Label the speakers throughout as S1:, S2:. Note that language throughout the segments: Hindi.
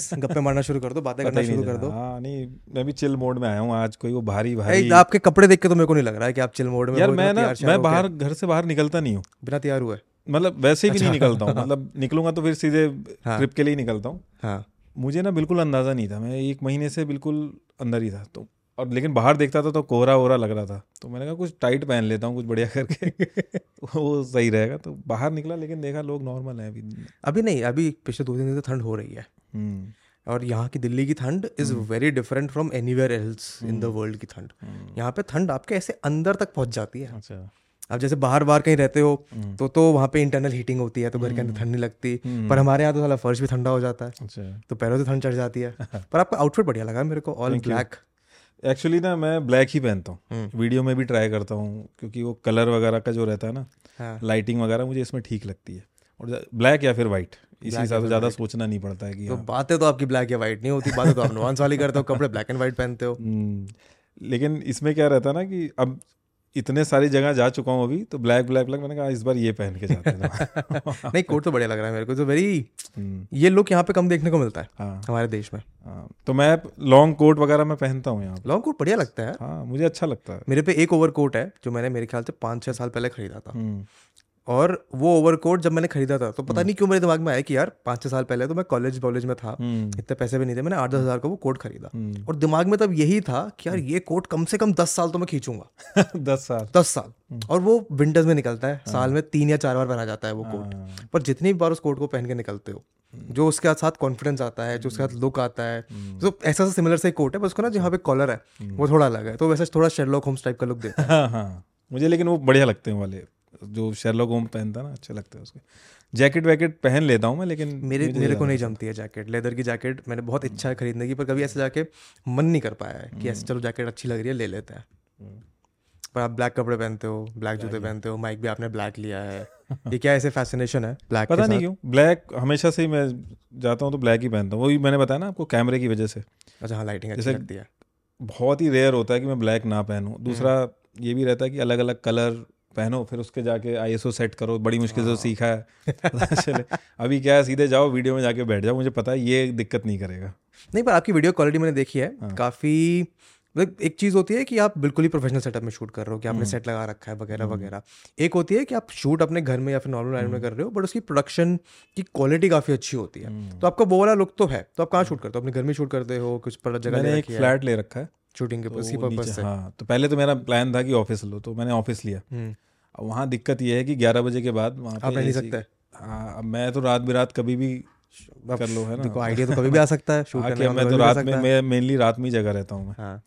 S1: बस गप्पे मारना शुरू कर दो बातें करना शुरू कर दो।
S2: हाँ नहीं मैं भी चिल मोड में आया हूँ आज कोई वो भारी
S1: भाई
S2: भारी
S1: आपके कपड़े देख के तो मेरे को नहीं लग रहा है कि आप चिल मोड में
S2: यार मैं ना मैं बाहर घर से बाहर निकलता नहीं हूँ।
S1: बिना तैयार हुआ
S2: मतलब वैसे भी नहीं निकलता हूँ मतलब निकलूँगा तो फिर सीधे
S1: हाँ।
S2: ट्रिप के लिए ही निकलता हूँ।
S1: हाँ।
S2: मुझे ना बिल्कुल अंदाज़ा नहीं था मैं एक महीने से बिल्कुल अंदर ही था तो और लेकिन बाहर देखता था तो कोहरा वोहरा लग रहा था। तो मैंने कहा कुछ टाइट पहन लेता हूँ कुछ बढ़िया करके। वो सही रहेगा। तो बाहर निकला लेकिन देखा लोग नॉर्मल हैं अभी।
S1: अभी नहीं अभी पिछले दो तीन दिन से ठंड हो रही है।
S2: हम्म,
S1: और यहाँ की दिल्ली की ठंड is very different from anywhere else in the world की ठंड।
S2: हम्म,
S1: यहाँ पे ठंड आपके ऐसे अंदर तक पहुँच जाती है।
S2: अच्छा।
S1: अब जैसे बाहर बाहर कहीं रहते हो
S2: हम्म।
S1: तो तो वहाँ पे इंटरनल हीटिंग होती है तो घर के अंदर ठंड नहीं लगती। पर हमारे यहाँ तो साला फर्श भी ठंडा हो जाता है।
S2: अच्छा।
S1: तो पैरों से ठंड चढ़ जाती है। पर आपका आउटफिट बढ़िया लगा मेरे को ऑल ब्लैक
S2: एक्चुअली ना मैं ब्लैक ही पहनता हूँ।
S1: हम्म।
S2: वीडियो में भी ट्राई करता हूँ क्योंकि वो कलर वगैरह का जो रहता है ना
S1: हाँ।
S2: लाइटिंग वगैरह मुझे इसमें ठीक लगती है। और ब्लैक या फिर वाइट इसी हिसाब से ज़्यादा सोचना नहीं पड़ता है कि
S1: तो
S2: हाँ।
S1: बातें तो आपकी ब्लैक या वाइट नहीं होती बातें तो आप नुआंस वाली करते हो कपड़े ब्लैक एंड वाइट पहनते हो।
S2: हम्म, लेकिन इसमें क्या रहता है ना कि अब इतने सारी जगह जा चुका हूँ अभी तो ब्लैक ब्लैक ब्लैक मैंने कहा इस बार ये पहन के जाते हैं
S1: नहीं कोट तो बढ़िया लग रहा है मेरे को तो वेरी
S2: हम्म,
S1: ये लुक यहाँ पे कम देखने को मिलता है
S2: हाँ।
S1: हमारे देश में।
S2: हाँ तो मैं लॉन्ग कोट वगैरह मैं पहनता हूँ यहाँ
S1: लॉन्ग कोट बढ़िया लगता है
S2: हाँ मुझे अच्छा लगता है।
S1: मेरे पे एक ओवर कोट है जो मैंने मेरे ख्याल से पाँच छः साल पहले खरीदा था।
S2: हम्म,
S1: और वो ओवर कोट जब मैंने खरीदा था तो पता नहीं क्यों मेरे दिमाग में आया कि यार पाँच छः साल पहले तो मैं कॉलेज कॉलेज में था
S2: हम्म,
S1: इतने पैसे भी नहीं थे मैंने आठ दस हज़ार का वो कोट खरीदा।
S2: हम्म।
S1: और दिमाग में तब यही था कि यार ये कोट कम से कम दस साल तो मैं खींचूँगा।
S2: दस साल।
S1: दस साल। और वो विंटर्स में निकलता है साल में तीन या चार बार पहना जाता है वो कोट
S2: हाँ,
S1: पर जितनी भी बार उस कोट को पहन के निकलते हो जो उसके साथ कॉन्फिडेंस आता है जो उसके साथ लुक आता है तो ऐसा सा सिमिलर सा कोट है बस उसको ना जहाँ पे कॉलर है वो थोड़ा अलग है तो वैसे थोड़ा शेरलॉक होम्स टाइप का लुक देता है।
S2: हाँ हाँ। मुझे लेकिन वो बढ़िया लगते हैं वाले। जो शेरलॉक होम पहनता ना अच्छा लगता हैं उसके। जैकेट वैकेट पहन लेता हूँ मैं लेकिन
S1: मेरे मेरे को नहीं जमती है जैकेट लेदर की जैकेट मैंने बहुत इच्छा है खरीदने की पर कभी ऐसे जाके मन नहीं कर पाया है कि ऐसे चलो जैकेट अच्छी लग रही है ले लेते हैं।
S2: हम्म।
S1: पर आप ब्लैक कपड़े पहनते हो ब्लैक जूते पहनते हो माइक भी आपने ब्लैक लिया है। ये क्या ऐसे फैसिनेशन है ब्लैक
S2: पता नहीं क्यों ब्लैक हमेशा से ही मैं जाता हूँ तो ब्लैक ही पहनता हूँ। वही मैंने बताया ना आपको कैमरे की वजह से।
S1: अच्छा हाँ लाइटिंग अच्छी लगती है।
S2: बहुत ही रेयर होता है कि मैं ब्लैक ना पहनूं। दूसरा ये भी रहता है कि अलग अलग कलर पहनो फिर उसके जाके आईएसओ सेट करो बड़ी मुश्किल से सीखा है। चले। अभी क्या है सीधे जाओ वीडियो में जाके बैठ जाओ मुझे पता है ये दिक्कत नहीं करेगा।
S1: नहीं पर आपकी वीडियो क्वालिटी मैंने देखी है।
S2: हाँ।
S1: काफ़ी मतलब एक चीज़ होती है कि आप बिल्कुल ही प्रोफेशनल सेटअप में शूट कर रहे हो कि आपने
S2: हम्म।
S1: सेट लगा रखा है वगैरह वगैरह। एक होती है कि आप शूट अपने घर में या फिर नॉर्मल
S2: हम्म।
S1: में कर रहे हो बट उसकी प्रोडक्शन की क्वालिटी काफ़ी अच्छी होती है। तो आपका वो वाला लुक तो है। तो आप कहाँ शूट करते हो? अपने घर में शूट करते हो कुछ जगह
S2: एक फ्लैट ले रखा है।
S1: शूटिंग के
S2: तो
S1: उसी
S2: वो
S1: पर्पज से।
S2: हाँ तो पहले तो मेरा प्लान था कि ऑफ़िस लो तो मैंने ऑफ़िस लिया।
S1: हम्म,
S2: अब वहाँ दिक्कत ये है कि ग्यारह बजे के बाद वहाँ
S1: आप
S2: पे
S1: नहीं सकते।
S2: हाँ मैं तो रात बिरात कभी भी कर लो है ना?
S1: देखो आइडिया तो कभी भी आ सकता है शूट करने
S2: मैं तो रात में मैं मेनली रात में ही जगह रहता हूँ मैं।
S1: हाँ।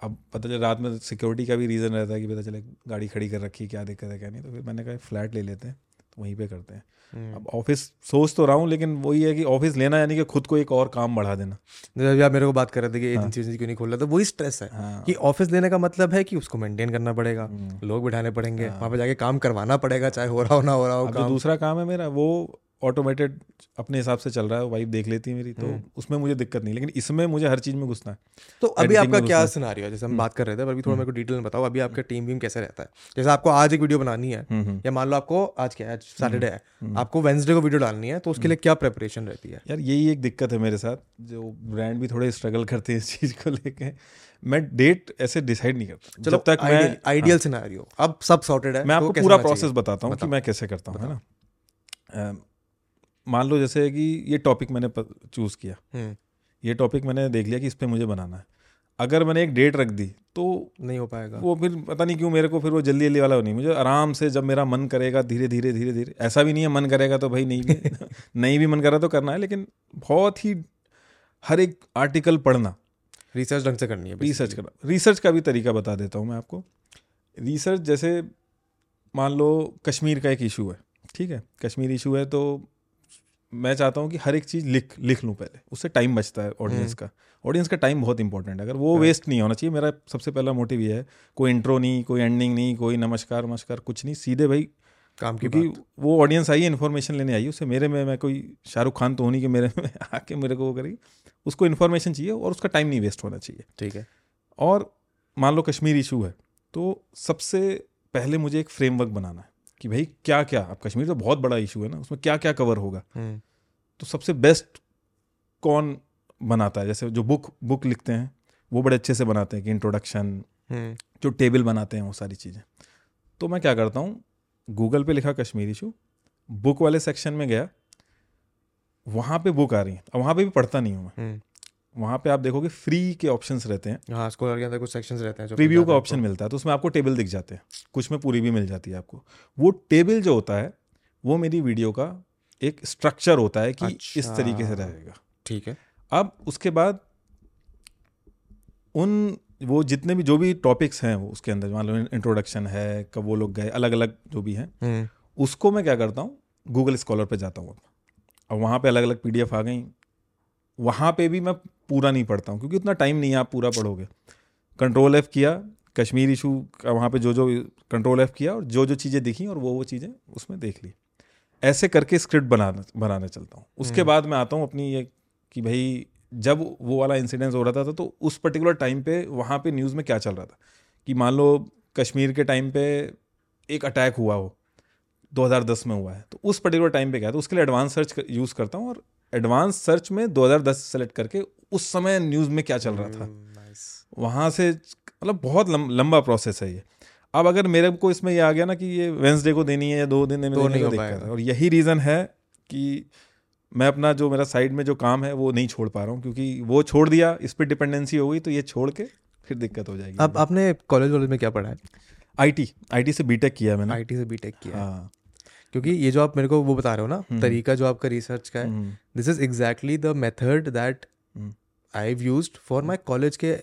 S2: अब पता चले रात में सिक्योरिटी का भी रीज़न रहता है कि पता चले गाड़ी खड़ी कर रखी क्या दिक्कत है क्या नहीं तो फिर मैंने कहा फ्लैट ले लेते हैं तो वहीं पे करते हैं। अब ऑफ़िस सोच तो रहा हूँ लेकिन वही है कि ऑफ़िस लेना यानी कि खुद को एक और काम बढ़ा देना।
S1: जैसे अभी आप मेरे को बात कर रहे थे कि एजेंसी हाँ। क्यों नहीं खोल रहा तो वही स्ट्रेस है
S2: हाँ।
S1: कि ऑफ़िस लेने का मतलब है कि उसको मेंटेन करना पड़ेगा
S2: हम्म।
S1: लोग बिठाने पड़ेंगे वहाँ पे जाके काम करवाना पड़ेगा चाहे हो रहा हो ना हो रहा हो
S2: दूसरा काम है मेरा वो ऑटोमेटेड अपने हिसाब से चल रहा है वाइफ देख लेती है मेरी तो
S1: हम्म।
S2: उसमें मुझे दिक्कत नहीं लेकिन इसमें मुझे हर चीज़ में घुसना है।
S1: तो अभी आपका क्या। सिनारियो है। जैसे हम बात कर रहे थे पर अभी थोड़ा मेरे को डिटेल में बताओ अभी आपका टीम वीम कैसे रहता है? जैसे आपको आज एक वीडियो बनानी है
S2: हम्म, हम्म।
S1: या मान लो आपको आज क्या है आज सैटरडे है आपको वेंसडे को वीडियो डालनी है तो उसके लिए क्या प्रेपरेशन रहती है?
S2: यार यही एक दिक्कत है मेरे साथ जो ब्रांड भी थोड़े स्ट्रगल करते हैं इस चीज़ को लेके। मैं डेट ऐसे डिसाइड नहीं करता।
S1: चलो
S2: जब तक मैं
S1: आइडियल सिनारियो अब सब सॉर्टेड है
S2: मैं
S1: तो
S2: आपको पूरा प्रोसेस बताता हूँ कि मैं कैसे करता हूँ है ना? मान लो जैसे कि ये टॉपिक मैंने चूज़ किया।
S1: हम्म,
S2: ये टॉपिक मैंने देख लिया कि इस पर मुझे बनाना है। अगर मैंने एक डेट रख दी तो
S1: नहीं हो पाएगा।
S2: वो फिर पता नहीं क्यों मेरे को फिर वो जल्दी जल्दी वाला नहीं। मुझे आराम से जब मेरा मन करेगा धीरे धीरे धीरे धीरे ऐसा भी नहीं है मन करेगा तो भाई नहीं भी नहीं भी मन कर रहा तो करना है लेकिन बहुत ही हर एक आर्टिकल पढ़ना।
S1: रिसर्च ढंग से करनी है
S2: रिसर्च करना। रिसर्च का भी तरीका बता देता हूँ मैं आपको। रिसर्च जैसे मान लो कश्मीर का एक इशू है ठीक है? कश्मीर इशू है तो मैं चाहता हूँ कि हर एक चीज़ लिख लिख लूँ पहले। उससे टाइम बचता है ऑडियंस का। ऑडियंस का टाइम बहुत इंपॉर्टेंट है। अगर वो वेस्ट नहीं होना चाहिए मेरा सबसे पहला मोटिव ये है कोई इंट्रो नहीं कोई एंडिंग नहीं कोई नमस्कार नमस्कार कुछ नहीं सीधे भाई
S1: काम की
S2: क्योंकि
S1: बात।
S2: वो ऑडियंस आई है इन्फॉर्मेशन लेने आई है उससे मेरे में मैं कोई शाहरुख खान तो होनी कि मेरे में आके मेरे को वो करेगी उसको इन्फॉर्मेशन चाहिए और उसका टाइम नहीं वेस्ट होना चाहिए।
S1: ठीक है।
S2: और मान लो कश्मीर इशू है तो सबसे पहले मुझे एक फ्रेमवर्क बनाना है। कि भाई क्या क्या अब कश्मीर तो बहुत बड़ा इशू है ना उसमें क्या क्या कवर होगा?
S1: हम्म,
S2: तो सबसे बेस्ट कौन बनाता है? जैसे जो बुक बुक लिखते हैं वो बड़े अच्छे से बनाते हैं कि इंट्रोडक्शन
S1: हम्म।
S2: जो टेबल बनाते हैं वो सारी चीज़ें। तो मैं क्या करता हूँ गूगल पे लिखा कश्मीरी इशू बुक वाले सेक्शन में गया वहाँ पे बुक आ रही है अब वहाँ पे भी पढ़ता नहीं हूँ मैं।
S1: हम्म।
S2: वहाँ पे आप देखोगे फ्री के ऑप्शंस रहते हैं।
S1: हाँ स्कॉलर के अंदर कुछ सेक्शंस रहते हैं
S2: प्रीव्यू का ऑप्शन मिलता है तो उसमें आपको टेबल दिख जाते हैं। कुछ में पूरी भी मिल जाती है आपको। वो टेबल जो होता है वो मेरी वीडियो का एक स्ट्रक्चर होता है कि अच्छा। इस तरीके से। रहेगा।
S1: ठीक है।
S2: अब उसके बाद उन वो जितने भी जो भी टॉपिक्स हैं वो उसके अंदर मान लो इंट्रोडक्शन है कब वो लोग गए अलग अलग जो भी हैं
S1: हम्म।
S2: उसको मैं क्या करता हूँ गूगल स्कॉलर पे जाता हूँ। अब अब वहाँ पे अलग अलग पीडीएफ आ गई। वहाँ पे भी मैं पूरा नहीं पढ़ता हूँ क्योंकि उतना टाइम नहीं है आप पूरा पढ़ोगे। कंट्रोल एफ़ किया कश्मीर इशू का वहाँ पे जो जो कंट्रोल एफ़ किया और जो जो चीज़ें दिखी और वो वो चीज़ें उसमें देख ली। ऐसे करके स्क्रिप्ट बनाना बनाने चलता हूँ। उसके बाद मैं आता हूँ अपनी ये कि भाई जब वो वाला इंसिडेंस हो रहा था तो उस पर्टिकुलर टाइम पे वहाँ पे न्यूज़ में क्या चल रहा था? कि मान लो कश्मीर के टाइम पे एक अटैक हुआ हो 2010 में हुआ है तो उस पर्टिकुलर टाइम पे क्या है? तो उसके लिए एडवांस सर्च यूज़ करता हूँ और एडवांस सर्च में 2010 सेलेक्ट करके उस समय न्यूज़ में क्या चल रहा था।
S1: नाइस
S2: वहाँ से मतलब बहुत लम, लंबा प्रोसेस है ये। अब अगर मेरे को इसमें ये आ गया ना कि ये वेंसडे को देनी है या दो दिन में
S1: तो
S2: देनी
S1: नहीं
S2: है
S1: हो।
S2: तो
S1: पाएगा।
S2: और यही रीज़न है कि मैं अपना जो मेरा साइड में जो काम है वो नहीं छोड़ पा रहा हूँ क्योंकि वो छोड़ दिया इस पर डिपेंडेंसी हो गई तो ये छोड़ के फिर दिक्कत हो जाएगी।
S1: अब आपने कॉलेज वॉलेज में क्या पढ़ा है?
S2: आई टी से बीटेक किया मैंने।
S1: आईटी से बीटेक किया हाँ। क्योंकि ये जो आप मेरे को वो बता रहे हो ना
S2: हम्म।
S1: तरीका जो आपका रिसर्च का है this is exactly the method that I have used for my college के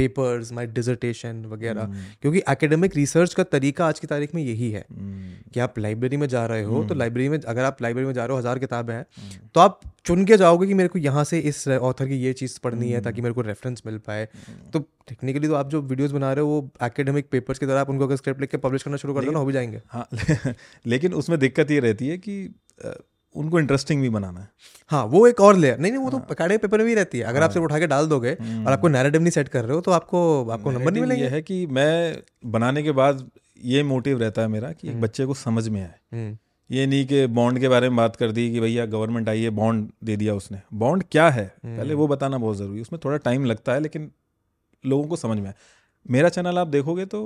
S1: पेपर्स माय डिजर्टेशन वगैरह।
S2: हम्म,
S1: क्योंकि एकेडमिक रिसर्च का तरीका आज की तारीख में यही है
S2: हम्म,
S1: कि आप लाइब्रेरी में जा रहे हो तो लाइब्रेरी में अगर आप लाइब्रेरी में जा रहे हो हज़ार किताबें हैं तो आप चुन के जाओगे कि मेरे को यहाँ से इस ऑथर की ये चीज़ पढ़नी है ताकि मेरे को रेफरेंस मिल पाए। तो टेक्निकली तो आप जो वीडियोस बना रहे हो वो एकेडमिक पेपर्स की तरह आप उनको अगर स्क्रिप्ट लिख के पब्लिश करना शुरू कर दो ना हो भी जाएँगे।
S2: हाँ लेकिन उसमें दिक्कत ये रहती है कि उनको इंटरेस्टिंग भी बनाना है।
S1: हाँ वो एक और लेयर नहीं नहीं वो हाँ. तो अकेडमिक पेपर में भी रहती है। अगर हाँ. आप सिर्फ़ उठा के डाल दोगे और आपको नैरेटिव नहीं सेट कर रहे हो तो आपको आपको नंबर नहीं मिलेंगे।
S2: ये है कि मैं बनाने के बाद ये मोटिव रहता है मेरा कि एक बच्चे को समझ में आए।
S1: हम्म,
S2: ये नहीं कि बॉन्ड के बारे में बात कर दी कि भैया गवर्नमेंट आई है बॉन्ड दे दिया उसने। बॉन्ड क्या है? पहले वो बताना बहुत ज़रूरी है। उसमें थोड़ा टाइम लगता है लेकिन लोगों को समझ में आए। मेरा चैनल आप देखोगे तो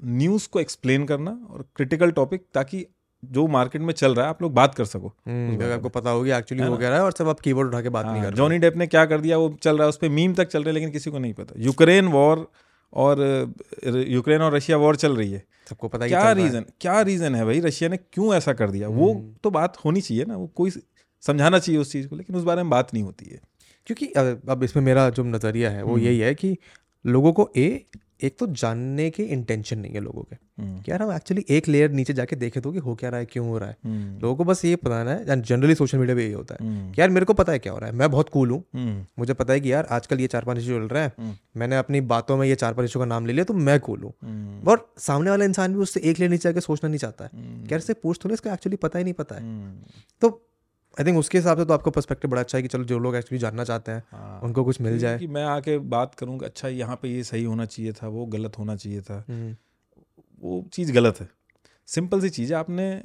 S2: न्यूज़ को एक्सप्लेन करना और क्रिटिकल टॉपिक ताकि जो मार्केट में चल रहा है आप लोग बात कर सको।
S1: हम्म, अगर आपको पता होगी एक्चुअली हो गया है और सब आप कीबोर्ड उठा के बात नहीं कर
S2: जॉनी डेप ने क्या कर दिया? वो चल रहा है उस पर मीम तक चल रहे हैं लेकिन किसी को नहीं पता। यूक्रेन वॉर और यूक्रेन और रशिया वॉर चल रही है।
S1: सबको पता
S2: क्या
S1: है।
S2: रीजन क्या रीजन है भाई? रशिया ने क्यों ऐसा कर दिया? वो तो बात होनी चाहिए ना वो कोई समझाना चाहिए उस चीज़ को लेकिन उस बारे में बात नहीं होती है।
S1: क्योंकि अब इसमें मेरा जो नज़रिया है वो
S2: हम्म।
S1: यही है कि लोगों को ए एक तो जानने की इंटेंशन नहीं है लोगों के।
S2: हम्म,
S1: कि यार हम एक्चुअली एक लेयर नीचे जाके देखे तो कि हो क्या रहा है क्यों हो रहा है।
S2: हम्म,
S1: लोगों को बस ये बताना है एंड जनरली सोशल मीडिया पे यही होता है
S2: हम्म,
S1: कि यार मेरे को पता है क्या हो रहा है मैं बहुत कूल हूँ। मुझे पता है कि यार आजकल ये चार पाँच इशू चल रहा है। मैंने अपनी बातों में ये चार पाँच इशू का नाम ले लिया तो मैं कूल हूँ। और सामने वाला इंसान भी उससे एक लेयर नीचे जाके सोचना नहीं चाहता है। क्या इससे पूछ तो नहीं इसका एक्चुअली पता ही नहीं पता है। तो आई थिंक उसके हिसाब से तो आपका पर्सपेक्टिव बड़ा अच्छा है कि चलो जो लोग एक्चुअली जानना चाहते हैं
S2: हाँ।
S1: उनको कुछ मिल जाए।
S2: कि मैं आके बात करूँगा अच्छा यहाँ पे ये सही होना चाहिए था वो गलत होना चाहिए था।
S1: हम्म,
S2: वो चीज़ गलत है। सिंपल सी चीज़ है आपने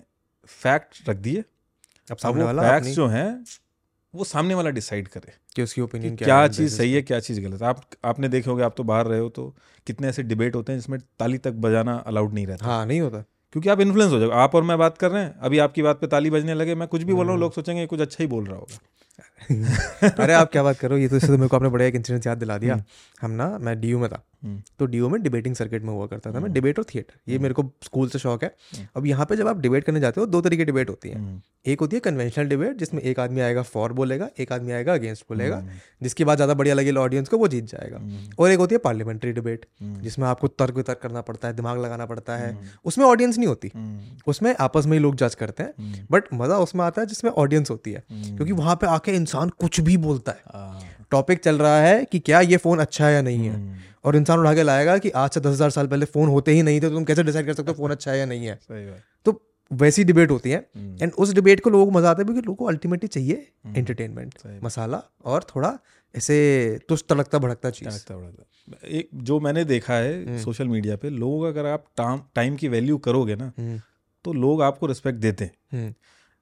S2: फैक्ट रख दिए।
S1: अब
S2: अब
S1: सामने वाला
S2: फैक्ट्स जो हैं वो सामने वाला डिसाइड करे
S1: कि उसकी ओपिनियन क्या
S2: क्या चीज़ सही है क्या चीज़ गलत है। आप आपने देखे होगे आप तो बाहर रहे हो तो कितने ऐसे डिबेट होते हैं जिसमें ताली तक बजाना अलाउड नहीं रहता।
S1: हाँ नहीं होता।
S2: क्योंकि आप इन्फ्लुएंस हो जाओगे आप और मैं बात कर रहे हैं अभी आपकी बात पे ताली बजने लगे मैं कुछ भी बोल
S1: हम्म।
S2: रहा हूँ लोग सोचेंगे कुछ अच्छा ही बोल रहा होगा
S1: अरे आप क्या बात करो ये तो इससे तो मेरे को आपने बड़ा एक इंसिडेंट याद दिला दिया। हम ना मैं डीयू में था।
S2: हम्म,
S1: तो डी में डिबेटिंग सर्किट में हुआ करता था। मैं डिबेट और थिएटर ये मेरे को स्कूल से शौक है। अब यहाँ पे जब आप डिबेट करने जाते हो दो तरीके डिबेट होती है।
S2: हम्म,
S1: एक होती है कन्वेंशनल डिबेट जिसमें एक आदमी आएगा फॉर बोलेगा एक आदमी आएगा अगेंस्ट बोलेगा।
S2: हम्म,
S1: जिसकी बात ज़्यादा बढ़िया लगी ऑडियंस को वो जीत जाएगा।
S2: हम्म,
S1: और एक होती है पार्लियामेंट्री डिबेट
S2: हम्म,
S1: जिसमें आपको तर्क वितर्क करना पड़ता है दिमाग लगाना पड़ता है।
S2: हम्म,
S1: उसमें ऑडियंस नहीं होती।
S2: हम्म,
S1: उसमें आपस में ही लोग जज करते हैं।
S2: हम्म,
S1: बट मज़ा उसमें आता है जिसमें ऑडियंस होती है।
S2: हम्म,
S1: क्योंकि वहाँ पे आके इंसान कुछ भी बोलता है।
S2: हाँ,
S1: टॉपिक चल रहा है कि क्या ये फ़ोन अच्छा है या नहीं है।
S2: हम्म,
S1: और इंसान उठा के लाएगा कि आज से दस हज़ार साल पहले फ़ोन होते ही नहीं थे तो तुम कैसे डिसाइड कर सकते हो फ़ोन अच्छा है या नहीं है? तो वैसी डिबेट होती है।
S2: हम्म,
S1: एंड उस डिबेट को लोगों को मज़ा आता है क्योंकि लोगों को अल्टीमेटली चाहिए
S2: हम्म,
S1: एंटरटेनमेंट मसाला और थोड़ा ऐसे तुस्त तड़कता भड़कता चीज़।
S2: एक जो मैंने देखा है सोशल मीडिया पे लोगों का अगर आप टाइम की वैल्यू करोगे ना
S1: हम्म,
S2: तो लोग आपको रिस्पेक्ट देते हैं।
S1: हम्म,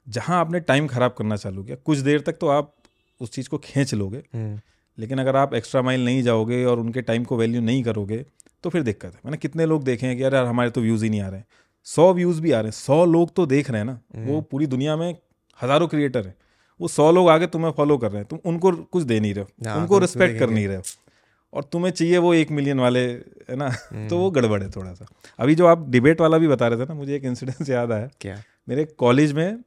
S2: जहाँ आपने टाइम खराब करना चालू किया कुछ देर तक तो आप उस चीज़ को खींच लोगे।
S1: हम्म,
S2: लेकिन अगर आप एक्स्ट्रा माइल नहीं जाओगे और उनके टाइम को वैल्यू नहीं करोगे तो फिर दिक्कत है। मैंने कितने लोग देखे हैं कि यार यार हमारे तो व्यूज़ ही नहीं आ रहे हैं। सौ व्यूज़ भी आ रहे हैं। सौ लोग तो देख रहे हैं ना। वो पूरी दुनिया में हज़ारों क्रिएटर हैं। वो सौ लोग आगे तुम्हें फॉलो कर रहे हैं। तुम उनको कुछ दे नहीं रहे हो।
S1: हाँ,
S2: उनको रिस्पेक्ट कर नहीं रहे हो। और तुम्हें चाहिए वो एक मिलियन वाले है ना? तो वो गड़बड़ है थोड़ा सा। अभी जो आप डिबेट वाला भी बता रहे थे ना मुझे एक इंसिडेंस याद आया।
S1: क्या?
S2: मेरे कॉलेज में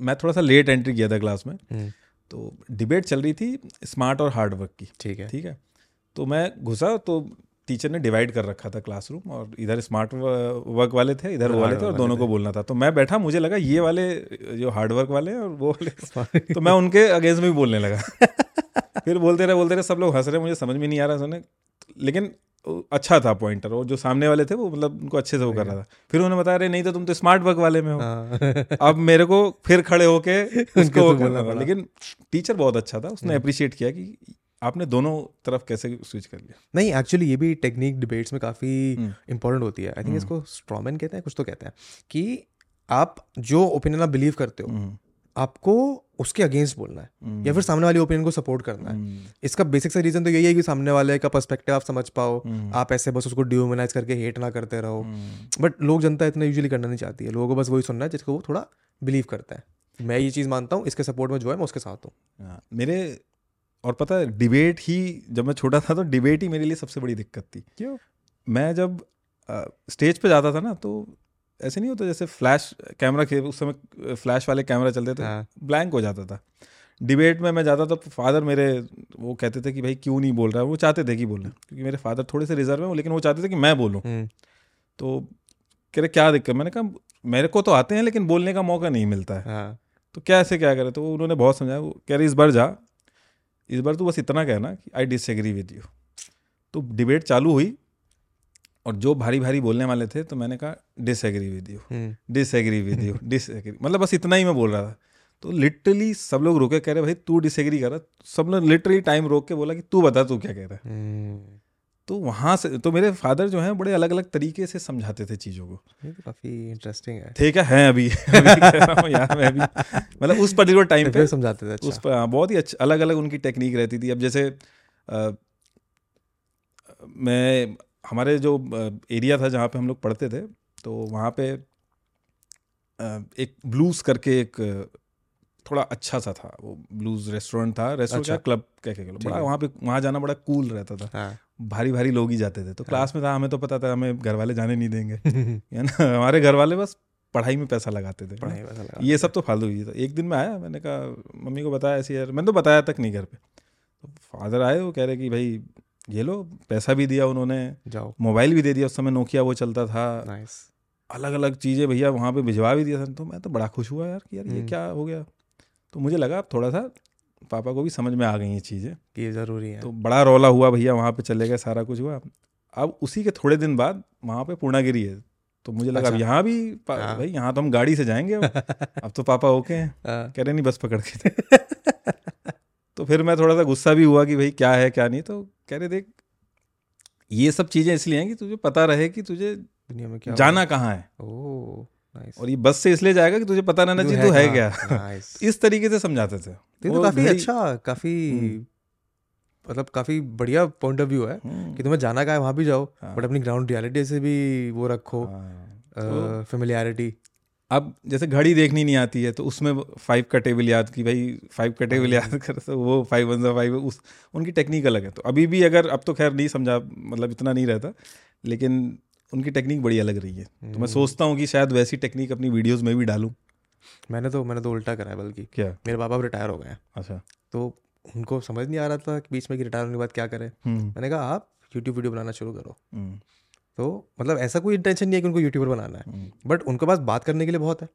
S2: मैं थोड़ा सा लेट एंट्री किया था क्लास में।
S1: हम्म,
S2: तो डिबेट चल रही थी स्मार्ट और हार्ड वर्क की।
S1: ठीक है।
S2: ठीक है? तो मैं घुसा तो टीचर ने डिवाइड कर रखा था क्लासरूम और इधर स्मार्ट वर्क वाले थे इधर वो वाले थे और दोनों को बोलना था। तो मैं बैठा मुझे लगा ये वाले जो हार्ड वर्क वाले हैं और वो वाले तो मैं उनके अगेंस्ट में भी बोलने लगा। फिर बोलते रहे बोलते रहे सब लोग हंस रहे मुझे समझ में नहीं आ रहा सुने लेकिन अच्छा था पॉइंटर और जो सामने वाले थे वो मतलब उनको अच्छे से वो कर रहा था। फिर उन्होंने बताया अरे नहीं तो तुम तो स्मार्ट वर्क वाले में हो।
S1: हाँ,
S2: अब मेरे को फिर खड़े होके उसको वो करना था
S1: पड़ा।
S2: लेकिन टीचर बहुत अच्छा था उसने अप्रिशिएट किया कि आपने दोनों तरफ़ कैसे स्विच कर लिया।
S1: नहीं एक्चुअली ये भी टेक्निक डिबेट्स में काफ़ी
S2: हम्म।
S1: इंपॉर्टेंट होती है। आई थिंक इसको स्ट्रॉमैन कहते हैं कुछ तो कहते हैं कि आप जो ओपिनियन आप बिलीव करते हो
S2: हम्म,
S1: आपको उसके अगेंस्ट बोलना है।
S2: हम्म,
S1: या फिर सामने वाले ओपिनियन को सपोर्ट करना है।
S2: हम्म,
S1: इसका बेसिक सा रीजन तो यही है कि सामने वाले का पर्सपेक्टिव आप समझ पाओ।
S2: हम्म,
S1: आप ऐसे बस उसको डिह्यूमनाइज करके हेट ना करते रहो। बट लोग जनता इतना यूजुअली करना नहीं चाहती है। लोगों को बस वही सुनना है जिसको वो थोड़ा बिलीव करता है। मैं ये चीज़ मानता हूँ इसके सपोर्ट में जो है मैं उसके साथ हूँ।
S2: हाँ, मेरे और पता है डिबेट ही जब मैं छोटा था तो डिबेट ही मेरे लिए सबसे बड़ी दिक्कत थी।
S1: क्यों?
S2: मैं जब स्टेज पे जाता था ना तो ऐसे नहीं होता जैसे फ्लैश कैमरा के उस समय फ्लैश वाले कैमरा चलते थे
S1: हाँ।
S2: ब्लैंक हो जाता था। डिबेट में मैं जाता था फादर मेरे वो कहते थे कि भाई क्यों नहीं बोल रहा है? वो चाहते थे कि बोले क्योंकि मेरे फादर थोड़े से रिज़र्व हैं लेकिन वो चाहते थे कि मैं बोलूँ।
S1: हम्म,
S2: तो कह रहे क्या दिक्कत? मैंने कहा मेरे को तो आते हैं लेकिन बोलने का मौका नहीं मिलता है।
S1: हाँ।
S2: तो क्या ऐसे क्या करे? तो उन्होंने बहुत समझाया वो कह रहे इस बार जा इस बार तू बस इतना कहना कि आई डिसएग्री विद यू तो डिबेट चालू हुई और जो भारी भारी बोलने वाले थे तो मैंने कहा disagree with you disagree with you disagree मतलब बस इतना ही मैं बोल रहा था। तो लिटरली सब लोग रुके कह रहे भाई तू डिसएग्री कर रहा सब लोग लिटरली टाइम रोक के बोला कि तू बता तू क्या कह रहा है?
S1: हम्म,
S2: तो वहाँ से तो मेरे फादर जो हैं बड़े अलग अलग तरीके से समझाते थे चीज़ों को।
S1: ये तो काफ़ी इंटरेस्टिंग है।
S2: ठीक है हैं अभी। अभी कह रहा यार मैं अभी। मतलब उस पर्टिकुलर टाइम पे
S1: समझाते थे अच्छा।
S2: उस पर हाँ, बहुत ही अच्छा अलग अलग उनकी टेक्निक रहती थी। अब जैसे मैं हमारे जो एरिया था जहाँ पे हम लोग पढ़ते थे तो वहाँ पे एक ब्लूज करके एक थोड़ा अच्छा सा था। वो ब्लूज रेस्टोरेंट था रेस्टोरेंट
S1: अच्छा।
S2: क्लब कह के बड़ा वहाँ पे वहाँ जाना बड़ा कूल रहता था।
S1: हाँ।
S2: भारी भारी लोग ही जाते थे। तो हाँ। क्लास में था हमें तो पता था हमें घर वाले जाने नहीं देंगे।
S1: पढ़ाई
S2: है ना? हमारे घर वाले बस पढ़ाई में पैसा लगाते थे।
S1: ऐसा लगा।
S2: ये सब तो फालतू ही था। एक दिन में आया मैंने कहा मम्मी को बताया ऐसे यार मैंने तो बताया तक नहीं घर पे। तो फादर आए वो कह रहे कि भाई ये लो पैसा भी दिया उन्होंने।
S1: जाओ।
S2: मोबाइल भी दे दिया उस समय नोकिया वो चलता था।
S1: नाइस
S2: अलग अलग चीज़ें भैया वहाँ पे भिजवा भी दिया था। तो मैं तो बड़ा खुश हुआ यार कि यार ये
S1: हम्म।
S2: क्या हो गया। तो मुझे लगा अब थोड़ा सा पापा को भी समझ में आ गई ये चीज़ें।
S1: ये ज़रूरी है।
S2: तो बड़ा रौला हुआ भैया वहाँ पे चले गए सारा कुछ हुआ। अब उसी के थोड़े दिन बाद वहाँ पे पूर्णागिरी है। तो मुझे लगा अब
S1: अच्छा।
S2: यहाँ भी
S1: हाँ।
S2: भाई यहाँ तो हम गाड़ी से जाएँगे अब। अब तो पापा ओके हैं।
S1: हाँ,
S2: कह रहे नहीं बस पकड़ के। फिर मैं थोड़ा सा गुस्सा भी हुआ कि भाई क्या है क्या नहीं तो कह रहे देख ये सब चीज़ें इसलिए हैं कि तुझे पता रहे कि तुझे
S1: दुनिया में क्या
S2: जाना कहाँ है।
S1: ओ नाइस
S2: और ये बस से इसलिए जाएगा कि तुझे पता रहना चाहिए तू है क्या? इस तरीके से समझाते थे।
S1: तो काफ़ी अच्छा काफ़ी
S2: हम्म।
S1: मतलब काफ़ी बढ़िया पॉइंट ऑफ़ व्यू है
S2: हम्म,
S1: कि तुम्हें जाना का है वहाँ भी जाओ
S2: हाँ।
S1: बट अपनी ग्राउंड रियलिटी से भी वो रखो
S2: हाँ।
S1: फेमिलियरिटी
S2: अब जैसे घड़ी देखनी नहीं आती है तो उसमें फाइव का टेबल याद की भाई फाइव का टेबल
S1: हाँ।
S2: याद कर तो वो फाइव वन फाइव उस उनकी टेक्निक अलग है। तो अभी भी अगर अब तो खैर नहीं समझा मतलब इतना नहीं रहता लेकिन उनकी टेक्निक बड़ी अलग रही है। तो
S1: हम्म।
S2: मैं सोचता हूँ कि शायद वैसी टेक्निक अपनी वीडियोज़ में भी डालूं।
S1: मैंने तो मैंने तो उल्टा करा है बल्कि।
S2: क्या?
S1: मेरे पापा रिटायर हो गए हैं।
S2: अच्छा।
S1: तो उनको समझ नहीं आ रहा था कि बीच में कि रिटायर होने के बाद क्या करें।
S2: हम्म,
S1: मैंने कहा आप यूट्यूब वीडियो बनाना शुरू करो।
S2: हम्म,
S1: तो मतलब ऐसा कोई इंटेंशन नहीं है कि उनको यूट्यूबर बनाना है।
S2: हम्म,
S1: बट उनके पास बात करने के लिए बहुत है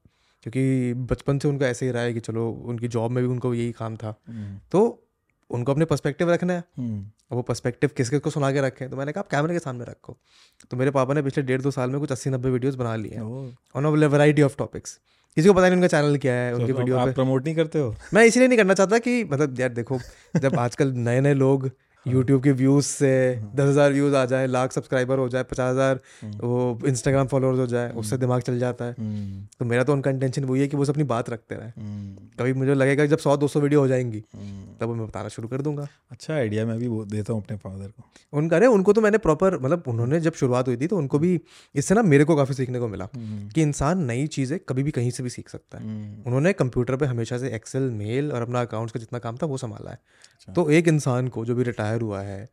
S1: क्योंकि बचपन से उनका ऐसे ही रहा है कि चलो उनकी जॉब में भी उनको यही काम था।
S2: हम्म,
S1: तो उनको अपने पर्सपेक्टिव रखना है।
S2: हम्म,
S1: और वो पर्सपेक्टिव किस किस को सुना के रखें तो मैंने कहा आप कैमरे के सामने रखो। तो मेरे पापा ने पिछले डेढ़ दो साल में कुछ अस्सी नब्बे वीडियोस बना लिए हैं। On a variety of topics किसी को पता नहीं उनका चैनल क्या है उनकी
S2: तो
S1: वीडियो
S2: आप प्रमोट नहीं करते हो?
S1: मैं इसलिए नहीं करना चाहता कि मतलब यार देखो जब आजकल नए नए लोग यूट्यूब के व्यूज़ से दस हज़ार व्यूज़ आ जाए लाख सब्सक्राइबर हो जाए पचास हज़ार वो इंस्टाग्राम फॉलोअर्स हो जाए उससे दिमाग चल जाता है। तो मेरा तो उनका इंटेंशन वही है कि वो सब अपनी बात रखते रहे। कभी मुझे लगेगा जब सौ दो सौ वीडियो हो जाएँगी। तब मैं बताना शुरू कर दूँगा।
S2: अच्छा आइडिया मैं भी वो देता हूँ अपने फादर को।
S1: उनका अरे उनको तो मैंने प्रॉपर मतलब उन्होंने जब शुरुआत हुई थी तो उनको भी इससे ना मेरे को काफ़ी सीखने को मिला। कि इंसान नई चीज़ें कभी भी कहीं से भी सीख सकता है। उन्होंने कंप्यूटर पर हमेशा से एक्सेल मेल और अपना अकाउंट्स का जितना काम था वो संभाला है।
S2: अच्छा।
S1: तो एक इंसान को जो भी रिटायर हुआ है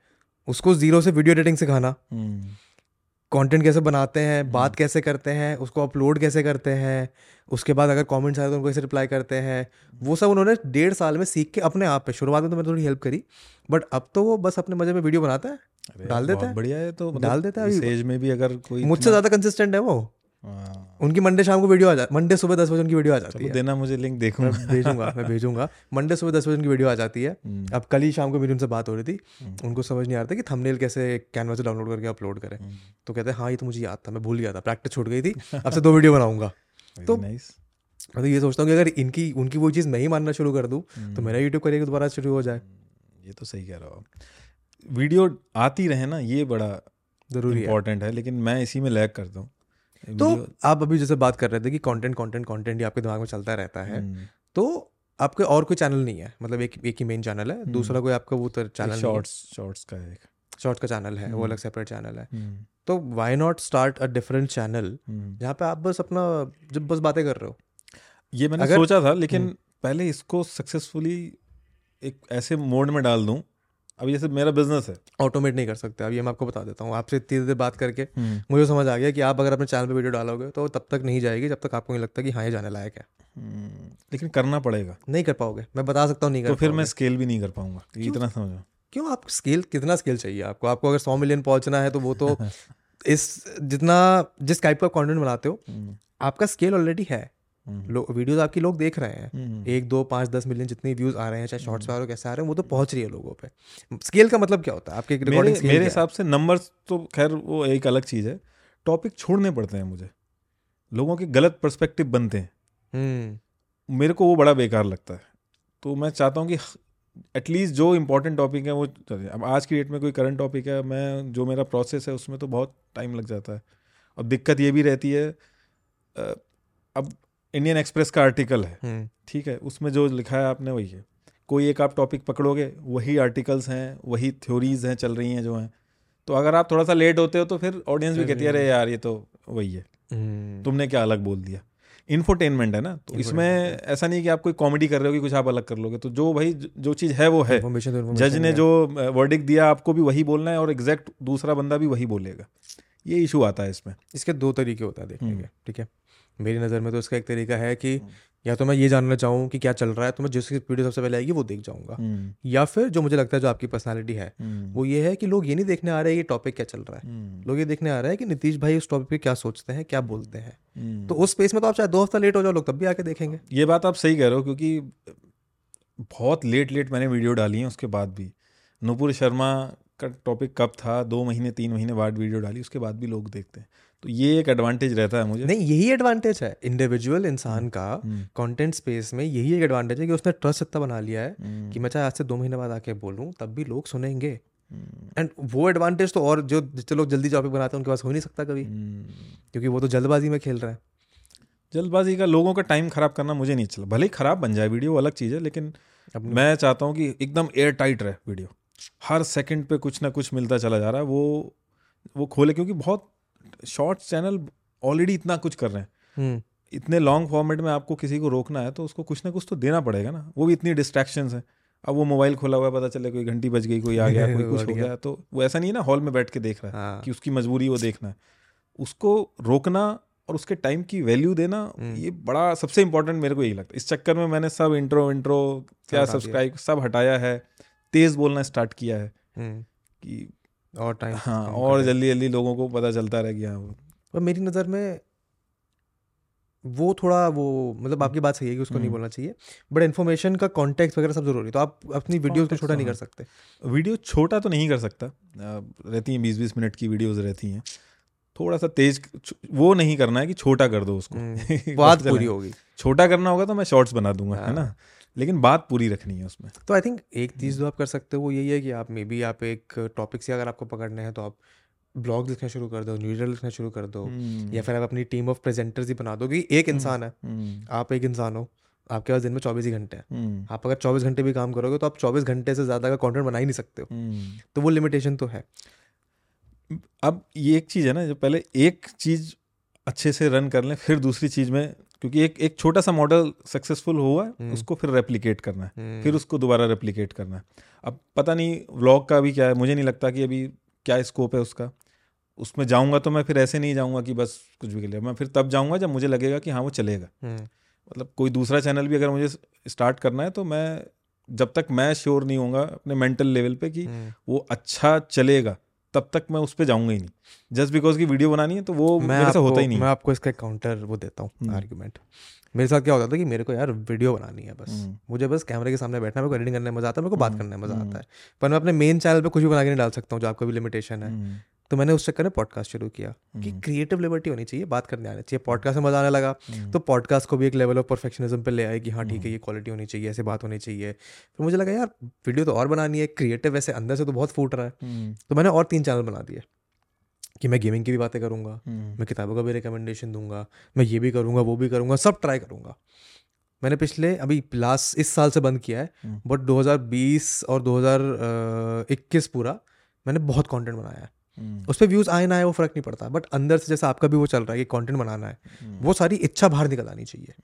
S1: उसको ज़ीरो से वीडियो एडिटिंग सिखाना
S2: हम्म।
S1: कंटेंट कैसे बनाते हैं बात कैसे करते हैं उसको अपलोड कैसे करते हैं उसके बाद अगर कमेंट्स आए तो उनको कैसे रिप्लाई करते हैं वो सब उन्होंने डेढ़ साल में सीख के अपने आप पे शुरुआत में तो मैंने थोड़ी हेल्प करी बट अब तो वो बस अपने मज़े में वीडियो बनाता है डाल देता है।
S2: बढ़िया है तो मतलब
S1: डाल देता है
S2: एज में भी अगर कोई
S1: मुझसे ज़्यादा कंसिस्टेंट है वो उनकी मंडे शाम को वीडियो आ जाती मंडे सुबह दस बजे उनकी वीडियो आ जाती है।
S2: देना मुझे लिंक
S1: मैं भेजूँगा मैं भेजूँगा। मंडे सुबह दस बजे उनकी वीडियो आ जाती है।
S2: हम्म,
S1: अब कल ही शाम को मेरी उनसे बात हो रही थी।
S2: हम्म।
S1: उनको समझ नहीं आ रहा था कि थंबनेल कैसे कैनवा से डाउनलोड करके अपलोड करें।
S2: हम्म।
S1: तो कहते हैं हाँ ये तो मुझे याद था मैं भूल गया था प्रैक्टिस छूट गई थी अब से दो वीडियो बनाऊँगा। तो- मैं तो ये सोचता हूँ कि अगर इनकी उनकी वो चीज़ मैं ही मानना शुरू कर दूँ तो। मेरा यूट्यूब करियर दोबारा शुरू हो जाए।
S2: ये तो सही कह रहा हो वीडियो आती रहे ना ये बड़ा
S1: ज़रूरी है।
S2: इम्पोर्टेंट है लेकिन मैं इसी में लैग करता हूँ।
S1: तो आप अभी जैसे बात कर रहे थे कि कंटेंट कंटेंट कंटेंट ही आपके दिमाग में चलता रहता है।
S2: हम्म,
S1: तो आपके और कोई चैनल नहीं है? मतलब एक एक ही मेन चैनल है? दूसरा कोई आपका वो चैनल
S2: शॉर्ट्स शॉर्ट्स का एक।
S1: शॉर्ट्स का चैनल है वो
S2: हम्म।
S1: अलग सेपरेट चैनल है।
S2: हम्म,
S1: तो why not start a different channel
S2: hmm.
S1: जहाँ पे आप बस अपना जब बस बातें कर रहे हो।
S2: ये मैंने सोचा था लेकिन
S1: हम्म।
S2: पहले इसको सक्सेसफुली एक ऐसे मोड में डाल दूँ अभी जैसे मेरा बिज़नेस है।
S1: ऑटोमेट नहीं कर सकते। अब ये मैं आपको बता देता हूँ। आपसे इतनी देर बात करके मुझे समझ आ गया कि आप अगर अपने चैनल पे वीडियो डालोगे तो तब तक नहीं जाएगी जब तक आपको नहीं लगता कि हाँ ये जाने लायक है।
S2: हम्म, लेकिन करना पड़ेगा।
S1: नहीं कर पाओगे। मैं बता सकता हूँ नहीं कर
S2: तो फिर मैं स्केल भी नहीं कर पाऊँगा। इतना समझो।
S1: क्यों? आप स्केल कितना स्केल चाहिए आपको? आपको अगर सौ मिलियन पहुँचना है तो वो तो इस जितना जिस टाइप का कंटेंट बनाते हो
S2: हम्म,
S1: आपका स्केल ऑलरेडी है।
S2: हम्म,
S1: लोग वीडियोज़ आपकी लोग देख रहे हैं।
S2: हम्म,
S1: एक दो पाँच दस मिलियन जितने व्यूज़ आ रहे हैं चाहे शॉर्ट्स पे आ रहे हो कैसे आ रहे हैं वो तो पहुँच रही है लोगों पे। स्केल का मतलब क्या होता है? आपके रिकॉर्डिंग
S2: मेरे हिसाब से नंबर्स तो खैर वो एक अलग चीज़ है। टॉपिक छोड़ने पड़ते हैं मुझे। लोगों के गलत परस्पेक्टिव बनते हैं।
S1: हम्म।
S2: मेरे को वो बड़ा बेकार लगता है। तो मैं चाहता हूँ कि एटलीस्ट जो इम्पोर्टेंट टॉपिक है वो अब आज की डेट में कोई करंट टॉपिक है मैं जो मेरा प्रोसेस है उसमें तो बहुत टाइम लग जाता है। अब दिक्कत ये भी रहती है अब इंडियन एक्सप्रेस का आर्टिकल है।
S1: हम्म।
S2: ठीक है उसमें जो लिखा है आपने वही है। कोई एक आप टॉपिक पकड़ोगे वही आर्टिकल्स हैं वही थ्योरीज हैं चल रही हैं जो हैं। तो अगर आप थोड़ा सा लेट होते हो तो फिर ऑडियंस भी कहती है अरे यार ये तो वही है।
S1: हम्म,
S2: तुमने क्या अलग बोल दिया? इन्फोटेनमेंट है ना? तो इसमें ऐसा नहीं कि आप कोई कॉमेडी कर रहे हो कि कुछ आप अलग कर लोगे। तो जो भाई जो चीज़ है वो है।
S1: Information तो
S2: जज ने जो वर्डिक दिया आपको भी वही बोलना है और एग्जैक्ट दूसरा बंदा भी वही बोलेगा। ये इशू आता है इसमें।
S1: इसके दो तरीके होता है देखने
S2: हम्म।
S1: के ठीक है? मेरी नज़र में तो इसका एक तरीका है कि या तो मैं ये जानना चाहूँ कि क्या चल रहा है तो मैं जिसकी वीडियो सबसे पहले आएगी वो देख जाऊँगा।
S2: हम्म,
S1: या फिर जो मुझे लगता है जो आपकी पर्सनालिटी है
S2: हम्म,
S1: वो ये है कि लोग ये नहीं देखने आ रहे हैं ये टॉपिक क्या चल रहा है।
S2: हम्म,
S1: लोग ये देखने आ रहे हैं कि नीतीश भाई उस टॉपिक पे क्या सोचते हैं क्या बोलते हैं।
S2: हम्म।
S1: तो उस स्पेस में तो आप चाहे दो हफ़्ता लेट हो जाओ लोग तब भी आके देखेंगे।
S2: ये बात आप सही कह रहे हो क्योंकि बहुत लेट लेट मैंने वीडियो डाली है उसके बाद भी। नुपुर शर्मा का टॉपिक कब था दो महीने तीन महीने बाद वीडियो डाली उसके बाद भी लोग देखते हैं। तो ये एक एडवांटेज रहता है मुझे।
S1: नहीं यही एडवांटेज है। इंडिविजुअल इंसान का
S2: हम्म,
S1: कंटेंट स्पेस में यही एक एडवांटेज है कि उसने ट्रस्ट इतना बना लिया है
S2: हम्म,
S1: कि मैं चाहे आज से दो महीने बाद आके बोलूँ तब भी लोग सुनेंगे।
S2: हम्म,
S1: एंड वो एडवांटेज तो और जो जितने लोग जल्दी टॉपिक बनाते हैं उनके पास हो ही नहीं सकता कभी।
S2: हम्म।
S1: क्योंकि वो तो जल्दबाजी में खेल रहे हैं।
S2: जल्दबाजी का लोगों का टाइम खराब करना मुझे नहीं चला भले ही खराब बन जाए वीडियो अलग चीज़ है लेकिन मैं चाहता हूँ कि एकदम एयर टाइट रहे वीडियो हर सेकंड पे कुछ ना कुछ मिलता चला जा रहा है वो वो खोले क्योंकि बहुत शॉर्ट चैनल ऑलरेडी इतना कुछ कर रहे हैं।
S1: हम्म,
S2: इतने लॉन्ग फॉर्मेट में आपको किसी को रोकना है तो उसको कुछ ना कुछ तो देना पड़ेगा ना। वो भी इतनी डिस्ट्रैक्शंस हैं। अब वो मोबाइल खोला हुआ है पता चले कोई घंटी बज गई कोई आ गया कोई कुछ हो
S1: गया।
S2: गया तो वो ऐसा नहीं है ना हॉल में बैठ के देख रहा है
S1: हाँ।
S2: कि उसकी मजबूरी वो देखना है। उसको रोकना और उसके टाइम की वैल्यू देना
S1: हम्म।
S2: ये बड़ा सबसे इंपॉर्टेंट मेरे को यही लगता है। इस चक्कर में मैंने सब इंट्रो इंट्रो क्या सब्सक्राइब सब हटाया है तेज बोलना स्टार्ट किया है
S1: हम्म,
S2: कि
S1: और टाइम
S2: हाँ और जल्दी जल्दी लोगों को पता चलता रह गया वो।
S1: पर मेरी नज़र में वो थोड़ा वो मतलब आपकी बात सही है कि उसको नहीं
S2: हम्म।
S1: बोलना चाहिए बट इन्फॉर्मेशन का कॉन्टेक्स्ट वगैरह सब ज़रूरी है। तो आप अपनी वीडियोस को छोटा नहीं कर सकते।
S2: वीडियो छोटा तो नहीं कर सकता। रहती हैं बीस बीस मिनट की वीडियोस रहती हैं। थोड़ा सा तेज वो नहीं करना है कि छोटा कर दो उसको।
S1: हम्म, बात पूरी होगी।
S2: छोटा करना होगा तो मैं शॉर्ट्स बना दूँगा है।
S1: हाँ।
S2: ना? लेकिन बात पूरी रखनी है उसमें।
S1: तो आई थिंक एक चीज़ जो आप कर सकते हो वो यही है कि आप मे बी आप एक टॉपिक से अगर आपको पकड़ने हैं तो आप ब्लॉग लिखना शुरू कर दो न्यूज़ लिखना शुरू कर दो या फिर आप अपनी टीम ऑफ़ प्रेजेंटर्स ही बना दो कि एक इंसान है
S2: हम्म,
S1: आप एक इंसान हो आपके पास दिन में चौबीस ही घंटे हैं।
S2: हम्म,
S1: आप अगर चौबीस घंटे भी काम करोगे तो आप चौबीस घंटे से ज़्यादा का कंटेंट बना ही नहीं सकते हो।
S2: हम्म।
S1: तो वो लिमिटेशन तो है।
S2: अब ये एक चीज़ है ना जो पहले एक चीज़ अच्छे से रन कर लें फिर दूसरी चीज़ में क्योंकि एक एक छोटा सा मॉडल सक्सेसफुल हुआ है
S1: हम्म।
S2: उसको फिर रेप्लिकेट करना है।
S1: हम्म,
S2: फिर उसको दोबारा रेप्लिकेट करना है। अब पता नहीं व्लॉग का भी क्या है मुझे नहीं लगता कि अभी क्या स्कोप है उसका। उसमें जाऊँगा तो मैं फिर ऐसे नहीं जाऊँगा कि बस कुछ भी लिया। मैं फिर तब जाऊँगा जब मुझे लगेगा कि हाँ वो चलेगा।
S1: हम्म,
S2: मतलब कोई दूसरा चैनल भी अगर मुझे स्टार्ट करना है तो मैं जब तक मैं श्योर नहीं होऊँगा अपने मेंटल लेवल पे कि। वो अच्छा चलेगा तब तक मैं उस पर जाऊँगा ही नहीं। जस्ट बिकॉज़ की वीडियो बनानी है तो वो
S1: मैं
S2: मेरे से होता ही नहीं।
S1: मैं आपको इसका काउंटर वो देता हूँ
S2: हम्म।
S1: आर्ग्यूमेंट मेरे साथ क्या होता था कि मेरे को यार वीडियो बनानी है बस।
S2: हम्म,
S1: मुझे बस कैमरे के सामने बैठना है मेरे को एडिटिंग करने में मज़ा आता है मेरे को बात
S2: हम्म,
S1: करने में मज़ा
S2: हम्म।
S1: आता है। पर मैं अपने मेन चैनल पर कुछ भी बना के नहीं डाल सकता हूँ जो आपका भी लिमिटेशन है।
S2: हम्म,
S1: तो मैंने उस चक्कर में पॉडकास्ट शुरू किया कि
S2: हम्म,
S1: क्रिएटिव लिबर्टी होनी चाहिए बात करने आनी चाहिए। पॉडकास्ट में मज़ा आने लगा।
S2: हम्म,
S1: तो पॉडकास्ट को भी एक लेवल ऑफ़ परफेक्शनिज्म पे ले आए कि हाँ ठीक है
S2: हम्म।
S1: ये क्वालिटी होनी चाहिए ऐसे बात होनी चाहिए। फिर मुझे लगा यार वीडियो तो और बनानी है क्रिएटिव वैसे अंदर से तो बहुत फूट रहा है।
S2: हम्म,
S1: तो मैंने और तीन चैनल बना दिए कि मैं गेमिंग की भी बातें करूँगा
S2: हम्म,
S1: मैं किताबों का भी रिकमेंडेशन दूँगा मैं ये भी करूँगा वो भी करूँगा सब ट्राई करूँगा। मैंने पिछले अभी लास्ट इस साल से बंद किया है
S2: हम्म।
S1: बट 2020 और 2021 पूरा मैंने बहुत कंटेंट बनाया है।
S2: हम्म,
S1: उस पर व्यूज़ आए ना आए, वो फ़र्क नहीं पड़ता। बट अंदर से जैसे आपका भी वो चल रहा है कि कंटेंट बनाना है, वो सारी इच्छा बाहर निकल आनी चाहिए।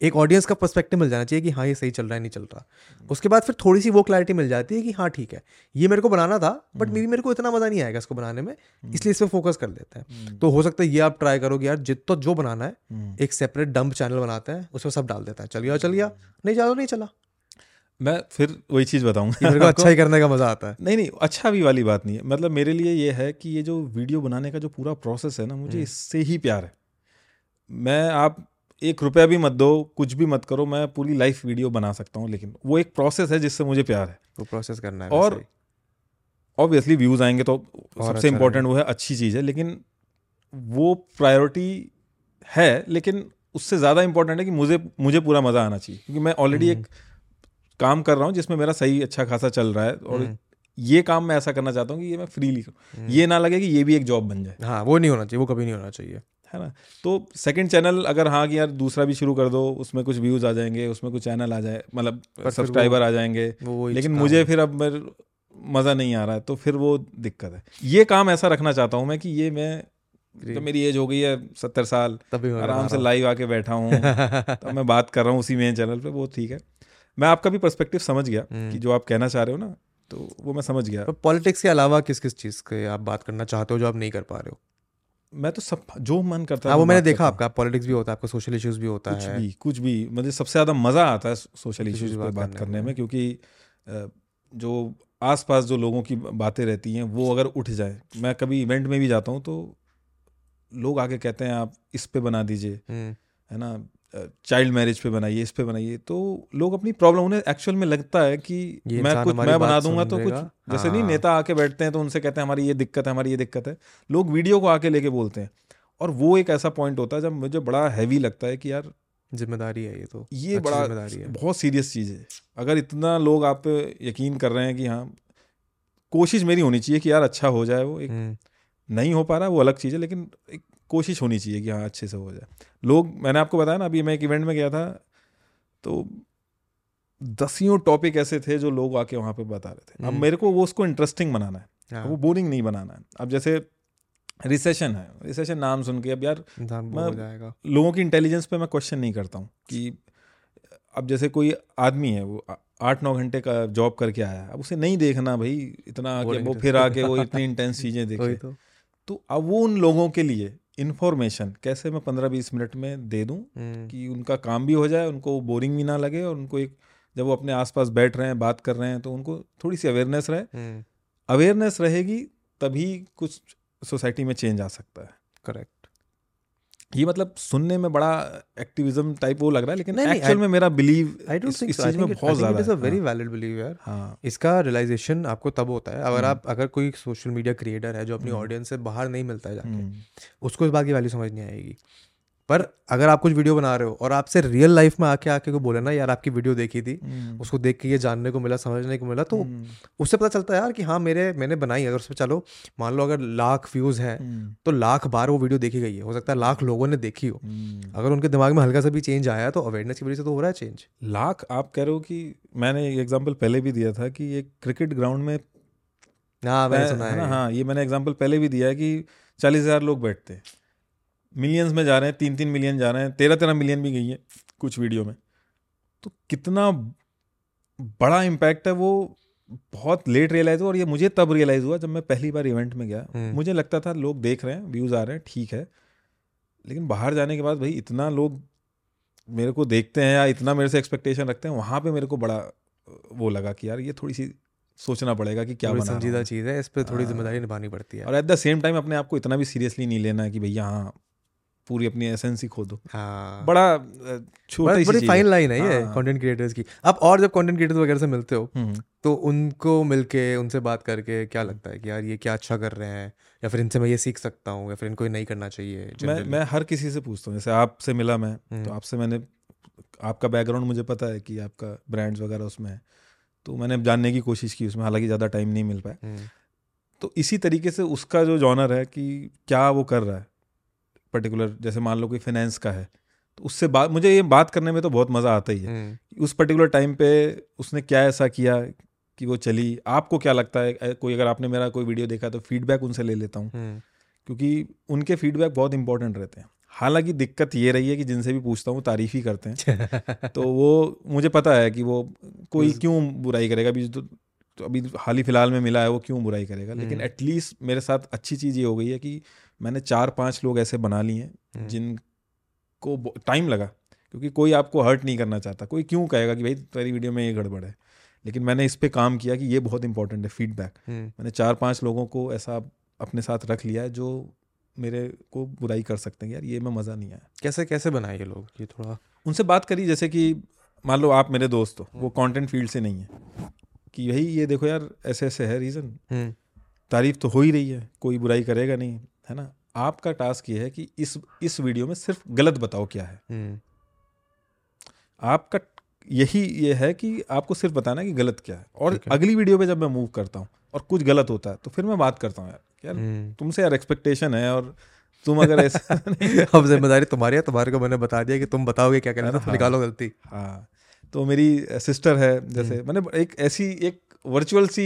S1: एक ऑडियंस का पर्सपेक्टिव मिल जाना चाहिए कि हाँ ये सही चल रहा है, नहीं चल रहा। उसके बाद फिर थोड़ी सी वो क्लैरिटी मिल जाती है कि हाँ ठीक है, ये मेरे को बनाना था बट मेरी, मेरे को इतना मज़ा नहीं आएगा इसको बनाने में, इसलिए इस पर फोकस कर देते हैं। तो हो सकता है ये आप ट्राई करोगे, यार जितना जो बनाना है। एक सेपरेट डंप चैनल बनाते हैं उसमें सब डाल देता है चल गया चल गया नहीं तो नहीं चला।
S2: मैं फिर वही चीज़ बताऊँगा।
S1: मेरे को अच्छा ही करने का मज़ा आता है।
S2: नहीं नहीं अच्छा भी वाली बात नहीं है। मतलब मेरे लिए ये है कि ये जो वीडियो बनाने का जो पूरा प्रोसेस है ना मुझे
S1: हम्म।
S2: इससे ही प्यार है। मैं आप एक रुपया भी मत दो कुछ भी मत करो मैं पूरी लाइफ वीडियो बना सकता हूँ लेकिन वो एक प्रोसेस है जिससे मुझे प्यार है।
S1: वो प्रोसेस करना है
S2: और ऑब्वियसली व्यूज़ आएँगे तो सबसे
S1: अच्छा
S2: इम्पोर्टेंट वो है अच्छी चीज़ है लेकिन वो प्रायोरिटी है लेकिन उससे ज़्यादा इम्पोर्टेंट है कि मुझे मुझे पूरा मज़ा आना चाहिए क्योंकि मैं ऑलरेडी एक काम कर रहा हूँ जिसमें मेरा सही अच्छा खासा चल रहा है और
S1: हम्म,
S2: ये काम मैं ऐसा करना चाहता हूँ कि ये मैं फ्रीली करूँ।
S1: हम्म।
S2: ये ना लगे कि ये भी एक जॉब बन जाए।
S1: हाँ वो नहीं होना चाहिए वो कभी नहीं होना चाहिए।
S2: है ना? तो सेकंड चैनल अगर हाँ कि यार दूसरा भी शुरू कर दो उसमें कुछ व्यूज़ आ जाएँगे उसमें कुछ चैनल आ जाए मतलब सब्सक्राइबर आ जाएँगे।
S1: वो
S2: लेकिन मुझे फिर अब मेरे मज़ा नहीं आ रहा है तो फिर वो दिक्कत है। ये काम ऐसा रखना चाहता हूँ मैं कि ये मैं। जब मेरी एज हो गई है सत्तर साल
S1: तभी
S2: आराम से लाइव आके बैठा हूँ
S1: हूँ।
S2: मैं बात कर रहा हूँ उसी मेन चैनल पे वो ठीक है। मैं आपका भी पर्सपेक्टिव समझ गया
S1: हम्म।
S2: कि जो आप कहना चाह रहे हो ना तो वो मैं समझ गया।
S1: पॉलिटिक्स के अलावा किस किस चीज़ के आप बात करना चाहते हो जो आप नहीं कर पा रहे हो?
S2: मैं तो सब जो मन करता है
S1: हाँ वो मैंने देखा आपका पॉलिटिक्स भी होता है आपका सोशल इश्यूज़ भी होता
S2: कुछ
S1: है।
S2: भी कुछ भी मुझे सबसे ज़्यादा मज़ा आता है सोशल इश्यूज़
S1: पे
S2: पे
S1: बात करने में।
S2: क्योंकि जो आसपास जो लोगों की बातें रहती हैं वो अगर उठ जाए मैं कभी इवेंट में भी जाता हूँ तो लोग आके कहते हैं आप इस पे बना दीजिए।
S1: हम्म,
S2: है ना? चाइल्ड मैरिज पे बनाइए इस पे बनाइए तो लोग अपनी प्रॉब्लम उन्हें एक्चुअल में लगता है कि मैं कुछ मैं बना दूँगा तो कुछ। जैसे नहीं
S1: हाँ।
S2: नेता आके बैठते हैं तो उनसे कहते हैं हमारी ये दिक्कत है हमारी ये दिक्कत है। लोग वीडियो को आके लेके बोलते हैं। और वो एक ऐसा पॉइंट होता है जब मुझे बड़ा हैवी लगता है कि यार
S1: ज़िम्मेदारी है ये तो।
S2: ये बड़ा
S1: ज़िम्मेदारी है।
S2: बहुत सीरियस चीज़ है। अगर इतना लोग आप पे यकीन कर रहे हैं कि हाँ कोशिश मेरी होनी चाहिए कि यार अच्छा हो जाए वो एक
S1: हम्म,
S2: नहीं हो पा रहा वो अलग चीज़ है लेकिन एक कोशिश होनी चाहिए कि हाँ अच्छे से हो जाए। लोग मैंने आपको बताया ना अभी मैं एक इवेंट में गया था तो दसियों टॉपिक ऐसे थे जो लोग आके वहाँ पे बता रहे थे। अब
S1: हम्म।
S2: मेरे को वो उसको इंटरेस्टिंग बनाना है।
S1: हाँ,
S2: वो बोरिंग नहीं बनाना है। अब जैसे रिसेशन है रिसेशन नाम सुन के अब यार मैं-
S1: जाएगा।
S2: लोगों की इंटेलिजेंस पे मैं क्वेश्चन नहीं करता हूँ कि अब जैसे कोई आदमी है वो आठ नौ घंटे का जॉब करके आया अब उसे नहीं देखना भाई इतना आके वो फिर आके वो इतनी इंटेंस चीज़ें देखे।
S1: तो।
S2: तो अब वो उन लोगों के लिए इन्फॉर्मेशन कैसे मैं पंद्रह बीस मिनट में दे दूँ
S1: हम्म,
S2: कि उनका काम भी हो जाए उनको बोरिंग भी ना लगे और उनको एक जब वो अपने आसपास बैठ रहे हैं बात कर रहे हैं तो उनको थोड़ी सी अवेयरनेस रहे।
S1: हम्म,
S2: अवेयरनेस रहेगी तभी कुछ सोसाइटी में चेंज आ सकता है।
S1: करेक्ट
S2: ये मतलब सुनने में बड़ा एक्टिविज्म टाइप वो लग रहा है लेकिन
S1: नहीं,
S2: एक्चुअल में मेरा बिलीव
S1: आई डोंट
S2: इस,
S1: थिंक
S2: इस चीज़ में बहुत
S1: इट
S2: ज़्यादा
S1: इज़ अ
S2: है।
S1: वेरी वैलिड बिलीव यार
S2: हाँ
S1: इसका रियलाइजेशन आपको तब होता है अगर
S2: हम्म।
S1: आप अगर कोई सोशल मीडिया क्रिएटर है जो अपनी
S2: हम्म।
S1: ऑडियंस से बाहर नहीं मिलता है जाके
S2: हम्म,
S1: उसको इस बात की वैल्यू समझ नहीं आएगी पर अगर आप कुछ वीडियो बना रहे हो और आपसे रियल लाइफ में आके आके को बोले ना यार आपकी वीडियो देखी थी
S2: हम्म,
S1: उसको देख के ये जानने को मिला समझने को मिला तो उससे पता चलता है यार कि हाँ मेरे मैंने बनाई अगर उसमें चलो मान लो अगर लाख व्यूज़ हैं
S2: हम्म,
S1: तो लाख बार वो वीडियो देखी गई है। हो सकता है लाख लोगों ने देखी हो।
S2: हम्म।
S1: अगर उनके दिमाग में हल्का सा भी चेंज आया तो अवेयरनेस की वजह से तो हो रहा है चेंज
S2: लाख आप कह रहे हो कि मैंने एक एग्जांपल पहले भी दिया था कि एक क्रिकेट ग्राउंड में
S1: हाँ मैंने सुना
S2: है
S1: है ये।
S2: मैंने एग्जांपल पहले भी दिया है कि चालीस हज़ार लोग बैठते हैं। मिलियंस में जा रहे हैं तीन तीन मिलियन जा रहे हैं तेरह तेरह मिलियन भी गई है कुछ वीडियो में। तो कितना बड़ा इम्पैक्ट है वो बहुत लेट रियलाइज़ हुआ और ये मुझे तब रियलाइज़ हुआ जब मैं पहली बार इवेंट में गया।
S1: हम्म।
S2: मुझे लगता था लोग देख रहे हैं व्यूज़ आ रहे हैं ठीक है। लेकिन बाहर जाने के बाद भाई इतना लोग मेरे को देखते हैं या इतना मेरे से एक्सपेक्टेशन रखते हैं वहाँ पे मेरे को बड़ा वो लगा कि यार ये थोड़ी सी सोचना पड़ेगा कि क्या
S1: संजीदा चीज़ है इस पर थोड़ी
S2: हाँ।
S1: ज़िम्मेदारी निभानी पड़ती है।
S2: और एट द सेम टाइम अपने आप को इतना भी सीरियसली नहीं लेना है कि भैया हाँ पूरी अपनी एसेंस ही खो दो।
S1: हाँ।
S2: बड़ा छोटी
S1: बड़ी फाइन लाइन है। ये
S2: हाँ।
S1: कंटेंट क्रिएटर्स की। अब और जब कंटेंट क्रिएटर्स वगैरह से मिलते हो
S2: हम्म,
S1: तो उनको मिलके उनसे बात करके क्या लगता है कि यार ये क्या अच्छा कर रहे हैं? या फिर इनसे मैं ये सीख सकता हूँ या फिर इनको ये नहीं करना चाहिए
S2: मैं मैं हर किसी से पूछता हूँ जैसे आपसे मिला मैं तो
S1: हम्म।
S2: आपसे मैंने आपका बैकग्राउंड मुझे पता है कि आपका ब्रांड्स वगैरह उसमें है। तो मैंने जानने की कोशिश की उसमें हालाँकि ज़्यादा टाइम नहीं मिल पाया।
S1: हम्म,
S2: तो इसी तरीके से उसका जो जॉनर है कि क्या वो कर रहा है पर्टिकुलर जैसे मान लो कोई फाइनेंस का है तो उससे बात मुझे ये बात करने में तो बहुत मज़ा आता ही है।
S1: हम्म,
S2: कि उस पर्टिकुलर टाइम पे उसने क्या ऐसा किया कि वो चली? आपको क्या लगता है? कोई अगर आपने मेरा कोई वीडियो देखा तो फीडबैक उनसे ले लेता हूँ।
S1: हम्म,
S2: क्योंकि उनके फीडबैक बहुत इंपॉर्टेंट रहते हैं। हालाँकि दिक्कत ये रही है कि जिनसे भी पूछता हूँ तारीफ़ ही करते हैं। तो वो मुझे पता है कि वो कोई क्यों बुराई करेगा? अभी तो, तो अभी हाल ही फ़िलहाल में मिला है वो क्यों बुराई करेगा? लेकिन
S1: हम्म।
S2: एटलीस्ट मेरे साथ अच्छी चीज़ ये हो गई है कि मैंने चार पाँच लोग ऐसे बना लिए हैं
S1: हम्म,
S2: जिनको टाइम लगा क्योंकि कोई आपको हर्ट नहीं करना चाहता। कोई क्यों कहेगा कि भाई तेरी वीडियो में ये गड़बड़ है? लेकिन मैंने इस पर काम किया कि ये बहुत इंपॉर्टेंट है फीडबैक
S1: हम्म,
S2: मैंने चार पाँच लोगों को ऐसा अपने साथ रख लिया है जो मेरे को बुराई कर सकते हैं यार ये में मज़ा नहीं आया।
S1: कैसे कैसे बनाए ये लोग? ये थोड़ा
S2: उनसे बात करी जैसे कि मान लो आप मेरे दोस्त हो वो कंटेंट फ़ील्ड से नहीं है कि भाई ये देखो यार ऐसे ऐसे है रीज़न
S1: हम्म,
S2: तारीफ़ तो हो ही रही है कोई बुराई करेगा नहीं। है ना आपका टास्क ये है कि इस इस वीडियो में सिर्फ़ गलत बताओ क्या है
S1: हम्म,
S2: आपका यही ये है कि आपको सिर्फ़ बताना है कि गलत क्या है और
S1: है।
S2: अगली वीडियो पे जब मैं मूव करता हूँ और कुछ गलत होता है तो फिर मैं बात करता हूँ यार यार
S1: हम्म।
S2: तुमसे यार एक्सपेक्टेशन है और तुम अगर ऐसा
S1: अब ज़िम्मेदारी तुम्हारी है तुम्हारे को मैंने बता दिया कि तुम बताओगे क्या करना है, तो
S2: हाँ।
S1: निकालो गलती
S2: हाँ तो मेरी सिस्टर है जैसे
S1: हम्म।
S2: मैंने एक ऐसी एक वर्चुअल सी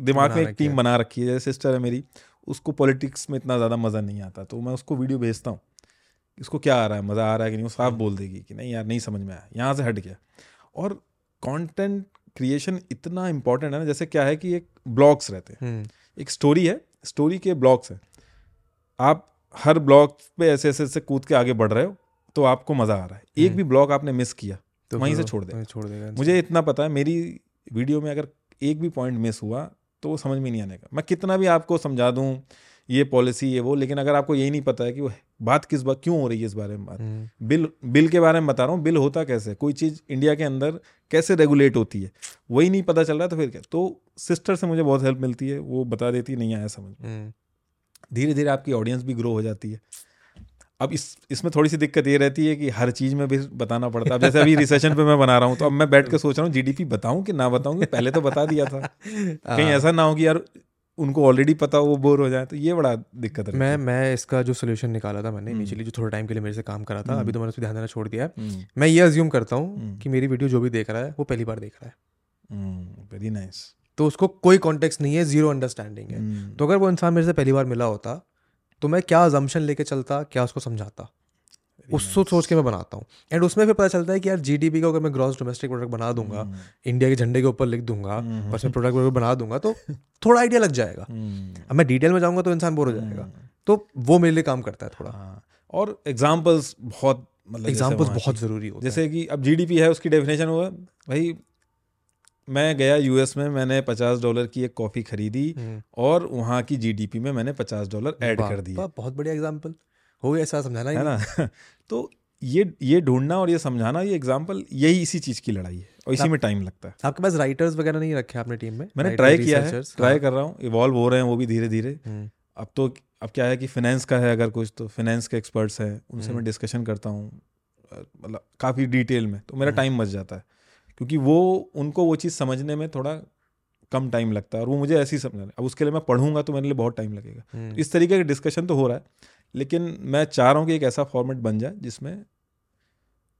S2: दिमाग में एक टीम बना रखी है जैसे सिस्टर है मेरी उसको पॉलिटिक्स में इतना ज़्यादा मज़ा नहीं आता। तो मैं उसको वीडियो भेजता हूँ। इसको क्या आ रहा है? मज़ा आ रहा है कि नहीं? वो साफ़। बोल देगी कि नहीं यार नहीं समझ में आया। यहाँ से हट गया। और कंटेंट क्रिएशन इतना इंपॉर्टेंट है ना जैसे क्या है कि एक ब्लॉग्स रहते हैं।
S1: हम्म,
S2: एक स्टोरी है स्टोरी के ब्लॉग्स हैं। आप हर ब्लॉग पे ऐसे ऐसे ऐसे कूद के आगे बढ़ रहे हो तो आपको मज़ा आ रहा है। एक
S1: हम्म।
S2: भी ब्लॉग आपने मिस किया
S1: तो
S2: वहीं से छोड़ दे।
S1: छोड़ देगा।
S2: मुझे इतना पता है मेरी वीडियो में अगर एक भी पॉइंट मिस हुआ तो वो समझ में नहीं आने का। मैं कितना भी आपको समझा दूँ ये पॉलिसी ये वो लेकिन अगर आपको यही नहीं पता है कि वो बात किस बात क्यों हो रही है इस बारे में बात?
S1: हम्म,
S2: बिल बिल के बारे में बता रहा हूँ बिल होता कैसे? कोई चीज़ इंडिया के अंदर कैसे रेगुलेट होती है? वही नहीं पता चल रहा तो फिर क्या? तो सिस्टर से मुझे बहुत हेल्प मिलती है वो बता देती नहीं आया समझ में।
S1: हम्म,
S2: धीरे धीरे आपकी ऑडियंस भी ग्रो हो जाती है। अब इस इसमें थोड़ी सी दिक्कत ये रहती है कि हर चीज़ में भी बताना पड़ता है। अब जैसे अभी रिसेशन पे मैं बना रहा हूँ तो अब मैं बैठ के सोच रहा हूँ जीडीपी बताऊँ कि ना बताऊँ कि पहले तो बता दिया था। कहीं
S1: हाँ।
S2: ऐसा ना हो कि यार उनको ऑलरेडी पता हो वो बोर हो जाए तो ये बड़ा दिक्कत रहती
S1: मैं
S2: है।
S1: मैं इसका जो सोल्यूशन निकाला था मैंने
S2: हम्म।
S1: इनिशियली जो थोड़ा टाइम के लिए मेरे से काम करा था
S2: हम्म।
S1: अभी तो मैंने उस पर ध्यान देना छोड़ दिया है।
S2: हम्म,
S1: मैं ये अज्यूम करता हूँ
S2: हम्म।
S1: कि मेरी वीडियो जो भी देख रहा है वो पहली बार देख रहा है।
S2: हम्म, वेरी नाइस
S1: तो उसको कोई कॉन्टेक्स्ट नहीं है ज़ीरो अंडरस्टैंडिंग है।
S2: हम्म,
S1: तो अगर वो इंसान मेरे से पहली बार मिला होता तो मैं क्या अजम्पशन लेके चलता क्या उसको समझाता? उसको सोच के मैं बनाता हूँ। एंड उसमें फिर पता चलता है कि यार जीडीपी का अगर मैं ग्रॉस डोमेस्टिक प्रोडक्ट बना दूँगा
S2: हम्म,
S1: इंडिया के झंडे के ऊपर लिख दूँगा
S2: हम्म,
S1: और उसमें प्रोडक्ट वगैरह बना दूँगा तो थोड़ा आइडिया लग जाएगा।
S2: हम्म,
S1: अब मैं डिटेल में जाऊँगा तो इंसान बोर हो जाएगा।
S2: हम्म,
S1: तो वो मेरे लिए काम करता है थोड़ा।
S2: हाँ, और एग्जाम्पल्स बहुत मतलब
S1: एग्जाम्पल्स बहुत ज़रूरी हो
S2: जैसे कि अब जीडीपी है उसकी डेफिनेशन हुआ भाई मैं गया यूएस में मैंने पचास डॉलर की एक कॉफ़ी खरीदी
S1: हम्म,
S2: और वहाँ की जीडीपी में मैंने पचास डॉलर ऐड कर दिए।
S1: बहुत बढ़िया एग्ज़ाम्पल हो गया ऐसा समझाना है
S2: ना? तो ये ये ढूंढना और ये समझाना ये एग्ज़ाम्पल यही इसी चीज़ की लड़ाई है और इसी में टाइम लगता है।
S1: आपके पास राइटर्स वगैरह नहीं रखे आपने टीम में?
S2: मैंने ट्राई किया है ट्राई
S1: हाँ।
S2: कर रहा हूँ इवॉल्व हो रहे हैं वो भी धीरे धीरे
S1: हम्म,
S2: अब तो अब क्या है कि फिनेंस का है अगर कुछ तो फिनेंस के एक्सपर्ट्स हैं उनसे
S1: हम्म।
S2: मैं डिस्कशन करता हूँ मतलब काफ़ी डिटेल में तो मेरा। टाइम बच जाता है। क्योंकि वो उनको वो चीज़ समझने में थोड़ा कम टाइम लगता है और वो मुझे ऐसे ही समझना अब उसके लिए मैं पढ़ूँगा तो मेरे लिए बहुत टाइम लगेगा।
S1: हम्म,
S2: इस तरीके का डिस्कशन तो हो रहा है लेकिन मैं चाह रहा हूँ कि एक ऐसा फॉर्मेट बन जाए जिसमें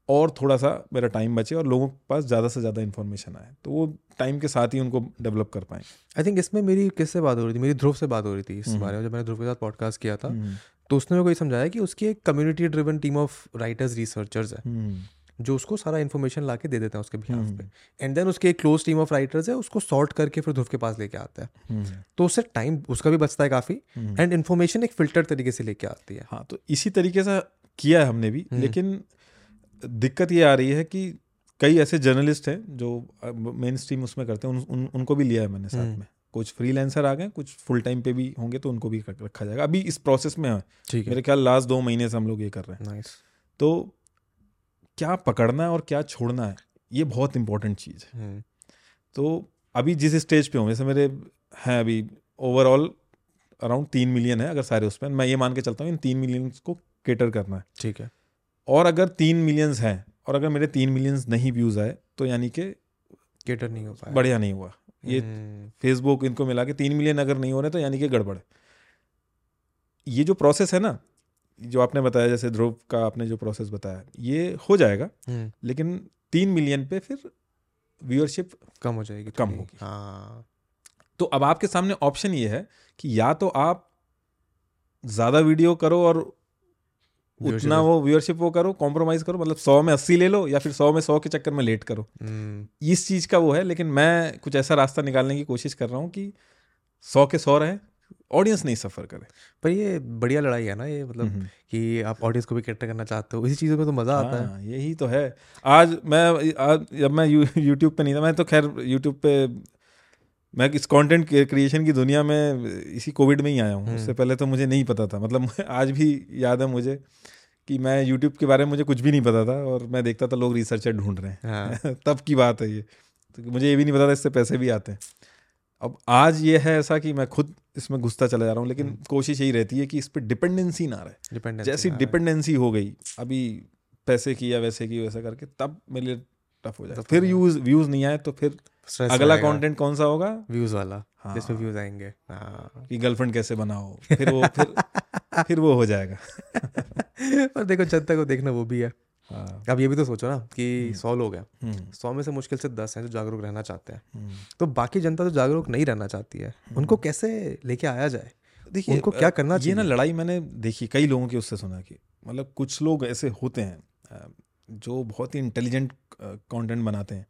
S2: और थोड़ा सा मेरा टाइम बचे और लोगों के पास ज़्यादा से ज़्यादा इन्फॉर्मेशन आए तो वो टाइम के साथ ही उनको डेवलप कर पाएँगे।
S1: आई थिंक इसमें मेरी किससे बात हो रही थी? मेरी ध्रुव से बात हो रही थी इस
S2: हम्म।
S1: बारे में जब मैंने ध्रुव के साथ पॉडकास्ट किया था।
S2: हम्म,
S1: तो उसने मेरे को ये समझाया कि उसकी एक community driven team of writers researchers है जो उसको सारा इन्फॉर्मेशन ला के दे देते हैं उसके बिहाफ
S2: हम्म,
S1: पे एंड देन उसके एक क्लोज टीम ऑफ़ राइटर्स है उसको सॉर्ट करके फिर ध्रुव के पास लेके आता है।
S2: हम्म,
S1: तो उससे टाइम उसका भी बचता है काफ़ी।
S2: हम्म।
S1: एंड इन्फॉर्मेशन एक फ़िल्टर तरीके से लेके आती है।
S2: हाँ तो इसी तरीके से किया है हमने भी
S1: हम्म।
S2: लेकिन दिक्कत ये आ रही है कि कई ऐसे जर्नलिस्ट हैं जो मेन स्ट्रीम उसमें करते हैं उन, उन, उनको भी लिया है मैंने साथ
S1: हम्म।
S2: में। कुछ फ्रीलांसर आ गए कुछ फुल टाइम पे भी होंगे तो उनको भी रखा जाएगा। अभी इस प्रोसेस में है।
S1: है।
S2: मेरे ख्याल लास्ट दो महीने से हम लोग ये कर रहे हैं। तो क्या पकड़ना है और क्या छोड़ना है ये बहुत इंपॉर्टेंट चीज़ है।
S1: हम्म,
S2: तो अभी जिस स्टेज पे हूँ जैसे मेरे हैं अभी ओवरऑल अराउंड तीन मिलियन है अगर सारे उसमें मैं ये मान के चलता हूँ इन तीन मिलियन को केटर करना है।
S1: ठीक है।
S2: और अगर तीन मिलियंस हैं और अगर मेरे तीन मिलियंस नहीं व्यूज़ आए तो यानी कि
S1: केटर नहीं हो पाया।
S2: बढ़िया नहीं हुआ। ये
S1: हम्म,
S2: फेसबुक इनको मिला के तीन मिलियन अगर नहीं हो रहे तो यानी कि गड़बड़ ये जो प्रोसेस है ना जो आपने बताया जैसे ध्रुव का आपने जो प्रोसेस बताया ये हो जाएगा
S1: हम्म,
S2: लेकिन तीन मिलियन पे फिर व्यूअरशिप
S1: कम हो जाएगी
S2: कम होगी।
S1: हाँ।
S2: तो अब आपके सामने ऑप्शन ये है कि या तो आप ज़्यादा वीडियो करो और उतना वो व्यूअरशिप वो करो कॉम्प्रोमाइज करो मतलब सौ में अस्सी ले लो या फिर सौ में सौ के चक्कर में लेट करो।
S1: हम्म,
S2: इस चीज़ का वो है लेकिन मैं कुछ ऐसा रास्ता निकालने की कोशिश कर रहा हूँ कि सौ के सौ रहे ऑडियंस नहीं सफ़र करे।
S1: पर ये बढ़िया लड़ाई है ना ये मतलब
S2: हम्म।
S1: कि आप ऑडियंस को भी कैटर करना चाहते हो इसी चीज़ों में तो मज़ा आता है।
S2: हाँ, यही तो है। आज मैं आज जब मैं यू, यूट्यूब पे नहीं था मैं तो खैर यूट्यूब पे मैं इस कंटेंट क्रिएशन की दुनिया में इसी कोविड में ही आया हूँ।
S1: हम्म।
S2: उससे पहले तो मुझे नहीं पता था। मतलब आज भी याद है मुझे कि मैं यूट्यूब के बारे में मुझे कुछ भी नहीं पता था और मैं देखता था लोग रिसर्चर ढूंढ रहे
S1: हाँ।
S2: हैं। तब की बात है ये। तो मुझे ये भी नहीं पता था इससे पैसे भी आते हैं। अब आज ये है ऐसा कि मैं खुद इसमें घुसता चला जा रहा हूँ लेकिन
S1: हम्म।
S2: कोशिश यही रहती है कि इस पर डिपेंडेंसी ना रहे।
S1: डिपेंडेंस
S2: जैसी डिपेंडेंसी हो गई अभी पैसे की या वैसे की वैसा करके तब मेरे लिए टफ हो जाए।
S1: Tough हो
S2: फिर यूज़ व्यूज़ नहीं आए तो फिर अगला कंटेंट कौन सा होगा?
S1: व्यूज़ वाला
S2: हाँ।
S1: जिसमें व्यूज़ आएँगे। हाँ।
S2: कि गर्लफ्रेंड कैसे बनाओ? फिर वो फिर फिर वो हो जाएगा।
S1: और देखो जनता को देखना वो भी है
S2: हाँ।
S1: अब ये भी तो सोचो ना कि
S2: हम्म।
S1: सौ लोग हैं।
S2: हम्म,
S1: सौ में से मुश्किल से दस हैं जो जागरूक रहना चाहते हैं।
S2: हम्म।
S1: तो बाकी जनता जो जागरूक नहीं रहना चाहती है। उनको कैसे लेके आया जाए?
S2: देखिए
S1: उनको क्या करना
S2: ये ना लड़ाई मैंने देखी कई लोगों की उससे सुना कि मतलब कुछ लोग ऐसे होते हैं जो बहुत ही इंटेलिजेंट कंटेंट बनाते हैं।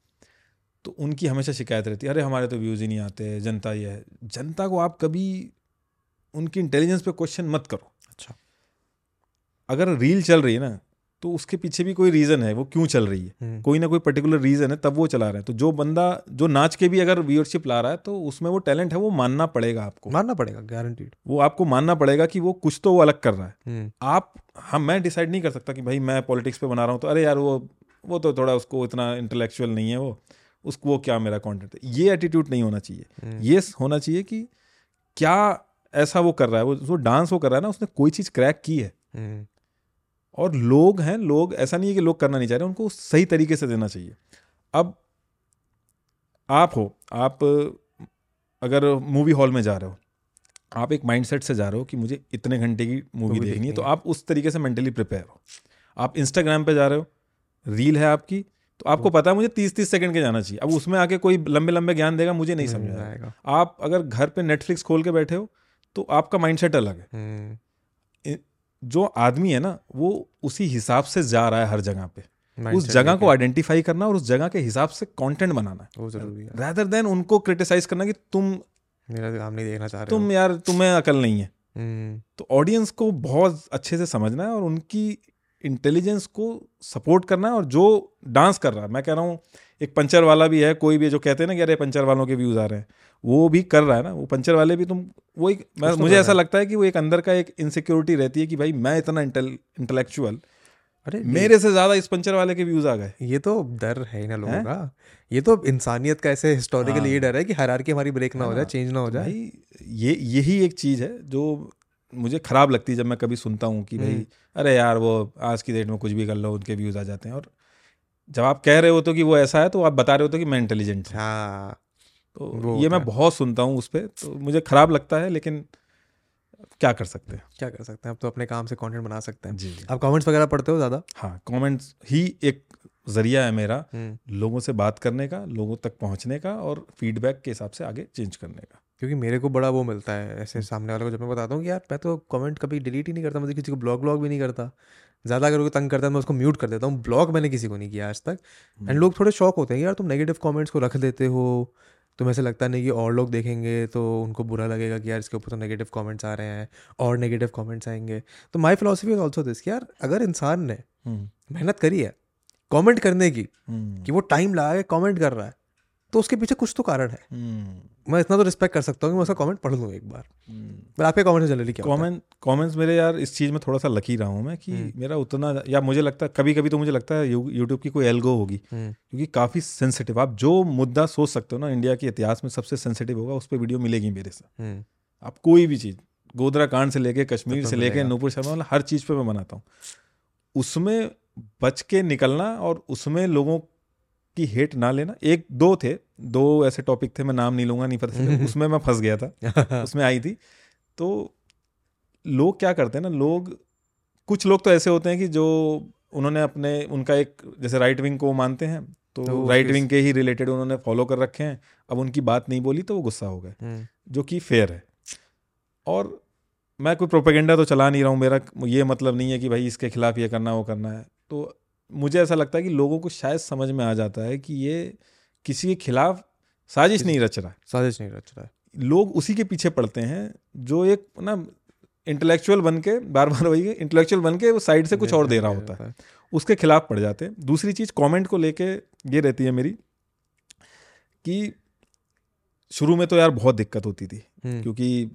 S2: तो उनकी हमेशा शिकायत रहती है अरे हमारे तो व्यूज़ ही नहीं आते जनता ये है। जनता को आप कभी उनकी इंटेलिजेंस पे क्वेश्चन मत करो।
S1: अच्छा।
S2: अगर रील चल रही है ना तो उसके पीछे भी कोई रीज़न है वो क्यों चल रही है?
S1: हम्म,
S2: कोई ना कोई पर्टिकुलर रीज़न है तब वो चला रहे हैं। तो जो बंदा जो नाच के भी अगर व्यूअरशिप ला रहा है तो उसमें वो टैलेंट है वो मानना पड़ेगा आपको।
S1: मानना पड़ेगा गारंटीड
S2: वो आपको मानना पड़ेगा कि वो कुछ तो वो अलग कर रहा है।
S1: हम्म,
S2: आप हम मैं डिसाइड नहीं कर सकता कि भाई मैं पॉलिटिक्स पे बना रहा हूँ तो अरे यार वो वो तो थोड़ा उसको इतना इंटेलेक्चुअल नहीं है वो। उसको वो क्या मेरा कंटेंट है? ये एटीट्यूड नहीं होना चाहिए।
S1: हम्म,
S2: ये होना चाहिए कि क्या ऐसा वो कर रहा है वो जो डांस वो कर रहा है ना उसने कोई चीज़ क्रैक की है। और लोग हैं लोग ऐसा नहीं है कि लोग करना नहीं चाह रहे उनको सही तरीके से देना चाहिए। अब आप हो आप अगर मूवी हॉल में जा रहे हो आप एक माइंडसेट से जा रहे हो कि मुझे इतने घंटे की मूवी
S1: Movie
S2: देखनी है तो आप उस तरीके से मेंटली प्रिपेयर हो। आप इंस्टाग्राम पे जा रहे हो रील है आपकी तो आपको पता है मुझे तीस तीस सेकंड के जाना चाहिए। अब उसमें आके कोई लंबे लंबे ज्ञान देगा मुझे नहीं समझ आएगा।
S1: आएगा।
S2: आप अगर घर पे नेटफ्लिक्स खोल के बैठे हो तो आपका माइंडसेट अलग है।
S1: हम्म,
S2: जो आदमी है ना वो उसी हिसाब से जा रहा है हर जगह पे। उस जगह को आइडेंटिफाई करना और उस जगह के हिसाब से कंटेंट बनाना। है
S1: वो ज़रूरी है।
S2: रादर देन उनको क्रिटिसाइज करना कि तुम
S1: मेरा काम नहीं देखना चाह रहे
S2: तुम यार तुम्हें अकल नहीं है।
S1: हम्म,
S2: तो ऑडियंस को बहुत अच्छे से समझना है और उनकी इंटेलिजेंस को सपोर्ट करना है और जो डांस कर रहा है। मैं कह रहा हूँ एक पंचर वाला भी है कोई भी जो कहते हैं ना कि अरे पंचर वालों के व्यूज़ आ रहे हैं। वो भी कर रहा है ना वो पंचर वाले भी तुम वो एक मैं
S1: तो
S2: मुझे ऐसा लगता है कि वो एक अंदर का एक इनसिक्योरिटी रहती है कि भाई मैं इतना इंटेलेक्चुअल
S1: अरे
S2: मेरे से ज़्यादा इस पंचर वाले के व्यूज़ आ गए।
S1: ये तो डर है ही ना लोगों का। ये तो इंसानियत का ऐसे हिस्टोरिकली ये
S2: हाँ।
S1: डर है कि हरारकी हमारी ब्रेक ना हो जाए
S2: हाँ,
S1: चेंज ना हो जाए।
S2: भाई ये यही एक चीज़ है जो मुझे खराब लगती है जब मैं कभी सुनता हूँ कि भाई
S1: हम्म।
S2: अरे यार वो आज की डेट में कुछ भी कर लो उनके व्यूज़ आ जाते हैं। और जब आप कह रहे हो तो कि वो ऐसा है तो आप बता रहे हो तो कि मैं इंटेलिजेंट हूँ।
S1: हाँ।
S2: तो ये मैं बहुत सुनता हूँ उस पर तो मुझे खराब लगता है लेकिन क्या कर सकते हैं?
S1: क्या कर सकते हैं? अब तो अपने काम से कंटेंट बना सकते हैं।
S2: जी
S1: आप कमेंट्स वगैरह पढ़ते हो ज़्यादा?
S2: हाँ कमेंट्स ही एक ज़रिया है मेरा
S1: हम्म।
S2: लोगों से बात करने का लोगों तक पहुँचने का और फीडबैक के हिसाब से आगे चेंज करने का।
S1: क्योंकि मेरे को बड़ा वो मिलता है ऐसे सामने वाले को जब मैं बताता हूँ कि यार मैं तो कमेंट कभी डिलीट ही नहीं करता मुझे किसी को ब्लॉग ब्लॉग भी नहीं करता। ज़्यादा अगर कोई तंग करता है मैं उसको म्यूट कर देता हूँ। ब्लॉग मैंने किसी को नहीं किया आज तक। एंड लोग थोड़े शौक होते हैं यार तुम नेगेटिव कॉमेंट्स को रख देते हो तुम्हें ऐसे लगता नहीं कि और लोग देखेंगे तो उनको बुरा लगेगा कि यार इसके ऊपर तो नेगेटिव कमेंट्स आ रहे हैं और नेगेटिव कमेंट्स आएँगे? तो my philosophy is also this यार अगर इंसान ने
S2: हम्म,
S1: मेहनत करी है कमेंट करने की
S2: हम्म,
S1: कि वो टाइम लगा के कमेंट कर रहा है तो उसके पीछे कुछ तो कारण है।
S2: हम्म,
S1: मैं इतना तो रिस्पेक्ट कर सकता हूँ कि मैं उसका कमेंट पढ़ लूँ एक बार।
S2: हम्म।
S1: पर आपके कमेंट जनरली क्या?
S2: कमेंट कमेंट्स मेरे यार इस चीज़ में थोड़ा सा लकी रहा हूँ मैं कि
S1: हम्म।
S2: मेरा उतना या मुझे लगता है कभी कभी तो मुझे लगता है यूट्यूब की कोई एल्गो होगी। क्योंकि काफ़ी सेंसिटिव आप जो मुद्दा सोच सकते हो ना इंडिया के इतिहास में सबसे सेंसिटिव होगा उस पर वीडियो मिलेगी मेरे से। आप कोई भी चीज़ गोदरा कांड से लेके कश्मीर से लेके नूपुर शर्मा मतलब हर चीज़ पर मैं बनाता हूँ। उसमें बच के निकलना और उसमें लोगों की हेट ना लेना। एक दो थे। दो ऐसे टॉपिक थे मैं नाम नहीं लूँगा नहीं पता उसमें मैं फंस गया था। उसमें आई थी। तो लोग क्या करते हैं ना लोग कुछ लोग तो ऐसे होते हैं कि जो उन्होंने अपने उनका एक जैसे राइट विंग को मानते हैं तो
S1: तो
S2: राइट विंग के ही रिलेटेड उन्होंने फॉलो कर रखे हैं। अब उनकी बात नहीं बोली तो वो गुस्सा हो गए
S1: हम्म,
S2: जो कि फेयर है। और मैं कोई प्रोपेगेंडा तो चला नहीं रहा हूँ मेरा ये मतलब नहीं है कि भाई इसके खिलाफ ये करना वो करना है। तो मुझे ऐसा लगता है कि लोगों को शायद समझ में आ जाता है कि ये किसी के खिलाफ साजिश नहीं रच रहा है।
S1: साजिश नहीं रच रहा है।
S2: लोग उसी के पीछे पड़ते हैं जो एक ना इंटेलेक्चुअल बन के बार बार वही इंटेलेक्चुअल बन के वो साइड से कुछ और दे रहा होता है। उसके खिलाफ पड़ जाते हैं। दूसरी चीज़ कमेंट को लेके ये रहती है मेरी कि शुरू में तो यार बहुत दिक्कत होती थी।
S1: हम्म,
S2: क्योंकि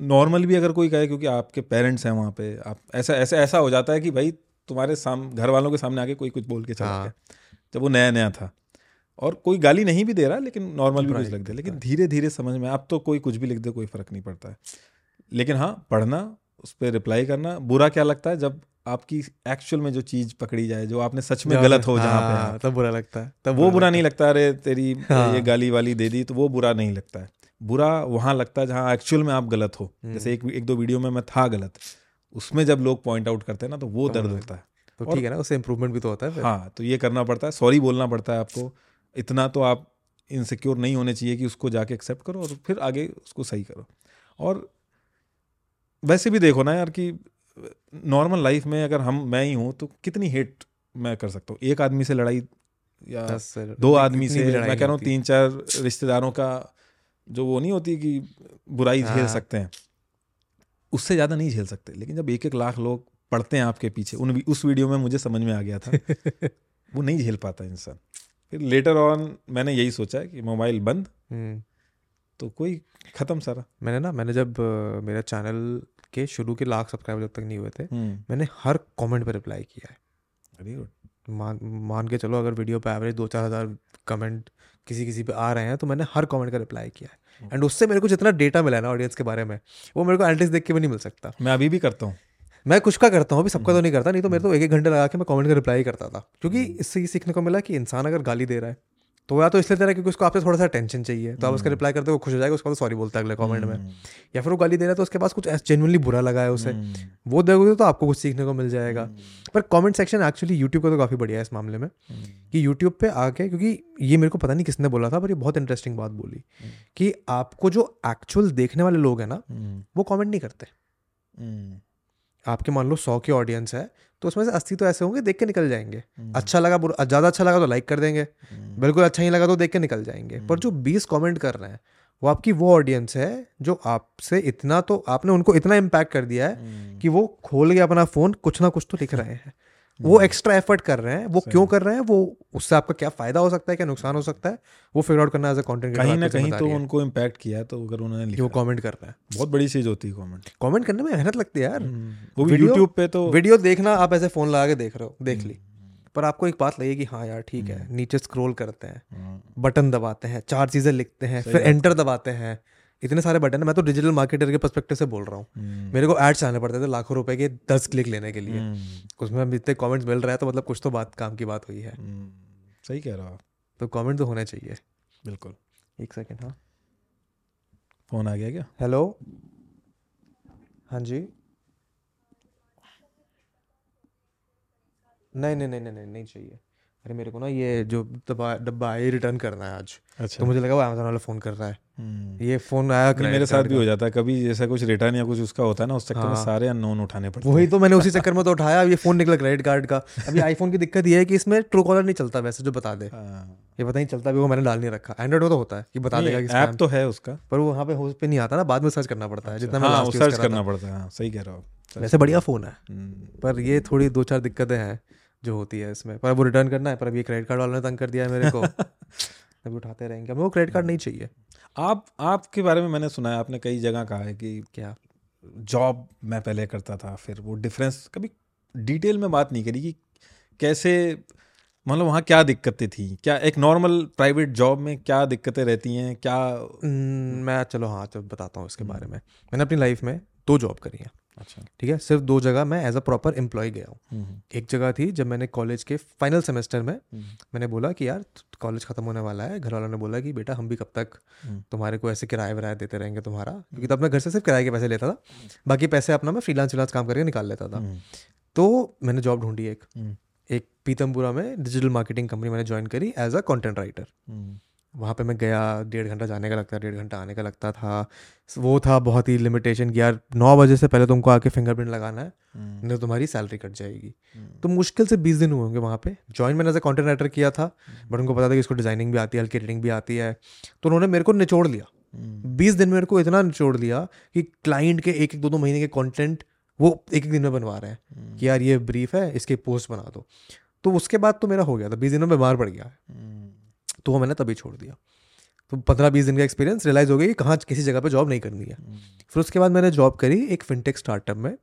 S2: नॉर्मल भी अगर कोई कहे क्योंकि आपके पेरेंट्स हैं वहाँ पे आप ऐसा ऐसा ऐसा हो जाता है कि भाई तुम्हारे साम घर वालों के सामने आके कोई कुछ बोल के चला
S1: हाँ।
S2: गया जब वो नया नया था। और कोई गाली नहीं भी दे रहा लेकिन नॉर्मल भी कुछ लग दे लेकिन धीरे धीरे समझ में अब तो कोई कुछ भी लिख दे कोई फ़र्क नहीं पड़ता है। लेकिन हाँ पढ़ना उस पर रिप्लाई करना बुरा क्या लगता है जब आपकी एक्चुअल में जो चीज़ पकड़ी जाए जो आपने सच में गलत हो जहाँ पे
S1: हाँ,
S2: आप
S1: तब बुरा लगता है तब
S2: वो बुरा नहीं लगता अरे तेरी
S1: हाँ।
S2: ये गाली वाली दे दी तो वो बुरा नहीं लगता है। बुरा वहाँ लगता है जहाँ एक्चुअल में आप गलत हो।
S1: हम्म।
S2: जैसे एक एक दो वीडियो में मैं था गलत उसमें जब लोग पॉइंट आउट करते हैं ना तो वो दर्द होता है।
S1: तो ठीक है ना उससे इम्प्रूवमेंट भी तो होता है फिर।
S2: हाँ तो ये करना पड़ता है। सॉरी बोलना पड़ता है आपको। इतना तो आप इनसिक्योर नहीं होने चाहिए कि उसको जाके एक्सेप्ट करो और फिर आगे उसको सही करो। और वैसे भी देखो ना यार कि नॉर्मल लाइफ में अगर हम मैं ही हूँ तो कितनी हेट मैं कर सकता हूँ? एक आदमी से लड़ाई या दो आदमी से मैं कह रहा हूँ तीन चार रिश्तेदारों का जो वो नहीं होती कि बुराई झेल
S1: हाँ।
S2: सकते हैं। उससे ज़्यादा नहीं झेल सकते। लेकिन जब एक एक लाख लोग पढ़ते हैं आपके पीछे उन उस वीडियो में मुझे समझ में आ गया था। वो नहीं झेल पाता इंसान। फिर लेटर ऑन मैंने यही सोचा है कि मोबाइल बंद।
S1: हम्म,
S2: तो कोई ख़त्म सारा।
S1: मैंने ना मैंने जब मेरा चैनल के शुरू के लाख सब्सक्राइबर जब तक नहीं हुए थे
S2: हम्म।
S1: मैंने हर कमेंट पे रिप्लाई किया है।
S2: वेरी गुड
S1: मान मान के चलो अगर वीडियो पे एवरेज दो चार हज़ार कमेंट किसी किसी पे आ रहे हैं तो मैंने हर कमेंट का रिप्लाई किया है। एंड उससे मेरे को जितना डेटा मिला है ना ऑडियंस के बारे में वो मेरे को एनालिटिक्स देख के भी नहीं मिल सकता।
S2: मैं अभी भी करता हूँ।
S1: मैं कुछ का करता हूँ अभी सबका तो नहीं करता नहीं तो मेरे तो एक एक घंटे लगा के मैं कमेंट का रिप्लाई करता था। क्योंकि इससे ये सीखने को मिला कि इंसान अगर गाली दे रहा है तो वो या तो इसलिए दे रहा है क्योंकि उसको आपसे थोड़ा सा टेंशन चाहिए। तो आप उसका रिप्लाई करते हो खुश हो जाएगा उसका तो सॉरी बोलता है अगले कमेंट में।
S2: हम्म,
S1: या फिर वो गाली दे रहा है तो उसके पास कुछ जेनुअनली बुरा लगा है उसे।
S2: हम्म,
S1: वो देखोगे तो आपको कुछ सीखने को मिल जाएगा।
S2: हम्म,
S1: पर कमेंट सेक्शन एक्चुअली यूट्यूब का तो काफ़ी बढ़िया है इस मामले में
S2: हम्म,
S1: कि यूट्यूब पे आके क्योंकि ये मेरे को पता नहीं किसने बोला था पर ये बहुत इंटरेस्टिंग बात बोली
S2: हम्म।
S1: कि आपको जो एक्चुअल देखने वाले लोग हैं ना
S2: हम्म,
S1: वो कॉमेंट नहीं करते।
S2: हम्म,
S1: आपके मान लो सौ की ऑडियंस है तो उसमें से अस्सी तो ऐसे होंगे देख के निकल जाएँगे।
S2: हम्म,
S1: अच्छा लगा ज़्यादा अच्छा लगा तो लाइक कर देंगे।
S2: हम्म,
S1: बिल्कुल अच्छा नहीं लगा तो देख के निकल जाएँगे। पर जो बीस कॉमेंट कर रहे हैं वो आपकी वो ऑडियंस है जो आपसे इतना तो आपने उनको इतना इम्पैक्ट कर दिया है
S2: हम्म,
S1: कि वो खोल के अपना फ़ोन कुछ ना कुछ तो लिख रहे हैं। वो एक्स्ट्रा एफर्ट कर रहे हैं वो क्यों कर रहे हैं वो उससे आपका क्या फ़ायदा हो सकता है क्या नुकसान हो सकता है वो फिगर आउट करना एज अ कंटेंट
S2: कहीं ना कहीं तो उनको इम्पैक्ट किया है तो अगर उन्होंने
S1: वो
S2: लिखा
S1: कमेंट कर रहे हैं।
S2: बहुत बड़ी चीज़ होती है कमेंट
S1: कमेंट करने में मेहनत लगती है यार।
S2: वो भी
S1: वीडियो-
S2: यूट्यूब पे तो
S1: वीडियो देखना आप ऐसे फ़ोन लगा के देख रहे हो देख ली।
S2: हम्म,
S1: पर आपको एक बात लगी कि हाँ यार ठीक है नीचे स्क्रॉल करते हैं
S2: हाँ,
S1: बटन दबाते हैं चार चीज़ें लिखते हैं फिर एंटर दबाते हैं। इतने सारे बटन है मैं तो डिजिटल मार्केटर के पर्सपेक्टिव से बोल रहा हूँ।
S2: हम्म,
S1: मेरे को एड्स आने पड़ते थे लाखों रुपए के दस क्लिक लेने के लिए।
S2: हम्म,
S1: उसमें हम इतने कमेंट्स मिल रहा है तो मतलब कुछ तो बात काम की बात हुई है।
S2: हम्म, सही कह रहा हो
S1: तो कमेंट तो होने चाहिए।
S2: बिल्कुल।
S1: एक सेकेंड हाँ।
S2: फ़ोन आ गया क्या?
S1: हेलो हाँ जी। नहीं नहीं नहीं नहीं नहीं चाहिए। अरे मेरे को ना ये जो डब्बा डब्बा है रिटर्न करना है आज।
S2: अच्छा।
S1: तो मुझे लगा वो अमेजोन वाला फ़ोन कर रहा है।
S2: हम्म,
S1: ये फ़ोन आया credit
S2: मेरे साथ भी हो जाता है। कभी जैसा कुछ रिटर्न या कुछ उसका होता है ना उस चक्कर हाँ। में
S1: हाँ।
S2: सारे अननोन उठाने पड़ते
S1: वही तो मैंने उसी चक्कर में तो उठाया अब ये फ़ोन निकला क्रेडिट कार्ड का। अभी आईफोन की दिक्कत ये है कि इसमें ट्रू कॉलर नहीं चलता वैसे जो बता दे।
S2: हाँ,
S1: ये पता नहीं चलता भी वो मैंने डाल नहीं रखा। एंड्रॉइड में तो होता है कि बता देगा कि
S2: ऐप तो है उसका।
S1: पर वो वहाँ पे होस्ट पे नहीं आता ना बाद में सर्च करना पड़ता है जितना मैं
S2: हाँ सर्च करना पड़ता है हाँ सही कह रहा हो।
S1: वैसे बढ़िया फ़ोन है।
S2: हम्म,
S1: पर ये थोड़ी दो चार दिक्कतें हैं। जो होती है इसमें। पर अब वो रिटर्न करना है पर अब ये क्रेडिट कार्ड वालों ने तंग कर दिया है मेरे को। अभी उठाते रहेंगे। हमें वो क्रेडिट कार्ड नहीं चाहिए।
S2: आप आपके बारे में मैंने सुना है आपने कई जगह कहा है कि
S1: क्या?
S2: जॉब मैं पहले करता था फिर वो डिफरेंस कभी डिटेल में बात नहीं करी कि कैसे मतलब वहाँ क्या दिक्कतें थी? क्या एक नॉर्मल प्राइवेट जॉब में क्या दिक्कतें रहती हैं? क्या
S1: हम्म, मैं चलो हाँ चलो बताता हूँ इसके बारे में। मैंने अपनी लाइफ में दो जॉब करी है।
S2: अच्छा।
S1: ठीक है? सिर्फ़ दो जगह मैं एज अ प्रॉपर एम्प्लॉय गया हूँ।
S2: हम्म,
S1: एक जगह थी जब मैंने कॉलेज के फाइनल सेमेस्टर में
S2: हम्म,
S1: मैंने बोला कि यार कॉलेज खत्म होने वाला है। घर वालों ने बोला कि बेटा हम भी कब तक
S2: हम्म,
S1: तुम्हारे को ऐसे किराए विराया देते रहेंगे तुम्हारा? क्योंकि तब मैं घर से सिर्फ़ किराए के पैसे लेता था। बाकी पैसे अपना मैं फ्रीलांस फ्रीलांस काम करके निकाल लेता था।
S2: हम्म,
S1: तो मैंने जॉब ढूंढी एक।
S2: हम्म,
S1: एक पीतमपुरा में डिजिटल मार्केटिंग कंपनी मैंने ज्वाइन करी as a content writer
S2: hmm,
S1: वहाँ पे मैं गया डेढ़ घंटा जाने का लगता डेढ़ घंटा आने का लगता था। वो था बहुत ही लिमिटेशन कि यार नौ बजे से पहले तुमको आके फिंगरप्रिंट लगाना है
S2: हम्म,
S1: नहीं तो तुम्हारी सैलरी कट जाएगी।
S2: हम्म,
S1: तो मुश्किल से बीस दिन हुए होंगे वहाँ पे। ज्वाइन मैंने एज अ कॉन्टेंट राइटर किया था बट उनको पता था कि इसको डिज़ाइनिंग भी आती है हल्की एडिटिंग भी आती है। तो उन्होंने मेरे को निचोड़ लिया।
S2: हम्म,
S1: बीस दिन मेरे को इतना निचोड़ लिया कि क्लाइंट के एक एक दो दो महीने के कॉन्टेंट वो एक एक दिन में बनवा रहे हैं
S2: हम्म,
S1: कि यार ये ब्रीफ है इसके पोस्ट बना दो। तो उसके बाद तो मेरा हो गया था बीस दिनों में बीमार पड़ गया।
S2: हम्म,
S1: तो वो मैंने तभी छोड़ दिया। तो पंद्रह बीस दिन का एक्सपीरियंस रियलाइज़ हो गया कि कहाँ किसी जगह पर जॉब नहीं करनी है।
S2: हम्म,
S1: फिर उसके बाद मैंने जॉब करी एक फिनटेक स्टार्टअप में।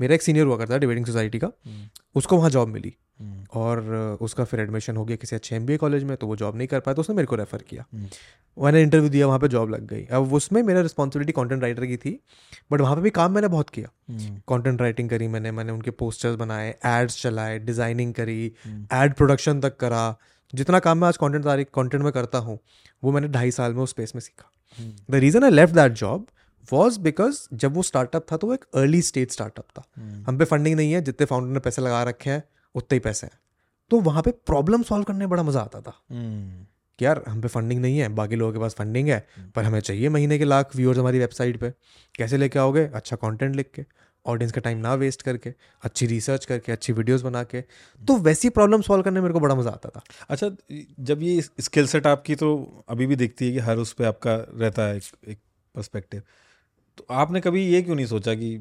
S1: मेरा एक सीनियर हुआ करता है डिबेटिंग सोसाइटी का।
S2: हम्म,
S1: उसको वहाँ जॉब मिली
S2: हम्म,
S1: और उसका फिर एडमिशन हो गया किसी अच्छे एमबीए कॉलेज में तो वो जॉब नहीं कर पाया तो उसने मेरे को रेफर किया। मैंने इंटरव्यू दिया वहाँ पे जॉब लग गई। अब उसमें मेरा रिस्पॉन्सिबिलिटी कंटेंट राइटर की थी बट वहाँ पे भी काम मैंने बहुत किया। कंटेंट राइटिंग करी मैंने मैंने उनके पोस्टर्स बनाए एड्स चलाए डिज़ाइनिंग करी एड प्रोडक्शन तक करा जितना काम मैं आज कंटेंट कॉन्टेंट में करता हूँ वो मैंने ढाई साल में उस स्पेस में सीखा।
S2: हम्म,
S1: the reason I left that job was because जब वो स्टार्टअप था तो वो एक अर्ली स्टेज स्टार्टअप था।
S2: हम्म,
S1: हम पे फंडिंग नहीं है जितने फाउंडर ने पैसे लगा रखे हैं उतने ही पैसे हैं। तो वहाँ पे प्रॉब्लम सॉल्व करने में बड़ा मज़ा आता था।
S2: हम्म,
S1: कि यार हम पे फंडिंग नहीं है बाकी लोगों के पास फंडिंग है पर हमें चाहिए महीने के लाख व्यूअर्स हमारी वेबसाइट पे। कैसे लेके आओगे? अच्छा कंटेंट लिख के। ऑडियंस का टाइम ना वेस्ट करके अच्छी रिसर्च करके अच्छी वीडियोस बना के तो वैसी प्रॉब्लम सॉल्व करने में मेरे को बड़ा मज़ा आता था।
S2: अच्छा जब ये स्किल सेट आपकी तो अभी भी दिखती है कि हर उस पर आपका रहता है एक, एक पर्सपेक्टिव तो आपने कभी ये क्यों नहीं सोचा कि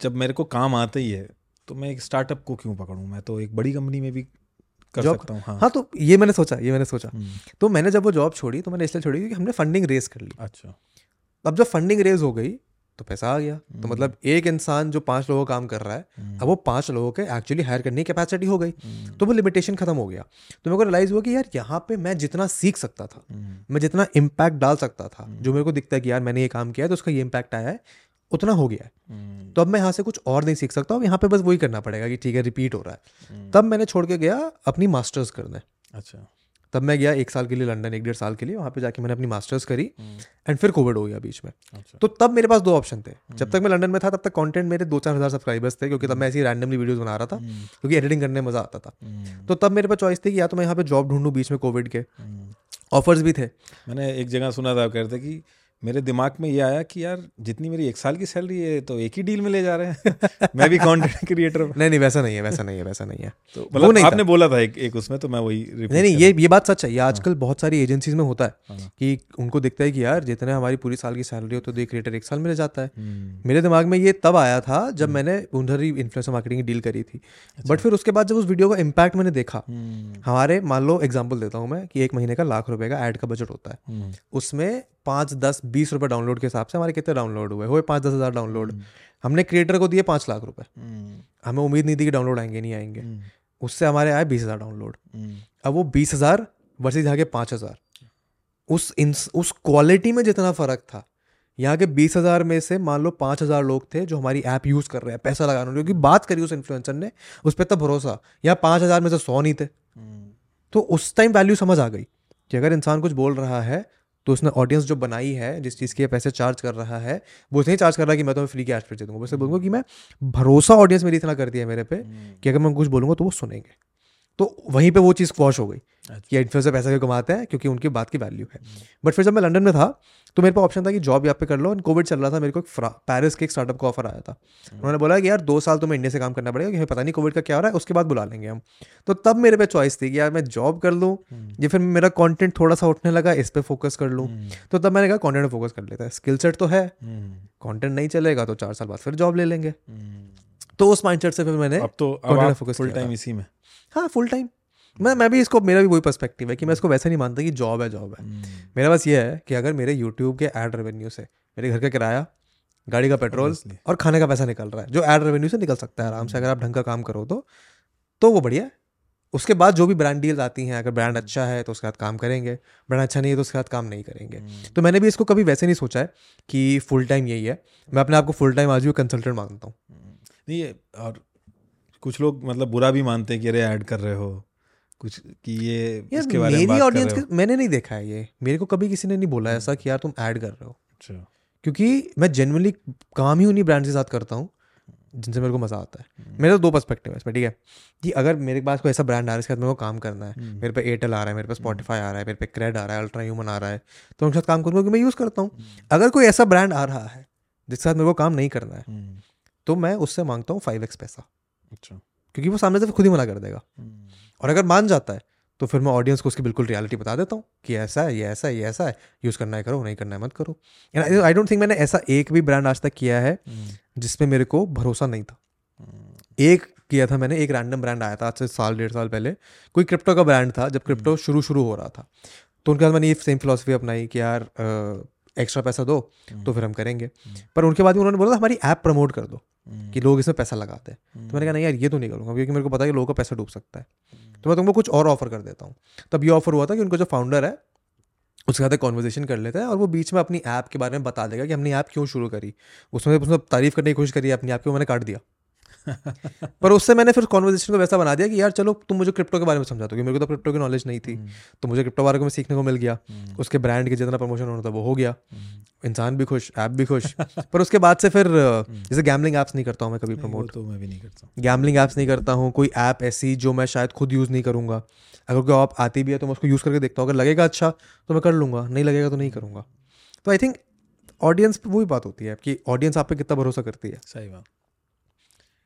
S2: जब मेरे को काम आता ही है तो मैं एक स्टार्टअप को क्यों पकड़ूँ? मैं तो एक बड़ी कंपनी में भी कर
S1: Job-
S2: सकता हूँ हाँ।
S1: हाँ तो ये मैंने सोचा ये मैंने सोचा।
S2: हम्म,
S1: तो मैंने जब वो जॉब छोड़ी तो मैंने इसलिए छोड़ी क्योंकि हमने फंडिंग रेज कर ली।
S2: अच्छा।
S1: अब जब फंडिंग रेज हो गई तो पैसा आ गया। तो
S2: हम्म।
S1: मतलब एक इंसान जो पाँच लोगों का काम कर रहा है
S2: हम्म,
S1: अब वो पाँच लोगों के एक्चुअली हायर करने की कैपेसिटी हो गई।
S2: हम्म,
S1: तो वो लिमिटेशन खत्म हो गया। तो मेरे को रियलाइज़ हुआ कि यार यहाँ पे मैं जितना सीख सकता था
S2: हम्म,
S1: मैं जितना इम्पैक्ट डाल सकता था जो मेरे को दिखता है कि यार मैंने ये काम किया है तो उसका ये इम्पैक्ट आया है उतना हो गया है।
S2: हम्म,
S1: तो अब मैं यहाँ से कुछ और नहीं सीख सकता अब यहाँ पे बस वही करना पड़ेगा कि ठीक है रिपीट हो रहा है।
S2: हम्म,
S1: तब मैंने छोड़ के गया अपनी मास्टर्स करने।
S2: अच्छा।
S1: तब मैं गया एक साल के लिए लंदन एक डेढ़ साल के लिए वहाँ पे जाके मैंने अपनी मास्टर्स करी
S2: हम्म,
S1: एंड फिर कोविड हो गया बीच में।
S2: अच्छा।
S1: तो तब मेरे पास दो ऑप्शन थे। जब तक मैं लंदन में था तब तक कंटेंट मेरे दो चार हज़ार सब्सक्राइबर्स थे क्योंकि तब मैं ऐसी रैंडमली वीडियोस बना रहा था
S2: हम्म,
S1: क्योंकि एडिटिंग करने में मज़ा आता था।
S2: हम्म,
S1: तो तब मेरे पास चॉइस थी कि या तो मैं यहाँ पे जॉब ढूंढूँ बीच में कोविड के।
S2: हम्म।
S1: ऑफर्स भी थे।
S2: मैंने एक जगह सुना था कह रहे थे कि मेरे दिमाग में ये आया कि यार जितनी मेरी एक साल की सैलरी है तो एक ही डील में ले जा रहे हैं। मैं भी कंटेंट क्रिएटर
S1: नहीं नहीं वैसा नहीं है वैसा नहीं है वैसा नहीं है।
S2: तो
S1: वो
S2: मतलब
S1: नहीं
S2: आपने बोला था एक, एक उसमें तो मैं वही
S1: नहीं नहीं ये ये बात सच है। ये आजकल बहुत सारी एजेंसीज में होता है
S2: हाँ।
S1: कि उनको दिखता है कि यार जितने हमारी पूरी साल की सैलरी हो तो दो क्रिएटर एक साल में ले जाता है।
S2: हम्म,
S1: मेरे दिमाग में ये तब आया था जब मैंने उधर ही इन्फ्लुएंसर मार्केटिंग की डील करी थी। बट फिर उसके बाद जब उस वीडियो का इम्पैक्ट मैंने देखा
S2: हम्म,
S1: हमारे मान लो एग्ज़ाम्पल देता हूँ मैं कि एक महीने का लाख रुपए का एड का बजट होता है।
S2: हम्म,
S1: उसमें पाँच दस बीस रुपए डाउनलोड के हिसाब से हमारे कितने डाउनलोड हुए? हुए पाँच दस हज़ार डाउनलोड। हमने क्रिएटर को दिए पाँच लाख रुपए।
S2: हम्म,
S1: हमें उम्मीद नहीं थी कि डाउनलोड आएँगे नहीं आएँगे।
S2: हम्म,
S1: उससे हमारे आए बीस हज़ार डाउनलोड।
S2: हम्म,
S1: अब वो बीस हज़ार वर्सेज यहाँ के पाँच हज़ार। उस इंस उस क्वालिटी में जितना फ़र्क था यहाँ के बीस हज़ार में से मान लो पाँच हज़ार लोग थे जो हमारी ऐप यूज़ कर रहे हैं पैसा लगा रहे हैं क्योंकि बात करी उस इन्फ्लुएंसर ने उस पर इतना भरोसा। यहाँ पाँच हज़ार में से सौ नहीं थे। तो उस टाइम वैल्यू समझ आ गई कि अगर इंसान कुछ बोल रहा है तो उसने ऑडियंस जो बनाई है जिस चीज़ के पैसे चार्ज कर रहा है वो नहीं चार्ज कर रहा है कि मैं तुम्हें फ्री के पर दे दूँगा वैसे बोलूँगा कि मैं भरोसा ऑडियंस मेरी इतना कर दिया मेरे पे कि अगर मैं कुछ बोलूँगा तो वो सुनेंगे। तो वहीं पे वो चीज़ वॉश हो गई
S2: अच्छा।
S1: कि इन्फ्लुएंसर पैसा क्यों कमाते हैं? क्योंकि उनकी बात की वैल्यू है। बट फिर जब मैं लंदन में था तो मेरे पास ऑप्शन था कि जॉब यहाँ पे कर लो। और कोविड चल रहा था मेरे को एक पेरिस के एक स्टार्टअप का ऑफ़र आया था। उन्होंने बोला कि यार दो साल तुम्हें इंडिया से काम करना पड़ेगा क्योंकि पता नहीं कोविड का क्या हो रहा है उसके बाद बुला लेंगे हम। तो तब मेरे पे चॉइस थी कि यार मैं जॉब कर लूँ या फिर मेरा कॉन्टेंट थोड़ा सा उठने लगा इस पर फोकस कर लूँ। तो तब मैंने कहा कॉन्टेंट फोकस कर लेता है। स्किल सेट तो है। कॉन्टेंट नहीं चलेगा तो चार साल बाद फिर जॉब ले लेंगे। तो उस माइंडसेट से फिर मैंने
S2: अब तो
S1: focus
S2: फुल टाइम इसी में।
S1: हाँ फुल टाइम मैं मैं भी इसको मेरा भी वही पर्सपेक्टिव है कि मैं इसको वैसे नहीं मानता कि जॉब है जॉब है. मेरा बस ये है कि अगर मेरे यूट्यूब के एड रेवेन्यू से मेरे घर का किराया गाड़ी का पेट्रोल और खाने का पैसा निकल रहा है जो एड रेवेन्यू से निकल सकता है आराम से अगर आप ढंग का काम करो तो तो वो बढ़िया है. उसके बाद जो भी ब्रांड डील्स आती हैं अगर ब्रांड अच्छा है तो उसके साथ काम करेंगे ब्रांड अच्छा नहीं है तो उसके साथ काम नहीं करेंगे. तो मैंने भी इसको कभी वैसे नहीं सोचा है कि फुल टाइम यही है. मैं अपने आप को फुल टाइम आज भी कंसल्टेंट मानता हूँ.
S2: नहीं और कुछ लोग मतलब बुरा भी मानते हैं कि अरे ऐड कर रहे हो कुछ कि ये इसके बारे में बात कर
S1: ऑडियंस
S2: रहे हो।
S1: मैंने नहीं देखा है ये। मेरे को कभी किसी ने नहीं बोला ऐसा कि यार तुम ऐड कर रहे हो।
S2: अच्छा।
S1: क्योंकि मैं जेनुअनली काम ही उन्हीं ब्रांड के साथ करता हूँ जिनसे मेरे को मज़ा आता है। मेरे तो दो पर्सपेक्टिव है इसमें ठीक है? कि अगर मेरे पास कोई ऐसा ब्रांड आ रहा है इसके साथ मेरे को काम करना है मेरे पे एयरटेल आ रहा है मेरे पे स्पॉटिफाई आ रहा है मेरे पे क्रेड आ रहा है अल्ट्रा ह्यूमन आ रहा है तो उनके साथ काम करूँगा क्योंकि मैं यूज़ करता हूँ। अगर कोई ऐसा ब्रांड आ रहा है जिसके साथ मेरे को काम नहीं करना है
S2: हम्म,
S1: तो मैं उससे माँगता हूँ फाइव एक्स पैसा।
S2: अच्छा।
S1: क्योंकि वो सामने से खुद ही मना कर देगा।
S2: हम्म,
S1: और अगर मान जाता है तो फिर मैं ऑडियंस को उसकी बिल्कुल रियलिटी बता देता हूँ कि ऐसा है ये ऐसा है ये ऐसा है यूज़ करना है करो नहीं करना है मत करो। एंड आई डोंट थिंक मैंने ऐसा एक भी ब्रांड आज तक किया है जिसमें मेरे को भरोसा नहीं था।
S2: हम्म,
S1: एक किया था मैंने एक रैंडम ब्रांड आया था आज से साल डेढ़ साल पहले। कोई क्रिप्टो का ब्रांड था जब क्रिप्टो शुरू शुरू हो रहा था। तो उनके बाद मैंने ये सेम फिलोसफी अपनाई कि यार एक्स्ट्रा पैसा दो तो फिर हम करेंगे। पर उनके बाद भी उन्होंने बोला था, हमारी ऐप प्रमोट कर दो
S2: हम्म,
S1: कि लोग इसमें पैसा लगाते हैं। तो मैंने कहा नहीं यार ये तो नहीं करूँगा क्योंकि मेरे को पता है कि लोगों का पैसा डूब सकता है। तो मैं तुमको कुछ और ऑफ़र कर देता हूँ। तब ये ऑफ़र हुआ था कि उनका जो फाउंडर है उसके साथ कॉन्वर्जेशन कर लेते हैं और वो बीच में अपनी ऐप के बारे में बता देगा कि हमने ऐप क्यों शुरू करी। उसमें उसने तारीफ़ करने की कोशिश करी अपनी ऐप की मैंने काट दिया। पर उससे मैंने फिर कॉन्वर्जेशन को वैसा बना दिया कि यार चलो तुम मुझे क्रिप्टो के बारे में समझा दो मेरे को तो क्रिप्टो की नॉलेज नहीं थी। तो मुझे क्रिप्टो बारे में सीखने को मिल गया। उसके ब्रांड के जितना प्रमोशन होना था वो हो गया। इंसान भी खुश ऐप भी खुश। पर उसके बाद से फिर जैसे गैमलिंग ऐप्स नहीं करता हूँ मैं कभी प्रमोट
S2: तो मैं भी नहीं करता
S1: गैमलिंग ऐप्स नहीं करता हूँ कोई ऐप ऐसी जो मैं शायद खुद यूज़ नहीं करूँगा। अगर कोई ऐप आती भी है तो मैं उसको यूज़ करके देखता हूँ। अगर लगेगा अच्छा तो मैं कर लूँगा। नहीं लगेगा तो नहीं करूँगा। तो आई थिंक ऑडियंस पे वही बात होती है कि ऑडियंस आप पे कितना भरोसा करती है।
S2: सही बात।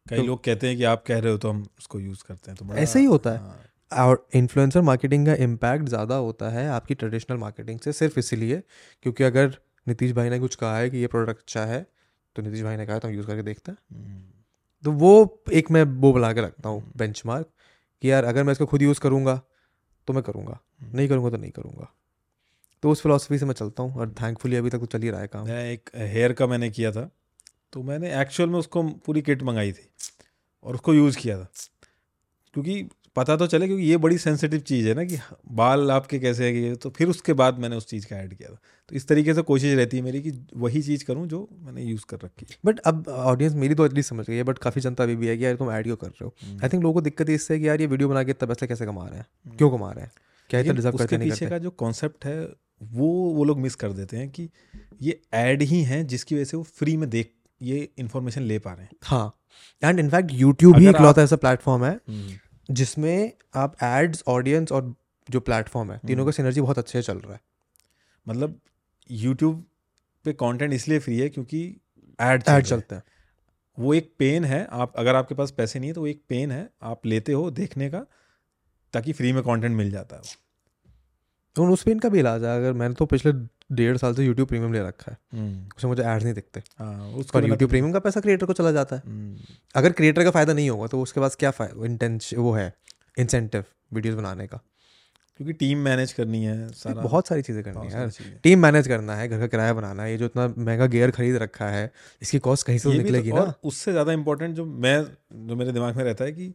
S2: कई लोग कहते हैं कि आप कह रहे हो तो हम उसको यूज़ करते हैं तो
S1: ऐसा ही होता है।
S2: हाँ,
S1: और इन्फ्लुएंसर मार्केटिंग का इम्पैक्ट ज़्यादा होता है आपकी ट्रेडिशनल मार्केटिंग से सिर्फ़ इसीलिए क्योंकि अगर नीतीश भाई ने कुछ कहा है कि ये प्रोडक्ट अच्छा है तो नीतीश भाई ने कहा तो हम यूज़ करके देखते हैं।
S2: हम्म,
S1: तो वो एक मैं वो बना के रखता हूँ बेंच कि यार अगर मैं इसको खुद यूज़ करूँगा तो मैं करूँगा। नहीं करूँगा तो नहीं करूँगा। तो उस फिलोसफी से मैं चलता हूँ और थैंकफुली अभी तक तो चल ही रहा है काम।
S2: मैं एक हेयर का मैंने किया था। तो मैंने एक्चुअल में उसको पूरी किट मंगाई थी और उसको यूज़ किया था। क्योंकि पता तो चले क्योंकि ये बड़ी सेंसिटिव चीज़ है ना कि बाल आपके कैसे है तो फिर उसके बाद मैंने उस चीज़ का ऐड किया था। तो इस तरीके से कोशिश रहती है मेरी कि वही चीज़ करूँ जो मैंने यूज़ कर रखी है।
S1: बट अब ऑडियंस मेरी तो एटलीस्ट समझ गई है बट काफ़ी जनता अभी भी है कि यार तुम ऐड क्यों कर रहे हो? आई थिंक लोगों को दिक्कत इससे है कि यार ये वीडियो बना के इतना पैसा कैसे कमा रहे हैं? क्यों कमा रहे हैं? क्या इतना डिजर्व
S2: उसके
S1: करते
S2: पीछे का जो कॉन्सेप्ट है वो वो लोग मिस कर देते हैं कि ये ऐड ही हैं जिसकी वजह से वो फ्री में देख ये इन्फॉर्मेशन ले पा रहे हैं।
S1: हाँ एंड इनफैक्ट यूट्यूब ही इकलौता ऐसा प्लेटफॉर्म है जिसमें आप एड्स ऑडियंस और जो प्लेटफॉर्म है तीनों का सिनर्जी बहुत अच्छे से चल रहा है।
S2: मतलब यूट्यूब पे कंटेंट इसलिए फ्री है क्योंकि एड
S1: ऐड चलते हैं।
S2: वो एक पेन है आप अगर आपके पास पैसे नहीं है तो वो एक पेन है आप लेते हो देखने का ताकि फ्री में कंटेंट मिल जाता है।
S1: तो उस पेन का भी इलाज है। अगर मैंने तो पिछले डेढ़ साल से यूट्यूब प्रीमियम ले रखा है। उसमें मुझे एड्स नहीं दिखते।
S2: हाँ
S1: पर यूट्यूब प्रीमियम का पैसा क्रिएटर को चला जाता है।
S2: हम्म,
S1: अगर क्रिएटर का फ़ायदा नहीं होगा तो उसके पास क्या फ़ायदा इंटेंश वो है इंसेंटिव वीडियोस बनाने का?
S2: क्योंकि टीम मैनेज करनी है सारा।
S1: बहुत सारी चीज़ें करनी है यार। टीम मैनेज करना है घर का किराया बनाना है ये जो इतना महँगा गियर खरीद रखा है इसकी कॉस्ट कहीं से तो
S2: तो-
S1: निकलेगी ना।
S2: उससे ज़्यादा इम्पोर्टेंट जो मैं जो मेरे दिमाग में रहता है कि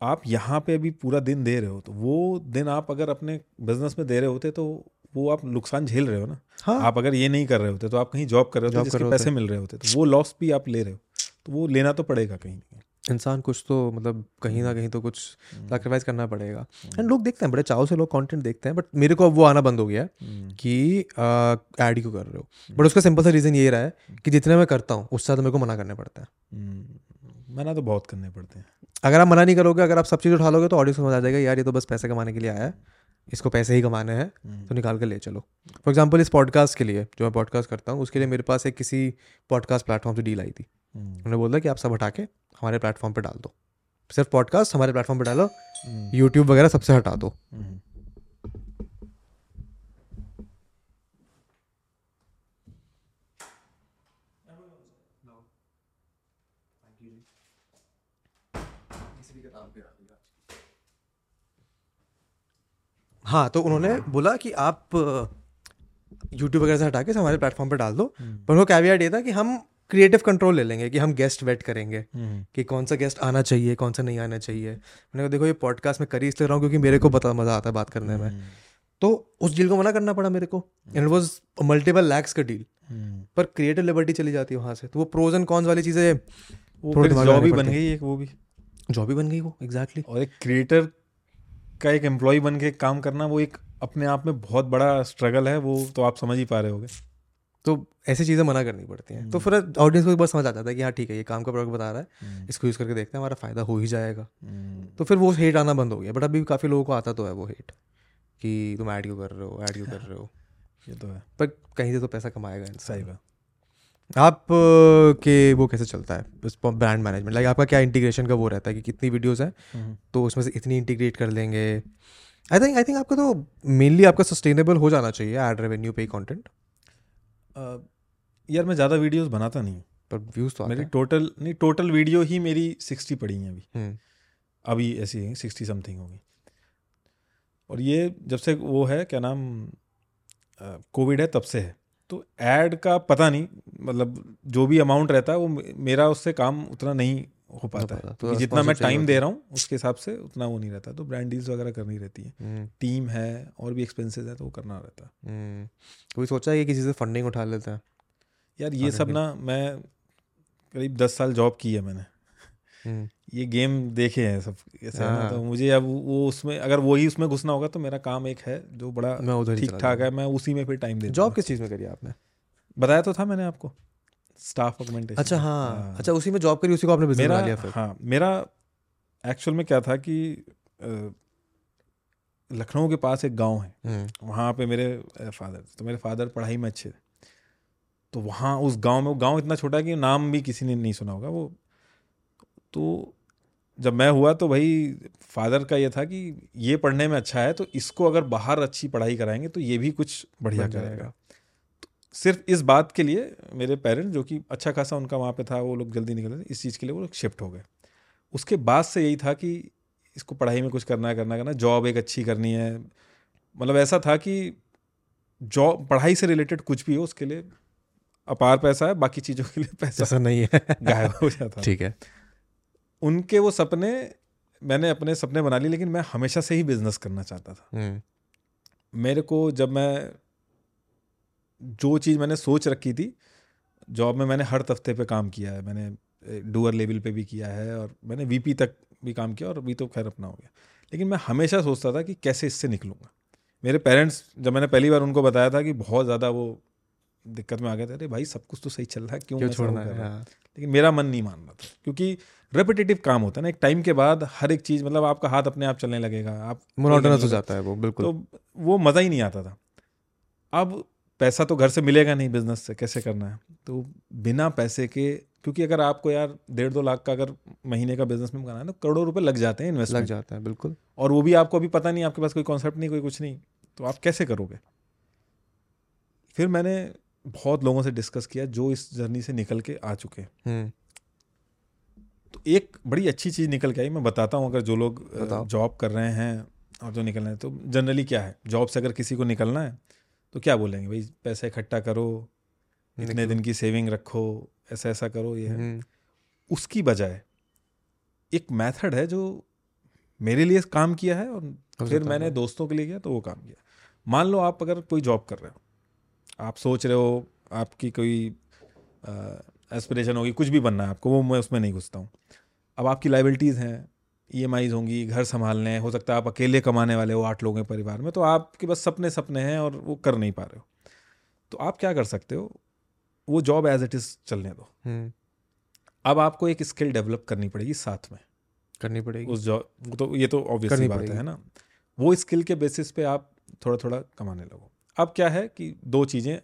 S2: आप यहाँ पे अभी पूरा दिन दे रहे हो तो वो दिन आप अगर अपने बिज़नेस में दे रहे होते तो वो आप नुकसान झेल रहे हो ना।
S1: हाँ।
S2: आप अगर ये नहीं कर रहे होते तो आप कहीं जॉब कर रहे होते जिसके पैसे मिल रहे होते तो वो लॉस भी आप ले रहे हो तो वो लेना तो पड़ेगा कहीं ना कहीं।
S1: इंसान कुछ तो मतलब कहीं ना कहीं तो कुछ सेक्रीफाइस करना पड़ेगा। एंड लोग देखते हैं बड़े चाव से लोग कंटेंट देखते हैं बट मेरे को अब वो आना बंद हो गया है
S2: हम्म,
S1: कि ऐड क्यों कर रहे हो? बट उसका सिंपल सा रीज़न ये रहा है कि जितने मैं करता हूँ उससे ज़्यादा मेरे को मना करने पड़ता है।
S2: हम्म, मना तो बहुत करने पड़ते हैं।
S1: अगर आप मना नहीं करोगे अगर आप सब चीज़ उठा लोगे तो ऑडियो समझ आ जाएगा यार ये तो बस पैसे कमाने के लिए आया है। इसको पैसे ही कमाने हैं
S2: हम्म,
S1: तो निकाल कर ले चलो। फॉर एग्ज़ाम्पल इस पॉडकास्ट के लिए जो मैं पॉडकास्ट करता हूँ उसके लिए मेरे पास एक किसी पॉडकास्ट प्लेटफॉर्म से डील आई थी।
S2: हम्म,
S1: उन्होंने बोला कि आप सब हटा के हमारे प्लेटफॉर्म पर डाल दो। सिर्फ़ पॉडकास्ट हमारे प्लेटफॉर्म पर डालो
S2: हम्म,
S1: यूट्यूब वगैरह सबसे हटा दो। हाँ तो उन्होंने बोला कि आप यूट्यूब वगैरह से हटा के हमारे प्लेटफॉर्म पे डाल दो।
S2: हम्म,
S1: पर उनको कैवियाट ये था कि हम क्रिएटिव कंट्रोल ले लेंगे कि हम गेस्ट वेट करेंगे
S2: हम्म,
S1: कि कौन सा गेस्ट आना चाहिए कौन सा नहीं आना चाहिए। मैंने कहा देखो ये पॉडकास्ट में कर ही इसलिए रहा हूँ क्योंकि मेरे को बता मज़ा आता है बात करने में।
S2: हम्म,
S1: तो उस डील को मना करना पड़ा मेरे को। And it was multiple lakhs का डील। पर क्रिएटिव लिबर्टी चली जाती है वहाँ से। तो वो प्रोज एंड कॉन्स वाली चीज़ें
S2: वो
S1: लगानी
S2: बन गई एक वो भी।
S1: जॉब ही बन गई वो एग्जैक्टली
S2: और एक क्रिएटर का एक एम्प्लॉय बन के काम करना वो एक अपने आप में बहुत बड़ा स्ट्रगल है वो तो आप समझ ही पा रहे होगे।
S1: तो ऐसी चीज़ें मना करनी पड़ती हैं। तो फिर ऑडियंस को एक बार समझ आ जाता है कि हाँ ठीक है ये काम का प्रोडक्ट बता रहा है इसको यूज़ करके देखते हैं हमारा फ़ायदा हो ही जाएगा।
S2: हम्म,
S1: तो फिर वो हेट आना बंद हो गया बट अभी काफ़ी लोगों को आता तो है वो हेट कि तुम ऐड क्यों कर रहे हो ऐड क्यों कर रहे हो।
S2: ये तो है।
S1: पर कहीं से तो पैसा कमाएगा
S2: सही बात।
S1: आप के वो कैसे चलता है? ब्रांड मैनेजमेंट लाइक आपका क्या इंटीग्रेशन का वो रहता है कि कितनी वीडियोस हैं?
S2: हम्म,
S1: तो उसमें से इतनी इंटीग्रेट कर लेंगे। आई थिंक आई थिंक आपका तो मेनली आपका सस्टेनेबल हो जाना चाहिए एड रेवेन्यू पे कंटेंट
S2: यार मैं ज़्यादा वीडियोस बनाता नहीं
S1: पर व्यूज़ तो
S2: मेरी टोटल नहीं टोटल वीडियो ही मेरी सिक्सटी पड़ी हैं अभी।
S1: हम्म,
S2: अभी ऐसी है सिक्सटी समथिंग होगी। और ये जब से वो है क्या नाम कोविड है तब से है। तो ऐड का पता नहीं मतलब जो भी अमाउंट रहता है वो मेरा उससे काम उतना नहीं हो पाता है।
S1: तो
S2: जितना मैं टाइम दे रहा हूँ उसके हिसाब से उतना वो नहीं रहता। तो ब्रांड डील्स वगैरह करनी रहती है।
S1: हम्म,
S2: टीम है और भी एक्सपेंसेस है तो वो करना रहता है।
S1: कोई सोचा है कि किसी से फंडिंग उठा लेता है?
S2: यार ये सब ना मैं करीब दस साल जॉब की है मैंने।
S1: हम्म,
S2: ये गेम देखे हैं सब ऐसे हाँ। तो मुझे अब वो उसमें अगर वही उसमें घुसना होगा तो मेरा काम एक है जो बड़ा
S1: मैं उधर
S2: ठीक ठाक है मैं उसी में फिर टाइम दे
S1: जॉब किस चीज़ में करी आपने?
S2: बताया तो था मैंने आपको स्टाफ ऑगमेंटेशन
S1: अच्छा हाँ। अच्छा उसी में जॉब करी उसी को आपने
S2: मेरा
S1: लिया फिर?
S2: हाँ मेरा एक्चुअल में क्या था कि लखनऊ के पास एक गाँव है।
S1: हम्म,
S2: वहाँ पे मेरे फादर तो मेरे फादर पढ़ाई में अच्छे थे। तो वहाँ उस गाँव में वो गाँव इतना छोटा है कि नाम भी किसी ने नहीं सुना होगा वो। तो जब मैं हुआ तो भाई फादर का ये था कि ये पढ़ने में अच्छा है तो इसको अगर बाहर अच्छी पढ़ाई कराएँगे तो ये भी कुछ बढ़िया करेगा। तो सिर्फ़ इस बात के लिए मेरे पेरेंट्स जो कि अच्छा खासा उनका वहाँ पे था वो लोग जल्दी निकले थे इस चीज़ के लिए वो लोग शिफ्ट हो गए। उसके बाद से यही था कि इसको पढ़ाई में कुछ करना है करना करना जॉब एक अच्छी करनी है। मतलब ऐसा था कि जॉब पढ़ाई से रिलेटेड कुछ भी हो उसके लिए अपार पैसा है बाकी चीज़ों के लिए पैसा
S1: ऐसा नहीं है।
S2: गायब हो जाता। है
S1: ठीक है।
S2: उनके वो सपने मैंने अपने सपने बना लिए लेकिन मैं हमेशा से ही बिज़नेस करना चाहता था।
S1: हम्म,
S2: मेरे को जब मैं जो चीज़ मैंने सोच रखी थी जॉब में मैंने हर तफ्ते पे काम किया है। मैंने डूअर लेवल पे भी किया है और मैंने वीपी तक भी काम किया और अभी तो खैर अपना हो गया। लेकिन मैं हमेशा सोचता था कि कैसे इससे निकलूँगा। मेरे पेरेंट्स जब मैंने पहली बार उनको बताया था कि बहुत ज़्यादा वो दिक्कत में आ गए थे अरे भाई सब कुछ तो सही चल रहा है क्यों
S1: क्यों छोड़ना है?
S2: रहा है?" लेकिन मेरा मन नहीं मान रहा था क्योंकि रेपिटेटिव काम होता है ना एक टाइम के बाद हर एक चीज़ मतलब आपका हाथ अपने आप चलने लगेगा आप
S1: मोनोटोनस हो जाता है वो बिल्कुल।
S2: तो वो मज़ा ही नहीं आता था। अब पैसा तो घर से मिलेगा नहीं बिज़नेस से कैसे करना है? तो बिना पैसे के क्योंकि अगर आपको यार डेढ़ दो लाख का अगर महीने का बिज़नेस में करना है तो करोड़ों रुपए लग जाते हैं
S1: इन्वेस्ट
S2: लग
S1: जाता है बिल्कुल।
S2: और वो भी आपको अभी पता नहीं आपके पास कोई कॉन्सेप्ट नहीं कोई कुछ नहीं तो आप कैसे करोगे? फिर मैंने बहुत लोगों से डिस्कस किया जो इस जर्नी से निकल के आ चुके हैं।
S1: हम्म,
S2: तो एक बड़ी अच्छी चीज़ निकल के आई मैं बताता हूँ अगर जो लोग जॉब कर रहे हैं और जो निकल रहे हैं तो जनरली क्या है? जॉब से अगर किसी को निकलना है तो क्या बोलेंगे? भाई पैसा इकट्ठा करो इतने दिन की सेविंग रखो ऐसा ऐसा करो ये है।
S1: हम्म,
S2: उसकी बजाय एक मेथड है जो मेरे लिए काम किया है और फिर मैंने दोस्तों के लिए किया तो वो काम किया। मान लो आप अगर कोई जॉब कर रहे हो आप सोच रहे हो आपकी कोई एस्पिरेशन होगी कुछ भी बनना है आपको वो मैं उसमें नहीं घुसता हूँ। अब आपकी लाइबिलिटीज़ हैं ई होंगी घर संभालने हैं हो सकता है आप अकेले कमाने वाले हो आठ लोगों के परिवार में तो आपके बस सपने सपने हैं और वो कर नहीं पा रहे हो। तो आप क्या कर सकते हो? वो जॉब एज इट इज़ चलने दो।
S1: हम्म,
S2: अब आपको एक स्किल डेवलप करनी पड़ेगी साथ में।
S1: करनी पड़ेगी।
S2: उस जॉब तो ये तो ऑब्वियसली बात है ना? वो स्किल के बेसिस पे आप थोड़ा थोड़ा कमाने लगो। अब क्या है कि दो चीज़ें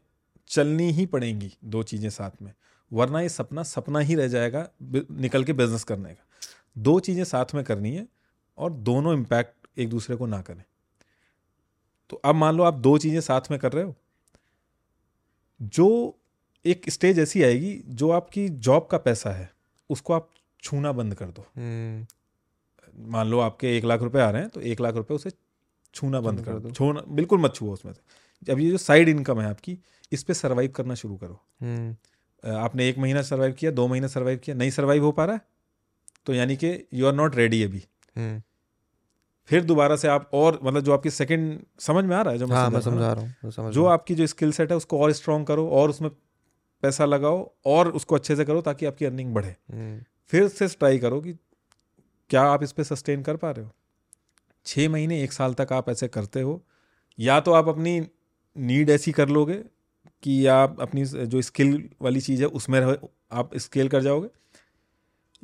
S2: चलनी ही पड़ेंगी दो चीज़ें साथ में। वरना ये सपना सपना ही रह जाएगा निकल के बिज़नेस करने का। दो चीज़ें साथ में करनी है और दोनों इम्पैक्ट एक दूसरे को ना करें। तो अब मान लो आप दो चीज़ें साथ में कर रहे हो। जो एक स्टेज ऐसी आएगी जो आपकी जॉब का पैसा है उसको आप छूना बंद कर दो।
S1: हम्म,
S2: मान लो आपके एक लाख रुपए आ रहे हैं तो एक लाख रुपए उसे छूना बंद कर दो।
S1: दो।
S2: छोड़ना बिल्कुल मत छुओ उसमें से। अब ये जो साइड इनकम है आपकी इस पर सर्वाइव करना शुरू करो।
S1: हम्म,
S2: आपने एक महीना सर्वाइव किया दो महीना सर्वाइव किया नहीं सर्वाइव हो पा रहा है तो यानी कि यू आर नॉट रेडी अभी।
S1: हम्म,
S2: फिर दोबारा से आप और मतलब जो आपकी सेकंड समझ में आ रहा है जो मैं
S1: हाँ मैं
S2: समझा रहा हूँ
S1: समझा रहा हूँ।
S2: जो आपकी जो स्किल सेट है उसको और स्ट्रॉन्ग करो और उसमें पैसा लगाओ और उसको अच्छे से करो ताकि आपकी अर्निंग बढ़े।
S1: हम्म,
S2: फिर से ट्राई करो कि क्या आप इस पर सस्टेन कर पा रहे हो? छः महीने एक साल तक आप ऐसे करते हो या तो आप अपनी नीड ऐसी कर लोगे कि आप अपनी जो स्किल वाली चीज़ है उसमें रहो आप स्केल कर जाओगे।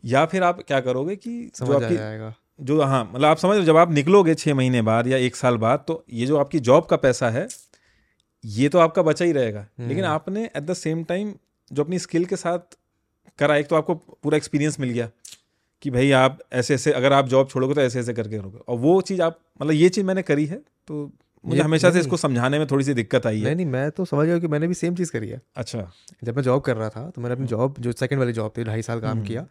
S2: या फिर आप क्या करोगे कि जो
S1: समझ आ
S2: आपकी
S1: जाएगा।
S2: जो हाँ मतलब आप समझ जब आप निकलोगे छः महीने बाद या एक साल बाद तो ये जो आपकी जॉब का पैसा है ये तो आपका बचा ही रहेगा। लेकिन
S1: हम्म।
S2: आपने एट द सेम टाइम जो अपनी स्किल के साथ करा एक तो आपको पूरा एक्सपीरियंस मिल गया कि भाई आप ऐसे ऐसे अगर आप जॉब छोड़ोगे तो ऐसे ऐसे करके करोगे और वो चीज़ आप मतलब ये चीज़ मैंने करी है तो मुझे हमेशा से इसको समझाने में थोड़ी सी दिक्कत आई है।
S1: नहीं नहीं मैं तो समझ गया कि मैंने भी सेम चीज़ करी है।
S2: अच्छा।
S1: जब मैं जॉब कर रहा था तो मैंने अपनी जॉब जो सेकंड वाली जॉब थी ढाई साल काम
S2: हम्म।
S1: किया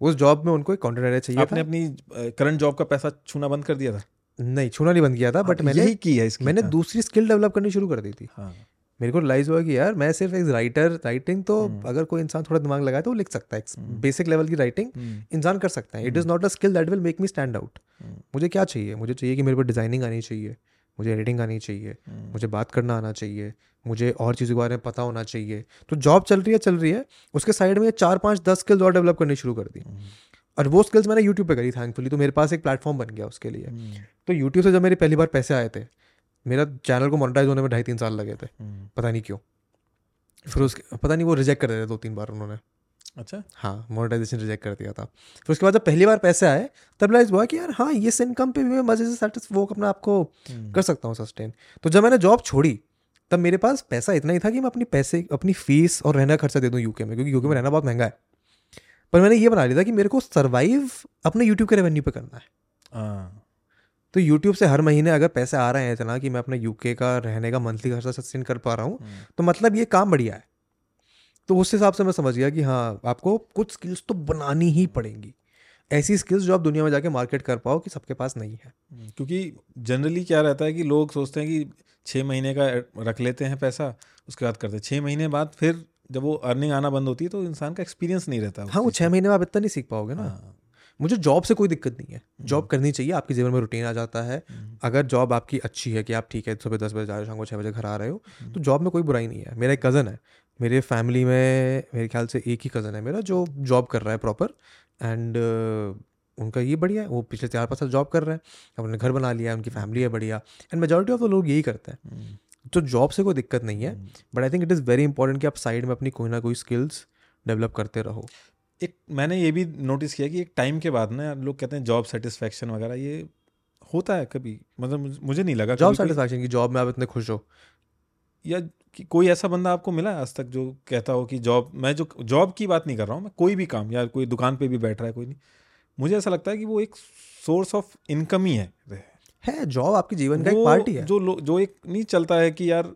S1: उस जॉब में उनको एक कॉन्टेंट एडिटर चाहिए
S2: आपने अपनी करंट जॉब का पैसा छूना बंद कर दिया था?
S1: नहीं छूना नहीं बंद किया था बट
S2: हाँ,
S1: मैंने
S2: यही की है इसकी
S1: मैंने
S2: हाँ,
S1: दूसरी स्किल डेवलप करनी शुरू कर दी थी।
S2: हाँ।
S1: मेरे को रिलाइज हुआ कि यार मैं सिर्फ़ एक राइटर राइटिंग तो
S2: हम्म।
S1: अगर कोई इंसान थोड़ा दिमाग लगाए तो वो लिख सकता है
S2: हम्म।
S1: बेसिक लेवल की राइटिंग
S2: हम्म,
S1: इंसान कर सकता है। It is not a skill that will make me stand out
S2: hmm,
S1: मुझे क्या चाहिए? मुझे चाहिए कि मेरे को डिज़ाइनिंग आनी चाहिए। मुझे एडिटिंग आनी चाहिए
S2: हम्म,
S1: मुझे बात करना आना चाहिए मुझे और चीज़ों के बारे में पता होना चाहिए। तो जॉब चल रही है चल रही है उसके साइड में चार पाँच दस स्किल्स और डेवलप करनी शुरू कर दी।
S2: हम्म,
S1: और वो स्किल्स मैंने यूट्यूब पे करी थैंकफुली तो मेरे पास एक प्लेटफॉर्म बन गया उसके लिए।
S2: हम्म,
S1: तो यूट्यूब से जब मेरे पहली बार पैसे आए थे मेरा चैनल को मोनेटाइज होने में ढाई तीन साल लगे थे। पता नहीं क्यों। फिर उसके पता नहीं वो रिजेक्ट कर दिया दो तीन बार उन्होंने।
S2: अच्छा।
S1: हाँ मोनेटाइजेशन रिजेक्ट कर दिया था। फिर उसके बाद जब पहली बार पैसे आए तब रिलाइज हुआ कि यार हाँ ये इनकम पे भी मैं मज़े से वो अपना आपको
S2: हम्म,
S1: कर सकता हूँ सस्टेन तो जब मैंने जॉब छोड़ी तब मेरे पास पैसा इतना ही था कि मैं अपनी पैसे अपनी फ़ीस और रहना खर्चा दे दूँ यूके में क्योंकि यूके में रहना बहुत महँगा है। पर मैंने ये बना लिया था कि मेरे को सर्वाइव अपने यूट्यूब के रेवेन्यू पे करना है।
S2: हाँ।
S1: तो यूट्यूब से हर महीने अगर पैसे आ रहे हैं इतना कि मैं अपने यूके का रहने का मंथली खर्चा सस्टेन कर पा रहा हूँ
S2: हम्म,
S1: तो मतलब ये काम बढ़िया है। तो उस हिसाब से मैं समझ गया कि हाँ आपको कुछ स्किल्स तो बनानी ही पड़ेंगी। ऐसी स्किल्स जो आप दुनिया में जाके मार्केट कर पाओ कि सबके पास नहीं है।
S2: हम्म, क्योंकि जनरली क्या रहता है कि लोग सोचते हैं कि छः महीने का रख लेते हैं पैसा उसके बाद करते हैं। छः महीने बाद फिर जब वो अर्निंग आना बंद होती है तो इंसान का एक्सपीरियंस नहीं रहता
S1: हाँ वो छः महीने में आप इतना नहीं सीख पाओगे ना।
S2: हाँ,
S1: मुझे जॉब से कोई दिक्कत नहीं है। जॉब
S2: हम्म,
S1: करनी चाहिए आपके जीवन में रूटीन आ जाता है।
S2: हम्म,
S1: अगर जॉब आपकी अच्छी है कि आप ठीक है सुबह दस बजे जा रहे हो शाम को छः बजे घर आ रहे हो तो जॉब में कोई बुराई नहीं है। मेरा एक कज़न है मेरे फैमिली में मेरे ख्याल से एक ही कज़न है मेरा जो जॉब कर रहा है प्रॉपर एंड उनका ये बढ़िया है वो पिछले चार पाँच साल जॉब कर रहे हैं अपने घर बना लिया है उनकी फैमिली है बढ़िया एंड मेजोरिटी ऑफ़ द लोग यही करते हैं।
S2: हम्म,
S1: तो जॉब से कोई दिक्कत नहीं है। But I think it is very important कि आप साइड में अपनी कोई ना कोई स्किल्स डेवलप करते रहो।
S2: एक मैंने ये भी नोटिस किया कि एक टाइम के बाद ना लोग कहते हैं जॉब सेटिस्फेक्शन वगैरह ये होता है कभी मतलब मुझे नहीं लगा
S1: जॉब सेटिस्फैक्शन की जॉब में आप इतने खुश हो।
S2: या कि कोई ऐसा बंदा आपको मिला है आज तक जो कहता हो कि जॉब मैं जो जॉब की बात नहीं कर रहा हूँ मैं कोई भी काम या कोई दुकान पे भी बैठ रहा है कोई नहीं। मुझे ऐसा लगता है कि वो एक सोर्स ऑफ़ इनकम ही है।
S1: है जॉब आपके जीवन का एक पार्टी है।
S2: जो जो एक नहीं चलता है कि यार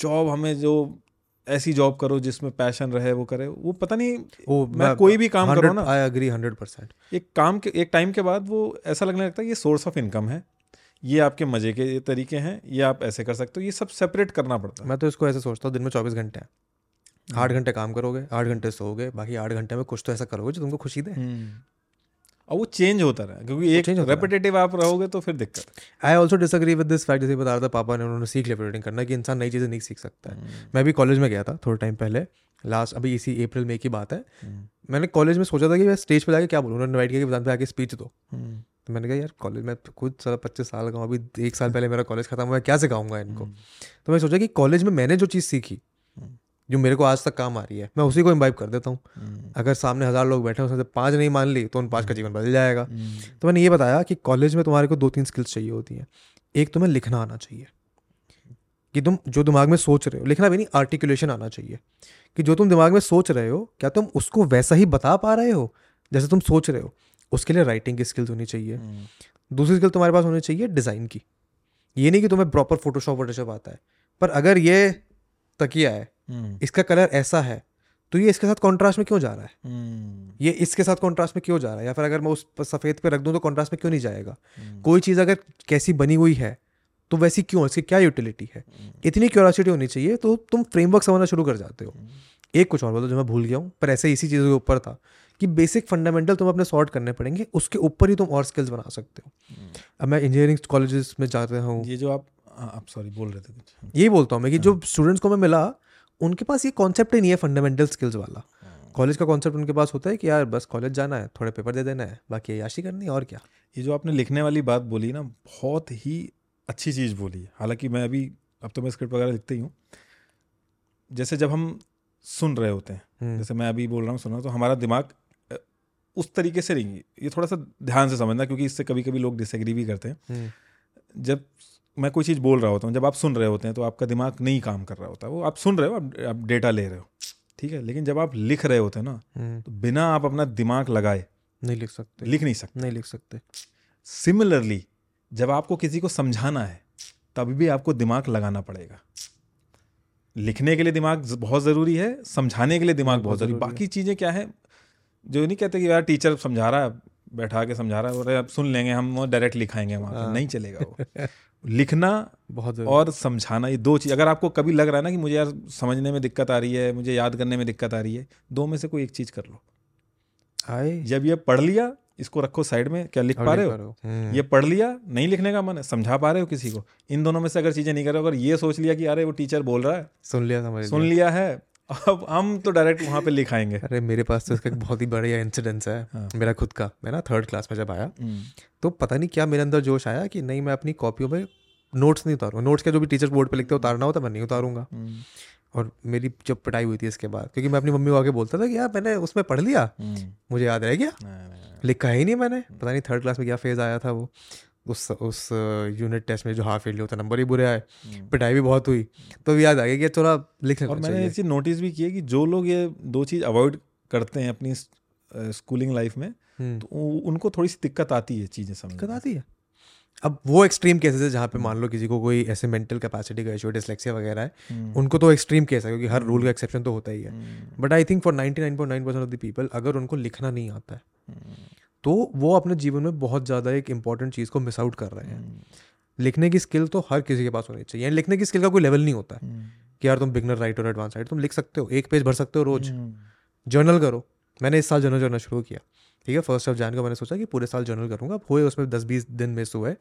S2: जॉब हमें जो ऐसी जॉब करो जिसमें पैशन रहे वो करे वो पता नहीं
S1: वो
S2: मैं मैं कोई भी काम करूँ ना।
S1: आई एग्री हंड्रेड परसेंट
S2: एक काम के एक टाइम के बाद वो ऐसा लगने लगता है ये सोर्स ऑफ़ इनकम है। ये आपके मज़े के ये तरीके हैं ये आप ऐसे कर सकते हो ये सब सेपरेट करना पड़ता है।
S1: मैं तो इसको ऐसे सोचता हूँ दिन में चौबीस घंटे हैं। आठ घंटे काम करोगे आठ घंटे सोओगे बाकी आठ घंटे में कुछ तो ऐसा करोगे जो तुमको खुशी दे।
S2: हम्म। और वो चेंज होता रहा क्योंकि एक
S1: रहा।
S2: रेपिटेटिव आप रहोगे तो फिर दिक्कत
S1: I also disagree with this fact जैसे बता रहा था पापा ने उन्होंने सीख लिया प्रिंटिंग करना कि इंसान नई चीज़ें नहीं सीख सकता है।
S2: हम्म।
S1: मैं भी कॉलेज में गया था थोड़े टाइम पहले लास्ट अभी इसी अप्रैल में की बात है। मैंने कॉलेज में सोचा था कि मैं स्टेज पर जाके क्या बोलूँ उन्होंने इन्वाइट किया कि मैदान पे आके स्पीच दो।
S2: हम्म।
S1: तो मैंने कहा यार कॉलेज में तो खुद सारा पच्चीस साल का हूँ अभी एक साल पहले मेरा कॉलेज खत्म हुआ क्या सिखाऊँगा इनको? तो मैं सोचा कि कॉलेज में मैंने जो चीज़ सीखी
S2: हम्म।
S1: जो मेरे को आज तक काम आ रही है मैं उसी को इम्बाइब कर देता हूँ।
S2: हम्म।
S1: अगर सामने हज़ार लोग बैठे हैं उसमें से पाँच नहीं मान ली तो उन पाँच का जीवन बदल जाएगा।
S2: हम्म।
S1: तो मैंने ये बताया कि कॉलेज में तुम्हारे को दो तीन स्किल्स चाहिए होती हैं। एक तुम्हें लिखना आना चाहिए। कि तुम जो दिमाग में सोच रहे हो लिखना भी नहीं आर्टिकुलेशन आना चाहिए। कि जो तुम दिमाग में सोच रहे हो क्या तुम उसको वैसा ही बता पा रहे हो जैसे तुम सोच रहे हो? उसके लिए राइटिंग की स्किल्स होनी चाहिए।
S2: हम्म।
S1: दूसरी स्किल तुम्हारे पास होनी चाहिए डिज़ाइन की। ये नहीं कि तुम्हें प्रॉपर फोटोशॉप वोटोशॉप आता है। पर अगर ये तकिया है
S2: हम्म।
S1: इसका कलर ऐसा है तो ये इसके साथ कॉन्ट्रास्ट में क्यों जा रहा है?
S2: हम्म।
S1: ये इसके साथ कॉन्ट्रास्ट में क्यों जा रहा है? या फिर अगर मैं उस सफ़ेद पे रख दूँ तो कॉन्ट्रास्ट में क्यों नहीं जाएगा। कोई चीज़ अगर कैसी बनी हुई है तो वैसी क्यों है? इसकी क्या यूटिलिटी है? इतनी क्यूरियोसिटी होनी चाहिए तो तुम फ्रेमवर्क समझना शुरू कर जाते हो। एक कुछ और बोलो जो मैं भूल गया हूँ पर ऐसे इसी चीज़ों के ऊपर था। कि बेसिक फंडामेंटल तुम अपने सॉर्ट करने पड़ेंगे उसके ऊपर ही तुम और स्किल्स बना सकते हो। अब मैं इंजीनियरिंग कॉलेजेस में जाता हूँ।
S2: ये जो आप हाँ, आप सॉरी बोल रहे थे कुछ।
S1: यही बोलता हूँ मैं कि जो स्टूडेंट्स को मैं मिला उनके पास ये कॉन्सेप्ट ही नहीं है फंडामेंटल स्किल्स वाला। कॉलेज का कॉन्सेप्ट उनके पास होता है कि यार बस कॉलेज जाना है थोड़े पेपर दे देना है बाकी याशी करनी है और क्या?
S2: ये जो आपने लिखने वाली बात बोली ना बहुत ही अच्छी चीज़ बोली है। हालाँकि मैं अभी अब तो मैं स्क्रिप्ट वगैरह लिखते ही हूँ। जैसे जब हम सुन रहे होते हैं
S1: हम्म,
S2: जैसे मैं अभी बोल रहा हूँ सुन रहा हूँ तो हमारा दिमाग उस तरीके से नहीं ये थोड़ा सा ध्यान से समझना क्योंकि इससे कभी कभी लोग डिसएग्री भी करते हैं।
S1: हम्म,
S2: जब मैं कोई चीज़ बोल रहा होता हूँ जब आप सुन रहे होते हैं तो आपका दिमाग नहीं काम कर रहा होता। वो आप सुन रहे हो आप, आप डेटा ले रहे हो ठीक है? लेकिन जब आप लिख रहे होते हैं ना
S1: हम्म,
S2: तो बिना आप अपना दिमाग लगाए
S1: नहीं लिख सकते।
S2: लिख नहीं सकते।
S1: नहीं लिख सकते।
S2: सिमिलरली जब आपको किसी को समझाना है तभी भी आपको दिमाग लगाना पड़ेगा। लिखने के लिए दिमाग बहुत ज़रूरी है समझाने के लिए दिमाग बहुत ज़रूरी। बाकी चीज़ें क्या है? जो नहीं कहते कि यार टीचर समझा रहा है बैठा के समझा रहा है और अब सुन लेंगे हम डायरेक्ट लिखाएँगे वहाँ
S1: हाँ।
S2: नहीं चलेगा वो। लिखना
S1: बहुत
S2: और समझाना ये दो चीज़ अगर आपको कभी लग रहा है ना कि मुझे यार समझने में दिक्कत आ रही है मुझे याद करने में दिक्कत आ रही है दो में से कोई एक चीज़ कर लो।
S1: आए।
S2: जब ये पढ़ लिया इसको रखो साइड में क्या लिख पा रहे हो?
S1: हम्म,
S2: ये पढ़ लिया नहीं लिखने का मन है समझा पा रहे हो किसी को? इन दोनों में से अगर चीज़ें नहीं कर रहे हो अगर ये सोच लिया कि अरे वो टीचर बोल रहा है
S1: सुन लिया समझ
S2: सुन
S1: लिया
S2: है अब हम तो डायरेक्ट वहाँ पे लिखाएँगे
S1: अरे मेरे पास तो इसका एक बहुत ही बढ़िया इंसिडेंस है।
S2: हाँ।
S1: मेरा खुद का। मैं ना थर्ड क्लास में जब आया
S2: हम्म,
S1: तो पता नहीं क्या मेरे अंदर जोश आया कि नहीं मैं अपनी कॉपियों में नोट्स नहीं उतारूँगा। नोट्स के जो भी टीचर बोर्ड पे लिखते हैं उतारना होता मैं नहीं उतारूँगा।
S2: हम्म,
S1: और मेरी जब पिटाई हुई थी इसके बाद क्योंकि मैं अपनी मम्मी को आके बोलता था कि यार मैंने उसमें पढ़ लिया।
S2: हम्म,
S1: मुझे याद रह गया। लिखा ही नहीं मैंने। पता नहीं थर्ड क्लास में क्या फ़ेज़ आया था वो। उस उस यूनिट टेस्ट में जो हाफ़ ईयरली होता नंबर ही बुरे आए।
S2: हम्म।
S1: पिटाई भी बहुत हुई। तो भी याद आ गया कि थोड़ा लिख
S2: और मैंने ये चीज़ नोटिस भी की है कि जो लोग ये दो चीज़ अवॉइड करते हैं अपनी स्कूलिंग लाइफ में
S1: हम्म,
S2: तो उनको थोड़ी सी दिक्कत आती है चीज़ें समझ
S1: दिक्कत आती है? अब वो एक्सट्रीम केसेस है जहाँ पे मान लो किसी को कोई ऐसे मेंटल कैपेसिटी का इशू डिसलेक्सिया वगैरह है
S2: हम्म,
S1: उनको तो एक्सट्रीम केस है क्योंकि हर रूल का एक्सेप्शन तो होता ही है। But I think for 99.9 percent of the people अगर उनको लिखना नहीं आता है तो वो अपने जीवन में बहुत ज़्यादा एक इंपॉर्टेंट चीज़ को मिस आउट कर रहे हैं। लिखने की स्किल तो हर किसी के पास होनी चाहिए। यानी लिखने की स्किल का कोई लेवल नहीं होता। है कि यार तुम बिगनर राइट और एडवांस राइट तुम लिख सकते हो एक पेज भर सकते हो रोज। जर्नल करो। मैंने इस साल जर्नल करना शुरू किया। ठीक है फ़र्स्ट ऑफ़ जान को मैंने सोचा कि पूरे साल जर्नल करूँगा। अब हुए उसमें दस बीस दिन मिस हुए।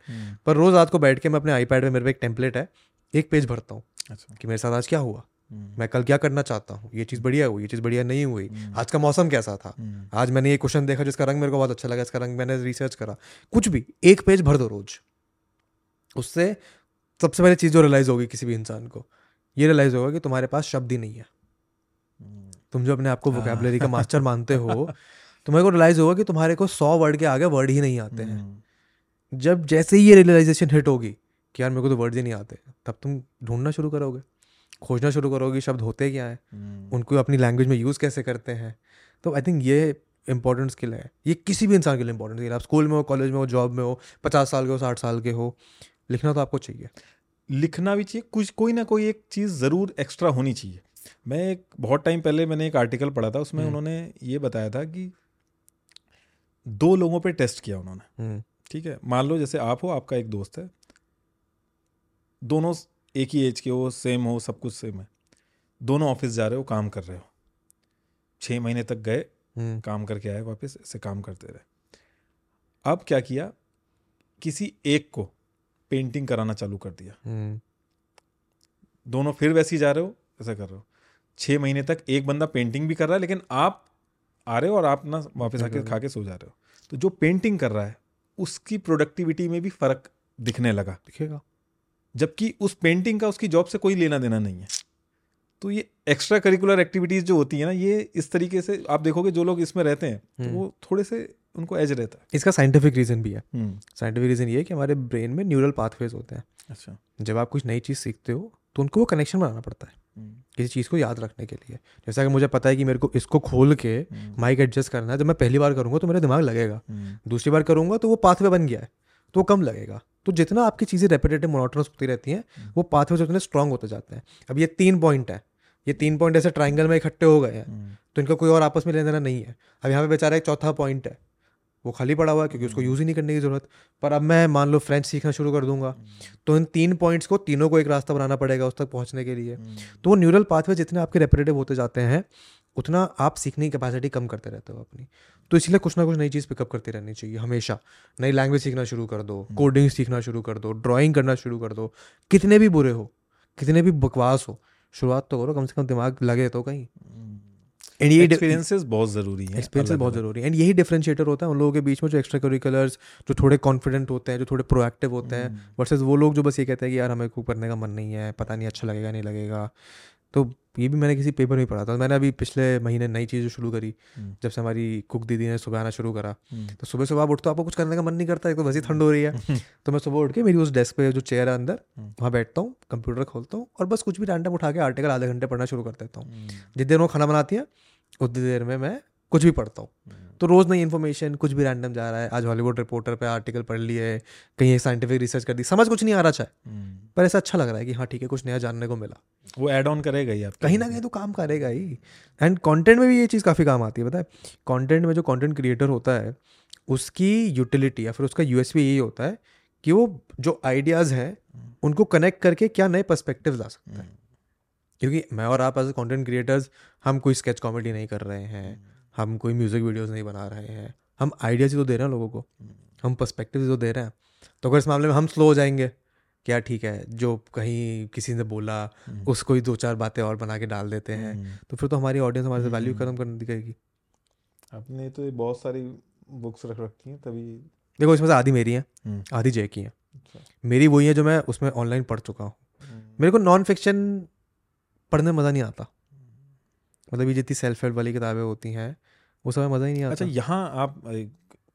S1: पर रोज रात को बैठ के मैं अपने आईपैड में मेरे पे एक टेम्पलेट है एक पेज भरता हूँ
S2: अच्छा।
S1: कि मेरे साथ आज क्या हुआ। मैं कल क्या करना चाहता हूँ? ये चीज़ बढ़िया हुई ये चीज़ बढ़िया नहीं हुई। आज का मौसम कैसा था? आज मैंने ये क्वेश्चन देखा जिसका रंग मेरे को बहुत अच्छा लगा इसका रंग मैंने रिसर्च करा। कुछ भी एक पेज भर दो रोज। उससे सबसे पहले चीज़ जो रियलाइज़ होगी किसी भी इंसान को ये रियलाइज़ होगा कि तुम्हारे पास शब्द ही नहीं है। तुम जो अपने आप को वोकेबलरी का मास्टर मानते हो तुम्हारे को रियलाइज़ होगा कि तुम्हारे को सौ वर्ड के आगे वर्ड ही नहीं आते हैं। जब जैसे ही ये रियलाइजेशन हिट होगी कि यार मेरे को तो वर्ड ही नहीं आते तब तुम ढूंढना शुरू करोगे। खोजना शुरू करोगे शब्द होते क्या हैं? उनको अपनी लैंग्वेज में यूज़ कैसे करते हैं? तो आई थिंक ये इंपॉर्टेंट स्किल है ये किसी भी इंसान के लिए इंपॉर्टेंट स्किल है आप स्कूल में हो कॉलेज में हो जॉब में हो पचास साल के हो साठ साल के हो लिखना तो आपको चाहिए।
S2: लिखना भी चाहिए कुछ कोई ना कोई एक चीज़ ज़रूर एक्स्ट्रा होनी चाहिए। मैं एक बहुत टाइम पहले मैंने एक आर्टिकल पढ़ा था उसमें
S1: हम्म।
S2: उन्होंने ये बताया था कि दो लोगों पे टेस्ट किया उन्होंने
S1: हम्म,
S2: ठीक है? मान लो जैसे आप हो आपका एक दोस्त है दोनों एक ही एज के हो सेम हो सब कुछ सेम है। दोनों ऑफ़िस जा रहे हो काम कर रहे हो। छः महीने तक गए
S1: हम्म,
S2: काम करके आए वापस ऐसे काम करते रहे। अब क्या किया किसी एक को पेंटिंग कराना चालू कर दिया।
S1: हम्म,
S2: दोनों फिर वैसे ही जा रहे हो ऐसा कर रहे हो। छः महीने तक एक बंदा पेंटिंग भी कर रहा है लेकिन आप आ रहे हो और आप ना वापस आके खा के सो जा रहे हो। तो जो पेंटिंग कर रहा है उसकी प्रोडक्टिविटी में भी फ़र्क दिखने लगा।
S1: दिखेगा।
S2: जबकि उस पेंटिंग का उसकी जॉब से कोई लेना देना नहीं है। तो ये एक्स्ट्रा करिकुलर एक्टिविटीज़ जो होती है ना ये इस तरीके से आप देखोगे जो लोग इसमें रहते हैं तो
S1: हम्म।
S2: वो थोड़े से उनको एज रहता है।
S1: इसका साइंटिफिक रीज़न भी है। साइंटिफिक रीज़न ये है कि हमारे ब्रेन में न्यूरल पाथवेज होते हैं।
S2: अच्छा।
S1: जब आप कुछ नई चीज़ सीखते हो तो उनको वो कनेक्शन बनाना पड़ता है।
S2: हम्म,
S1: किसी चीज़ को याद रखने के लिए। जैसा कि मुझे पता है कि मेरे को इसको खोल के
S2: हम्म,
S1: माइक एडजस्ट करना है जब मैं पहली बार करूँगा तो मेरा दिमाग लगेगा।
S2: हम्म,
S1: दूसरी बार करूँगा तो वो पाथवे बन गया है। तो कम लगेगा। तो जितना आपकी चीज़ें रेपिटेटिव मोनोटोनस होती रहती हैं वो पाथवे उतने स्ट्रांग होते जाते हैं। अब ये तीन पॉइंट है। ये तीन पॉइंट ऐसे ट्राइंगल में इकट्ठे हो गए हैं
S2: हम्म,
S1: तो इनका कोई और आपस में लेना देना नहीं है। अब यहाँ पे बेचारा एक चौथा पॉइंट है। वो खाली पड़ा हुआ है क्योंकि उसको यूज़ ही नहीं करने की ज़रूरत। पर अब मैं मान लो फ्रेंच सीखना शुरू कर दूँगा। तो इन तीन पॉइंट्स को तीनों को एक रास्ता बनाना पड़ेगा उस तक पहुँचने के लिए।
S2: हम्म,
S1: तो वो न्यूरल पाथवे जितने आपके रेपिटेटिव होते जाते हैं उतना आप सीखने की कैपेसिटी कम करते रहते हो अपनी। तो इसलिए कुछ ना कुछ नई चीज़ पिकअप करती रहनी चाहिए हमेशा। नई लैंग्वेज सीखना शुरू कर दो कोडिंग सीखना शुरू कर दो ड्राइंग करना शुरू कर दो। कितने भी बुरे हो कितने भी बकवास हो शुरुआत तो करो कम से कम दिमाग लगे तो कहीं। एंड ये
S2: एक्सपीरियंसेस बहुत ज़रूरी है
S1: एक्सपीरियंस बहुत ज़रूरी है। एंड यही डिफरेंशिएटर होता है उन लोगों के बीच में जो एक्स्ट्रा करिकुलर्स जो थोड़े कॉन्फिडेंट होते हैं जो थोड़े प्रोएक्टिव होते हैं वर्सेस वो लोग जो बस ये कहते हैं कि यार हमें कुक करने का मन नहीं है पता नहीं अच्छा लगेगा नहीं लगेगा। तो ये भी मैंने किसी पेपर में पढ़ा था। मैंने अभी पिछले महीने नई चीज़ शुरू करी
S2: हम्म।
S1: जब से हमारी कुक दीदी ने सुबह आना शुरू करा।
S2: हम्म,
S1: तो सुबह सुबह आप उठते हो आपको कुछ करने का मन नहीं करता एक तो वैसे ठंड हो रही है। तो मैं सुबह उठ के मेरी उस डेस्क पे जो चेयर है अंदर
S2: हम्म।
S1: वहाँ बैठता हूँ कंप्यूटर खोलता हूँ और बस कुछ भी रैंडम उठा के आर्टिकल आधे घंटे पढ़ना शुरू कर देता हूँ।
S2: जिस
S1: जितनी देर वो खाना बनाती है उतनी देर में मैं कुछ भी पढ़ता हूँ।
S2: हम्म,
S1: तो रोज़ नई इन्फॉर्मेशन कुछ भी रैंडम जा रहा है। आज हॉलीवुड रिपोर्टर पे आर्टिकल पढ़ लिए कहीं साइंटिफिक रिसर्च कर दी। समझ कुछ नहीं आ रहा चाहे
S2: हम्म।
S1: पर ऐसा अच्छा लग रहा है कि हाँ ठीक है कुछ नया जानने को मिला।
S2: वो एड ऑन करेगा ही आप
S1: कहीं ना कहीं तो काम करेगा ही। एंड कॉन्टेंट में भी ये चीज़ काफ़ी काम आती है पता है? कंटेंट में जो कॉन्टेंट क्रिएटर होता है उसकी यूटिलिटी या फिर उसका यूएसपी यही होता है कि वो जो आइडियाज़ हैं उनको कनेक्ट करके क्या नए पर्सपेक्टिव ला सकता है। क्योंकि मैं और आप एज ए कंटेंट क्रिएटर्स हम कोई स्केच कॉमेडी नहीं कर रहे हैं। हम कोई म्यूज़िक वीडियोस नहीं बना रहे हैं। हम आइडियाज़ ही तो दे रहे हैं लोगों को। हम पर्सपेक्टिव तो दे रहे हैं। तो अगर इस मामले में हम स्लो हो जाएँगे क्या ठीक है जो कहीं किसी ने बोला उसको ही दो चार बातें और बना के डाल देते हैं तो फिर तो हमारी ऑडियंस हमारे से वैल्यू खत्म कर दिखेगी।
S2: आपने तो बहुत सारी बुक्स रख रखी हैं तभी
S1: देखो इसमें से आधी मेरी हैं
S2: हम्म,
S1: आधी जय की हैं।
S2: अच्छा।
S1: मेरी वही है जो मैं उसमें ऑनलाइन पढ़ चुका हूँ।
S2: हम्म,
S1: मेरे को नॉन फिक्शन पढ़ने में मज़ा नहीं आता। मतलब ये जितनी सेल्फ हेल्प वाली किताबें होती हैं वो समय मज़ा ही नहीं आता।
S2: अच्छा यहाँ आप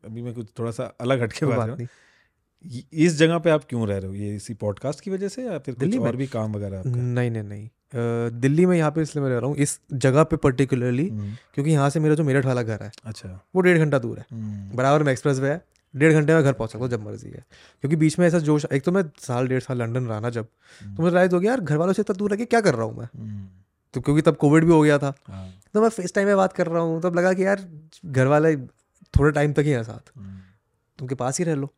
S2: अभी मैं कुछ थोड़ा सा अलग हटके बात
S1: नहीं।
S2: इस जगह पे आप क्यों रह रहे हो? ये इसी पॉडकास्ट की वजह से या फिर
S1: दिल्ली में?
S2: और भी काम वगैरह
S1: नहीं नहीं नहीं। दिल्ली में यहाँ पे इसलिए मैं रह रहा हूँ इस जगह पे पर्टिकुलरली
S2: हम्म,
S1: क्योंकि यहाँ से मेरा जो मेरठ वाला घर है
S2: अच्छा।
S1: वो डेढ़ घंटा दूर है।
S2: हम्म,
S1: बराबर में एक्सप्रेस वे है डेढ़ घंटे में घर पहुँच सकता हूँ जब मर्ज़ी है। क्योंकि बीच में ऐसा जोश एक तो मैं साल डेढ़ साल लंदन रहा ना जब तो मुझे राइज हो गया यार घर वालों से इतना दूर रह के क्या कर रहा हूँ मैं?
S2: हम्म,
S1: तो क्योंकि तब कोविड भी हो गया था।
S2: हाँ,
S1: तो मैं फेस टाइम में बात कर रहा हूँ तब लगा कि यार घर वाले थोड़े टाइम तक ही हैं साथ।
S2: तुम
S1: तुमके पास ही रह लो।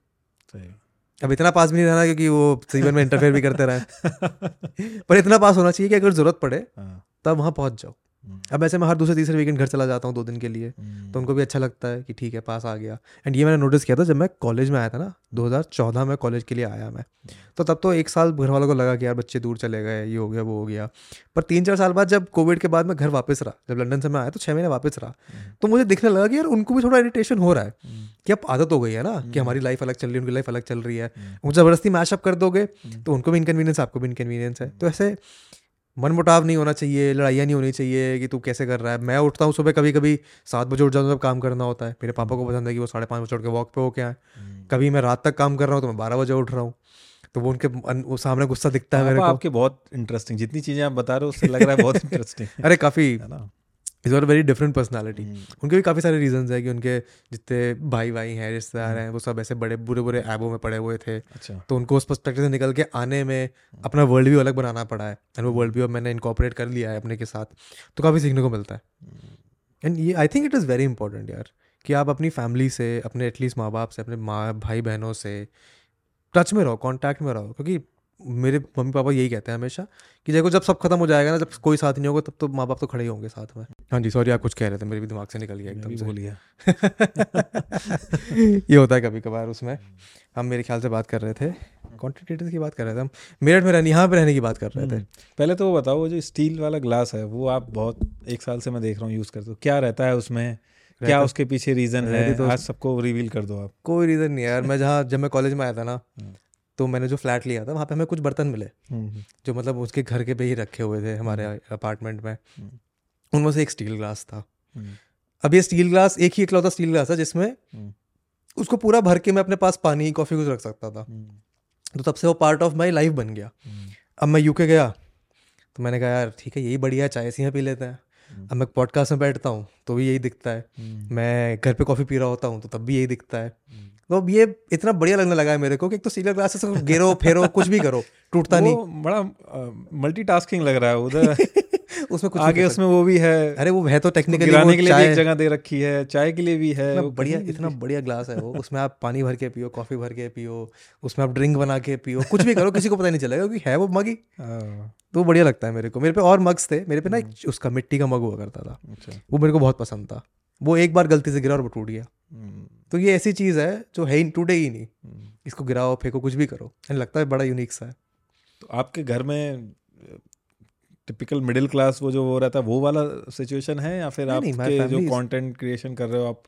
S1: अब इतना पास भी नहीं रहना क्योंकि वो जीवन में इंटरफेयर भी करते रहे। पर इतना पास होना चाहिए कि अगर ज़रूरत पड़े
S2: हाँ,
S1: तब वहाँ पहुँच जाओ।
S2: हम्म,
S1: अब ऐसे मैं हर दूसरे तीसरे वीकेंड घर चला जाता हूँ दो दिन के लिए तो उनको भी अच्छा लगता है कि ठीक है, पास आ गया। एंड ये मैंने नोटिस किया था जब मैं कॉलेज में आया था ना 2014 में कॉलेज के लिए आया मैं तो तब तो एक साल घर वालों को लगा कि यार बच्चे दूर चले गए, ये हो गया, वो हो गया। पर तीन चार साल बाद जब कोविड के बाद मैं घर वापस रहा, जब लंदन से मैं आया तो छः महीने वापस रहा तो मुझे दिखने लगा कि यार उनको भी थोड़ा इरिटेशन हो रहा है, कि अब आदत हो गई है ना, कि हमारी लाइफ अलग चल रही है, उनकी लाइफ अलग चल रही है। वो ज़बरदस्ती मैशअप कर दोगे तो उनको भी इनकन्वीनियंस आपको भी इनकन्वीनियंस है। तो ऐसे मन मुटाव नहीं होना चाहिए लड़ाइयाँ नहीं होनी चाहिए कि तू कैसे कर रहा है। मैं उठता हूँ सुबह कभी कभी सात बजे उठ जाऊँ हूँ जब काम करना होता है। मेरे पापा को पसंद है कि वो साढ़े पाँच बजे उठ के वॉक पे होके आए।
S2: हम्म।
S1: कभी मैं रात तक काम कर रहा हूँ तो मैं बारह बजे उठ रहा हूँ। तो वो उनके वो सामने गुस्सा दिखता है मेरे को।
S2: आपके बहुत इंटरेस्टिंग जितनी चीज़ें आप बता रहे हो उससे लग रहा है बहुत इंटरेस्टिंग
S1: अरे काफ़ी इज़ और वेरी डिफरेंट पर्सनैलिटी उनके भी काफ़ी सारे रीजंस है कि उनके जितने भाई भाई हैं रिश्तेदार हैं वो सब ऐसे बड़े बुरे बुरे ऐबों में पड़े हुए थे।
S2: अच्छा।
S1: तो उनको उस पर्सपेक्टिव से निकल के आने में अपना वर्ल्ड व्यू अलग बनाना पड़ा है। एंड वो वर्ल्ड व्यू अब मैंने इनकॉपरेट कर लिया है अपने के साथ। तो काफ़ी सीखने को मिलता है। एंड ये I think it is very important यार कि आप अपनी फैमिली से अपने एटलीस्ट माँ बाप से अपने माँ भाई बहनों से टच में रहो कॉन्टैक्ट में रहो। क्योंकि मेरे मम्मी पापा यही कहते हैं हमेशा कि देखो जब सब खत्म हो जाएगा ना जब कोई साथ नहीं होगा तब तो माँ बाप तो खड़े ही होंगे साथ में। हाँ जी सॉरी आप कुछ कह रहे थे मेरे भी दिमाग से निकल गया एकदम
S2: भूल गया
S1: ये होता है कभी कभार उसमें। हम मेरे ख्याल से बात कर रहे थे कंटेंट की बात कर रहे थे हम मेरठ में रहने यहाँ पे रहने की बात कर रहे थे।
S2: हम्म। पहले तो वो बताओ वो जो स्टील वाला ग्लास है वो आप बहुत एक साल से मैं देख रहा हूँ यूज़ करते हो। क्या रहता है उसमें? क्या उसके पीछे रीजन है?
S1: तो-
S2: आज सबको रिवील कर दो आप।
S1: कोई रीज़न नहीं है यार मैं जहाँ जब मैं कॉलेज में आया था ना
S2: हम्म।
S1: तो मैंने जो फ्लैट लिया था वहाँ पे हमें कुछ बर्तन मिले। जो मतलब उसके घर के पे ही रखे हुए थे हमारे अपार्टमेंट में।
S2: हम्म।
S1: उनमें से एक स्टील ग्लास था।
S2: हम्म।
S1: अब ये स्टील ग्लास एक ही इकलौता स्टील ग्लास था जिसमें
S2: हम्म।
S1: उसको पूरा भर के मैं अपने पास पानी कॉफ़ी कुछ रख सकता था। तो तब से वो पार्ट ऑफ़ माई लाइफ बन गया। अब मैं यूके गया तो मैंने कहा यार ठीक है यही बढ़िया चाय से पी लेते हैं।
S2: हम्म।
S1: अब मैं पॉडकास्ट में बैठता हूँ तो भी यही दिखता है। मैं घर पे कॉफ़ी पी रहा होता हूँ तो तब भी यही दिखता है। तो ये इतना बढ़िया लगने लगा है मेरे को कि एक तो स्टील ग्लास से गिरो फेरो कुछ भी करो टूटता नहीं।
S2: बड़ा मल्टीटास्किंग लग रहा है उधर।
S1: उसमें कुछ
S2: आगे उसमें वो भी है।
S1: अरे वो है तो टेक्निकली
S2: गिराने के लिए भी एक जगह दे रखी है चाय के लिए भी है
S1: इतना बढ़िया इतना बढ़िया ग्लास है वो। उसमें आप पानी भर के पियो कॉफ़ी भर के पियो उसमें आप ड्रिंक बना के पियो कुछ भी करो किसी को पता नहीं चलेगा क्योंकि है वो मग ही।
S2: हाँ,
S1: तो बढ़िया लगता है मेरे को। मेरे पे और मग्स थे मेरे पे ना उसका मिट्टी का मग हुआ करता था।
S2: अच्छा।
S1: वो मेरे को बहुत पसंद था। वो एक बार गलती से गिरा और वो टूट गया।
S2: हम्म,
S1: तो ये ऐसी चीज़ है जो है ही टूटे ही नहीं।
S2: हम्म।
S1: इसको गिराओ फेंको कुछ भी करो। एंड लगता है बड़ा यूनिक सा है।
S2: तो आपके घर में टिपिकल मिडिल क्लास वो जो वो रहता है वो वाला सिचुएशन है या फिर
S1: नहीं, नहीं,
S2: जो कंटेंट क्रिएशन कर रहे हो आप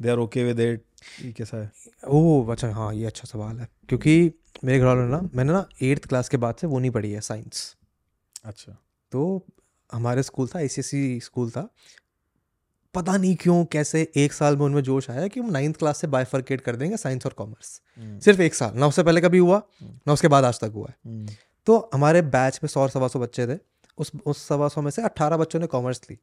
S2: they are okay with it ये कैसा है?
S1: ओह अच्छा हाँ ये अच्छा सवाल है। क्योंकि मेरे घर वालों ने ना मैंने ना एट्थ क्लास के बाद से वो नहीं पढ़ी है साइंस
S2: अच्छा।
S1: तो हमारे स्कूल था आई स्कूल था। पता नहीं क्यों कैसे एक साल में उनमें जोश आया कि हम नाइन्थ क्लास से बाइफर्केट कर देंगे साइंस और कॉमर्स सिर्फ़ एक साल ना उससे पहले कभी हुआ ना उसके बाद आज तक हुआ है।
S2: हम्म,
S1: तो हमारे बैच में सौ सवा सौ बच्चे थे। उस उस सवा सौ में से अट्ठारह बच्चों ने कॉमर्स ली।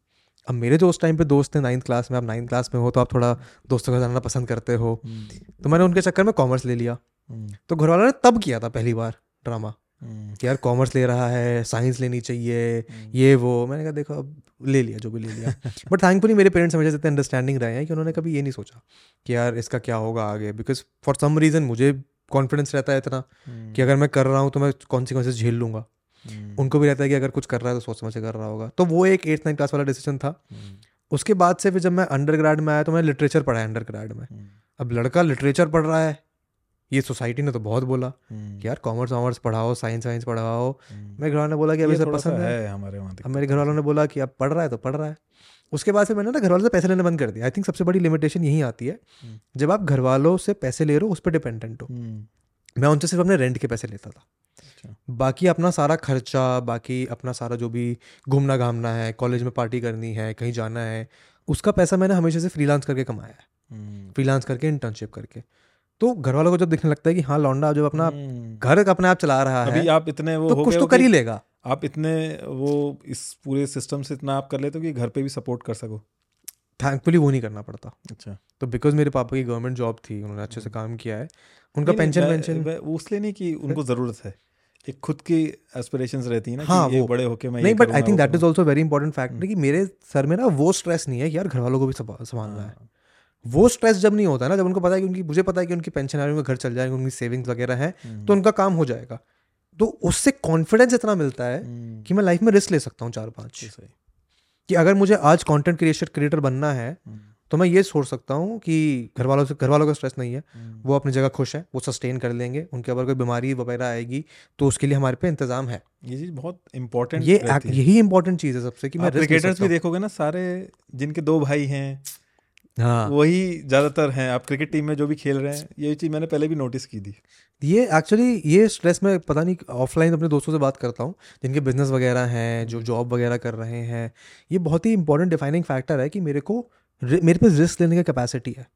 S1: अब मेरे जो उस टाइम पे दोस्त थे नाइन्थ क्लास में आप नाइन्थ क्लास में हो तो आप थोड़ा दोस्तों के जाना पसंद करते हो।
S2: हम्म,
S1: तो मैंने उनके चक्कर में कॉमर्स ले लिया।
S2: हम्म,
S1: तो घर वालों ने तब किया था पहली बार ड्रामा
S2: हम्म,
S1: कि यार कॉमर्स ले रहा है साइंस लेनी चाहिए
S2: हम्म।
S1: ये वो। मैंने कहा देखो अब ले लिया जो भी ले लिया। बट थैंकफुली मेरे पेरेंट्स हमेशा इतने अंडरस्टैंडिंग रहे हैं कि उन्होंने कभी ये नहीं सोचा कि यार इसका क्या होगा आगे। बिकॉज़ फॉर सम रीज़न मुझे कॉन्फिडेंस रहता है इतना
S2: हम्म,
S1: कि अगर मैं कर रहा हूँ तो मैं कौन सी कॉन्सिक्वेंसेज झेल लूँगा।
S2: हम्म,
S1: उनको भी रहता है कि अगर कुछ कर रहा है तो सोच समझ के कर रहा होगा। तो वो एक एट्थ नाइन क्लास वाला डिसीज़न था।
S2: हम्म,
S1: उसके बाद से फिर जब मैं अंडर में आया तो मैंने लिटरेचर पढ़ा है अंडर में।
S2: हम्म,
S1: अब लड़का लिटरेचर पढ़ रहा है। ये सोसाइटी ने तो बहुत बोला
S2: हम्म,
S1: कि यार कॉमर्स वॉमर्स पढ़ाओ साइंस वाइंस पढ़ाओ।
S2: हम्म।
S1: मेरे घर वालों ने बोला कि अभी
S2: ये
S1: से
S2: थोड़ा सा
S1: पसंद
S2: है हमारे वहाँ
S1: अब मेरे घर वालों ने बोला कि अब पढ़ रहा है तो पढ़ रहा है। उसके बाद फिर मैंने ना घर वालों से पैसे लेने बंद कर दिया। आई थिंक सबसे बड़ी लिमिटेशन यही आती है।
S2: हम्म।
S1: जब आप घर वालों से पैसे ले रहे हो उस पर डिपेंडेंट हो।
S2: हम्म,
S1: मैं उनसे सिर्फ़ अपने रेंट के पैसे लेता था।
S2: अच्छा।
S1: बाकी अपना सारा खर्चा बाकी अपना सारा जो भी घूमना घामना है कॉलेज में पार्टी करनी है कहीं जाना है उसका पैसा मैंने हमेशा से फ्रीलांस करके कमाया है।
S2: हम्म,
S1: फ्रीलांस करके इंटर्नशिप करके। तो घर वालों को जब दिखने लगता है कि हाँ लौंडा जब अपना
S2: हम्म।
S1: घर अपने आप चला रहा है अभी
S2: आप इतने वो
S1: तो
S2: हो
S1: कुछ तो कर ही लेगा।
S2: आप इतने वो इस पूरे सिस्टम से इतना आप कर लेते हो कि घर पे भी सपोर्ट कर सको।
S1: थैंकफुली वो नहीं करना पड़ता।
S2: अच्छा।
S1: तो बिकॉज़ मेरे पापा की गवर्नमेंट जॉब थी उन्होंने अच्छे से काम किया है उनका पेंशन वेंशन
S2: वो इसलिए नहीं कि उनको ज़रूरत है एक खुद की एस्पिरेशंस रहती है ना
S1: हाँ,
S2: कि ये
S1: वो।
S2: बड़े होके मैं
S1: नहीं but I think that is also very important factor कि मेरे सर में ना वो स्ट्रेस नहीं है कि यार घर वालों को भी संभालना है।
S2: हाँ,
S1: वो स्ट्रेस जब नहीं होता ना जब उनको पता है कि उनकी मुझे पता है कि उनकी पेंशन आ रही है घर चल जाएगा उनकी सेविंग्स वगैरह है
S2: हम्म,
S1: तो उनका काम हो जाएगा। तो उससे कॉन्फिडेंस इतना मिलता है
S2: हम्म,
S1: कि मैं लाइफ में रिस्क ले सकता हूँ चार पाँच। कि अगर मुझे आज कंटेंट क्रिएशन क्रिएटर बनना है
S2: हम्म,
S1: तो मैं ये सोच सकता हूँ कि घर वालों से घर वालों का स्ट्रेस नहीं है। वो अपनी जगह खुश है वो सस्टेन कर लेंगे उनके अगर कोई बीमारी वगैरह आएगी तो उसके लिए हमारे पे इंतज़ाम है।
S2: ये चीज़ बहुत इंपॉर्टेंट
S1: ये यही इंपॉर्टेंट चीज़ है सबसे कि मैं
S2: क्रिकेटर्स भी देखोगे ना सारे जिनके दो भाई हैं
S1: हाँ।
S2: वही ज़्यादातर हैं। आप क्रिकेट टीम में जो भी खेल रहे हैं ये चीज़ मैंने पहले भी नोटिस की थी।
S1: ये एक्चुअली ये स्ट्रेस में पता नहीं ऑफलाइन अपने दोस्तों से बात करता हूँ जिनके बिज़नेस वगैरह हैं जो जॉब वगैरह कर रहे हैं। ये बहुत ही इंपॉर्टेंट डिफाइनिंग फैक्टर है कि मेरे को मेरे पास रिस्क लेने की कैपेसिटी है।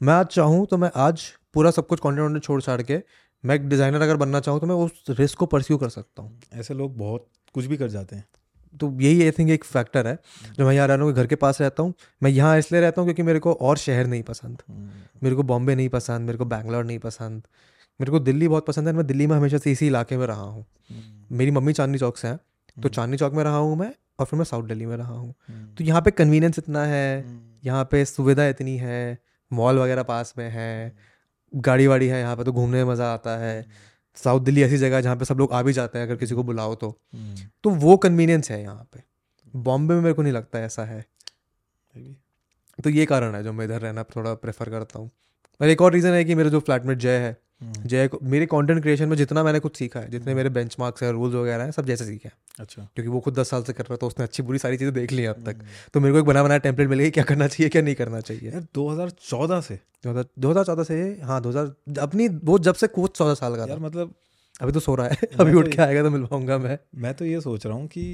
S1: मैं आज चाहूँ तो मैं आज पूरा सब कुछ कॉन्टेंट वॉन्टेंट छोड़ छाड़ के मैं एक डिज़ाइनर अगर बनना चाहूँ तो मैं उस रिस्क को परस्यू कर सकता हूँ।
S2: ऐसे लोग बहुत कुछ भी कर जाते हैं।
S1: तो यही आई थिंक एक फैक्टर है। जो मैं यहाँ रह रहा हूँ घर के पास रहता हूँ मैं यहाँ इसलिए रहता हूँ क्योंकि मेरे को और शहर नहीं पसंद। मेरे को बॉम्बे नहीं पसंद मेरे को बैंगलोर नहीं पसंद। मेरे को दिल्ली बहुत पसंद है मैं दिल्ली में हमेशा से इसी इलाके में रहा हूँ। मेरी मम्मी चांदनी चौक से हैं तो चांदनी चौक में रहा हूँ मैं और फिर मैं साउथ दिल्ली में रहा हूँ। तो यहाँ पे कन्वीनियंस इतना है यहाँ पे सुविधा इतनी है मॉल वगैरह पास में है गाड़ी वाड़ी है यहाँ पे तो घूमने में मज़ा आता है। साउथ दिल्ली ऐसी जगह है जहाँ पे सब लोग आ भी जाते हैं अगर किसी को बुलाओ तो।
S2: हम्म,
S1: तो वो कन्वीनियंस है यहाँ पे। बॉम्बे में मेरे को नहीं लगता ऐसा है। तो ये कारण है जो मैं इधर रहना थोड़ा प्रेफर करता हूँ। और एक और रीज़न है कि मेरा जो फ्लैटमेट जय है जय मेरे कंटेंट क्रिएशन में जितना मैंने कुछ सीखा है जितने मेरे बेंच मार्क्स है रूल्स वगैरह हैं सब जैसे सीखे हैं।
S2: अच्छा।
S1: क्योंकि वो खुद दस साल से कर रहा था उसने अच्छी बुरी सारी चीज़ें देख ली अब तक।
S2: हम्म।
S1: तो मेरे को एक बना बनाया टेम्पलेट मिल गई क्या करना चाहिए क्या नहीं करना चाहिए।
S2: यार 2014 से।
S1: दो हज़ार दो हज़ार चौदह से हाँ दो हज़ार अपनी वो जब से कोच चौदह साल का
S2: यार मतलब
S1: अभी तो सो रहा है अभी
S2: तो
S1: उठ के आएगा तो मिल पाऊँगा मैं।
S2: मैं तो ये सोच रहा हूँ कि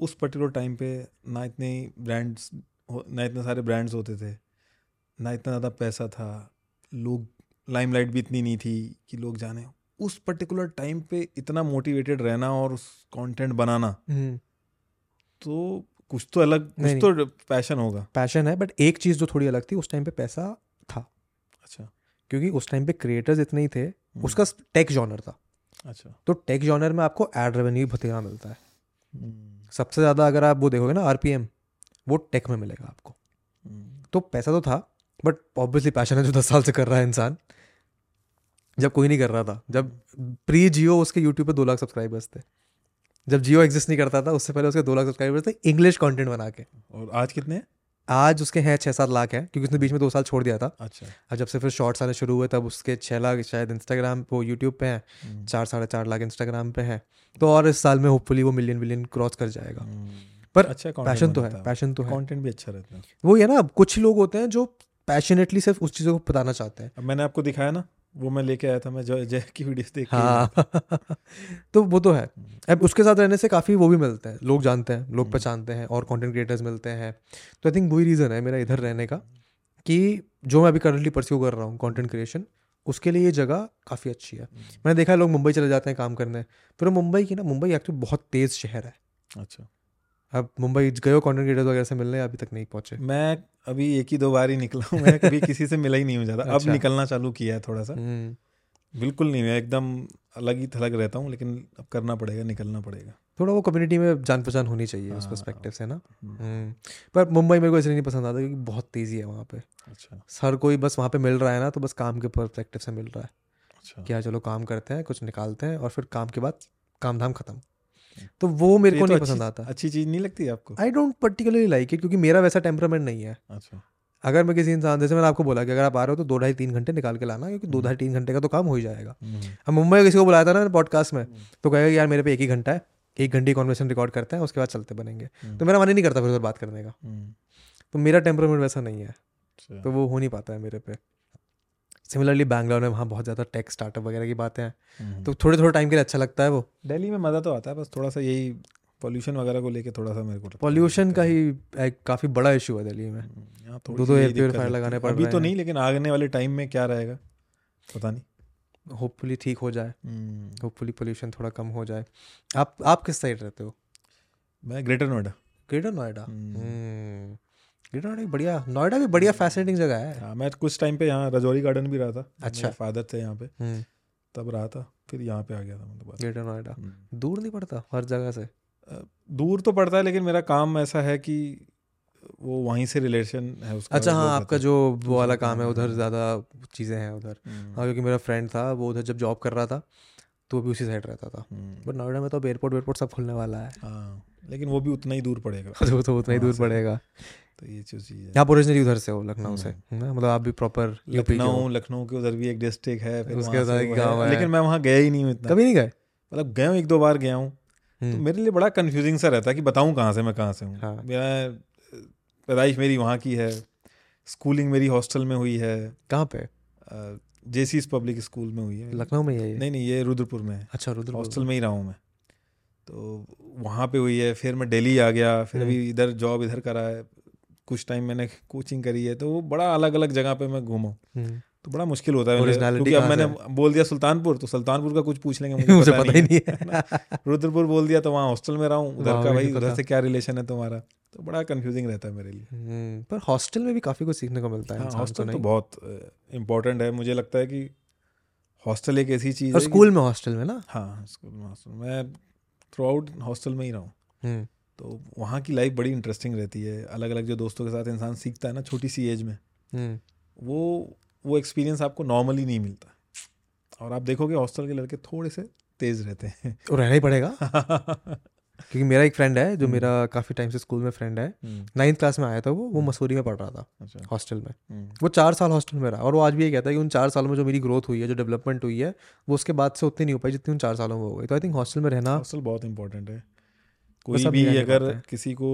S2: उस पर्टिकुलर टाइम पे ना इतने ब्रांड्स ना इतने सारे ब्रांड्स होते थे ना इतना ज़्यादा पैसा था लोग लाइमलाइट भी इतनी नहीं थी कि लोग जाने। उस पर्टिकुलर टाइम पे इतना मोटिवेटेड रहना और उस कंटेंट बनाना
S1: हम्म,
S2: तो कुछ तो अलग कुछ नहीं, तो पैशन होगा।
S1: पैशन है बट एक चीज़ जो थोड़ी अलग थी उस टाइम पे पैसा था।
S2: अच्छा।
S1: क्योंकि उस टाइम पे क्रिएटर्स इतने ही थे
S2: हम्म,
S1: उसका टेक जॉनर था।
S2: अच्छा।
S1: तो टेक जॉनर में आपको एड रेवेन्यू बथेरा मिलता है।
S2: हम्म,
S1: सबसे ज़्यादा अगर आप वो देखोगे ना आरपीएम वो टेक में मिलेगा आपको। तो पैसा तो था बट ऑब्वियसली पैशन है जो दस साल से कर रहा है इंसान। जब कोई नहीं कर रहा था। जब प्री जियो उसके यूट्यूब पे दो लाख सब्सक्राइबर्स थे। जब जियो एग्जिस्ट नहीं करता था उससे पहले उसके दो लाख सब्सक्राइबर्स थे इंग्लिश कंटेंट बना के।
S2: और आज कितने?
S1: आज उसके हैं छः सात लाख है क्योंकि उसने बीच में दो साल छोड़ दिया था।
S2: अच्छा।
S1: अब जब से फिर शॉर्ट्स आने शुरू हुए तब उसके छः लाख शायद इंस्टाग्राम वो यूट्यूब पे हैं।
S2: हम्म,
S1: चार साढ़े चार लाख इंस्टाग्राम पे हैं। तो और इस साल में होपफुली वो मिलियन विलियन क्रॉस कर जाएगा।
S2: हम्म,
S1: पर
S2: अच्छा
S1: पैशन तो है पैशन तो है।
S2: कंटेंट भी अच्छा रहता है।
S1: वो ये ना कुछ लोग होते हैं जो पैशनेटली सिर्फ़ उस चीज़ों को बताना चाहते हैं।
S2: मैंने आपको दिखाया ना वो मैं लेके आया था मैं जय की वीडियोस देख
S1: हाँ। तो वो तो है। अब उसके साथ रहने से काफ़ी वो भी मिलते हैं लोग जानते हैं लोग पहचानते हैं और कंटेंट क्रिएटर्स मिलते हैं। तो आई थिंक वही रीज़न है मेरा इधर रहने का कि जो मैं अभी करंटली परस्यू कर रहा हूँ कंटेंट क्रिएशन उसके लिए ये जगह काफ़ी अच्छी है। मैंने देखा है लोग मुंबई चले जाते हैं काम करने फिर मुंबई की ना मुंबई एक्चुअली बहुत तेज़ शहर है।
S2: अच्छा।
S1: अब मुंबई गए हो कंटेंट क्रिएटर्स वगैरह से मिलने अभी तक नहीं पहुँचे?
S2: मैं अभी एक ही दो बार ही निकला हूँ मैं कभी किसी से मिला ही नहीं हूँ ज़्यादा।
S1: अच्छा। अब।
S2: निकलना चालू किया है थोड़ा सा।
S1: हम्म,
S2: बिल्कुल नहीं मैं एकदम अलग ही थलग रहता हूँ लेकिन अब करना पड़ेगा निकलना पड़ेगा।
S1: थोड़ा वो कम्युनिटी में जान पहचान होनी चाहिए उस
S2: हाँ।
S1: पर्सपेक्टिव से ना।
S2: हम्म,
S1: हम्म, पर मुंबई मेरे को इसलिए नहीं पसंद आता क्योंकि बहुत तेज़ी है वहाँ पे।
S2: अच्छा।
S1: हर कोई बस वहाँ पे मिल रहा है ना तो बस काम के परस्पेक्टिव से मिल रहा है।
S2: अच्छा।
S1: क्या चलो काम करते हैं कुछ निकालते हैं और फिर काम के बाद काम धाम खत्म। तो वो मेरे को
S2: तो
S1: नहीं पसंद आता।
S2: अच्छी चीज़ नहीं लगती आपको?
S1: I don't particularly like it क्योंकि मेरा वैसा टेम्परामेंट नहीं है।
S2: अच्छा।
S1: अगर मैं किसी इंसान जैसे मैंने आपको बोला कि अगर आप आ रहे हो तो दो ढाई तीन घंटे निकाल के लाना क्योंकि दो ढाई तीन घंटे का तो काम हो ही जाएगा।
S2: हम्म,
S1: अब मुंबई में किसी को बुलाया था ना पॉडकास्ट में तो कहेगा यार मेरे पे एक ही घंटा है एक घंटे की कॉन्वर्सेशन रिकॉर्ड करते हैं उसके बाद चलते बनेंगे।
S2: हम्म,
S1: तो मेरा मन ही नहीं करता फिर उधर बात करने का।
S2: हम्म,
S1: तो मेरा टेम्परामेंट वैसा नहीं है।
S2: अच्छा,
S1: तो वो हो नहीं पाता है मेरे पे। सिमिलरली बैंगलोर में वहाँ बहुत ज़्यादा टेक स्टार्टअप वगैरह की बातें हैं।
S2: हम्म।
S1: तो थोड़े थोड़े टाइम के लिए अच्छा लगता है वो।
S2: दिल्ली में मज़ा तो आता है बस थोड़ा सा यही पॉल्यूशन वगैरह को लेके थोड़ा सा मेरे को
S1: पॉल्यूशन का ही एक काफ़ी बड़ा इशू है दिल्ली में।
S2: हम्म,
S1: दो दो एयर प्योरीफायर लगाने। पड़
S2: अभी तो नहीं लेकिन आगने वाले टाइम में क्या रहेगा? पता नहीं।
S1: होपफुली ठीक हो जाए।
S2: हम्म,
S1: होपफुली पोल्यूशन थोड़ा कम हो जाए। आप आप किस साइड रहते हो?
S2: मैं greater Noida
S1: greater Noida
S2: hmm.
S1: Hmm, Noida भी बढ़िया। नोएडा भी बढ़िया फैसिनेटिंग जगह है।
S2: हाँ मैं कुछ टाइम पे यहाँ रजौरी गार्डन भी रहा था।
S1: अच्छा।
S2: फादर थे यहाँ पे।
S1: हम्म,
S2: तब रहा था फिर यहाँ पे आ गया था मतलब
S1: ग्रेटर नोएडा
S2: हम्म।
S1: दूर नहीं पड़ता हर जगह से?
S2: दूर तो पड़ता है लेकिन मेरा काम ऐसा है कि वो वहीं से रिलेशन है उसका
S1: अच्छा हाँ आपका जो वो वाला काम है उधर। ज़्यादा चीज़ें हैं उधर।
S2: हम्म,
S1: हाँ क्योंकि मेरा फ्रेंड था वो उधर जब जॉब कर रहा था तो वो भी उसी साइड रहता था।
S2: हम्म,
S1: बट नोएडा में तो अब एयरपोर्ट वेयरपोर्ट सब खुलने वाला है।
S2: हाँ लेकिन वो भी उतना ही दूर पड़ेगा।
S1: तो तो उतना ही दूर पड़ेगा।
S2: तो ये जो चीज़ है।
S1: आप ओरिजिनली उधर से हो लखनऊ से।
S2: हम्म।
S1: ना? मतलब आप भी प्रॉपर
S2: लखनऊ लखनऊ के उधर भी एक डिस्ट्रिक्ट है फिर
S1: उसके
S2: से
S1: गाँव है।
S2: लेकिन मैं वहाँ गया ही नहीं हूँ इतना।
S1: कभी नहीं गए?
S2: मतलब गया हूँ एक दो बार गया हूँ। तो
S1: हम्म,
S2: मेरे लिए बड़ा कन्फ्यूजिंग सा रहता है कि बताऊँ कहाँ से मैं कहाँ से हूँ।
S1: हाँ।
S2: मैं पैदाइश मेरी वहाँ की है। स्कूलिंग मेरी हॉस्टल में हुई है।
S1: कहाँ पे?
S2: जेसीस पब्लिक स्कूल में हुई है।
S1: लखनऊ में ही है
S2: नहीं नहीं ये रुद्रपुर में है।
S1: अच्छा रुद्र
S2: हॉस्टल में ही रहा हूँ मैं। तो वहाँ पे हुई है फिर मैं दिल्ली आ गया फिर
S1: हम्म।
S2: अभी इधर जॉब इधर करा है। कुछ टाइम मैंने कोचिंग करी है तो वो बड़ा अलग अलग जगह पे मैं घूमा।
S1: हम्म,
S2: तो बड़ा मुश्किल होता है क्योंकि अब मैंने बोल दिया सुल्तानपुर तो सुल्तानपुर का कुछ पूछ लेंगे मुझे
S1: मुझे
S2: पता,
S1: पता ही
S2: नहीं है। रुद्रपुर बोल दिया तो वहाँ हॉस्टल में रहा हूँ उधर का भाई उधर से क्या रिलेशन है तुम्हारा? तो बड़ा कंफ्यूजिंग रहता है मेरे लिए।
S1: हम्म, पर हॉस्टल में भी काफ़ी कुछ सीखने को मिलता है
S2: हाँ हॉस्टल तो बहुत इंपॉर्टेंट है। मुझे लगता है कि हॉस्टल एक ऐसी चीज़ है
S1: स्कूल में हॉस्टल में ना?
S2: हाँ स्कूल में हॉस्टल मैं। थ्रू आउट हॉस्टल में ही रहा। हूँ
S1: हम्म,
S2: तो वहाँ की लाइफ बड़ी इंटरेस्टिंग रहती है। अलग अलग जो दोस्तों के साथ इंसान सीखता है ना छोटी सी एज में
S1: हम्म,
S2: वो वो एक्सपीरियंस आपको नॉर्मली नहीं मिलता। और आप देखोगे हॉस्टल के लड़के थोड़े से तेज रहते हैं।
S1: और रहना ही पड़ेगा। क्योंकि मेरा एक फ्रेंड है जो
S2: हम्म।
S1: मेरा काफ़ी टाइम से स्कूल में फ्रेंड है।
S2: हम्म,
S1: नाइन्थ क्लास में आया था वो वो मसूरी में पढ़ रहा था
S2: अच्छा।
S1: हॉस्टल में।
S2: हम्म,
S1: वो चार साल हॉस्टल में रहा और वो आज भी ये कहता है कि उन चार सालों में जो मेरी ग्रोथ हुई है जो डेवलपमेंट हुई है वो उसके बाद से उतनी नहीं हो पाई जितनी उन चार सालों में हो गई। तो आई थिंक हॉस्टल में रहना
S2: हॉस्टल बहुत इंपॉर्टेंट है। कोई भी अगर किसी को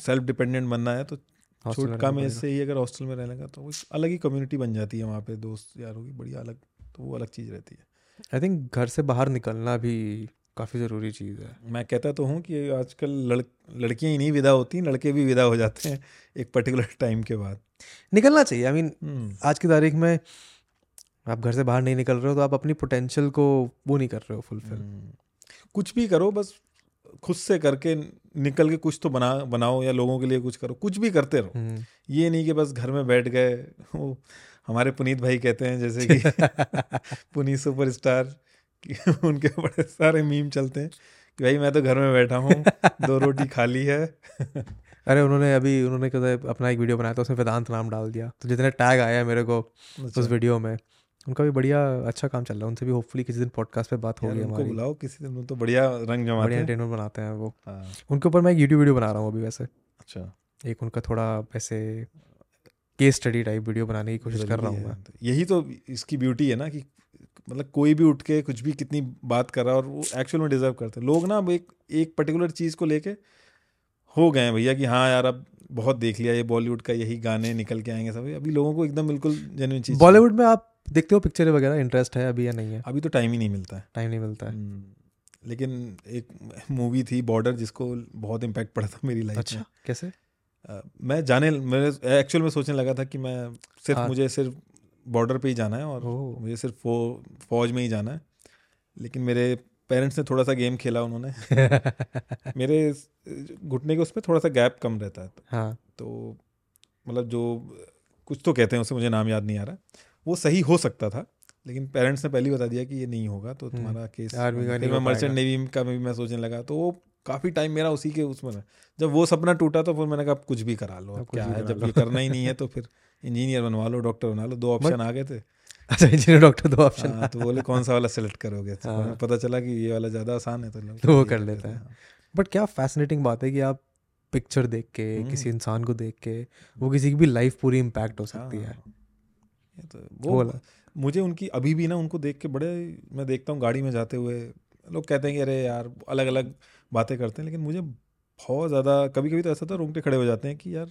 S2: सेल्फ डिपेंडेंट बनना है तो छोटका में। से ही अगर हॉस्टल में रहने का तो अलग ही कम्युनिटी बन जाती है वहाँ पे दोस्त यारों की बढ़िया अलग तो वो अलग चीज़ रहती है।
S1: आई थिंक घर से बाहर निकलना भी काफ़ी ज़रूरी चीज़ है।
S2: मैं कहता तो हूँ कि आजकल लड़ लड़कियाँ ही नहीं विदा होती लड़के भी विदा हो जाते हैं एक पर्टिकुलर टाइम के बाद।
S1: निकलना चाहिए। आई मीन
S2: हम्म,
S1: आज की तारीख में आप घर से बाहर नहीं निकल रहे हो तो आप अपनी पोटेंशियल को वो नहीं कर रहे हो फुलफिल
S2: हम्म। कुछ भी करो बस खुद से करके निकल के कुछ तो बना बनाओ या लोगों के लिए कुछ करो। कुछ भी करते रहो।
S1: हम्म।
S2: ये नहीं कि बस घर में बैठ गए वो हमारे पुनीत भाई कहते हैं जैसे कि पुनीत सुपरस्टार कि उनके बड़े सारे मीम चलते हैं कि भाई मैं तो घर में बैठा हूँ दो रोटी खाली है।
S1: अरे उन्होंने अभी उन्होंने अपना एक वीडियो बनाया था उसमें वेदांत नाम डाल दिया। तो जितने टैग आया मेरे को
S2: अच्छा,
S1: उस वीडियो में उनका भी बढ़िया अच्छा काम चल रहा है। उनसे भी होपफुली किसी दिन पॉडकास्ट पे बात होगी हमारी।
S2: बुलाओ किसी दिन वो तो बढ़िया रंग जमाते
S1: बढ़िया एंटरटेनमेंट बनाते हैं वो।
S2: हाँ,
S1: उनके ऊपर मैं एक यूट्यूब वीडियो बना रहा हूँ अभी वैसे।
S2: अच्छा।
S1: एक उनका थोड़ा ऐसे केस स्टडी टाइप वीडियो बनाने की कोशिश कर रहा हूँ मैं।
S2: तो यही तो इसकी ब्यूटी है ना कि मतलब कोई भी उठ के कुछ भी कितनी बात कर रहा है और वो एक्चुअल में डिजर्व करते हैं। लोग ना अब एक एक पर्टिकुलर चीज़ को लेके हो गए हैं भैया कि हाँ यार अब बहुत देख लिया ये बॉलीवुड का यही गाने निकल के आएँगे सब। अभी लोगों को एकदम बिल्कुल जेन्युइन चीज़
S1: बॉलीवुड में आप देखते हो पिक्चर वगैरह? इंटरेस्ट है अभी या नहीं है?
S2: अभी तो टाइम ही नहीं मिलता है।
S1: टाइम नहीं मिलता है।
S2: हम्म, लेकिन एक मूवी थी बॉर्डर जिसको बहुत इम्पैक्ट पड़ा था मेरी लाइफ
S1: अच्छा
S2: में।
S1: कैसे?
S2: अ, मैं जाने मेरे एक्चुअल में सोचने लगा था कि मैं सिर्फ़
S1: हाँ।
S2: मुझे सिर्फ़ बॉर्डर पे ही जाना है और मुझे सिर्फ़ फौ, फौज में ही जाना है। लेकिन मेरे पेरेंट्स ने थोड़ा सा गेम खेला उन्होंने। मेरे घुटने के उस पर थोड़ा सा गैप कम रहता है।
S1: हाँ।
S2: तो मतलब जो कुछ तो कहते हैं उसे मुझे नाम याद नहीं आ रहा। वो सही हो सकता था लेकिन पेरेंट्स ने पहले ही बता दिया कि ये नहीं होगा तो
S1: हम्म,
S2: तुम्हारा केस
S1: आर्मी का नहीं
S2: मैं मर्चेंट नेवी का भी मैं सोचने लगा तो वो काफ़ी टाइम मेरा उसी के उसमें। जब वो सपना टूटा तो फिर मैंने कहा कुछ भी करा लो
S1: अब
S2: क्या है जब। ये करना ही नहीं है तो फिर इंजीनियर बनवा लो डॉक्टर बना लो दो ऑप्शन आ गए थे
S1: अच्छा इंजीनियर डॉक्टर दो ऑप्शन
S2: हाँ, तो बोले कौन सा वाला सेलेक्ट करोगे तो
S1: हाँ।
S2: पता चला कि ये वाला ज़्यादा आसान है तो
S1: तो वो कर
S2: लेते
S1: हैं।
S2: हाँ।
S1: बट क्या फैसिनेटिंग बात है कि आप पिक्चर देख के
S2: हम्म।
S1: किसी इंसान को देख के वो किसी की भी लाइफ पूरी इम्पैक्ट हो सकती है
S2: हाँ। तो
S1: वो।
S2: मुझे उनकी अभी भी ना उनको देख के बड़े मैं देखता हूँ गाड़ी में जाते हुए लोग कहते हैं कि अरे यार अलग अलग बातें करते हैं लेकिन मुझे बहुत ज़्यादा कभी कभी तो ऐसा था रोंगटे खड़े हो जाते हैं कि यार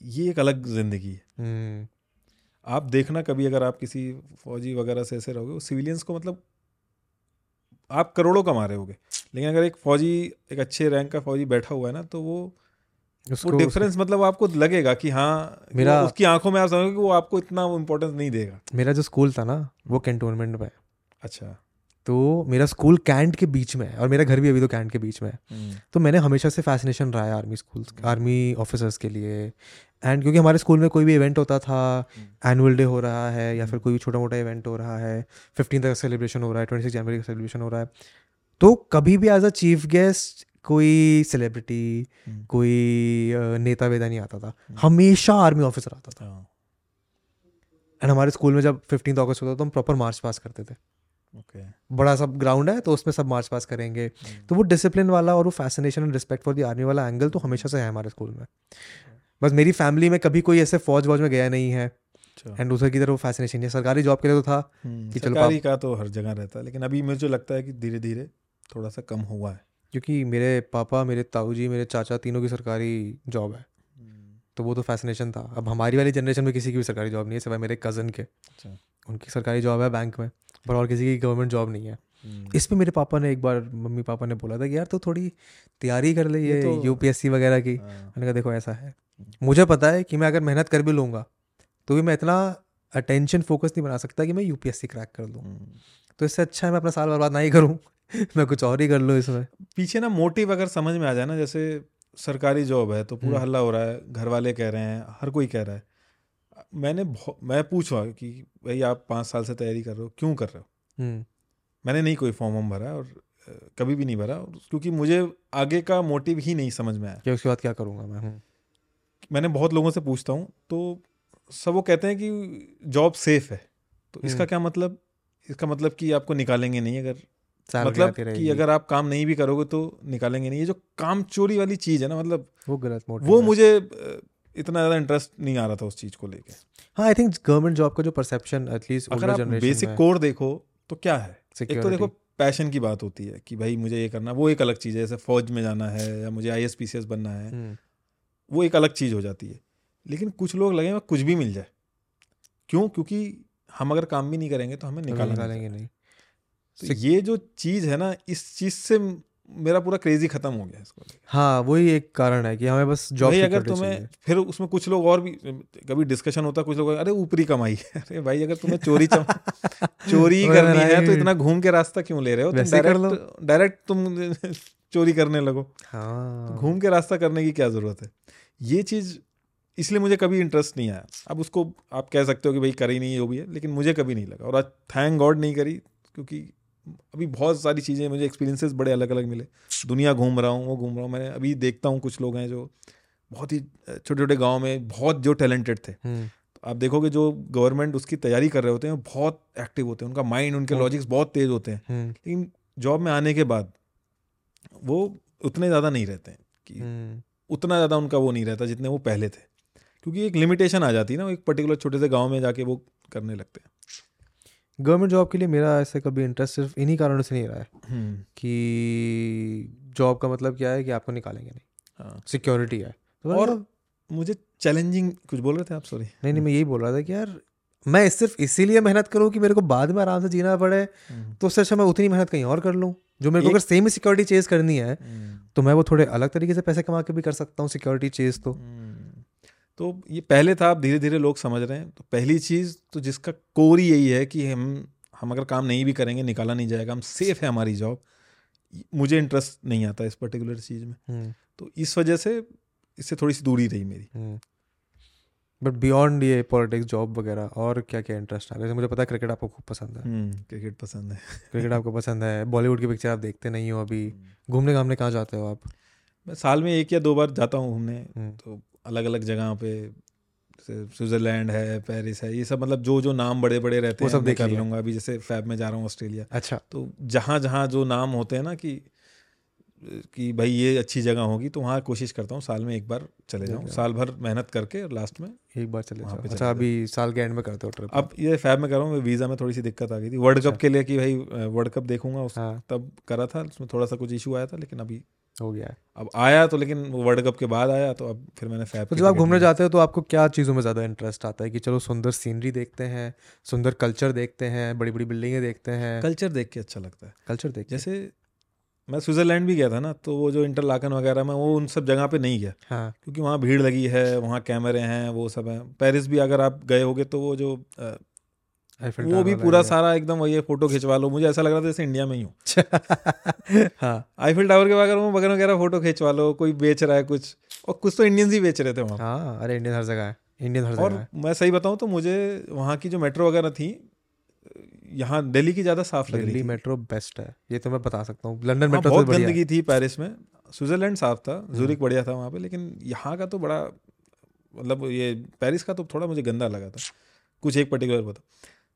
S2: ये एक अलग ज़िंदगी है
S1: हम्म,
S2: आप देखना कभी अगर आप किसी फौजी वगैरह से ऐसे रहोगे सिविलियंस को मतलब आप करोड़ों कमा रहे होगे लेकिन अगर एक फौजी एक अच्छे रैंक का फौजी बैठा हुआ है ना तो वो वो
S1: उसको
S2: डिफरेंस मतलब आपको लगेगा कि हाँ
S1: मेरा-
S2: उसकी आँखों में आप समझोगे कि वो आपको इतना इम्पोर्टेंस नहीं देगा।
S1: मेरा जो स्कूल था ना वो कैंटोनमेंट में
S2: अच्छा।
S1: तो मेरा स्कूल कैंट के बीच में है और मेरा घर भी अभी तो कैंट के बीच में है।
S2: हम्म,
S1: तो मैंने हमेशा से फैसिनेशन रहा है आर्मी स्कूल आर्मी ऑफिसर्स के लिए। एंड क्योंकि हमारे स्कूल में कोई भी इवेंट होता था एनुअल डे हो रहा है या फिर कोई भी छोटा मोटा इवेंट हो रहा है फिफ्टीन का सेलिब्रेशन हो रहा है ट्वेंटी सिक्स जनवरी का सेलिब्रेशन हो रहा है। तो कभी भी एज अ चीफ गेस्ट कोई सेलिब्रिटी
S2: हम्म।
S1: कोई नेता वेदा नहीं आता था। हमेशा आर्मी ऑफिसर आता था।
S2: हाँ,
S1: एंड हमारे स्कूल में जब फिफ्टीन अगस्त होता था तो हम प्रॉपर मार्च पास करते थे।
S2: ओके
S1: बड़ा सा ग्राउंड है तो उसमें सब मार्च पास करेंगे। तो वो डिसिप्लिन वाला और वो fascination and respect for the army वाला एंगल तो हमेशा से है हमारे स्कूल में। बस मेरी फैमिली में कभी कोई ऐसे फौज वौज में गया नहीं है।
S2: अच्छा।
S1: एंड दूसरे की तरफ़ वो फैसिनेशन है। सरकारी जॉब के लिए तो था
S2: हम्म,
S1: कि चलो
S2: सरकारी का तो हर जगह रहता है। लेकिन अभी मुझे लगता है कि धीरे धीरे थोड़ा सा कम हुआ है।
S1: क्योंकि मेरे पापा मेरे ताऊ जी मेरे चाचा तीनों की सरकारी जॉब है। तो वो तो फैसिनेशन था। अब हमारी वाली जनरेशन में किसी की भी सरकारी जॉब नहीं है सिवाय मेरे कज़न के।
S2: अच्छा।
S1: उनकी सरकारी जॉब है बैंक में पर और किसी की गवर्नमेंट जॉब नहीं है।
S2: हम्म,
S1: इस पे मेरे पापा ने एक बार मम्मी पापा ने बोला था कि यार तो थोड़ी तैयारी कर ले
S2: ये तो-
S1: यूपीएससी वगैरह की।
S2: हाँ,
S1: मैंने कहा देखो ऐसा है। मुझे पता है कि मैं अगर मेहनत कर भी लूँगा तो भी मैं इतना अटेंशन फोकस नहीं बना सकता कि मैं यूपीएससी क्रैक कर लूँ
S2: हम्म।
S1: तो इससे अच्छा है मैं अपना साल बर्बाद ना ही करूँ। मैं कुछ और ही कर लूँ इसमें।
S2: पीछे ना मोटिव अगर समझ में आ जाए ना जैसे सरकारी जॉब है तो पूरा
S1: हम्म।
S2: हल्ला हो रहा है घर वाले कह रहे हैं हर कोई कह रहा है। मैंने मैं पूछा कि भाई आप पाँच साल से तैयारी कर रहे हो क्यों कर रहे हो?
S1: हम्म,
S2: मैंने नहीं कोई फॉर्म वॉर्म भरा और कभी भी नहीं भरा क्योंकि मुझे आगे का मोटिव ही नहीं समझ में आया।
S1: कि उसके बाद क्या करूँगा मैं? हम्म,
S2: मैंने बहुत लोगों से पूछता हूँ तो सब वो कहते हैं कि जॉब सेफ़ है। तो इसका क्या मतलब? इसका मतलब कि आपको निकालेंगे नहीं अगर मतलब कि अगर आप काम नहीं भी करोगे तो निकालेंगे नहीं। ये जो काम चोरी वाली चीज़ है ना मतलब
S1: वो गलत मोटिव
S2: वो मुझे इतना ज़्यादा इंटरेस्ट नहीं आ रहा था उस चीज़ को लेके।
S1: हाँ आई थिंक गवर्नमेंट जॉब का जो परसेप्शन एटलीस्ट
S2: अगर आप बेसिक कोर देखो तो क्या है? एक तो देखो पैशन की बात होती है कि भाई मुझे ये करना वो एक अलग चीज़ है जैसे फौज में जाना है या मुझे आई एस बनना है
S1: हम्म,
S2: वो एक अलग चीज़ हो जाती है। लेकिन कुछ लोग लगे कुछ भी मिल जाए। क्यों? क्योंकि हम अगर काम भी नहीं करेंगे तो हमें निकालेंगे
S1: निकालेंगे नहीं।
S2: तो ये जो चीज़ है ना इस चीज़ से मेरा पूरा क्रेजी खत्म हो गया इसको
S1: हाँ वही एक कारण है कि हमें बस जॉब
S2: अगर तुम्हें फिर उसमें कुछ लोग और भी कभी डिस्कशन होता कुछ लोग अरे ऊपरी कमाई है। अरे भाई अगर तुम्हें चोरी चम, चोरी ही करनी है तो इतना घूम के रास्ता क्यों ले रहे हो। डायरेक्ट डायरेक्ट तुम चोरी करने लगो।
S1: हाँ।
S2: घूम के रास्ता करने की क्या ज़रूरत है? ये चीज़ इसलिए मुझे कभी इंटरेस्ट नहीं आया। अब उसको आप कह सकते हो कि भाई करी नहीं जो भी है लेकिन मुझे कभी नहीं लगा। और आज थैंक गॉड नहीं करी क्योंकि अभी बहुत सारी चीज़ें मुझे एक्सपीरियंसेस बड़े अलग अलग मिले। दुनिया घूम रहा हूँ वो घूम रहा हूँ मैंने अभी देखता हूँ कुछ लोग हैं जो बहुत ही छोटे छोटे गाँव में बहुत जो टैलेंटेड थे।
S1: हम्म,
S2: तो आप देखोगे जो गवर्नमेंट उसकी तैयारी कर रहे होते हैं बहुत एक्टिव होते हैं उनका माइंड उनके
S1: हम्म।
S2: लॉजिक्स बहुत तेज होते हैं।
S1: हम्म,
S2: लेकिन जॉब में आने के बाद वो उतने ज़्यादा नहीं रहते हैं कि
S1: हम्म,
S2: उतना ज़्यादा उनका वो नहीं रहता जितने वो पहले थे। क्योंकि एक लिमिटेशन आ जाती है ना एक पर्टिकुलर छोटे से गाँव में जाके वो करने लगते हैं।
S1: गवर्नमेंट जॉब के लिए मेरा ऐसे कभी इंटरेस्ट सिर्फ़ इन्हीं कारणों से नहीं रहा है कि जॉब का मतलब क्या है कि आपको निकालेंगे नहीं।
S2: हाँ।
S1: सिक्योरिटी है। तो
S2: और मुझे चैलेंजिंग कुछ बोल रहे थे आप? सॉरी
S1: नहीं नहीं मैं यही बोल रहा था कि यार मैं सिर्फ़ इसीलिए मेहनत करूँ कि मेरे को बाद में आराम से जीना पड़े तो उससे अच्छा मैं उतनी मेहनत कहीं और कर लूँ। जो मेरे को अगर सेम सिक्योरिटी चेज करनी है तो मैं वो थोड़े अलग तरीके से पैसे कमा के भी कर सकता हूँ सिक्योरिटी चेज तो।
S2: हम्म। तो ये पहले था अब धीरे धीरे लोग समझ रहे हैं। तो पहली चीज़ तो जिसका कोर ही यही है कि हम हम अगर काम नहीं भी करेंगे निकाला नहीं जाएगा हम सेफ़ है हमारी जॉब मुझे इंटरेस्ट नहीं आता इस पर्टिकुलर चीज़ में।
S1: हम्म,
S2: तो इस वजह से इससे थोड़ी सी दूरी रही मेरी।
S1: बट बियॉन्ड ये पॉलिटिक्स जॉब वगैरह और क्या क्या इंटरेस्ट आ जैसे मुझे पता है क्रिकेट आपको खूब पसंद है।
S2: क्रिकेट पसंद है।
S1: क्रिकेट आपको पसंद है। बॉलीवुड की पिक्चर आप देखते नहीं हो अभी। घूमने घामने कहाँ जाते हो आप?
S2: मैं साल में एक या दो बार जाता हूँ घूमने।
S1: हम्म,
S2: तो अलग अलग जगह पे स्विट्जरलैंड है पेरिस है ये सब मतलब जो जो नाम बड़े बड़े रहते
S1: वो
S2: हैं
S1: सब देख
S2: कर। लूँगा। अभी जैसे फैब में जा रहा हूँ ऑस्ट्रेलिया।
S1: अच्छा।
S2: तो जहाँ जहाँ जो नाम होते हैं ना कि कि भाई ये अच्छी जगह होगी तो वहाँ कोशिश करता हूँ साल में एक बार चले जाऊँ। साल भर मेहनत करके लास्ट में
S1: एक बार चले
S2: जाऊँ
S1: जाओ। अच्छा अभी साल के एंड में करते हो ट्रिप
S2: अब ये फैब में कर रहा हूँ वीज़ा में थोड़ी सी दिक्कत आ गई थी। वर्ल्ड कप
S1: अच्छा।
S2: के लिए कि भाई वर्ल्ड कप देखूँगा उस
S1: हाँ।
S2: तब करा था उसमें थोड़ा सा कुछ इशू आया था लेकिन अभी
S1: हो गया है।
S2: अब आया तो लेकिन वो वर्ल्ड कप के बाद आया तो अब फिर मैंने फैब
S1: तो जब आप घूमने जाते हो तो आपको क्या चीज़ों में ज़्यादा इंटरेस्ट आता है कि चलो सुंदर सीनरी देखते हैं सुंदर कल्चर देखते हैं बड़ी बड़ी बिल्डिंगें देखते हैं?
S2: कल्चर देख के अच्छा लगता है।
S1: कल्चर देख
S2: जैसे मैं स्विट्जरलैंड भी गया था ना तो वो जो इंटरलाकन वगैरह में वो उन सब जगह पे नहीं गया।
S1: हाँ।
S2: क्योंकि वहाँ भीड़ लगी है वहाँ कैमरे हैं वो सब हैं। पेरिस भी अगर आप गए होगे तो वो जो वो भी पूरा सारा एकदम वही है, फ़ोटो खिंचवा लो। मुझे ऐसा लग रहा था जैसे इंडिया में ही हूँ।
S1: हाँ
S2: आईफिल टावर के बगैर वो बगैर वगैरह फ़ोटो खिंचवा लो कोई बेच रहा है कुछ। और कुछ तो इंडियंस ही बेच रहे थे वहाँ।
S1: हाँ अरे इंडियन हर जगह है। इंडियन हर जगह
S2: और मैं सही बताऊँ तो मुझे वहाँ की जो मेट्रो वगैरह थी यहाँ दिल्ली की ज़्यादा साफ़ लग रही थी।
S1: मेट्रो बेस्ट है। ये तो मैं बता सकता हूँ। लंदन
S2: वहाँ
S1: मेट्रो
S2: बहुत
S1: से बढ़िया
S2: गंदगी थी पेरिस में। स्विट्जरलैंड साफ़ था
S1: हम्म।
S2: जूरिक बढ़िया था वहाँ पे लेकिन यहाँ का तो बड़ा मतलब ये पेरिस का तो थोड़ा मुझे गंदा लगा था। कुछ एक पर्टिकुलर बता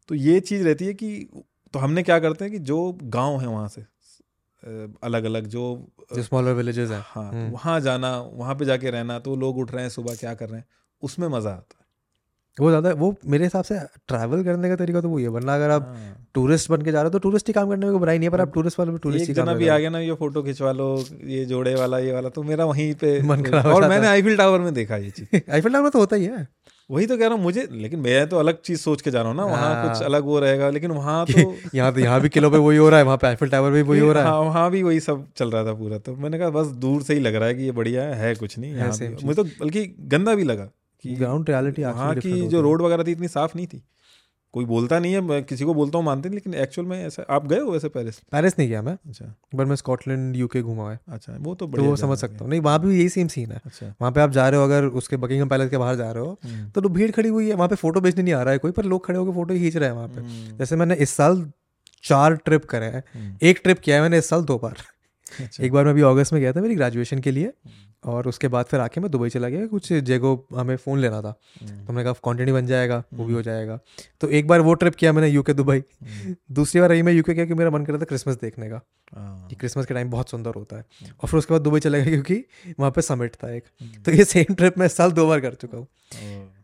S2: तो ये चीज़ रहती है कि तो हमने क्या करते हैं कि जो गाँव है वहाँ से अलग अलग जो
S1: स्मॉलर विलेजेस हैं।
S2: हाँ तो
S1: हम्म।
S2: वहाँ जाना वहाँ पे जाके रहना तो लोग उठ रहे हैं सुबह क्या कर रहे हैं उसमें मज़ा आता है।
S1: वो ज़्यादा वो मेरे हिसाब से ट्रैवल करने का तरीका तो वही है वरना अगर आप
S2: हाँ।
S1: टूरिस्ट बन के जा रहे हो तो टूरिस्ट ही काम करने में कोई बुराई नहीं है पर आप टूरिस्ट वाले टूरिस्ट ही
S2: जना भी आ गया ना ये फ़ोटो खिंचवा लो ये जोड़े वाला ये वाला तो मेरा वहीं पे
S1: मन खराब हो
S2: और मैंने आईफिल टावर में देखा ये चीज़।
S1: आईफिल टावर में तो होता ही है।
S2: वही तो कह रहा हूँ मुझे लेकिन मैं तो अलग चीज़ सोच के जा रहा हूँ ना वहाँ
S1: हाँ।
S2: कुछ अलग वो रहेगा लेकिन वहाँ तो
S1: यहाँ तो यहाँ भी किलो पे वही हो रहा है वहाँ पे आईफिल टावर भी वही हो रहा है
S2: हाँ वहाँ भी वही सब चल रहा था पूरा तो मैंने कहा बस दूर से ही लग रहा है कि ये बढ़िया है है कुछ नहीं यहाँ। मुझे तो बल्कि गंदा भी लगा कि
S1: ग्राउंड रियलिटी
S2: वहाँ की जो रोड वगैरह थी इतनी साफ़ नहीं थी कोई बोलता नहीं है मैं किसी को बोलता हूँ मानते नहीं लेकिन एक्चुअल में ऐसा आप गए हो वैसे पेरिस
S1: पेरिस नहीं गया मैं
S2: अच्छा।
S1: पर मैं स्कॉटलैंड यूके घुमा है।
S2: अच्छा वो तो
S1: तो वो समझ सकता हूँ। नहीं वहाँ भी यही सेम सीन है।
S2: अच्छा।
S1: वहाँ पे आप जा रहे हो अगर उसके बकिंगम पैलेस के बाहर जा रहे हो
S2: हम्म,
S1: तो भीड़ खड़ी हुई है वहाँ पे फ़ोटो बेचने नहीं आ रहा है कोई पर लोग खड़े होकर फ़ोटो खींच रहे हैं वहाँ पे।
S2: हम्म,
S1: जैसे मैंने इस साल चार ट्रिप करे हैं।
S2: हम्म।
S1: एक ट्रिप किया है मैंने इस साल दो बार।
S2: अच्छा।
S1: एक बार मैं अभी अगस्त में गया था मेरी ग्रेजुएशन के लिए। और उसके बाद फिर आके मैं दुबई चला गया कुछ जगह हमें फ़ोन लेना था। तो हमने कहा कंटेंट ही बन जाएगा वो भी हो जाएगा। तो एक बार वो ट्रिप किया मैंने यूके दुबई। दूसरी बार रही मैं यूके गया कि मेरा मन कर रहा था क्रिसमस देखने का
S2: हाँ।
S1: कि क्रिसमस के टाइम बहुत सुंदर होता है। और फिर उसके बाद दुबई चला गया क्योंकि वहाँ पे समिट था एक। तो ये सेम ट्रिप मैं इस साल दो बार कर चुका हूँ।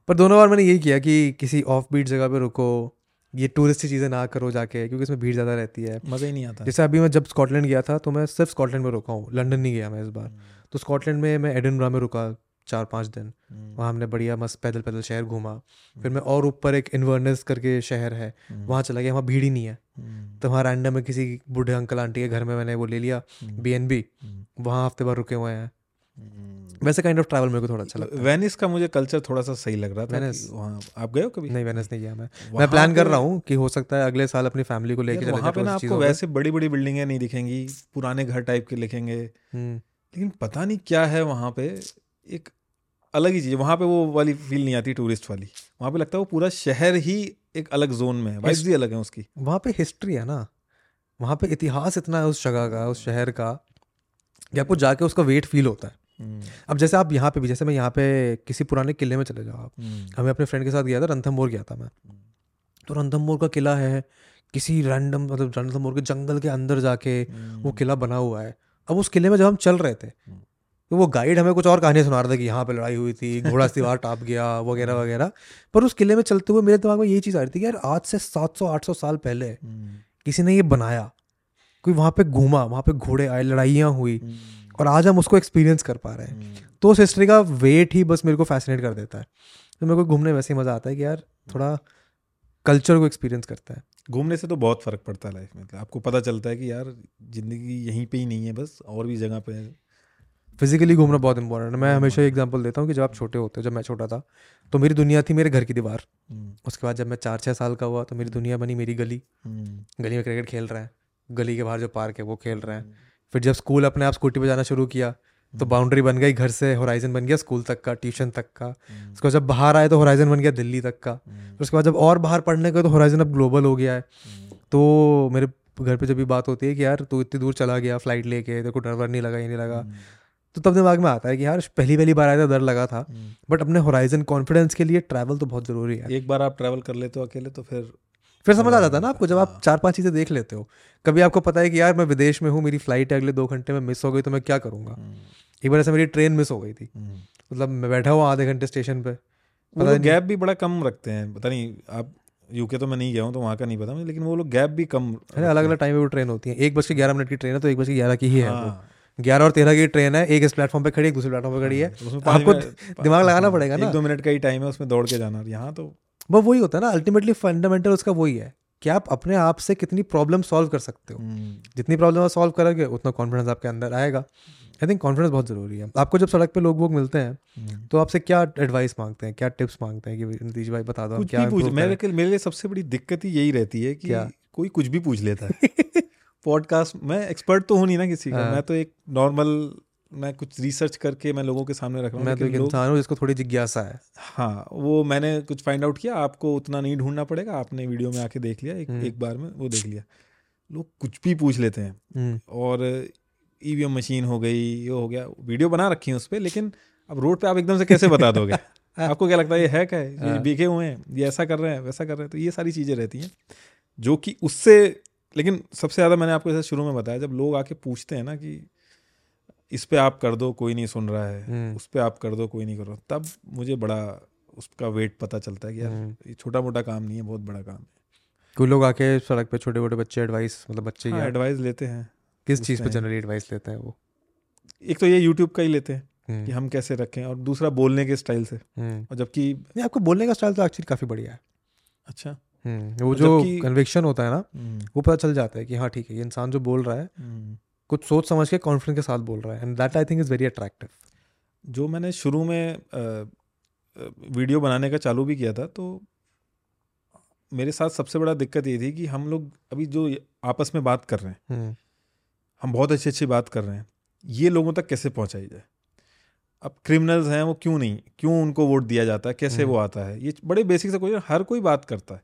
S1: पर दोनों बार मैंने यही किया कि किसी ऑफ़ बीट जगह पे रुको ये टूरिस्ट चीज़ें ना करो जाके क्योंकि इसमें भीड़ ज़्यादा रहती है।
S2: मज़ा ही नहीं आता।
S1: जैसे अभी मैं जब स्कॉटलैंड गया था तो मैं सिर्फ़ स्कॉटलैंड में रुका हूँ लंदन नहीं गया मैं इस बार। तो स्कॉटलैंड में मैं एडनब्रा में रुका चार पाँच दिन वहाँ हमने बढ़िया मस्त पैदल पैदल शहर घूमा। फिर मैं और ऊपर एक इन्वर्नेस करके शहर है वहाँ चला गया वहाँ भीड़ ही नहीं है। तो वहाँ रैंडम में किसी बूढ़े अंकल आंटी के घर में मैंने वो ले लिया बी एन बी वहाँ हफ़्ते भर रुके हुए हैं। वैसे काइंड ऑफ़ ट्रैवल मेरे को थोड़ा अच्छा लगता है।
S2: वेनिस का मुझे कल्चर थोड़ा सा सही लग रहा था
S1: वेनिस?
S2: वहाँ आप गए हो कभी?
S1: नहीं वेनिस नहीं गया मैं। मैं प्लान कर रहा हूँ कि हो सकता है अगले साल अपनी फैमिली को लेके
S2: वहाँ पे ना आपको वैसे बड़ी बड़ी बिल्डिंगें नहीं दिखेंगी पुराने घर टाइप के लिखेंगे।
S1: हम्म,
S2: लेकिन पता नहीं क्या है वहाँ पे एक अलग ही चीज़ वहाँ पे वो वाली फील नहीं आती टूरिस्ट वाली। वहाँ पे लगता है वो पूरा शहर ही एक अलग जोन में है वाइब्स भी अलग है उसकी।
S1: वहाँ पे हिस्ट्री है ना। वहाँ पे इतिहास इतना है उस जगह का उस शहर का कि आपको जाके उसका वेट फील होता है। अब जैसे आप यहाँ पे भी जैसे मैं यहाँ पे किसी पुराने किले में चले जाओ आप हमें अपने फ्रेंड के साथ गया था रणथम्बोर गया था मैं। तो रणथम्बोर का किला है किसी रैंडम मतलब रणथम्बोर के जंगल के अंदर जाके वो किला बना हुआ है। अब उस किले में जब हम चल रहे थे तो वो गाइड हमें कुछ और कहानियाँ सुना रहा था कि यहाँ पे लड़ाई हुई थी घोड़ा दीवार टाप गया वगैरह वगैरह। पर उस किले में चलते हुए मेरे दिमाग में यही चीज़ आ रही थी कि यार आज से 700-800 साल पहले किसी ने ये बनाया कोई वहाँ पे घूमा वहाँ पे घोड़े आए लड़ाइयाँ हुई और आज हम उसको एक्सपीरियंस कर पा रहे हैं। तो उस हिस्ट्री का वेट ही बस मेरे को फैसिनेट कर देता है। तो मेरे को घूमने वैसे ही मज़ा आता है कि यार थोड़ा कल्चर को एक्सपीरियंस करता है।
S2: घूमने से तो बहुत फ़र्क पड़ता है लाइफ में। आपको पता चलता है कि यार ज़िंदगी यहीं पे ही नहीं है बस और भी जगह पे है।
S1: फिजिकली घूमना बहुत इंपॉर्टेंट है। मैं हमेशा एग्जांपल देता हूँ कि जब आप छोटे होते हो जब मैं छोटा था तो मेरी दुनिया थी मेरे घर की दीवार। उसके बाद जब मैं चार छः साल का हुआ तो मेरी दुनिया बनी मेरी गली। गली में क्रिकेट खेल रहे हैं। गली के बाहर जो पार्क है वो खेल रहे हैं। फिर जब स्कूल अपने आप स्कूटी पर जाना शुरू किया तो बाउंड्री बन गई घर से होराइजन बन गया स्कूल तक का ट्यूशन तक का। उसके बाद जब बाहर आए तो होराइजन बन गया दिल्ली तक का। फिर उसके बाद जब और बाहर पढ़ने गए तो होराइजन अब ग्लोबल हो गया है। तो मेरे घर पे जब भी बात होती है कि यार तू इतनी दूर चला गया फ़्लाइट लेके तेरे को डर वर नहीं लगा ये नहीं लगा। तो तब दिमाग में आता है कि यार पहली पहली बार आया था डर लगा था। बट अपने होराइजन कॉन्फिडेंस के लिए ट्रैवल तो बहुत ज़रूरी है।
S2: एक बार आप ट्रैवल कर लेते हो अकेले तो फिर
S1: फिर समझ आ जाता है ना आपको जब आप चार पाँच चीज़ें देख लेते हो। कभी आपको पता है कि यार मैं विदेश में हूँ मेरी फ़्लाइट है अगले दो घंटे में मिस हो गई तो मैं क्या करूँगा? एक बार ऐसे मेरी ट्रेन मिस हो गई थी। मतलब मैं बैठा हुआ आधे घंटे स्टेशन पे।
S2: वो गैप भी बड़ा कम रखते हैं पता नहीं आप यूके तो मैं नहीं गया हूँ तो वहाँ का नहीं पता मुझे लेकिन वो लोग गैप भी कम
S1: अरे अलग अलग टाइम पे वो ट्रेन होती है। एक बज के ग्यारह मिनट की ट्रेन है तो एक बज के ग्यारह की ही है
S2: हाँ,
S1: ग्यारह और तेरह की ट्रेन है एक इस प्लेटफॉर्म पे खड़ी है एक दूसरे प्लेटफॉर्म पे खड़ी है।
S2: तो उसमें
S1: आपको दिमाग लगाना पड़ेगा ना।
S2: एक दो मिनट का ही टाइम है उसमें दौड़ के जाना। यहाँ तो
S1: वो वही होता है ना अल्टीमेटली फंडामेंटल उसका वही है। कि आप अपने आप से कितनी प्रॉब्लम सॉल्व कर सकते हो। जितनी प्रॉब्लम आप सॉल्व करोगे उतना कॉन्फिडेंस आपके अंदर आएगा। आई थिंक कॉन्फिडेंस बहुत ज़रूरी है। आपको जब सड़क पे लोग वोग मिलते हैं तो आपसे क्या एडवाइस मांगते हैं क्या टिप्स मांगते हैं कि नीतीश भाई बता दो क्या
S2: मेरे? मेरे लिए सबसे बड़ी दिक्कत ही यही रहती है कि
S1: क्या?
S2: कोई कुछ भी पूछ लेता है। पॉडकास्ट मैं एक्सपर्ट तो हूँ नहीं ना किसी का।
S1: हाँ।
S2: मैं तो एक नॉर्मल मैं कुछ रिसर्च करके मैं लोगों के सामने रख रहा हूँ
S1: मैं तो एक इंसान हूँ जिसको थोड़ी जिज्ञासा है।
S2: हाँ वो मैंने कुछ फाइंड आउट किया आपको उतना नहीं ढूंढना पड़ेगा आपने वीडियो में आके देख लिया एक,
S1: हम्म।
S2: एक बार में वो देख लिया। लोग कुछ भी पूछ लेते हैं।
S1: हम्म,
S2: और ईवीएम मशीन हो गई ये हो गया वीडियो बना रखी है उस पर लेकिन अब रोड पर आप एकदम से कैसे बता दोगे? आपको क्या लगता है ये है क्या? है ये
S1: हाँ।
S2: बिके हुए हैं ये ऐसा कर रहे हैं वैसा कर रहे हैं तो ये सारी चीज़ें रहती हैं जो कि उससे लेकिन सबसे ज़्यादा मैंने आपको जैसे शुरू में बताया जब लोग आके पूछते हैं ना कि इस पे आप कर दो कोई नहीं सुन रहा है।
S1: हम्म,
S2: उस पे आप कर दो कोई नहीं कर रहा। तब मुझे बड़ा उसका वेट पता चलता है कि यार
S1: हम्म।
S2: ये छोटा मोटा काम नहीं है बहुत बड़ा काम है।
S1: कोई लोग आके सड़क पे छोटे छोटे बच्चे एडवाइस मतलब बच्चे
S2: हाँ, एडवाइस लेते हैं।
S1: किस चीज़ पे जनरली एडवाइस लेते हैं वो?
S2: एक तो ये यूट्यूब का ही लेते हैं
S1: हम्म,
S2: कि हम कैसे रखें और दूसरा बोलने के स्टाइल से। और जबकि
S1: नहीं आपको बोलने का स्टाइल तो एक्चुअली काफ़ी बढ़िया है।
S2: अच्छा।
S1: वो जो कन्विक्शन होता है ना वो पता चल जाता है कि हाँ ठीक है ये इंसान जो बोल रहा है। कुछ सोच समझ के कॉन्फिडेंस के साथ बोल रहा है and that I think is very attractive
S2: जो मैंने शुरू में वीडियो बनाने का चालू भी किया था तो मेरे साथ सबसे बड़ा दिक्कत ये थी कि हम लोग अभी जो आपस में बात कर रहे हैं हम बहुत अच्छी अच्छी बात कर रहे हैं ये लोगों तक कैसे पहुंचाई जाए? अब क्रिमिनल्स हैं वो क्यों नहीं क्यों उनको वोट दिया जाता है कैसे वो आता है? ये बड़े बेसिक से कोई हर कोई बात करता है।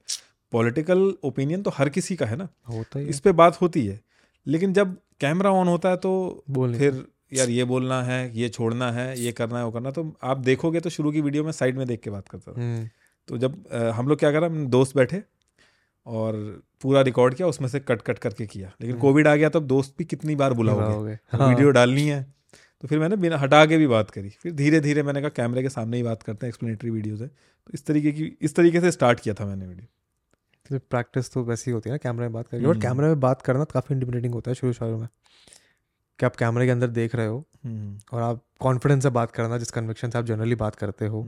S2: पॉलिटिकल ओपिनियन तो हर किसी का है ना?
S1: होता ही
S2: इस पर बात होती है लेकिन जब कैमरा ऑन होता है तो
S1: बोल
S2: फिर यार ये बोलना है ये छोड़ना है ये करना है वो करना तो आप देखोगे तो शुरू की वीडियो में साइड में देख के बात करता था।
S1: हम्म,
S2: तो जब अ, हम लोग क्या करा हम दोस्त बैठे और पूरा रिकॉर्ड किया उसमें से कट कट करके किया। लेकिन
S1: हम्म।
S2: कोविड आ गया तब दोस्त भी कितनी बार बुलाओगे?
S1: हाँ,
S2: वीडियो डालनी है। तो फिर मैंने बिना हटा के भी बात करी। फिर धीरे धीरे मैंने कहा कैमरे के सामने ही बात करते हैं एक्सप्लेनेटरी वीडियोज़ है। तो इस तरीके की इस तरीके से स्टार्ट किया था मैंने वीडियो।
S1: प्रैक्टिस तो वैसी होती है ना कैमरे में बात करके। और
S2: हम्म।
S1: कैमरे में बात करना काफ़ी इंटिमिडेटिंग होता है शुरू शुरू में कि आप कैमरे के अंदर देख रहे हो
S2: हम्म,
S1: और आप कॉन्फिडेंस से बात करना जिस कन्विक्शन से आप जनरली बात करते हो।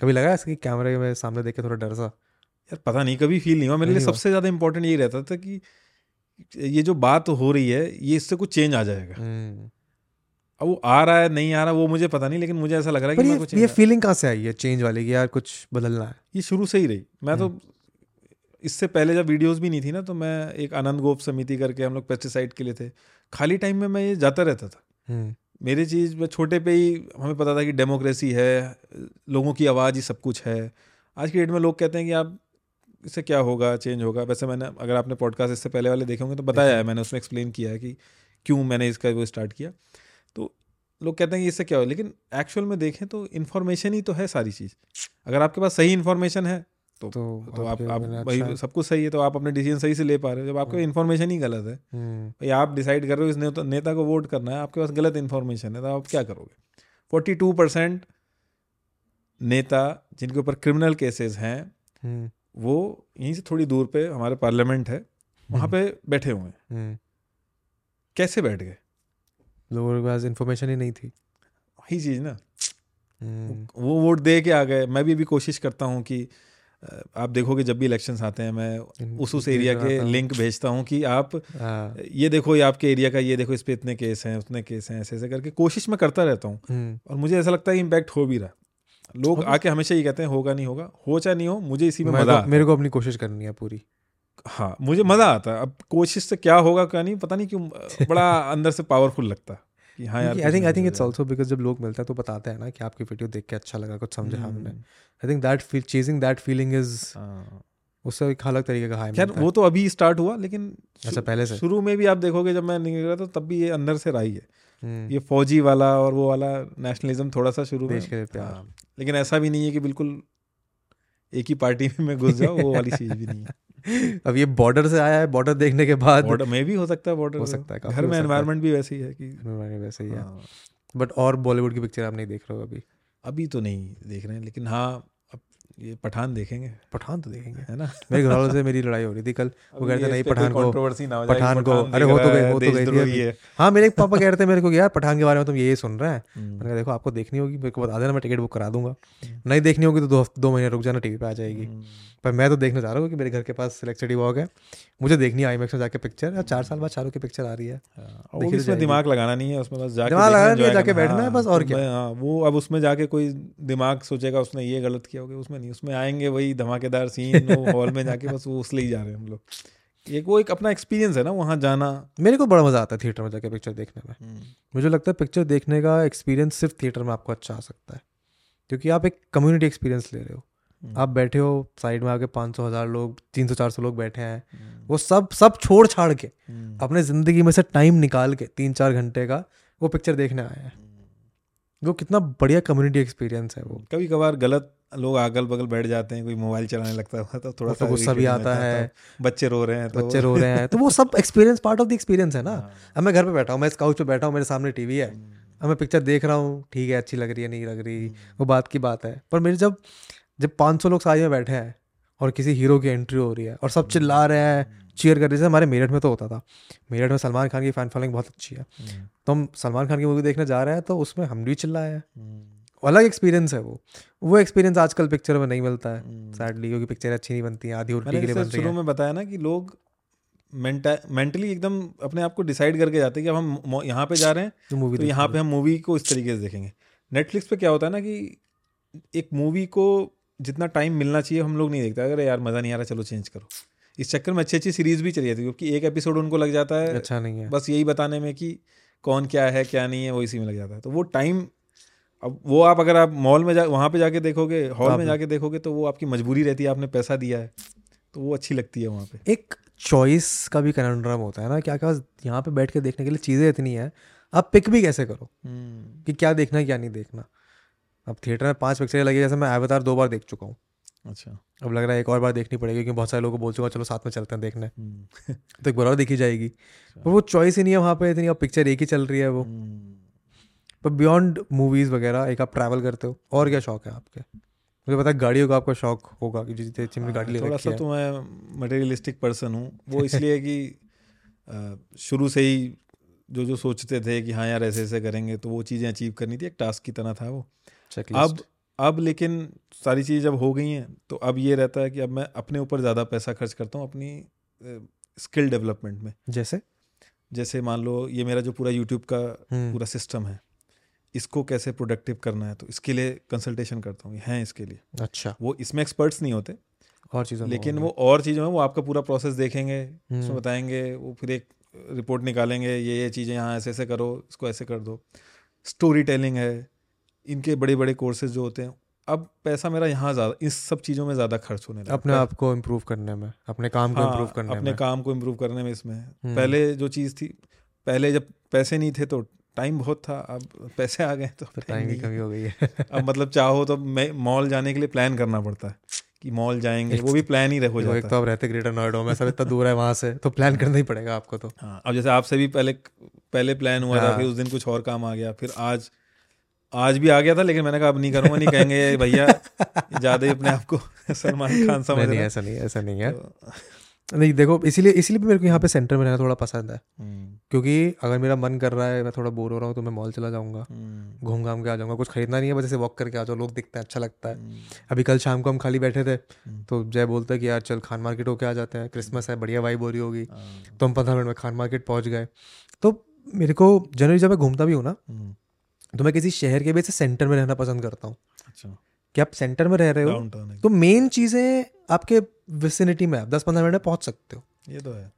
S1: कभी लगा ऐसा कि कैमरे में सामने देख के थोड़ा डर सा?
S2: यार पता नहीं कभी फील नहीं हुआ। मेरे लिए सबसे ज़्यादा इंपॉर्टेंट यही रहता था कि ये जो बात हो रही है ये इससे कुछ चेंज आ जाएगा।
S1: हम्म।
S2: अब वो आ रहा है नहीं आ रहा वो मुझे पता नहीं लेकिन मुझे ऐसा लग रहा है कि
S1: ये
S2: कुछ
S1: ये फीलिंग कहाँ से आई है चेंज वाली कि यार कुछ बदलना है?
S2: ये शुरू से ही रही। मैं तो इससे पहले जब वीडियोस भी नहीं थी ना तो मैं एक आनंद गोप समिति करके हम लोग पेस्टिसाइड के लिए थे। खाली टाइम में मैं ये जाता रहता था।
S1: हम्म,
S2: मेरी चीज़ में छोटे पे ही हमें पता था कि डेमोक्रेसी है लोगों की आवाज़ ही सब कुछ है। आज की डेट में लोग कहते हैं कि आप इससे क्या होगा चेंज होगा? वैसे मैंने अगर आपने पॉडकास्ट इससे पहले वाले देखे होंगे तो बताया है मैंने उसमें एक्सप्लेन किया है कि क्यों मैंने इसका वो स्टार्ट किया। तो लोग कहते हैं कि इससे क्या हो लेकिन एक्चुअल में देखें तो इन्फॉर्मेशन ही तो है सारी चीज़। अगर आपके पास सही इन्फॉर्मेशन है तो
S1: तो
S2: तो आप आप वही
S1: अच्छा।
S2: सब कुछ सही है तो आप अपने डिसीज़न सही से ले पा रहे हो। जब आपके इन्फॉर्मेशन ही गलत है
S1: हम्म,
S2: भाई आप डिसाइड कर रहे हो इस नेता, नेता को वोट करना है आपके पास गलत इन्फॉर्मेशन है तो आप क्या करोगे? फोर्टी टू परसेंट नेता जिनके ऊपर क्रिमिनल केसेस हैं
S1: हम्म,
S2: वो यहीं से थोड़ी दूर पे हमारे पार्लियामेंट है वहाँ पे बैठे हुए हैं।
S1: हम्म।
S2: कैसे बैठ गए?
S1: लोगों के पास इन्फॉर्मेशन ही नहीं थी।
S2: वही चीज़ ना।
S1: हम्म,
S2: वो वोट दे के आ गए। मैं भी अभी कोशिश करता हूँ कि आप देखोगे जब भी इलेक्शंस आते हैं मैं उस उस एरिया के लिंक भेजता हूँ कि आप
S1: हाँ,
S2: ये देखो ये आपके एरिया का ये देखो इस पे इतने केस हैं उतने केस हैं ऐसे ऐसे करके कोशिश मैं करता रहता हूँ।
S1: हम्म,
S2: और मुझे ऐसा लगता है इम्पैक्ट हो भी रहा लोग आके हमेशा ये कहते हैं होगा नहीं होगा हो चाहे नहीं हो मुझे इसी में मज़ा
S1: मेरे को अपनी कोशिश करनी है पूरी।
S2: हाँ मुझे मज़ा आता है। अब कोशिश से क्या होगा क्या नहीं पता नहीं क्यों बड़ा अंदर से पावरफुल लगता है।
S1: I think I think it's also because जब लोग मिलते हैं तो बताते हैं ना कि आपकी वीडियो देख के अच्छा लगा कुछ समझा हमने।
S2: हम्म,
S1: I think that feel chasing that feeling is. उससे एक अलग तरीके का हाई
S2: खैर वो तो अभी स्टार्ट हुआ लेकिन
S1: अच्छा पहले से।
S2: शुरू में भी आप देखोगे जब मैं निकल रहा था तब भी ये अंदर से रहा ही।
S1: हम्म,
S2: ये फौजी वाला और वो वाला नेशनलिज्म थोड़ा सा शुरू
S1: देश के प्यार।
S2: हाँ, लेकिन ऐसा भी नहीं है कि बिल्कुल एक ही पार्टी में मैं घुस जाऊँ वो वाली चीज़ भी नहीं है।
S1: अब ये बॉर्डर से आया है बॉर्डर देखने के बाद
S2: बॉर्डर में भी हो सकता है बॉर्डर
S1: हो सकता है,
S2: घर में
S1: एनवायरमेंट
S2: एनवायरनमेंट भी वैसे ही है कि
S1: वैसे ही है। बट और बॉलीवुड की पिक्चर आप नहीं देख रहे हो अभी?
S2: अभी तो नहीं देख रहे हैं लेकिन हाँ ये पठान देखेंगे।
S1: पठान तो देखेंगे।
S2: है ना?
S1: मेरे घर वालों से मेरी लड़ाई हो रही थी कल। वो कह रहे थे नहीं पठान को
S2: हो
S1: पठान को- अरे वो तो गई-
S2: है,
S1: तो गई।
S2: है।
S1: हाँ मेरे पापा कह रहे थे मेरे को यार पठान के बारे में तुम ये सुन रहे हैं?
S2: हम्म,
S1: मैंने कहा देखो आपको देखनी होगी मेरे को बता देना मैं टिकट बुक करा दूँगा। नहीं देखनी होगी तो दो हफ़्ते दो महीने रुक जाना टीवी पे आ जाएगी।
S2: हम्म,
S1: पर मैं तो देखना चाह रहा हूँ कि मेरे घर के पास सिलेक्ट सिटी वॉक है। मुझे देखनी है IMAX में जाके पिक्चर चार साल बाद शाहरुख की पिक्चर आ रही है।
S2: हाँ,
S1: तो जाएगी।
S2: दिमाग लगाना नहीं है उसमें बस जाके
S1: दिमाग लगाना नहीं है, जाके बैठना है
S2: हाँ,
S1: बस, और
S2: तो
S1: क्या।
S2: हाँ, वो अब उसमें जाके कोई दिमाग सोचेगा उसने ये गलत किया होगा उसमें नहीं उसमें आएँगे वही धमाकेदार सीन हॉल में जाके बस वो उसलिए ही जा रहे हैं हम लोग। एक वो एक अपना एक्सपीरियंस है ना वहाँ जाना।
S1: मेरे को बड़ा मज़ा आता है थिएटर में जाके पिक्चर देखने में। मुझे लगता है पिक्चर देखने का एक्सपीरियंस सिर्फ़ थिएटर में आपको अच्छा आ सकता है। क्योंकि आप एक कम्युनिटी एक्सपीरियंस ले रहे हो।
S2: हम्म।
S1: आप बैठे हो साइड में आके पाँच सौ हज़ार लोग तीन सौ चार सौ लोग बैठे हैं। वो सब सब छोड़ छाड़ के
S2: हम्म,
S1: अपने ज़िंदगी में से टाइम निकाल के तीन चार घंटे का वो पिक्चर देखने आए हैं। वो कितना बढ़िया कम्युनिटी एक्सपीरियंस है वो।
S2: कभी कभार गलत लोग अगल बगल बैठ जाते हैं कोई मोबाइल चलाने लगता है तो थोड़ा सा
S1: तो गुस्सा भी आता है
S2: तो बच्चे रो रहे हैं तो
S1: बच्चे रो रहे हैं। तो वो सब experience part of the experience है ना।
S2: हाँ,
S1: अब मैं घर पे बैठा हूँ मैं इस काउच पे बैठा हूँ मेरे सामने टीवी है।
S2: हम्म,
S1: अब मैं पिक्चर देख रहा हूँ ठीक है अच्छी लग रही है नहीं लग रही
S2: हम्म,
S1: वो बात की बात है। पर मेरे जब जब 500 लोग साथ में बैठे हैं और किसी हीरो की एंट्री हो रही है और सब चिल्ला रहे हैं चीयर कर रहे हैं हमारे मेरठ में तो होता था। मेरठ में सलमान खान की फ़ैन फॉलोइंग बहुत अच्छी है।
S2: हम्म,
S1: तो हम सलमान खान की मूवी देखने जा रहे हैं तो उसमें हम भी चिल्लाए हैं।
S2: हम्म,
S1: अलग एक्सपीरियंस है वो। वो एक्सपीरियंस आजकल पिक्चर में नहीं मिलता है।
S2: हम्म।
S1: सैडली क्योंकि पिक्चर अच्छी नहीं बनती है आधी उल्टी के लिए
S2: जैसे
S1: बन
S2: शुरू
S1: है।
S2: में बताया ना कि लोग मेंटली एकदम अपने आप को डिसाइड करके जाते हैं कि अब हम यहाँ पे जा रहे हैं
S1: जो मूवी
S2: तो यहाँ पे हम मूवी को इस तरीके से देखेंगे। नेटफ्लिक्स पे क्या होता है ना कि एक मूवी को जितना टाइम मिलना चाहिए हम लोग नहीं देखते। अगर यार मज़ा नहीं आ रहा चलो चेंज करो। इस चक्कर में अच्छी अच्छी सीरीज़ भी चली जाती है क्योंकि एक एपिसोड उनको लग जाता है
S1: अच्छा नहीं है।
S2: बस यही बताने में कि कौन क्या है क्या नहीं है वो इसी में लग जाता है। तो वो टाइम अब वो आप अगर आप मॉल में जा वहाँ पे जाके देखोगे हॉल में जाके देखोगे तो वो आपकी मजबूरी रहती है आपने पैसा दिया है तो वो अच्छी लगती है वहाँ पे।
S1: एक चॉइस का भी कन्फ्रम होता है ना क्या क्या यहाँ पे बैठ के देखने के लिए चीज़ें इतनी हैं आप पिक भी कैसे करो?
S2: हम्म,
S1: कि क्या देखना है क्या नहीं देखना। अब थिएटर में पाँच पिक्चरें लगी जैसे मैं एवतार दो बार देख चुका हूँ।
S2: अच्छा।
S1: अब लग रहा है एक और बार देखनी पड़ेगी क्योंकि बहुत सारे लोगों को बोल चुका चलो साथ में चलते हैं देखने।
S2: हम्म,
S1: तो एक बार और देखी जाएगी। पर वो चॉइस ही नहीं है वहाँ पे इतनी अब पिक्चर एक ही चल रही है वो।
S2: हम्म,
S1: पर बियॉन्ड मूवीज़ वगैरह एक आप ट्रैवल करते हो और क्या शौक है आपके? मुझे पता है गाड़ियों का आपका शौक होगा कि जितने अच्छी मेरी गाड़ी
S2: थोड़ा सा तो मैं मटेरियलिस्टिक पर्सन हूँ। वो इसलिए कि शुरू से ही जो जो सोचते थे कि हाँ यार ऐसे ऐसे करेंगे तो वो चीज़ें अचीव करनी थी एक टास्क की तरह था वो। अब अब लेकिन सारी चीज़ जब हो गई हैं तो अब ये रहता है कि अब मैं अपने ऊपर ज़्यादा पैसा खर्च करता हूँ अपनी स्किल डेवलपमेंट में।
S1: जैसे?
S2: जैसे मान लो ये मेरा जो पूरा यूट्यूब का
S1: हम्म,
S2: पूरा सिस्टम है इसको कैसे प्रोडक्टिव करना है तो इसके लिए कंसल्टेशन करता हूँ हैं इसके लिए।
S1: अच्छा।
S2: वो इसमें एक्सपर्ट्स नहीं होते।
S1: और चीज़ों
S2: लेकिन वो और चीज़ों में वो आपका पूरा प्रोसेस देखेंगे उसमें
S1: हम्म,
S2: बताएँगे वो फिर एक रिपोर्ट निकालेंगे ये ये चीज़ें यहाँ ऐसे ऐसे करो इसको ऐसे कर दो। स्टोरी टेलिंग है इनके बड़े बड़े कोर्सेज जो होते हैं अब पैसा मेरा यहाँ ज़्यादा इस सब चीज़ों में ज़्यादा खर्च होने लगा
S1: अपने आप को इम्प्रूव करने में अपने काम को
S2: हाँ,
S1: इम्प्रूव करने
S2: अपने
S1: में।
S2: काम को इम्प्रूव करने में इसमें।
S1: हम्म,
S2: पहले जो चीज़ थी पहले जब पैसे नहीं थे तो टाइम बहुत था अब पैसे आ गए तो
S1: तो
S2: टाइम
S1: टाइम की कमी हो गई है।
S2: है। अब मतलब चाहो तो मैं मॉल जाने के लिए प्लान करना पड़ता है कि मॉल जाएँगे वो भी प्लान ही रह हो
S1: देखो, एक तो आप रहते ग्रेटर नोएडा में सब इतना दूर है वहाँ से तो प्लान करना ही पड़ेगा आपको तो।
S2: हाँ अब जैसे आपसे भी पहले पहले प्लान हुआ था
S1: हाँ।
S2: फिर उस दिन कुछ और काम आ गया फिर आज आज भी आ गया था लेकिन मैंने कहा अब नहीं करूँगा नहीं कहेंगे भैया ज़्यादा ही अपने आप को सलमान खान समझ
S1: नहीं नहीं ऐसा नहीं ऐसा नहीं है।
S2: तो-
S1: नहीं देखो इसीलिए इसीलिए भी मेरे को यहाँ पे सेंटर में रहना थोड़ा पसंद है।
S2: हम्म,
S1: क्योंकि अगर मेरा मन कर रहा है मैं थोड़ा बोर हो रहा हूँ तो मैं मॉल चला जाऊँगा।
S2: हम्म,
S1: घूम घाम के आ जाऊँगा कुछ खरीदना नहीं है बस ऐसे वॉक करके आ जाओ लोग दिखते हैं अच्छा लगता है।
S2: हम्म,
S1: अभी कल शाम को हम खाली बैठे थे। तो जय बोलता है कि यार चल खान मार्केट होके आ जाते हैं क्रिसमस है बढ़िया वाइब हो रही होगी।
S2: हाँ,
S1: तो हम पंद्रह मिनट में खान मार्केट पहुँच गए। तो मेरे को जनरली जब मैं घूमता भी हूँ ना तो मैं किसी शहर के भी से सेंटर में रहना पसंद करता हूँ।
S2: अच्छा।
S1: कि आप सेंटर में रह रहे हो तो मेन चीज़ें आपके विसिनिटी में आप दस पंद्रह मिनट में पहुँच सकते हो।
S2: ये तो है।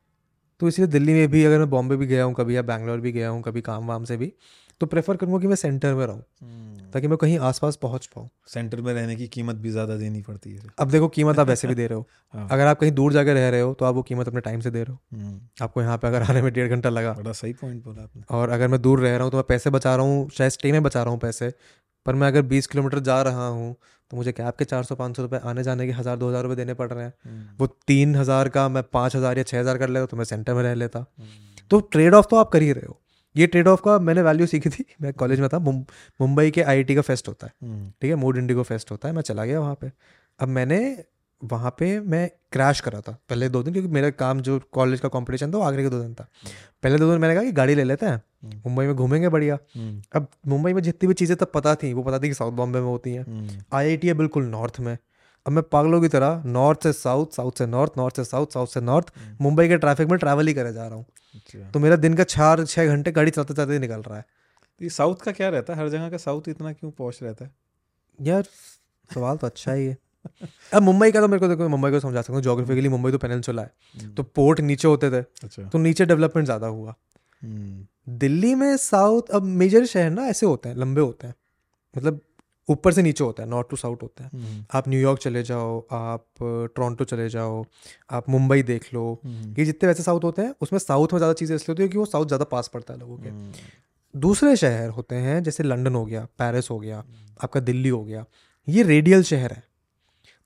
S1: तो इसलिए दिल्ली में भी अगर मैं बॉम्बे भी गया हूँ कभी या बैंगलोर भी गया हूँ कभी काम वाम से भी तो प्रेफर करूँगा कि मैं सेंटर में रहूँ
S2: हम्म,
S1: ताकि मैं कहीं आसपास पहुँच पाऊँ।
S2: सेंटर में रहने की कीमत भी ज़्यादा देनी पड़ती है।
S1: अब देखो कीमत आप वैसे भी दे रहे हो।
S2: हाँ,
S1: अगर आप कहीं दूर जाकर रह रहे हो तो आप वो कीमत अपने टाइम से दे रहे हो।
S2: हम्म,
S1: आपको यहाँ पे अगर आने में डेढ़ घंटा लगा।
S2: बड़ा सही पॉइंट बोला आपने।
S1: और अगर मैं दूर रह रहा हूँ तो मैं पैसे बचा रहा हूँ शायद स्टे में बचा रहा हूँ पैसे पर मैं अगर बीस किलोमीटर जा रहा हूँ तो मुझे कैब के चार सौ पाँच सौ रुपये आने जाने के हज़ार दो हज़ार रुपये देने पड़ रहे हैं।
S2: हम्म,
S1: वो तीन हज़ार का मैं पाँच हज़ार या छः हज़ार कर लेता तो मैं सेंटर में रह लेता। तो ट्रेड ऑफ़ तो आप कर ही रहे हो। ये ट्रेड ऑफ़ का मैंने वैल्यू सीखी थी। मैं कॉलेज में था मुंबई के आई का फेस्ट होता है।
S2: हम्म,
S1: ठीक है मूड इंडिगो फेस्ट होता है मैं चला गया वहाँ पे। अब मैंने वहाँ पे मैं क्रैश करा था पहले दो दिन क्योंकि मेरा काम जो कॉलेज का कंपटीशन था वो आगरे के दो दिन था। पहले दो दिन मैंने कहा कि गाड़ी ले लेते हैं।
S2: हम्म,
S1: मुंबई में घूमेंगे बढ़िया।
S2: हम्म,
S1: अब मुंबई में जितनी भी चीज़ें तब पता थी वो पता थी कि साउथ बॉम्बे में होती हैं। आई है बिल्कुल नॉर्थ में। अब मैं पागलों की तरह नॉर्थ से साउथ साउथ से नॉर्थ नॉर्थ से साउथ साउथ से नॉर्थ। मुंबई के ट्रैफ़िक में ट्रैवल ही करे जा रहा हूँ। तो मेरा दिन का चार छः घंटे गाड़ी चलाते चलाते निकल रहा है।
S2: तो ये साउथ का क्या रहता है? हर जगह का साउथ इतना क्यों पहुँच रहता है?
S1: यार सवाल तो अच्छा ही है अब मुंबई का तो मेरे को देखो मुंबई को समझा सकता हूँ जोग्राफिकली मुंबई तो पेनिनसुला है।
S2: हम्म,
S1: तो पोर्ट नीचे होते थे
S2: अच्छा।
S1: तो नीचे डेवलपमेंट ज़्यादा हुआ।
S2: हम्म,
S1: दिल्ली में साउथ अब मेजर शहर ना ऐसे होते हैं लंबे होते हैं। मतलब ऊपर से नीचे होता है नॉर्थ टू साउथ होता है।
S2: हम्म,
S1: आप न्यूयॉर्क चले जाओ आप टोरंटो चले जाओ आप मुंबई देख लो।
S2: हम्म,
S1: ये जितने वैसे साउथ होते हैं उसमें साउथ में ज़्यादा चीज़ें इसलिए होती है कि वो साउथ ज़्यादा पास पड़ता है लोगों के।
S2: हम्म,
S1: दूसरे शहर होते हैं जैसे लंदन हो गया पेरिस हो गया आपका दिल्ली हो गया ये रेडियल शहर है।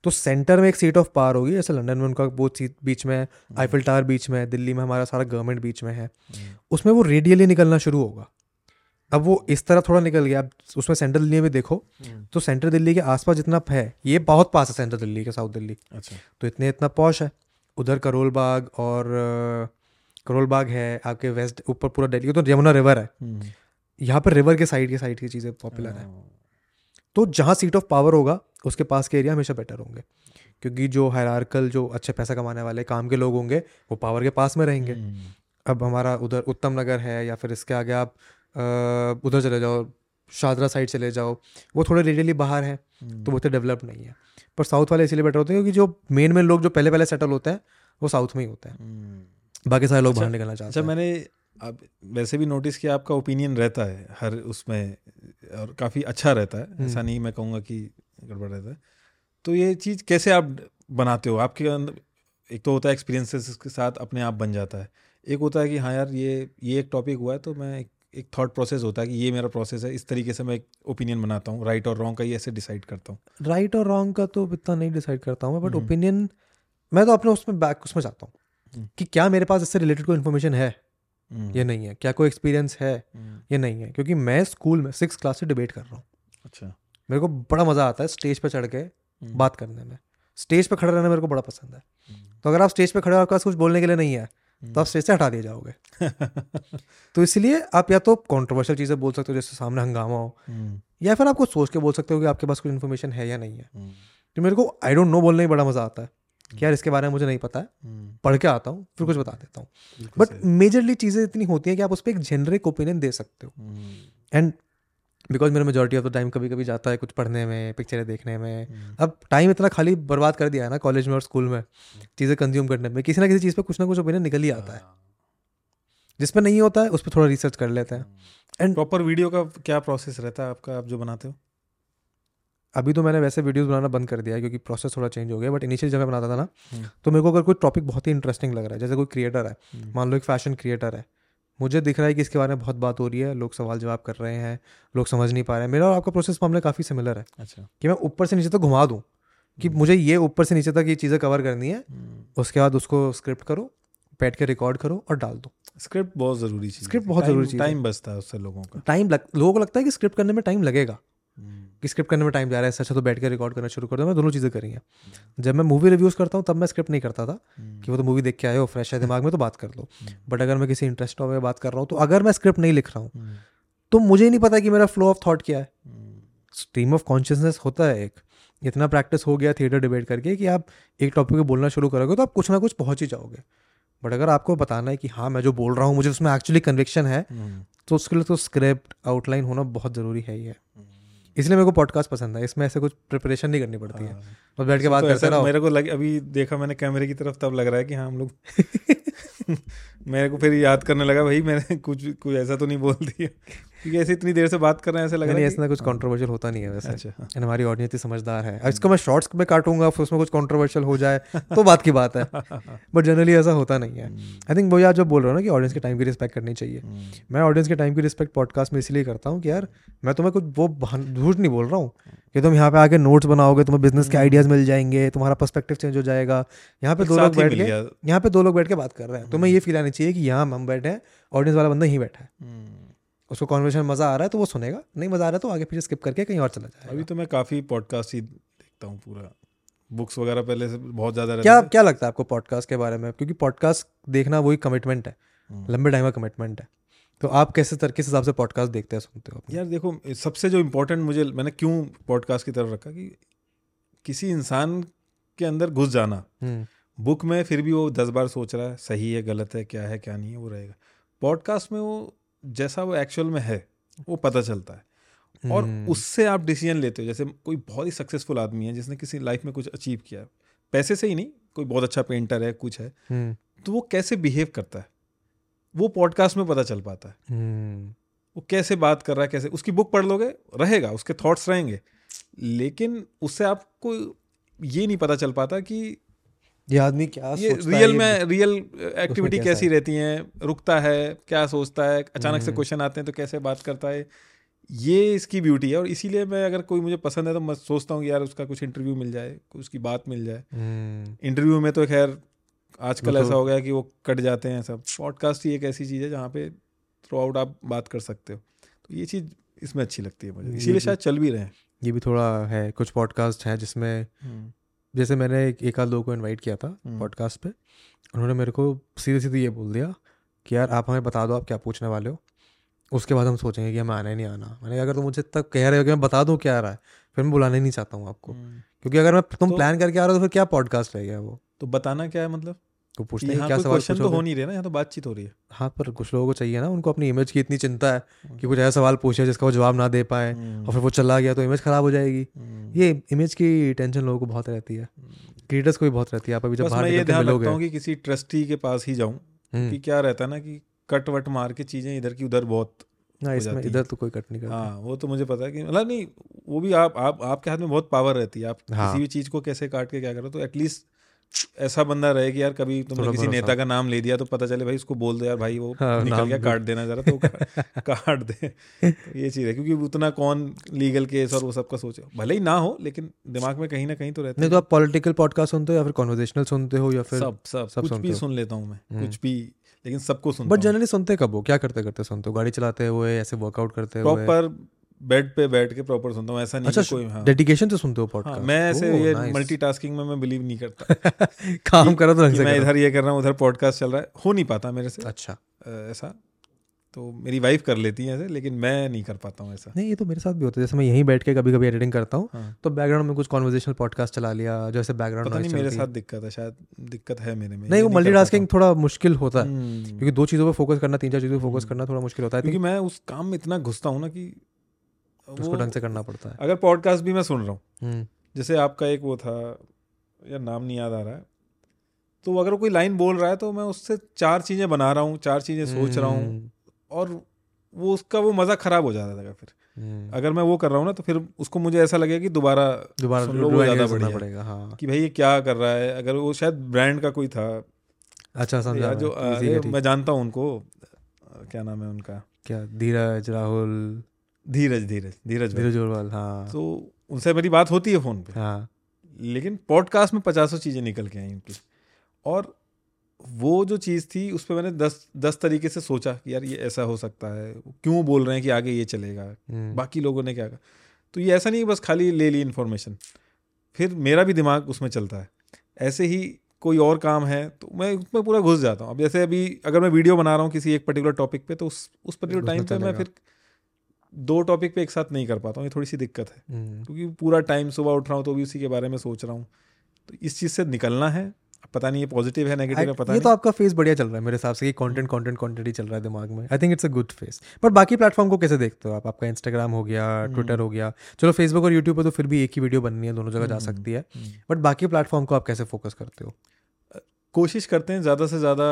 S1: तो सेंटर में एक सीट ऑफ़ पावर होगी जैसे लंदन में उनका वो सीट बीच में है आईफिल टावर बीच में है दिल्ली में हमारा सारा गवर्नमेंट बीच में है। उसमें वो रेडियली निकलना शुरू होगा। अब वो इस तरह थोड़ा निकल गया अब उसमें सेंट्रल दिल्ली में देखो
S2: हम्म,
S1: तो सेंट्रल दिल्ली के आसपास जितना है ये बहुत पास है सेंट्रल दिल्ली के साउथ दिल्ली।
S2: अच्छा।
S1: तो इतने इतना पॉश है। उधर करोल बाग और करोल बाग है आपके वेस्ट ऊपर पूरा दिल्ली तो यमुना रिवर है।
S2: हम्म,
S1: यहाँ पर रिवर के साइड के साइड की चीज़ें पॉपुलर है। तो जहाँ सीट ऑफ़ पावर होगा उसके पास के एरिया हमेशा बेटर होंगे। क्योंकि जो हायरार्कल जो अच्छे पैसा कमाने वाले काम के लोग होंगे वो पावर के पास में रहेंगे।
S2: हम्म,
S1: अब हमारा उधर उत्तम नगर है या फिर इसके आगे आप उधर चले जाओ शादरा साइड चले जाओ। वो थोड़े रेडियली बाहर है
S2: हम्म,
S1: तो वो इतने डेवलप नहीं है। पर साउथ वाले इसीलिए बेटर होते हैं क्योंकि जो मेन मेन लोग जो पहले पहले सेटल होते हैं वो साउथ में ही होते हैं।
S2: हम्म।
S1: बाकी सारे लोग
S2: अच्छा-
S1: बाहर निकलना चाहते
S2: अच्छा
S1: हैं।
S2: मैंने अब वैसे भी नोटिस किया आपका ओपिनियन रहता है हर उसमें और काफ़ी अच्छा रहता है।
S1: हम्म।
S2: ऐसा नहीं मैं कहूँगा कि गड़बड़ रहता है। तो ये चीज़ कैसे आप बनाते हो? आपके अंदर एक तो होता है एक्सपीरियंसेस के साथ अपने आप बन जाता है। एक होता है कि हाँ यार ये ये एक टॉपिक हुआ है तो मैं एक, एक थॉट प्रोसेस होता है कि ये मेरा प्रोसेस है इस तरीके से मैं एक ओपिनियन बनाता हूँ राइट और रॉन्ग का ये ऐसे डिसाइड करता हूँ।
S1: राइट और रॉन्ग का तो इतना नहीं डिसाइड करता हूँ बट
S2: हम्म।
S1: ओपिनियन मैं तो अपने उसमें बैक उसमें जाता हूँ
S2: हम्म।
S1: कि क्या मेरे पास इससे रिलेटेड कोई इन्फॉर्मेशन है?
S2: हम्म,
S1: या नहीं है। क्या कोई एक्सपीरियंस है?
S2: हम्म,
S1: या नहीं है। क्योंकि मैं स्कूल में सिक्स क्लास से डिबेट कर रहा हूँ।
S2: अच्छा।
S1: मेरे को बड़ा मज़ा आता है स्टेज पर चढ़ के
S2: हम्म,
S1: बात करने में। स्टेज पर खड़े रहना मेरे को बड़ा पसंद है।
S2: हम्म,
S1: तो अगर आप स्टेज पर खड़े हो आपके पास कुछ बोलने के लिए नहीं है तो आप स्टेज से हटा दिए जाओगे। तो इसलिए आप या तो कॉन्ट्रोवर्शियल चीज़ें बोल सकते हो जैसे सामने हंगामा हो
S2: हम्म,
S1: या फिर आप कुछ सोच के बोल सकते हो कि आपके पास कुछ इन्फॉर्मेशन है या नहीं है।
S2: हम्म,
S1: तो मेरे को आई डोंट नो बोलने में बड़ा मज़ा आता है कि यार इसके बारे में मुझे नहीं पता है।
S2: हम्म,
S1: पढ़ के आता हूँ फिर कुछ बता देता हूँ। बट मेजरली चीज़ें इतनी होती हैं कि आप उस पर एक जेनरिक ओपिनियन दे सकते हो।
S2: हम्म,
S1: एंड बिकॉज़ मेरा मेजोरिटी ऑफ़ द टाइम कभी कभी जाता है कुछ पढ़ने में पिक्चरें देखने में।
S2: हम्म,
S1: अब टाइम इतना खाली बर्बाद कर दिया है ना कॉलेज में और स्कूल में चीज़ें कंज्यूम करने में किसी ना किसी चीज़ पर कुछ ना कुछ ओपिनियन निकल ही आता है।
S2: हाँ।
S1: जिस पे नहीं होता है उस पर थोड़ा रिसर्च कर लेते हैं। एंड
S2: प्रॉपर वीडियो का क्या प्रोसेस रहता है आपका आप जो बनाते हो?
S1: अभी तो मैंने वैसे वीडियोस बनाना बंद कर दिया है क्योंकि प्रोसेस थोड़ा चेंज हो गया बट इनिशियल जब मैं बनाता था ना
S2: हम्म।
S1: तो मेरे को अगर कोई टॉपिक बहुत ही इंटरेस्टिंग लग रहा है जैसे कोई क्रिएटर है
S2: हम्म,
S1: मान लो एक फ़ैशन क्रिएटर है मुझे दिख रहा है कि इसके बारे में बहुत बात हो रही है लोग सवाल जवाब कर रहे हैं लोग समझ नहीं पा रहे हैं। मेरा और आपका प्रोसेस मामला काफ़ी सिमिलर है
S2: अच्छा।
S1: कि मैं ऊपर से नीचे तक घुमा दूँ कि मुझे ये ऊपर से नीचे तक ये चीज़ें कवर करनी है
S2: हम्म,
S1: उसके बाद उसको स्क्रिप्ट करो बैठ के रिकॉर्ड करो और डाल दो।
S2: स्क्रिप्ट बहुत ज़रूरी चीज़
S1: स्क्रिप्ट बहुत ज़रूरी चीज़
S2: टाइम बचता है उससे लोगों का।
S1: टाइम लग लोगों को लगता है कि स्क्रिप्ट करने में टाइम लगेगा।
S2: हम्म,
S1: कि स्क्रिप्ट करने में टाइम जा रहा है अच्छा तो बैठ के रिकॉर्ड करना शुरू कर दो। मैं दोनों चीज़ें करी हैं। जब मैं मूवी रिव्यूज़ करता हूँ, तब मैं स्क्रिप्ट नहीं करता था कि वो तो मूवी देख के आए हो फ्रेश है, दिमाग में तो बात कर लो। बट अगर मैं किसी इंटरेस्ट में बात कर रहा हूँ तो अगर मैं स्क्रिप्ट नहीं लिख रहा हूँ तो मुझे नहीं पता कि मेरा फ्लो ऑफ़ थॉट क्या है। स्ट्रीम ऑफ़ कॉन्शियसनेस होता है एक। इतना प्रैक्टिस हो गया थिएटर डिबेट करके कि आप एक टॉपिक पे बोलना शुरू करोगे तो आप कुछ ना कुछ पहुँच ही जाओगे। बट अगर आपको बताना है कि हाँ मैं जो बोल रहा हूँ, मुझे उसमें एक्चुअली कन्विक्शन है तो उसके लिए तो स्क्रिप्ट आउटलाइन होना बहुत ज़रूरी है ही है। इसलिए मेरे को पॉडकास्ट पसंद है। इसमें ऐसे कुछ प्रिपरेशन नहीं करनी पड़ती है।
S2: और
S1: बस बैठ के बात
S2: तो
S1: करते
S2: ऐसा
S1: रहो।
S2: मेरे को लग अभी देखा मैंने कैमरे की तरफ़ तब लग रहा है कि हाँ हम लोग मेरे को फिर याद करने लगा भाई मैंने कुछ कुछ ऐसा तो नहीं बोल दिया। क्योंकि ऐसे इतनी देर से बात कर रहे हैं ऐसा लग
S1: नहीं
S2: रहा है
S1: ऐसा कुछ
S2: कि-
S1: कंट्रोवर्शियल होता नहीं है वैसे।
S2: अच्छा हाँ।
S1: हमारी ऑडियंस इतनी समझदार है। इसको मैं शॉर्ट्स में काटूँगा फिर उसमें कुछ कंट्रोवर्शियल हो जाए तो बात की बात है। बट जनरली ऐसा होता नहीं है।
S2: हम्म,
S1: आई थिंक वो यार जो बोल रहा हूँ ना कि ऑडियंस के टाइम की रिस्पेक्ट करनी चाहिए।
S2: हम्म,
S1: मैं ऑडियंस के टाइम की रिस्पेक्ट पॉडकास्ट में इसलिए करता हूँ कि यार मैं तुम्हें कुछ वो झूठ नहीं बोल रहा हूँ। कि तुम यहाँ पे आके नोट्स बनाओगे तुम्हें बिज़नेस के आइडियाज़ मिल जाएँगे तुम्हारा पर्सपेक्टिव चेंज हो जाएगा। यहाँ पे दो लोग बैठ के यहाँ पे दो लोग बैठ के बात कर रहे हैं। तुम्हें ये फील आनी चाहिए कि यहाँ हम बैठे हैं ऑडियंस वाला बंदा यहीं बैठा है।
S2: हम्म,
S1: उसको कॉन्वर्सेशन मज़ा आ रहा है तो वो सुनेगा नहीं मज़ा आ रहा है तो आगे पीछे स्किप करके कहीं और चला जाएगा।
S2: अभी तो मैं काफ़ी पॉडकास्ट ही देखता हूँ पूरा। बुक्स वगैरह पहले से बहुत ज़्यादा
S1: क्या क्या लगता है आपको पॉडकास्ट के बारे में? क्योंकि पॉडकास्ट देखना वही कमिटमेंट है।
S2: हम्म।
S1: लंबे टाइम का कमिटमेंट है। तो आप कैसे तर किस हिसाब से पॉडकास्ट देखते हैं सुनते हो
S2: यार देखो सबसे जो इम्पोर्टेंट मुझे मैंने क्यों पॉडकास्ट की तरफ़ रखा कि किसी इंसान के अंदर घुस जाना।
S1: हम्म,
S2: बुक में फिर भी वो दस बार सोच रहा है सही है गलत है क्या है क्या नहीं है वो रहेगा। पॉडकास्ट में वो जैसा वो एक्चुअल में है वो पता चलता है। और
S1: हम्म,
S2: उससे आप डिसीज़न लेते हो जैसे कोई बहुत ही सक्सेसफुल आदमी है जिसने किसी लाइफ में कुछ अचीव किया है। पैसे से ही नहीं कोई बहुत अच्छा पेंटर है कुछ है।
S1: हम्म,
S2: तो वो कैसे बिहेव करता है? वो पॉडकास्ट में पता चल पाता है।
S1: हम्म,
S2: वो कैसे बात कर रहा है कैसे उसकी बुक पढ़ लोगे रहेगा उसके थॉट्स रहेंगे। लेकिन उससे आपको ये नहीं पता चल पाता कि
S1: ये आदमी क्या
S2: ये
S1: सोचता
S2: रियल
S1: ये-
S2: में रियल एक्टिविटी
S1: कैसी है?
S2: रहती है रुकता है क्या सोचता है अचानक से
S1: हम्म।
S2: क्वेश्चन आते हैं तो कैसे बात करता है ये इसकी ब्यूटी है। और इसीलिए मैं अगर कोई मुझे पसंद है तो मैं सोचता हूँ कि यार उसका कुछ इंटरव्यू मिल जाए उसकी बात मिल जाए।
S1: हम्म,
S2: इंटरव्यू में तो खैर आजकल
S1: तो-
S2: ऐसा हो गया कि वो कट जाते हैं सब। पॉडकास्ट ही एक ऐसी चीज़ है जहाँ पे थ्रू आउट आप बात कर सकते हो। तो ये चीज़ इसमें अच्छी लगती है मुझे। इसीलिए शायद चल भी रहे हैं।
S1: ये भी थोड़ा है कुछ पॉडकास्ट हैं जिसमें जैसे मैंने एक, एक आध लोगों को इनवाइट किया था
S2: हम्म।
S1: पॉडकास्ट पे। उन्होंने मेरे को सीधे सीधे ये बोल दिया कि यार आप हमें बता दो आप क्या पूछने वाले हो। उसके बाद हम सोचेंगे कि हमें आना ही नहीं आना। मैंने अगर तुम मुझे तक कह रहे हो कि मैं बता दूँ क्या आ रहा है फिर मैं बुलाना ही नहीं चाहता हूँ आपको।
S2: हम्म।
S1: क्योंकि अगर मैं तुम
S2: तो-
S1: प्लान करके आ रहे हो तो फिर क्या पॉडकास्ट रह गया वो?
S2: तो बताना क्या है मतलब?
S1: तो पूछते हैं क्या सवाल
S2: क्वेश्चन तो हो नहीं रहे ना यहाँ तो बातचीत हो रही है।
S1: हाँ पर कुछ लोगों को चाहिए ना उनको अपनी इमेज की इतनी चिंता है कि कुछ ऐसा सवाल पूछे जिसका वो जवाब ना दे पाए और फिर वो चला गया तो इमेज खराब हो जाएगी।
S2: हम्म।
S1: ये इमेज की टेंशन लोगों को बहुत रहती है। क्रिएटर्स को भी बहुत रहती है। आप अभी जब बाहर
S2: ये ध्यान रखता हूँ कि किसी ट्रस्टी के पास ही जाऊँ
S1: हम्म,
S2: कि क्या रहता है ना कि कट वट मार के चीज़ें इधर की उधर बहुत
S1: ना इसमें इधर तो कोई कट नहीं करता।
S2: हाँ वो तो मुझे पता है कि मतलब नहीं वो भी आप आप आपके हाथ में बहुत पावर रहती है। आप
S1: हाँ।
S2: किसी भी चीज़ को कैसे काट के क्या करो तो एटलीस्ट ऐसा बंदा रहे कि यार कभी तुमने किसी नेता का नाम ले दिया तो पता चले भाई उसको बोल दो यार भाई वो
S1: हाँ,
S2: निकल गया काट देना जरा तो काट दे। तो ये चीज़ है क्योंकि उतना कौन लीगल केस और वो सबका सोचे। भले ही ना हो लेकिन दिमाग में कहीं ना कहीं तो रहता
S1: नहीं तो आप पॉलिटिकल पॉडकास्ट सुनते हो या फिर कॉन्वर्जेशनल सुनते हो या फिर
S2: सब सब
S1: सब
S2: कुछ भी सुन लेता हूँ मैं
S1: हम्म।
S2: कुछ भी लेकिन सबको सुनता
S1: बट जनरली सुनते कब हो क्या करते करते सुनते हो? गाड़ी चलाते हुए ऐसे वर्कआउट करते हुए?
S2: प्रॉपर बेड पे बैठ के प्रॉपर सुनता हूँ ऐसा नहीं
S1: अच्छा
S2: कोई हाँ।
S1: डेडिकेशन से सुनते हो
S2: हाँ मैं ऐसे ये मल्टीटास्किंग में मैं बिलीव नहीं करता।
S1: काम करो तो
S2: मैं इधर ये कर रहा हूँ उधर पॉडकास्ट चल रहा है। हो नहीं पाता मेरे से।
S1: अच्छा।
S2: ऐसा। तो मेरी वाइफ कर लेती है ऐसे लेकिन मैं नहीं कर पाता हूँ ऐसा।
S1: नहीं ये तो मेरे साथ भी होता है। जैसे मैं यहीं बैठ के कभी कभी एडिटिंग करता हूँ
S2: हाँ।
S1: तो बैकग्राउंड में कुछ कॉन्वर्जेशनल पॉडकास्ट चला लिया जैसे बैकग्राउंड
S2: पता नहीं मेरे। साथ दिक्कत है शायद दिक्कत है मेरे में।
S1: नहीं वो मल्टीटास्किंग थोड़ा मुश्किल होता
S2: है हम्म,
S1: क्योंकि दो चीज़ों पर फोकस करना तीन चार चीज़ों पर फोकस। करना थोड़ा मुश्किल होता है।
S2: क्योंकि मैं उस काम में इतना घुसता हूँ ना कि
S1: उसको ढंग से करना पड़ता है।
S2: अगर पॉडकास्ट भी मैं सुन रहा हूँ
S1: हम्म,
S2: जैसे आपका एक वो था यार नाम नहीं याद आ रहा है तो अगर कोई लाइन बोल रहा है तो मैं उससे चार चीज़ें बना रहा हूँ चार चीज़ें सोच रहा हूँ
S1: हम्म,
S2: और वो उसका वो मज़ा खराब हो जाता था फिर।
S1: हम्म।
S2: अगर मैं वो कर रहा हूँ ना तो फिर उसको मुझे ऐसा लगेगा कि दोबारा
S1: दोबारा
S2: वो ज़्यादा बढ़िया
S1: पड़ेगा हाँ।
S2: कि भाई ये क्या कर रहा है अगर वो शायद ब्रांड का कोई था।
S1: अच्छा समझा मैं,
S2: जो। मैं जानता हूँ उनको क्या नाम है उनका?
S1: क्या धीरज राहुल
S2: धीरज धीरज धीरज
S1: धीरज जोरवाल हाँ।
S2: तो उनसे मेरी बात होती है फ़ोन पे।
S1: हाँ।
S2: लेकिन पॉडकास्ट में पचासों चीज़ें निकल के आई उनकी। और वो जो चीज़ थी उस पर मैंने दस दस तरीके से सोचा कि यार ये ऐसा हो सकता है। क्यों बोल रहे हैं कि आगे ये चलेगा?
S1: हम्म,
S2: बाकी लोगों ने क्या कहा? तो ये ऐसा नहीं बस खाली ले ली इन्फॉर्मेशन फिर मेरा भी दिमाग उसमें चलता है। ऐसे ही कोई और काम है तो मैं उसमें पूरा घुस जाता हूँ। अब जैसे अभी अगर मैं वीडियो बना रहा हूँ किसी एक पर्टिकुलर टॉपिक पे तो उस उस पर्टिकुलर टाइम पे मैं फिर दो टॉपिक पे एक साथ नहीं कर पाता हूँ ये थोड़ी सी दिक्कत है।
S1: हम्म,
S2: क्योंकि पूरा टाइम सुबह उठ रहा हूँ तो भी उसी के बारे में सोच रहा हूँ। तो इस चीज़ से निकलना है। पता नहीं ये पॉजिटिव है नेगेटिव है पता
S1: ये
S2: नहीं।
S1: तो आपका फेस बढ़िया चल रहा है मेरे हिसाब से कि कंटेंट कंटेंट कंटेंट ही चल रहा है दिमाग में। I think it's a good phase but बाकी प्लेटफॉर्म को कैसे देखते हो आप? आपका इंस्टाग्राम हो गया ट्विटर हो गया। चलो फेसबुक और यूट्यूब पर तो फिर भी एक ही वीडियो बननी है दोनों जगह जा
S2: हम्म,
S1: सकती है।
S2: हम्म।
S1: बट बाकी प्लेटफॉर्म को आप कैसे फोकस करते हो?
S2: कोशिश करते हैं ज़्यादा से ज़्यादा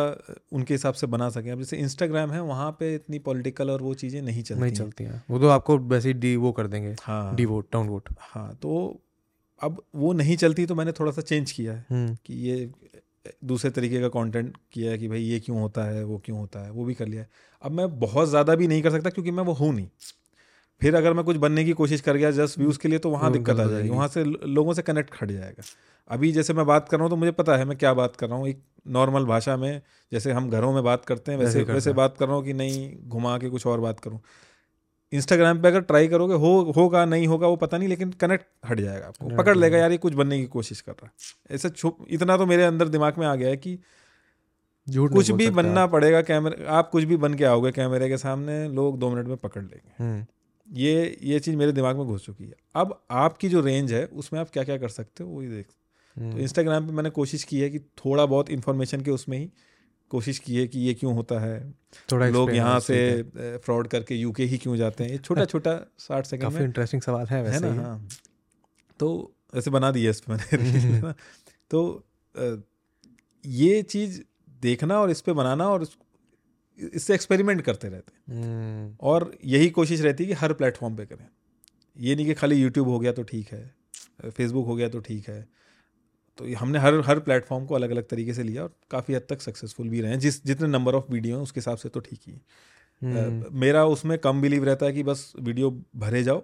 S2: उनके हिसाब से बना सकें। अब जैसे इंस्टाग्राम है वहाँ पे इतनी पॉलिटिकल और वो चीज़ें नहीं चलती
S1: नहीं चलती हैं। वो तो आपको वैसे ही डी वो कर देंगे।
S2: हाँ।
S1: डी वोट डाउन वोट
S2: हाँ तो अब वो नहीं चलती तो मैंने थोड़ा सा चेंज किया है
S1: हम्म।
S2: कि ये दूसरे तरीके का कंटेंट किया है कि भाई ये क्यों होता है वो क्यों होता है वो भी कर लिया है। अब मैं बहुत ज़्यादा भी नहीं कर सकता क्योंकि मैं वो हूँ नहीं। फिर अगर मैं कुछ बनने की कोशिश कर गया जस्ट व्यूज़ के लिए तो वहाँ दिक्कत आ जाएगी। वहाँ से लोगों से कनेक्ट खट जाएगा। अभी जैसे मैं बात कर रहा हूँ तो मुझे पता है मैं क्या बात कर रहा हूँ। एक नॉर्मल भाषा में जैसे हम घरों में बात करते हैं
S1: वैसे
S2: वैसे। बात कर रहा हूँ कि नहीं घुमा के कुछ और बात करूँ। इंस्टाग्राम पे अगर ट्राई करोगे हो होगा नहीं होगा वो पता नहीं लेकिन कनेक्ट हट जाएगा आपको। पकड़ लेगा यार ये कुछ बनने की कोशिश कर रहा है। ऐसे छुप इतना तो मेरे अंदर दिमाग में आ गया है कि
S1: झूठ
S2: कुछ भी बनना पड़ेगा कैमरे आप कुछ भी बन के आओगे कैमरे के सामने लोग दो मिनट में पकड़ लेंगे।
S1: हम्म।
S2: ये ये चीज़ मेरे दिमाग में घुस चुकी है। अब आपकी जो रेंज है उसमें आप क्या क्या कर सकते हो वही देख। तो
S1: हम्म,
S2: इंस्टाग्राम पे मैंने कोशिश की है कि थोड़ा बहुत इन्फॉर्मेशन के उसमें ही कोशिश की है कि ये क्यों होता है।
S1: थोड़ा
S2: लोग यहाँ से फ्रॉड करके यूके ही क्यों जाते हैं? ये छोटा छोटा साठ सेकंड
S1: काफ़ी
S2: में
S1: इंटरेस्टिंग सवाल है
S2: है ना?
S1: हाँ।
S2: तो ऐसे बना दिया इस पे मैंने है ना। तो ये चीज़ देखना और इस पर बनाना और इससे एक्सपेरिमेंट करते रहते हैं।
S1: हम्म,
S2: और यही कोशिश रहती है कि हर प्लेटफॉर्म पे करें। ये नहीं कि खाली यूट्यूब हो गया तो ठीक है फेसबुक हो गया तो ठीक है। तो हमने हर हर प्लेटफॉर्म को अलग अलग तरीके से लिया और काफ़ी हद तक सक्सेसफुल भी रहे हैं। जिस जितने नंबर ऑफ़ वीडियो हैं उसके हिसाब से तो ठीक ही। है
S1: हम्म,
S2: मेरा उसमें कम बिलीव रहता है कि बस वीडियो भरे जाओ।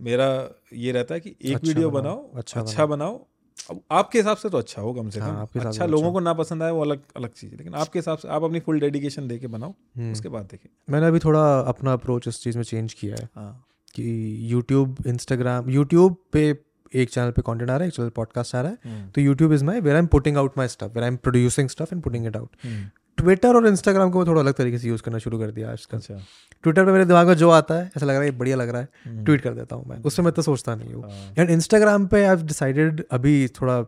S2: मेरा ये रहता है कि एक
S1: अच्छा
S2: वीडियो
S1: बनाओ,
S2: बनाओ
S1: अच्छा
S2: अच्छा बनाओ। अब आपके हिसाब से तो अच्छा हो कम से
S1: हाँ,
S2: कम
S1: आपके
S2: अच्छा
S1: तो
S2: लोगों
S1: अच्छा।
S2: को ना पसंद आए वो अलग अलग चीज़ है। लेकिन आपके हिसाब से आप अपनी फुल डेडिकेशन दे के बनाओ
S1: हम्म।
S2: उसके बाद देखें।
S1: मैंने अभी थोड़ा अपना अप्रोच इस चीज़ में चेंज किया है
S2: हाँ।
S1: कि यूट्यूब इंस्टाग्राम यूट्यूब पे एक चैनल पे कंटेंट आ रहा है एक चैनल पॉडकास्ट आ रहा है।
S2: हम्म,
S1: तो YouTube is my where I am putting out my stuff where I am producing stuff and putting it out Twitter और इंस्टाग्राम को मैं थोड़ा अलग तरीके से यूज़ करना शुरू कर दिया आजकल।
S2: अच्छा।
S1: ट्विटर पे मेरे दिमाग में जो आता है ऐसा लग रहा है बढ़िया लग रहा है
S2: हम्म,
S1: ट्वीट कर देता हूँ मैं। उससे मैं तो सोचता नहीं हूँ।
S2: हाँ,
S1: एंड इंस्टाग्राम पे आई डिसाइडेड अभी थोड़ा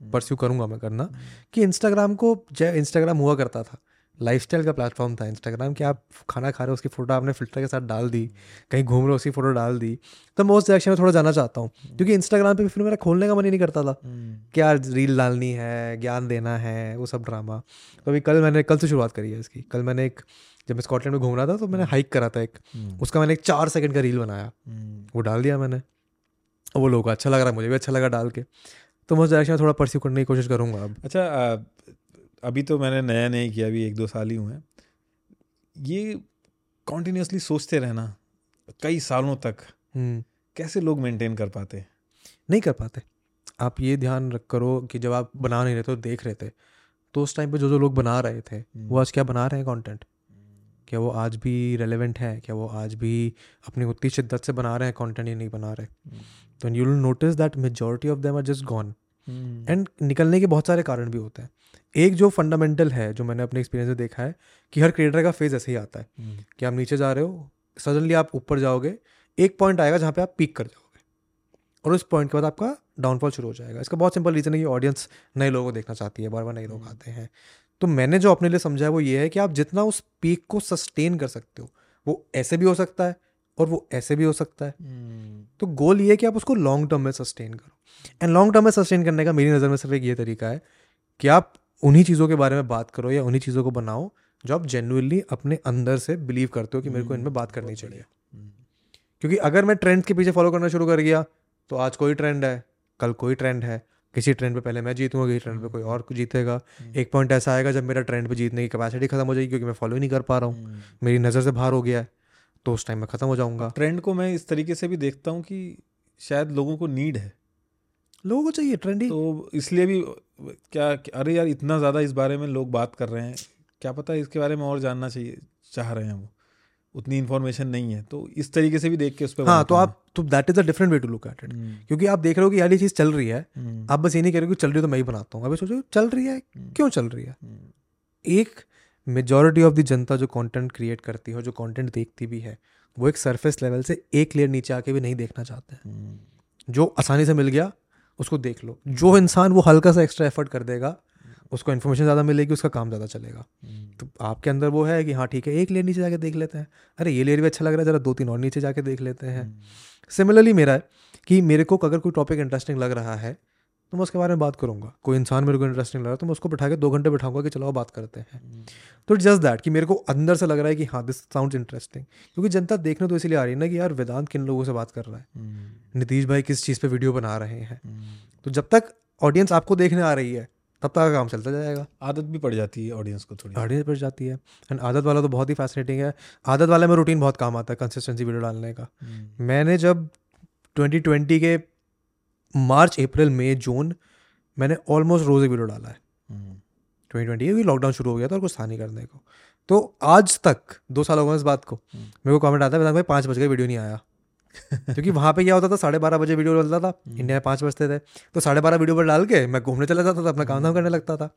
S1: परस्यू करूँगा मैं करना कि इंस्टाग्राम को जय इंस्टाग्राम हुआ करता था। लाइफस्टाइल का प्लेटफॉर्म था इंस्टाग्राम कि आप खाना खा रहे हो उसकी फ़ोटो आपने फ़िल्टर के साथ डाल दी कहीं घूम रहे हो उसकी फ़ोटो डाल दी। तो मैं उस डायरेक्शन में थोड़ा जाना चाहता हूँ क्योंकि इंस्टाग्राम पे फिर मेरा खोलने का मन ही नहीं करता था
S2: हम्म,
S1: कि यार रील डालनी है ज्ञान देना है वो सब ड्रामा तो अभी कल मैंने कल से शुरुआत करी है इसकी। कल मैंने एक जब मैं स्कॉटलैंड में घूम रहा था तो मैंने हाइक करा था एक।
S2: हम्म,
S1: उसका मैंने एक चार सेकंड का रील बनाया।
S2: हम्म,
S1: वो डाल दिया मैंने। वो लोगों अच्छा लग रहा है मुझे भी अच्छा लगा डाल के। तो मैं उस डायरेक्शन में थोड़ा परस्यू करने की कोशिश करूँगा अब।
S2: अच्छा अभी तो मैंने नया नहीं किया अभी एक दो साल ही हुए हैं। ये कॉन्टीन्यूसली सोचते रहना कई सालों तक
S1: हम्म,
S2: कैसे लोग मेंटेन कर पाते? हैं
S1: नहीं कर पाते। आप ये ध्यान रख करो कि जब आप बना नहीं रहे थे देख रहे थे। तो उस टाइम पे जो जो लोग बना रहे थे वो आज क्या बना रहे हैं कंटेंट क्या वो आज भी रेलेवेंट है? क्या वो आज भी अपनी उतनी शिद्दत से बना रहे हैं कंटेंट या नहीं बना रहे? तो you will notice that majority of them are just gone and hmm. निकलने के बहुत सारे कारण भी होते हैं। एक जो फंडामेंटल है जो मैंने अपने एक्सपीरियंस में देखा है कि हर क्रिएटर का फ़ेज़ ऐसे ही आता है hmm. कि आप नीचे जा रहे हो सडनली आप ऊपर जाओगे एक पॉइंट आएगा जहाँ पे आप पीक कर जाओगे। और उस पॉइंट के बाद आपका डाउनफॉल शुरू हो जाएगा। इसका बहुत सिंपल रीज़न है कि ऑडियंस नए लोगों को देखना चाहती है बार बार नए लोग आते हैं। तो मैंने जो अपने लिए समझा है वो ये है कि आप जितना उस पीक को सस्टेन कर सकते हो वो ऐसे भी हो सकता है और वो ऐसे भी हो सकता है। तो गोल ये है कि आप उसको लॉन्ग टर्म में सस्टेन करो। एंड लॉन्ग टर्म में सस्टेन करने का मेरी नज़र में सिर्फ़ एक ये तरीका है कि आप उन्हीं चीज़ों के बारे में बात करो या उन्हीं चीज़ों को बनाओ जो आप जेनुअनली अपने अंदर से बिलीव करते हो कि मेरे को इनमें बात करनी चाहिए। क्योंकि अगर मैं ट्रेंड के पीछे फॉलो करना शुरू कर गया तो आज कोई ट्रेंड है कल कोई ट्रेंड है किसी ट्रेंड पे पहले मैं जीतूँगा किसी ट्रेंड पे कोई और जीतेगा। एक पॉइंट ऐसा आएगा जब मेरा ट्रेंड पे जीतने की कैपेसिटी खत्म हो जाएगी क्योंकि मैं फॉलो ही नहीं कर पा रहा हूँ। मेरी नज़र से बाहर हो गया है तो उस टाइम में ख़त्म हो जाऊँगा।
S2: ट्रेंड को मैं इस तरीके से भी देखता हूँ कि शायद लोगों को नीड है।
S1: लोगों को चाहिए ट्रेंडी
S2: तो इसलिए भी क्या अरे यार इतना ज़्यादा इस बारे में लोग बात कर रहे हैं। क्या पता इसके बारे में और जानना चाहिए चाह रहे हैं वो। उतनी इन्फॉर्मेशन नहीं है। तो इस तरीके से भी देख के उस पर
S1: हाँ तो आप तो that is a different way to look at it क्योंकि आप देख रहे हो कि यार ये चीज़ चल रही है।
S2: हम्म,
S1: आप बस ये नहीं कह रहे हो कि चल रही है तो मैं ही बनाता हूँ। अभी सोचो चल रही है? क्यों चल रही है?
S2: हम्म,
S1: एक मेजोरिटी ऑफ़ द जनता जो कंटेंट क्रिएट करती है और जो कंटेंट देखती भी है वो एक सरफेस लेवल से एक लेयर नीचे आके भी नहीं देखना चाहते हैं।
S2: हम्म,
S1: जो आसानी से मिल गया उसको देख लो। जो इंसान वो हल्का सा एक्स्ट्रा एफर्ट कर देगा उसको इन्फॉर्मेशन ज़्यादा मिलेगी उसका काम ज़्यादा चलेगा।
S2: हम्म,
S1: तो आपके अंदर वो है कि हाँ ठीक है एक लेयर नीचे जाके देख लेते हैं। अरे ये लेयर भी अच्छा लग रहा है ज़रा दो तीन और नीचे जाके देख लेते हैं। सिमिलरली मेरा है कि मेरे को अगर कोई टॉपिक इंटरेस्टिंग लग रहा है तो मैं उसके बारे में बात करूँगा। कोई इंसान मेरे को इंटरेस्टिंग लग रहा है तो मैं उसको बैठा के दो घंटे बैठाऊँगा कि चलो बात करते हैं। तो इट जस्ट दैट कि मेरे को अंदर से लग रहा है कि हाँ दिस साउंड इंटरेस्टिंग क्योंकि जनता देखने तो इसीलिए आ रही है ना कि यार वेदांत किन लोगों से बात कर रहा है?
S2: हम्म,
S1: नीतीश भाई किस चीज़ पर वीडियो बना रहे हैं?
S2: हम्म।
S1: तो जब तक ऑडियंस आपको देखने आ रही है तब तक काम चलता जाएगा।
S2: आदत भी पड़ जाती है ऑडियंस को थोड़ी।
S1: ऑडियंस बढ़ जाती है। एंड आदत वाला तो बहुत ही फैसिनेटिंग है। आदत वाला में रूटीन बहुत काम आता है कंसिस्टेंसी वीडियो डालने का।
S2: हम्म,
S1: मैंने जब 2020 के मार्च अप्रैल मई जून मैंने ऑलमोस्ट रोज़ एक वीडियो डाला है।
S2: ट्वेंटी
S1: ट्वेंटी क्योंकि लॉकडाउन शुरू हो गया था और कुछ था नहीं करने को। तो आज तक दो साल हो गए इस बात को
S2: हम्म।
S1: मेरे को कमेंट आता है भाई पाँच बज गए वीडियो नहीं आया। क्योंकि वहाँ पे क्या होता था साढ़े बारह बजे वीडियो डलता था इंडिया में पाँच बजते थे। तो साढ़े बारह वीडियो पर डाल के मैं घूमने चला जाता था अपना काम धाम करने लगता था।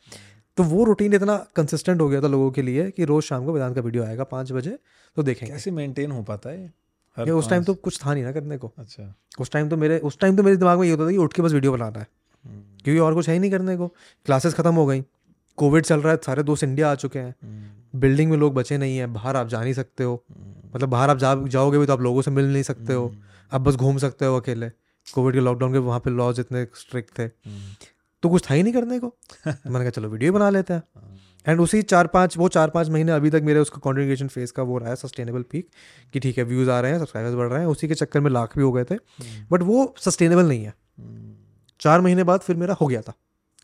S1: तो वो रूटीन इतना कंसिस्टेंट हो गया था लोगों के लिए कि रोज़ शाम को वेदांत का वीडियो आएगा पाँच बजे तो देखेंगे।
S2: कैसे मेंटेन हो पाता है
S1: ये उस टाइम तो कुछ था नहीं ना करने को।
S2: अच्छा।
S1: उस टाइम तो मेरे उस टाइम तो मेरे दिमाग में ये होता था कि उठ के बस वीडियो बनाना है।
S2: हम्म,
S1: क्योंकि और कुछ है ही नहीं करने को। क्लासेस खत्म हो गई। कोविड चल रहा है सारे दोस्त इंडिया आ चुके हैं।
S2: हम्म,
S1: बिल्डिंग में लोग बचे नहीं है बाहर आप जा नहीं सकते हो।
S2: हम्म,
S1: मतलब बाहर आप जा जाओगे भी तो आप लोगों से मिल नहीं सकते हो। आप बस घूम सकते हो अकेले। कोविड के लॉकडाउन के वहाँ पे लॉज इतने स्ट्रिक्ट थे।
S2: हम्म,
S1: तो कुछ था ही नहीं करने को। मैंने कहा चलो वीडियो बना लेते हैं।
S2: हाँ,
S1: एंड उसी चार पाँच वो चार पाँच महीने अभी तक मेरे उसका कॉन्ट्रीब्यूशन फ़ेज़ का वो रहा है सस्टेनेबल पीक कि ठीक है व्यूज़ आ रहे हैं सब्सक्राइबर्स बढ़ रहे हैं उसी के चक्कर में लाख भी हो गए थे।
S2: हम्म,
S1: बट वो सस्टेनेबल नहीं है।
S2: हम्म,
S1: चार महीने बाद फिर मेरा हो गया था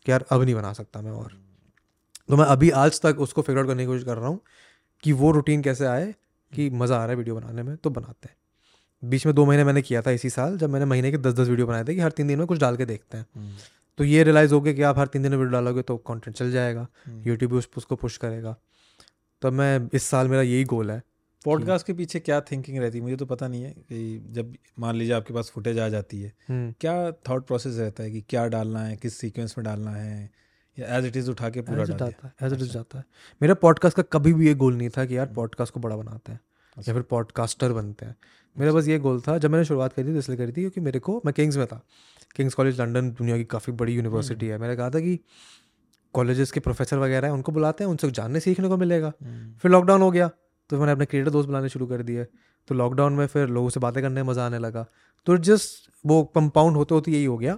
S1: कि यार अब नहीं बना सकता मैं और। तो मैं अभी आज तक उसको फिगर आउट करने की कोशिश कर रहा हूँ कि वो रूटीन कैसे आए कि मज़ा आ रहा है वीडियो बनाने में तो बनाते हैं। बीच में दो महीने मैंने किया था इसी साल जब मैंने महीने के दस दस वीडियो बनाए थे कि हर तीन दिन में कुछ डाल के देखते हैं।
S2: हम्म,
S1: तो ये रियलाइज़ हो गया कि आप हर तीन दिन में वीडियो डालोगे तो कंटेंट चल जाएगा।
S2: हम्म।
S1: यूट्यूब उस उसको पुश करेगा। तो मैं इस साल मेरा यही गोल है
S2: पॉडकास्ट के पीछे क्या थिंकिंग रहती है? मुझे तो पता नहीं है कि जब मान लीजिए आपके पास फुटेज आ जाती है
S1: हम्म,
S2: क्या थॉट प्रोसेस रहता है कि क्या डालना है किस सीक्वेंस में डालना है या एज इट इज़ उठा के पूरा
S1: as
S2: डाल
S1: जाता है एज इट इज़ जाता है। मेरा पॉडकास्ट का कभी भी ये गोल नहीं था कि यार पॉडकास्ट को बड़ा बनाते हैं या फिर पॉडकास्टर बनते हैं। मेरा बस ये गोल था जब मैंने शुरुआत करी थी तो इसलिए करी थी क्योंकि मेरे को मैं किंग्स में था। किंग्स कॉलेज लंदन दुनिया की काफ़ी बड़ी यूनिवर्सिटी है। मैंने कहा था कि कॉलेजेस के प्रोफेसर वगैरह हैं उनको बुलाते हैं उनसे जानने सीखने को मिलेगा।
S2: हम्म,
S1: फिर लॉकडाउन हो गया तो मैंने अपने क्रिएटर दोस्त बुलाने शुरू कर दिए। तो लॉकडाउन में फिर लोगों से बातें करने में मज़ा आने लगा। तो जस्ट वो कंपाउंड होते होते यही हो गया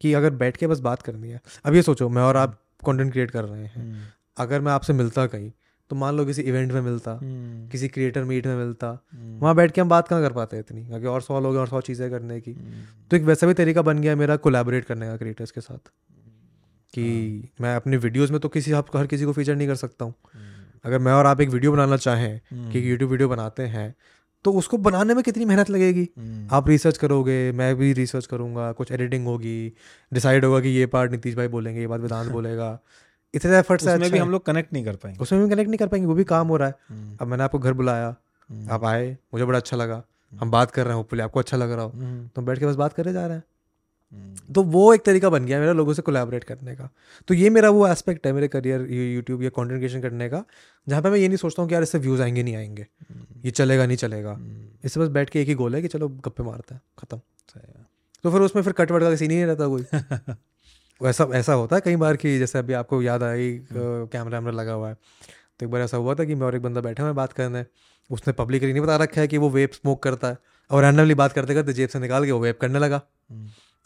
S1: कि अगर बैठ के बस बात करनी है। अब ये सोचो मैं और आप कंटेंट क्रिएट कर रहे हैं।
S2: हम्म,
S1: अगर मैं आपसे मिलता कहीं तो मान लो किसी इवेंट में मिलता
S2: हम्म,
S1: किसी क्रिएटर मीट में मिलता
S2: हम्म,
S1: वहाँ बैठ के हम बात कहाँ कर पाते इतनी? आगे और सौ लोग हैं और सौ चीज़ें करने की।
S2: हम्म,
S1: तो एक वैसा भी तरीका बन गया मेरा कोलैबोरेट करने का क्रिएटर्स के साथ। कि मैं अपनी वीडियोस में तो किसी आप हर किसी को फीचर नहीं कर सकता हूँ। अगर मैं और आप एक वीडियो बनाना चाहें कि यूट्यूब वीडियो बनाते हैं तो उसको बनाने में कितनी मेहनत लगेगी? आप रिसर्च करोगे मैं भी रिसर्च करूँगा कुछ एडिटिंग होगी डिसाइड होगा कि ये पार्ट नीतीश भाई बोलेंगे ये बात वेदांत बोलेगा। इतने एफर्ट्स से
S2: उसमें
S1: अच्छा
S2: भी हम लोग कनेक्ट नहीं कर पाएँगे।
S1: उसमें भी कनेक्ट नहीं कर पाएँगे वो भी काम हो रहा है।
S2: हम्म,
S1: अब मैंने आपको घर बुलाया
S2: हम्म,
S1: आप आए मुझे बड़ा अच्छा लगा। हम बात कर रहे हैं होपफुली आपको अच्छा लग रहा हो।
S2: हम्म,
S1: तो बैठ के बस बात करे जा रहे हैं।
S2: हम्म,
S1: तो वो एक तरीका बन गया मेरा लोगों से कोलैबोरेट करने का। तो ये मेरा वो एस्पेक्ट है मेरे करियर यूट्यूब या कंटेंट क्रिएशन करने का जहाँ पे मैं ये नहीं सोचता हूँ कि यार इससे व्यूज़ आएँगे नहीं आएँगे।
S2: हम्म,
S1: ये चलेगा नहीं चलेगा।
S2: हम्म,
S1: इससे बस बैठ के एक ही गोल है कि चलो गप्पे मारते हैं खत्म।
S2: सही
S1: तो फिर उसमें फिर कट वट का सीन ही नहीं रहता कोई। ऐसा ऐसा होता है कई बार कि जैसे अभी आपको याद आई कैमरा वैमरा लगा हुआ है तो एक बार ऐसा हुआ था कि मैं और एक बंदा बैठा हुआ हैं बात करने उसने पब्लिकली नहीं बता रखा है कि वो वेप स्मोक करता है और रैंडमली बात करते करते जेब से निकाल के वो वेप करने लगा।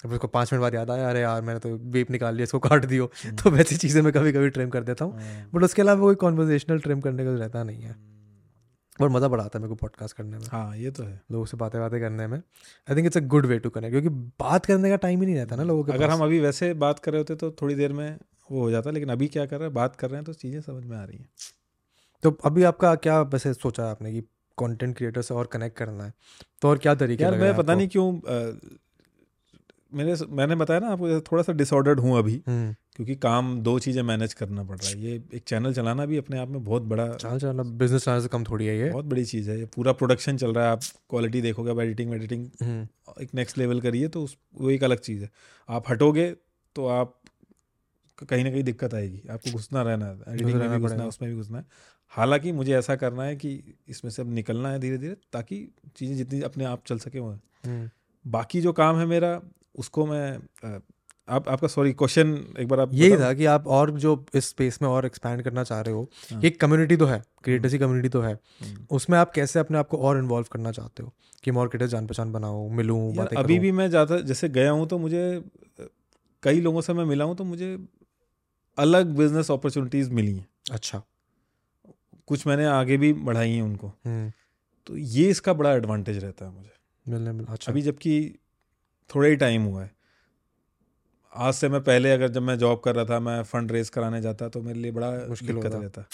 S1: अब उसको पाँच मिनट बाद याद आया अरे यार मैंने तो वेप निकाल लिया इसको काट दियो। तो वैसी चीज़ें मैं कभी कभी ट्रिम कर देता हूँ
S2: हम्म,
S1: बट उसके अलावा कोई कॉन्वर्जेशनल ट्रिम करने का रहता नहीं है। और मज़ा बड़ा आता है मेरे को पॉडकास्ट करने में।
S2: हाँ ये तो है।
S1: लोगों से बातें बातें करने में। I think it's a good way to connect क्योंकि बात करने का टाइम ही नहीं रहता ना लोगों के
S2: अगर हम अभी वैसे बात कर रहे होते तो थोड़ी देर में वो हो जाता लेकिन अभी क्या कर रहे हैं बात कर रहे हैं तो चीज़ें समझ में आ रही हैं।
S1: तो अभी आपका क्या वैसे सोचा आपने कि कंटेंट क्रिएटर से और कनेक्ट करना है? तो और क्या तरीके
S2: यार मैं पता नहीं क्यों मेरे मैंने बताया ना आपको जैसे थोड़ा सा डिसऑर्डर्ड हूँ अभी।
S1: हम्म।
S2: क्योंकि काम दो चीज़ें मैनेज करना पड़ रहा है। ये एक चैनल चलाना भी अपने आप में बहुत बड़ा
S1: चल चल बिज़नेस चैनल से कम थोड़ी है ये।
S2: बहुत बड़ी चीज़ है। ये पूरा प्रोडक्शन चल रहा है। आप क्वालिटी देखोगे अब एडिटिंग एडिटिंग
S1: हम्म।
S2: एक नेक्स्ट लेवल करिए तो उस वो एक अलग चीज़ है। आप हटोगे तो आप कहीं ना कहीं दिक्कत आएगी। आपको घुसना रहना है एडिटिंग में भी घुसना है उसमें भी घुसना है। हालाँकि मुझे ऐसा करना है कि इसमें से अब निकलना है धीरे धीरे ताकि चीज़ें जितनी अपने आप चल सके वो
S1: हम्म।
S2: बाकी जो काम है मेरा उसको मैं आप आपका सॉरी क्वेश्चन एक बार आप
S1: यही था कि आप और जो इस स्पेस में और एक्सपैंड करना चाह रहे हो
S2: हाँ।
S1: एक कम्युनिटी तो है क्रिएटर्स की कम्युनिटी तो है।
S2: हम्म।
S1: उसमें आप कैसे अपने आप को और इन्वॉल्व करना चाहते हो? कि मैं और क्रिएटर्स जान पहचान बनाऊँ मिलूँ बातें
S2: अभी भी मैं ज़्यादा जैसे गया हूँ तो मुझे कई लोगों से मैं मिला हूँ तो मुझे अलग बिज़नेस अपॉर्चुनिटीज़ मिली हैं।
S1: अच्छा।
S2: कुछ मैंने आगे भी बढ़ाई हैं उनको।
S1: हम्म।
S2: तो ये इसका बड़ा एडवांटेज रहता है मुझे।
S1: मिलने मिल अच्छा।
S2: अभी जबकि थोड़ा ही टाइम हुआ है। आज से मैं पहले अगर जब मैं जॉब कर रहा था मैं फंड रेज कराने जाता तो मेरे लिए बड़ा
S1: मुश्किल होता।
S2: रहता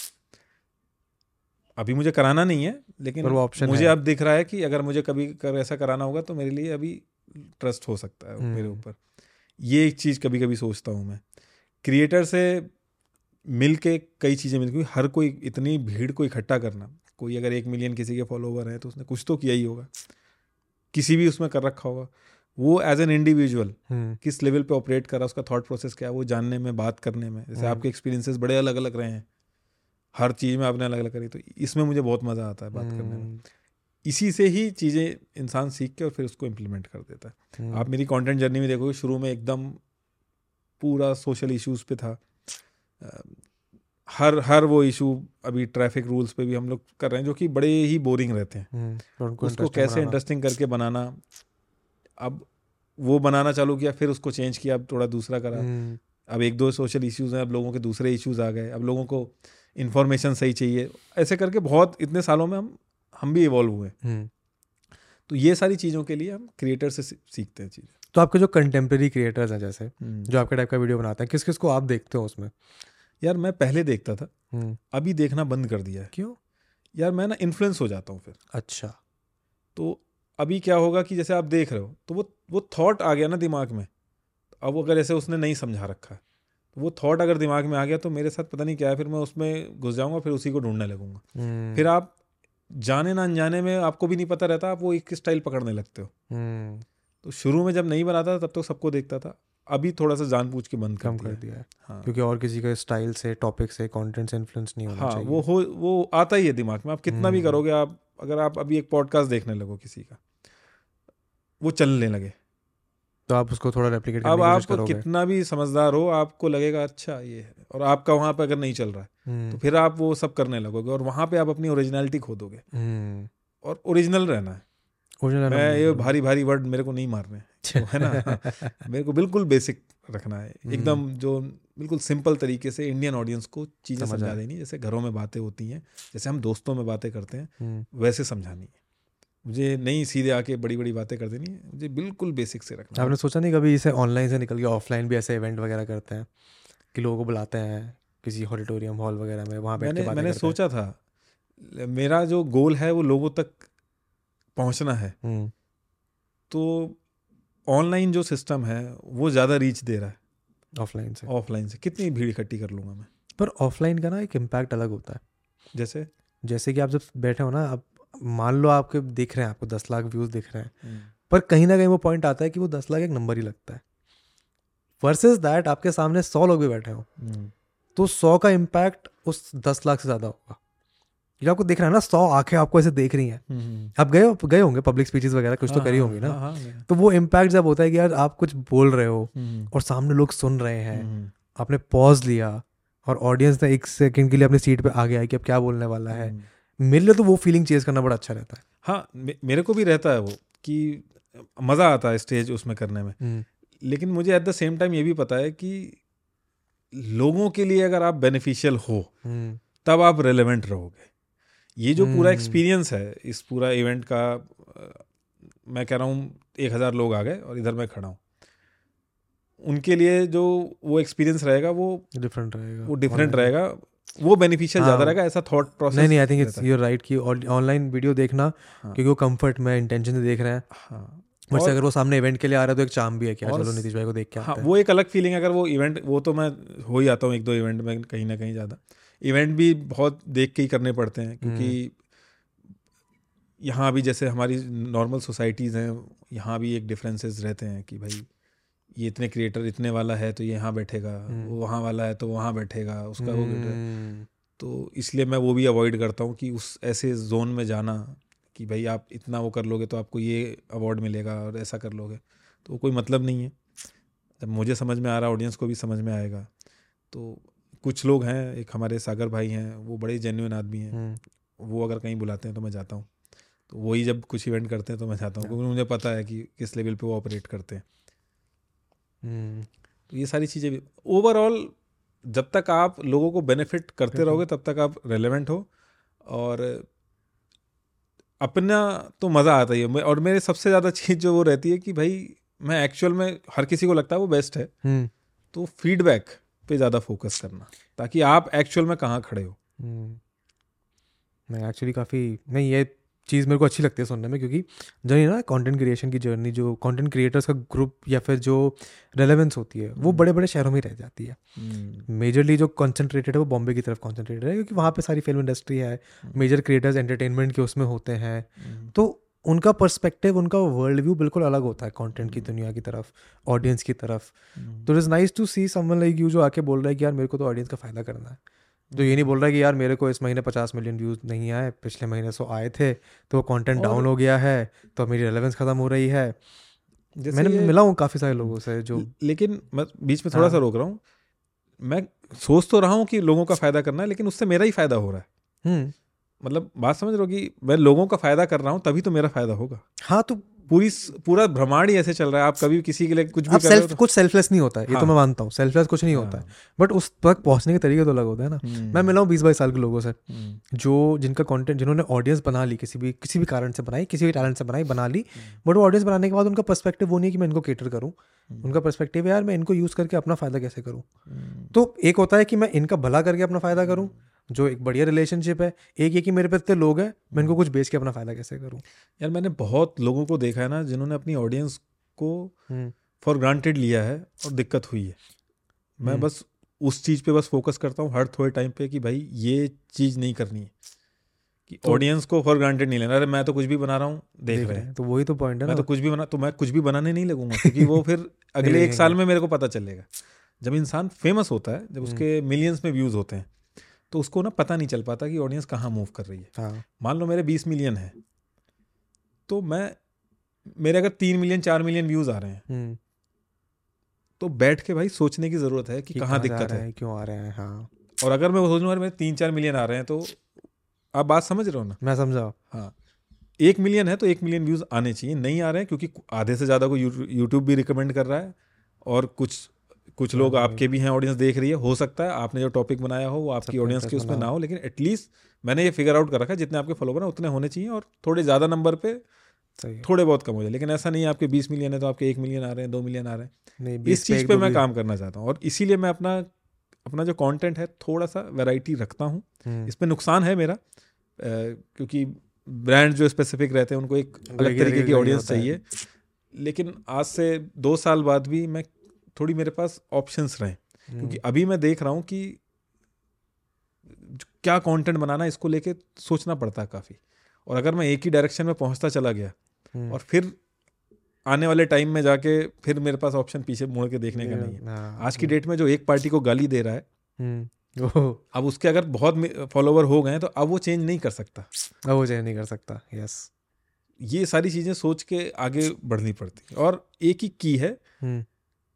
S2: अभी मुझे कराना नहीं है लेकिन
S1: वो option
S2: मुझे। अब दिख रहा है कि अगर मुझे कभी कर ऐसा कराना होगा तो मेरे लिए अभी ट्रस्ट हो सकता है मेरे
S1: हम्म।
S2: ऊपर। ये एक चीज़ कभी कभी सोचता हूँ मैं। क्रिएटर से मिल के कई चीज़ें मिल क्योंकि हर कोई इतनी भीड़ को इकट्ठा करना। कोई अगर एक मिलियन किसी के फॉलोवर हैं तो उसने कुछ तो किया ही होगा। किसी भी उसमें कर रखा होगा। वो एज एन इंडिविजुअल किस लेवल पे ऑपरेट कर रहा है उसका थॉट प्रोसेस क्या है वो जानने में बात करने में। जैसे
S1: हम्म।
S2: आपके एक्सपीरियंसेस बड़े अलग अलग रहे हैं। हर चीज़ में आपने अलग अलग करी तो इसमें मुझे बहुत मज़ा आता है बात करने में।
S1: हम्म,
S2: इसी से ही चीज़ें इंसान सीख के और फिर उसको इम्प्लीमेंट कर देता है।
S1: हम्म,
S2: आप मेरी कंटेंट जर्नी में देखोगे शुरू में एकदम पूरा सोशल इश्यूज़ पे था। हर हर वो इशू अभी ट्रैफ़िक रूल्स पे भी हम लोग कर रहे हैं जो कि बड़े ही बोरिंग रहते हैं। उसको कैसे इंटरेस्टिंग करके बनाना अब वो बनाना चालू किया फिर उसको चेंज किया अब थोड़ा दूसरा करा।
S1: हम्म,
S2: अब एक दो सोशल इश्यूज़ हैं अब लोगों के दूसरे इश्यूज़ आ गए अब लोगों को इन्फॉर्मेशन सही चाहिए। ऐसे करके बहुत इतने सालों में हम हम भी इवॉल्व हुए।
S1: हम्म।
S2: तो ये सारी चीज़ों के लिए हम क्रिएटर से सीखते हैं चीज़ें।
S1: तो आपके जो कंटेम्प्रेरी क्रिएटर्स हैं जैसे
S2: हम्म।
S1: जो आपके टाइप का वीडियो बनाते हैं किस किस को आप देखते हो उसमें?
S2: यार मैं पहले देखता था। अभी देखना बंद कर दिया है।
S1: क्यों?
S2: यार मैं ना इन्फ्लुएंस हो जाता हूँ फिर।
S1: अच्छा।
S2: तो अभी क्या होगा कि जैसे आप देख रहे हो तो वो वो थॉट आ गया ना दिमाग में। अब अगर ऐसे उसने नहीं समझा रखा है तो वो थॉट अगर दिमाग में आ गया तो मेरे साथ पता नहीं क्या है फिर मैं उसमें घुस जाऊँगा फिर उसी को ढूँढने लगूँगा।
S1: हम्म,
S2: फिर आप जाने ना अनजाने में आपको भी नहीं पता रहता आप वो एक स्टाइल पकड़ने लगते हो।
S1: हम्म,
S2: तो शुरू में जब नहीं बनाता था तब तो सबको देखता था। अभी थोड़ा सा जान पूछ के बंद
S1: कम
S2: दिया
S1: कर दिया है।
S2: हाँ।
S1: क्योंकि और किसी का स्टाइल से टॉपिक से कंटेंट से इन्फ्लुएंस नहीं होना
S2: हाँ
S1: चाहिए।
S2: वो हो वो आता ही है दिमाग में। आप कितना भी
S1: हम्म।
S2: करोगे आप अगर आप अभी एक पॉडकास्ट देखने लगो किसी का वो चलने लगे।
S1: तो आप उसको थोड़ा रेप्लिकेट
S2: अब आप कितना भी समझदार हो आपको लगेगा अच्छा ये है। और आपका वहाँ पे अगर नहीं चल रहा है
S1: हम्म,
S2: तो फिर आप वो सब करने लगोगे और वहाँ पे आप अपनी ओरिजिनलिटी खो दोगे और ओरिजिनल रहना है। मैं ये भारी भारी वर्ड मेरे को नहीं मारने तो है ना? मेरे को बिल्कुल बेसिक रखना है।
S1: हम्म।
S2: एकदम जो बिल्कुल सिंपल तरीके से इंडियन ऑडियंस को चीज़ें
S1: समझा
S2: देनी जैसे घरों में बातें होती हैं जैसे हम दोस्तों में बातें करते हैं
S1: हम्म,
S2: वैसे समझानी है। मुझे नहीं सीधे आके बड़ी बड़ी बातें कर देनी है। मुझे बिल्कुल बेसिक से रखना
S1: आपने सोचा नहीं कभी इसे ऑनलाइन से निकल के ऑफलाइन भी ऐसे इवेंट वगैरह करते हैं कि लोगों को बुलाते हैं किसी ऑडिटोरियम हॉल वगैरह में वहाँ
S2: मैंने मैंने। सोचा था मेरा जो गोल है वो लोगों तक पहुँचना है।
S1: हम्म,
S2: तो ऑनलाइन जो सिस्टम है वो ज़्यादा रीच दे रहा है।
S1: ऑफलाइन से।
S2: ऑफलाइन से। कितनी भीड़ इकट्ठी कर लूँगा मैं?
S1: पर ऑफलाइन का ना एक इम्पैक्ट अलग होता है।
S2: जैसे?
S1: जैसे कि आप जब बैठे हो ना आप मान लो आपके दिख रहे हैं आपको दस लाख व्यूज़ दिख रहे हैं पर कहीं ना कहीं वो पॉइंट आता है कि वो दस लाख एक नंबर ही लगता है। वर्सेस दैट आपके सामने सौ लोग भी बैठे हो
S2: हम्म,
S1: तो सौ का इम्पैक्ट उस दस लाख से ज़्यादा होगा। ये आपको दिख रहा है ना सौ आँखें आपको ऐसे देख रही हैं।
S2: हम्म,
S1: आप गए गए होंगे पब्लिक स्पीचेस वगैरह कुछ तो
S2: हाँ,
S1: करी
S2: हाँ,
S1: होंगी ना।
S2: हाँ, हाँ, मैं-
S1: तो वो इम्पैक्ट जब होता है कि यार आप कुछ बोल रहे हो
S2: हम्म,
S1: और सामने लोग सुन रहे हैं
S2: हम्म,
S1: आपने पॉज लिया और ऑडियंस ने एक सेकंड के लिए अपनी सीट पे आ गया है कि अब क्या बोलने वाला है।
S2: हम्म।
S1: मेरे लिए तो वो फीलिंग चेज करना बड़ा अच्छा रहता है।
S2: हाँ मे- मेरे को भी रहता है वो कि मज़ा आता है स्टेज उसमें करने में।
S1: हम्म,
S2: लेकिन मुझे एट द सेम टाइम ये भी पता है कि लोगों के लिए अगर आप बेनिफिशियल हो
S1: हम्म,
S2: तब आप रेलेवेंट रहोगे। ये जो पूरा
S1: हम्म।
S2: एक्सपीरियंस है इस पूरा इवेंट का मैं कह रहा हूँ एक हज़ार लोग आ गए और इधर मैं खड़ा हूँ। उनके लिए जो वो एक्सपीरियंस रहेगा वो
S1: डिफरेंट रहेगा।
S2: वो डिफरेंट रहेगा। वो बेनिफिशियल
S1: हाँ।
S2: ज़्यादा रहेगा ऐसा थॉट प्रोसेस
S1: नहीं नहीं आई थिंक इट्स
S2: है।
S1: यूर राइट कि ऑनलाइन वीडियो देखना
S2: हाँ।
S1: क्योंकि वो कंफर्ट में इंटेंशन से देख रहे हैं
S2: हाँ
S1: बट अगर वो सामने इवेंट के लिए आ रहा है तो एक चाम भी है कि हाँ, चलो नीतीश भाई को देख के हाँ
S2: वो एक अलग फीलिंग है अगर वो इवेंट वो तो मैं हो ही आता हूँ एक दो इवेंट में कहीं ना कहीं ज़्यादा इवेंट भी बहुत देख के ही करने पड़ते हैं क्योंकि
S1: हम्म।
S2: यहाँ भी जैसे हमारी नॉर्मल सोसाइटीज़ हैं यहाँ भी एक डिफरेंसेस रहते हैं कि भाई ये इतने क्रिएटर इतने वाला है तो ये यहाँ बैठेगा
S1: हम्म।
S2: वो वहाँ वाला है तो वहाँ बैठेगा उसका वो गिर
S1: हम्म,
S2: तो इसलिए मैं वो भी अवॉइड करता हूँ कि उस ऐसे जोन में जाना कि भाई आप इतना वो कर लोगे तो आपको ये अवार्ड मिलेगा और ऐसा कर लोगे। तो कोई मतलब नहीं है। जब मुझे समझ में आ रहा ऑडियंस को भी समझ में आएगा। तो कुछ लोग हैं एक हमारे सागर भाई हैं वो बड़े जेन्युइन आदमी हैं।
S1: हम्म,
S2: वो अगर कहीं बुलाते हैं तो मैं जाता हूँ। तो वही जब कुछ इवेंट करते हैं तो मैं जाता हूँ क्योंकि मुझे पता है कि किस लेवल पे वो ऑपरेट करते हैं।
S1: हम्म,
S2: ये सारी चीज़ें भी। ओवरऑल जब तक आप लोगों को बेनिफिट करते रहोगे तब तक आप रेलेवेंट हो। और अपना तो मज़ा आता ही है। और मेरे सबसे ज़्यादा चीज़ जो वो रहती है कि भाई मैं एक्चुअल में हर किसी को लगता है वो बेस्ट है।
S1: हम्म,
S2: तो फीडबैक पे ज़्यादा फोकस करना ताकि आप एक्चुअल में कहाँ खड़े हो।
S1: नहीं एक्चुअली काफ़ी नहीं ये चीज़ मेरे को अच्छी लगती है सुनने में क्योंकि जो ये ना कंटेंट क्रिएशन की जर्नी जो कंटेंट क्रिएटर्स का ग्रुप या फिर जो रेलेवेंस होती है वो
S2: हम्म।
S1: बड़े बड़े शहरों में ही रह जाती है। मेजरली जो कंसंट्रेटेड है वो बॉम्बे की तरफ़ कंसंट्रेटेड है क्योंकि वहाँ पे सारी फ़िल्म इंडस्ट्री है मेजर क्रिएटर्स एंटरटेनमेंट के उसमें होते हैं। तो उनका पर्सपेक्टिव उनका वर्ल्ड व्यू बिल्कुल अलग होता है कंटेंट की दुनिया की तरफ़ ऑडियंस की तरफ़। तो it is nice to see someone like you जो आके बोल रहा है कि यार मेरे को तो ऑडियंस का फ़ायदा करना है। तो ये नहीं बोल रहा है कि यार मेरे को इस महीने पचास मिलियन व्यूज़ नहीं आए पिछले महीने सो आए थे तो वो कंटेंट डाउन हो गया है तो मेरी रेलेवेंस ख़त्म हो रही है। मैंने मिला हूँ काफ़ी सारे लोगों से जो
S2: लेकिन मैं बीच में थोड़ा सा
S1: हाँ।
S2: रोक रहा हूँ। मैं सोच तो रहा हूँ कि लोगों का फ़ायदा करना है लेकिन उससे मेरा ही फ़ायदा हो रहा है।
S1: हम्म।
S2: मतलब बात समझ रहे हो कि मैं लोगों का फ़ायदा कर रहा हूँ तभी तो मेरा फ़ायदा होगा।
S1: हाँ तो
S2: पूरी पूरा ब्रह्मांड ही ऐसे चल रहा है। आप कभी किसी के लिए कुछ भी
S1: अब
S2: कर रहे हो
S1: सेल्फ कुछ सेल्फलेस नहीं होता है ये तो
S2: हाँ।
S1: मैं मानता हूँ। सेल्फलेस कुछ नहीं
S2: तो-
S1: होता है। बट उस तक पहुँचने के तरीके तो अलग होते हैं ना।
S2: हम्म,
S1: मैं मिला हूँ बीस बाईस साल के लोगों से
S2: हम्म,
S1: जो जिनका कंटेंट जिन्होंने ऑडियंस बना ली किसी भी किसी भी कारण से बनाई किसी भी टैलेंट से बनाई बना ली।
S2: हम्म।
S1: बट वो ऑडियंस बनाने के बाद उनका पर्सपेक्टिव वो नहीं है कि मैं इनको केटर करूँ।
S2: हम्म,
S1: उनका पर्सपेक्टिव है यार मैं इनको यूज़ करके अपना फ़ायदा कैसे करूँ?
S2: हम्म,
S1: तो एक होता है कि मैं इनका भला करके अपना फ़ायदा करूँ। जो एक बढ़िया रिलेशनशिप है एक ये कि मेरे पे इतने लोग हैं मैं इनको कुछ बेच के अपना फ़ायदा कैसे करूँ?
S2: यार मैंने बहुत लोगों को देखा है ना जिन्होंने अपनी ऑडियंस को
S1: हम्म,
S2: फॉर ग्रांटेड लिया है और दिक्कत हुई है। मैं
S1: हम्म।
S2: बस उस चीज़ पे बस फोकस करता हूँ हर थोड़े टाइम पे कि भाई ये चीज़ नहीं करनी है। कि
S1: तो-
S2: ऑडियंस को फॉर ग्रांटेड नहीं लेना। अरे मैं तो कुछ भी बना रहा हूँ देख देख रहे हैं।
S1: तो वही तो पॉइंट है
S2: मैं तो कुछ भी बना तो मैं कुछ भी बनाने नहीं लगूँगा क्योंकि वो फिर अगले एक साल में मेरे को पता चलेगा। जब इंसान फ़ेमस होता है जब उसके मिलियंस में व्यूज़ होते हैं तो उसको ना पता नहीं चल पाता कि ऑडियंस कहाँ मूव कर रही है।
S1: हाँ।
S2: मान लो मेरे बीस मिलियन है तो मैं मेरे अगर तीन मिलियन चार मिलियन व्यूज़ आ रहे हैं
S1: हम्म,
S2: तो बैठ के भाई सोचने की ज़रूरत है कि
S1: कि
S2: कहाँ दिक्कत है।
S1: क्यों आ रहे हैं हाँ।
S2: और अगर मैं सोच मेरे तीन चार मिलियन आ रहे हैं तो आप बात समझ रहे हो ना?
S1: मैं समझा।
S2: हाँ। एक मिलियन है तो एक मिलियन व्यूज़ आने चाहिए नहीं आ रहे हैं क्योंकि आधे से ज़्यादा को यूट्यूब भी रिकमेंड कर रहा है और कुछ कुछ लोग
S1: हाँ,
S2: आपके भी हैं ऑडियंस देख रही है हो सकता है आपने जो टॉपिक बनाया हो वो आपकी ऑडियंस के उसमें ना हो लेकिन एटलीस्ट मैंने ये फिगर आउट कर रखा है जितने आपके फॉलोवर हैं उतने होने चाहिए और थोड़े ज़्यादा नंबर पे
S1: सही
S2: थोड़े बहुत कम हो जाए। लेकिन ऐसा नहीं है आपके बीस मिलियन है तो आपके एक मिलियन आ रहे हैं दो मिलियन आ रहे हैं। इस चीज़
S1: एक
S2: पे मैं काम करना चाहता हूँ और इसीलिए मैं अपना अपना जो कंटेंट है थोड़ा सा वैरायटी रखता हूँ।
S1: हम्म,
S2: इसमें नुकसान है मेरा क्योंकि ब्रांड जो स्पेसिफिक रहते हैं उनको एक अलग तरीके की ऑडियंस चाहिए। लेकिन आज से दो साल बाद भी मैं थोड़ी मेरे पास ऑप्शंस रहे।
S1: हम्म,
S2: क्योंकि अभी मैं देख रहा हूँ कि क्या कंटेंट बनाना इसको लेके सोचना पड़ता है काफ़ी। और अगर मैं एक ही डायरेक्शन में पहुँचता चला गया
S1: हम्म,
S2: और फिर आने वाले टाइम में जाके फिर मेरे पास ऑप्शन पीछे मुड़ के देखने का नहीं है। आज की डेट में जो एक पार्टी को गाली दे रहा है
S1: हम्म,
S2: अब उसके अगर बहुत फॉलोवर हो गए तो अब वो चेंज नहीं कर सकता।
S1: अब वो चेंज नहीं कर सकता यस
S2: ये सारी चीज़ें सोच के आगे बढ़नी पड़ती। और एक ही की है
S1: हम्म,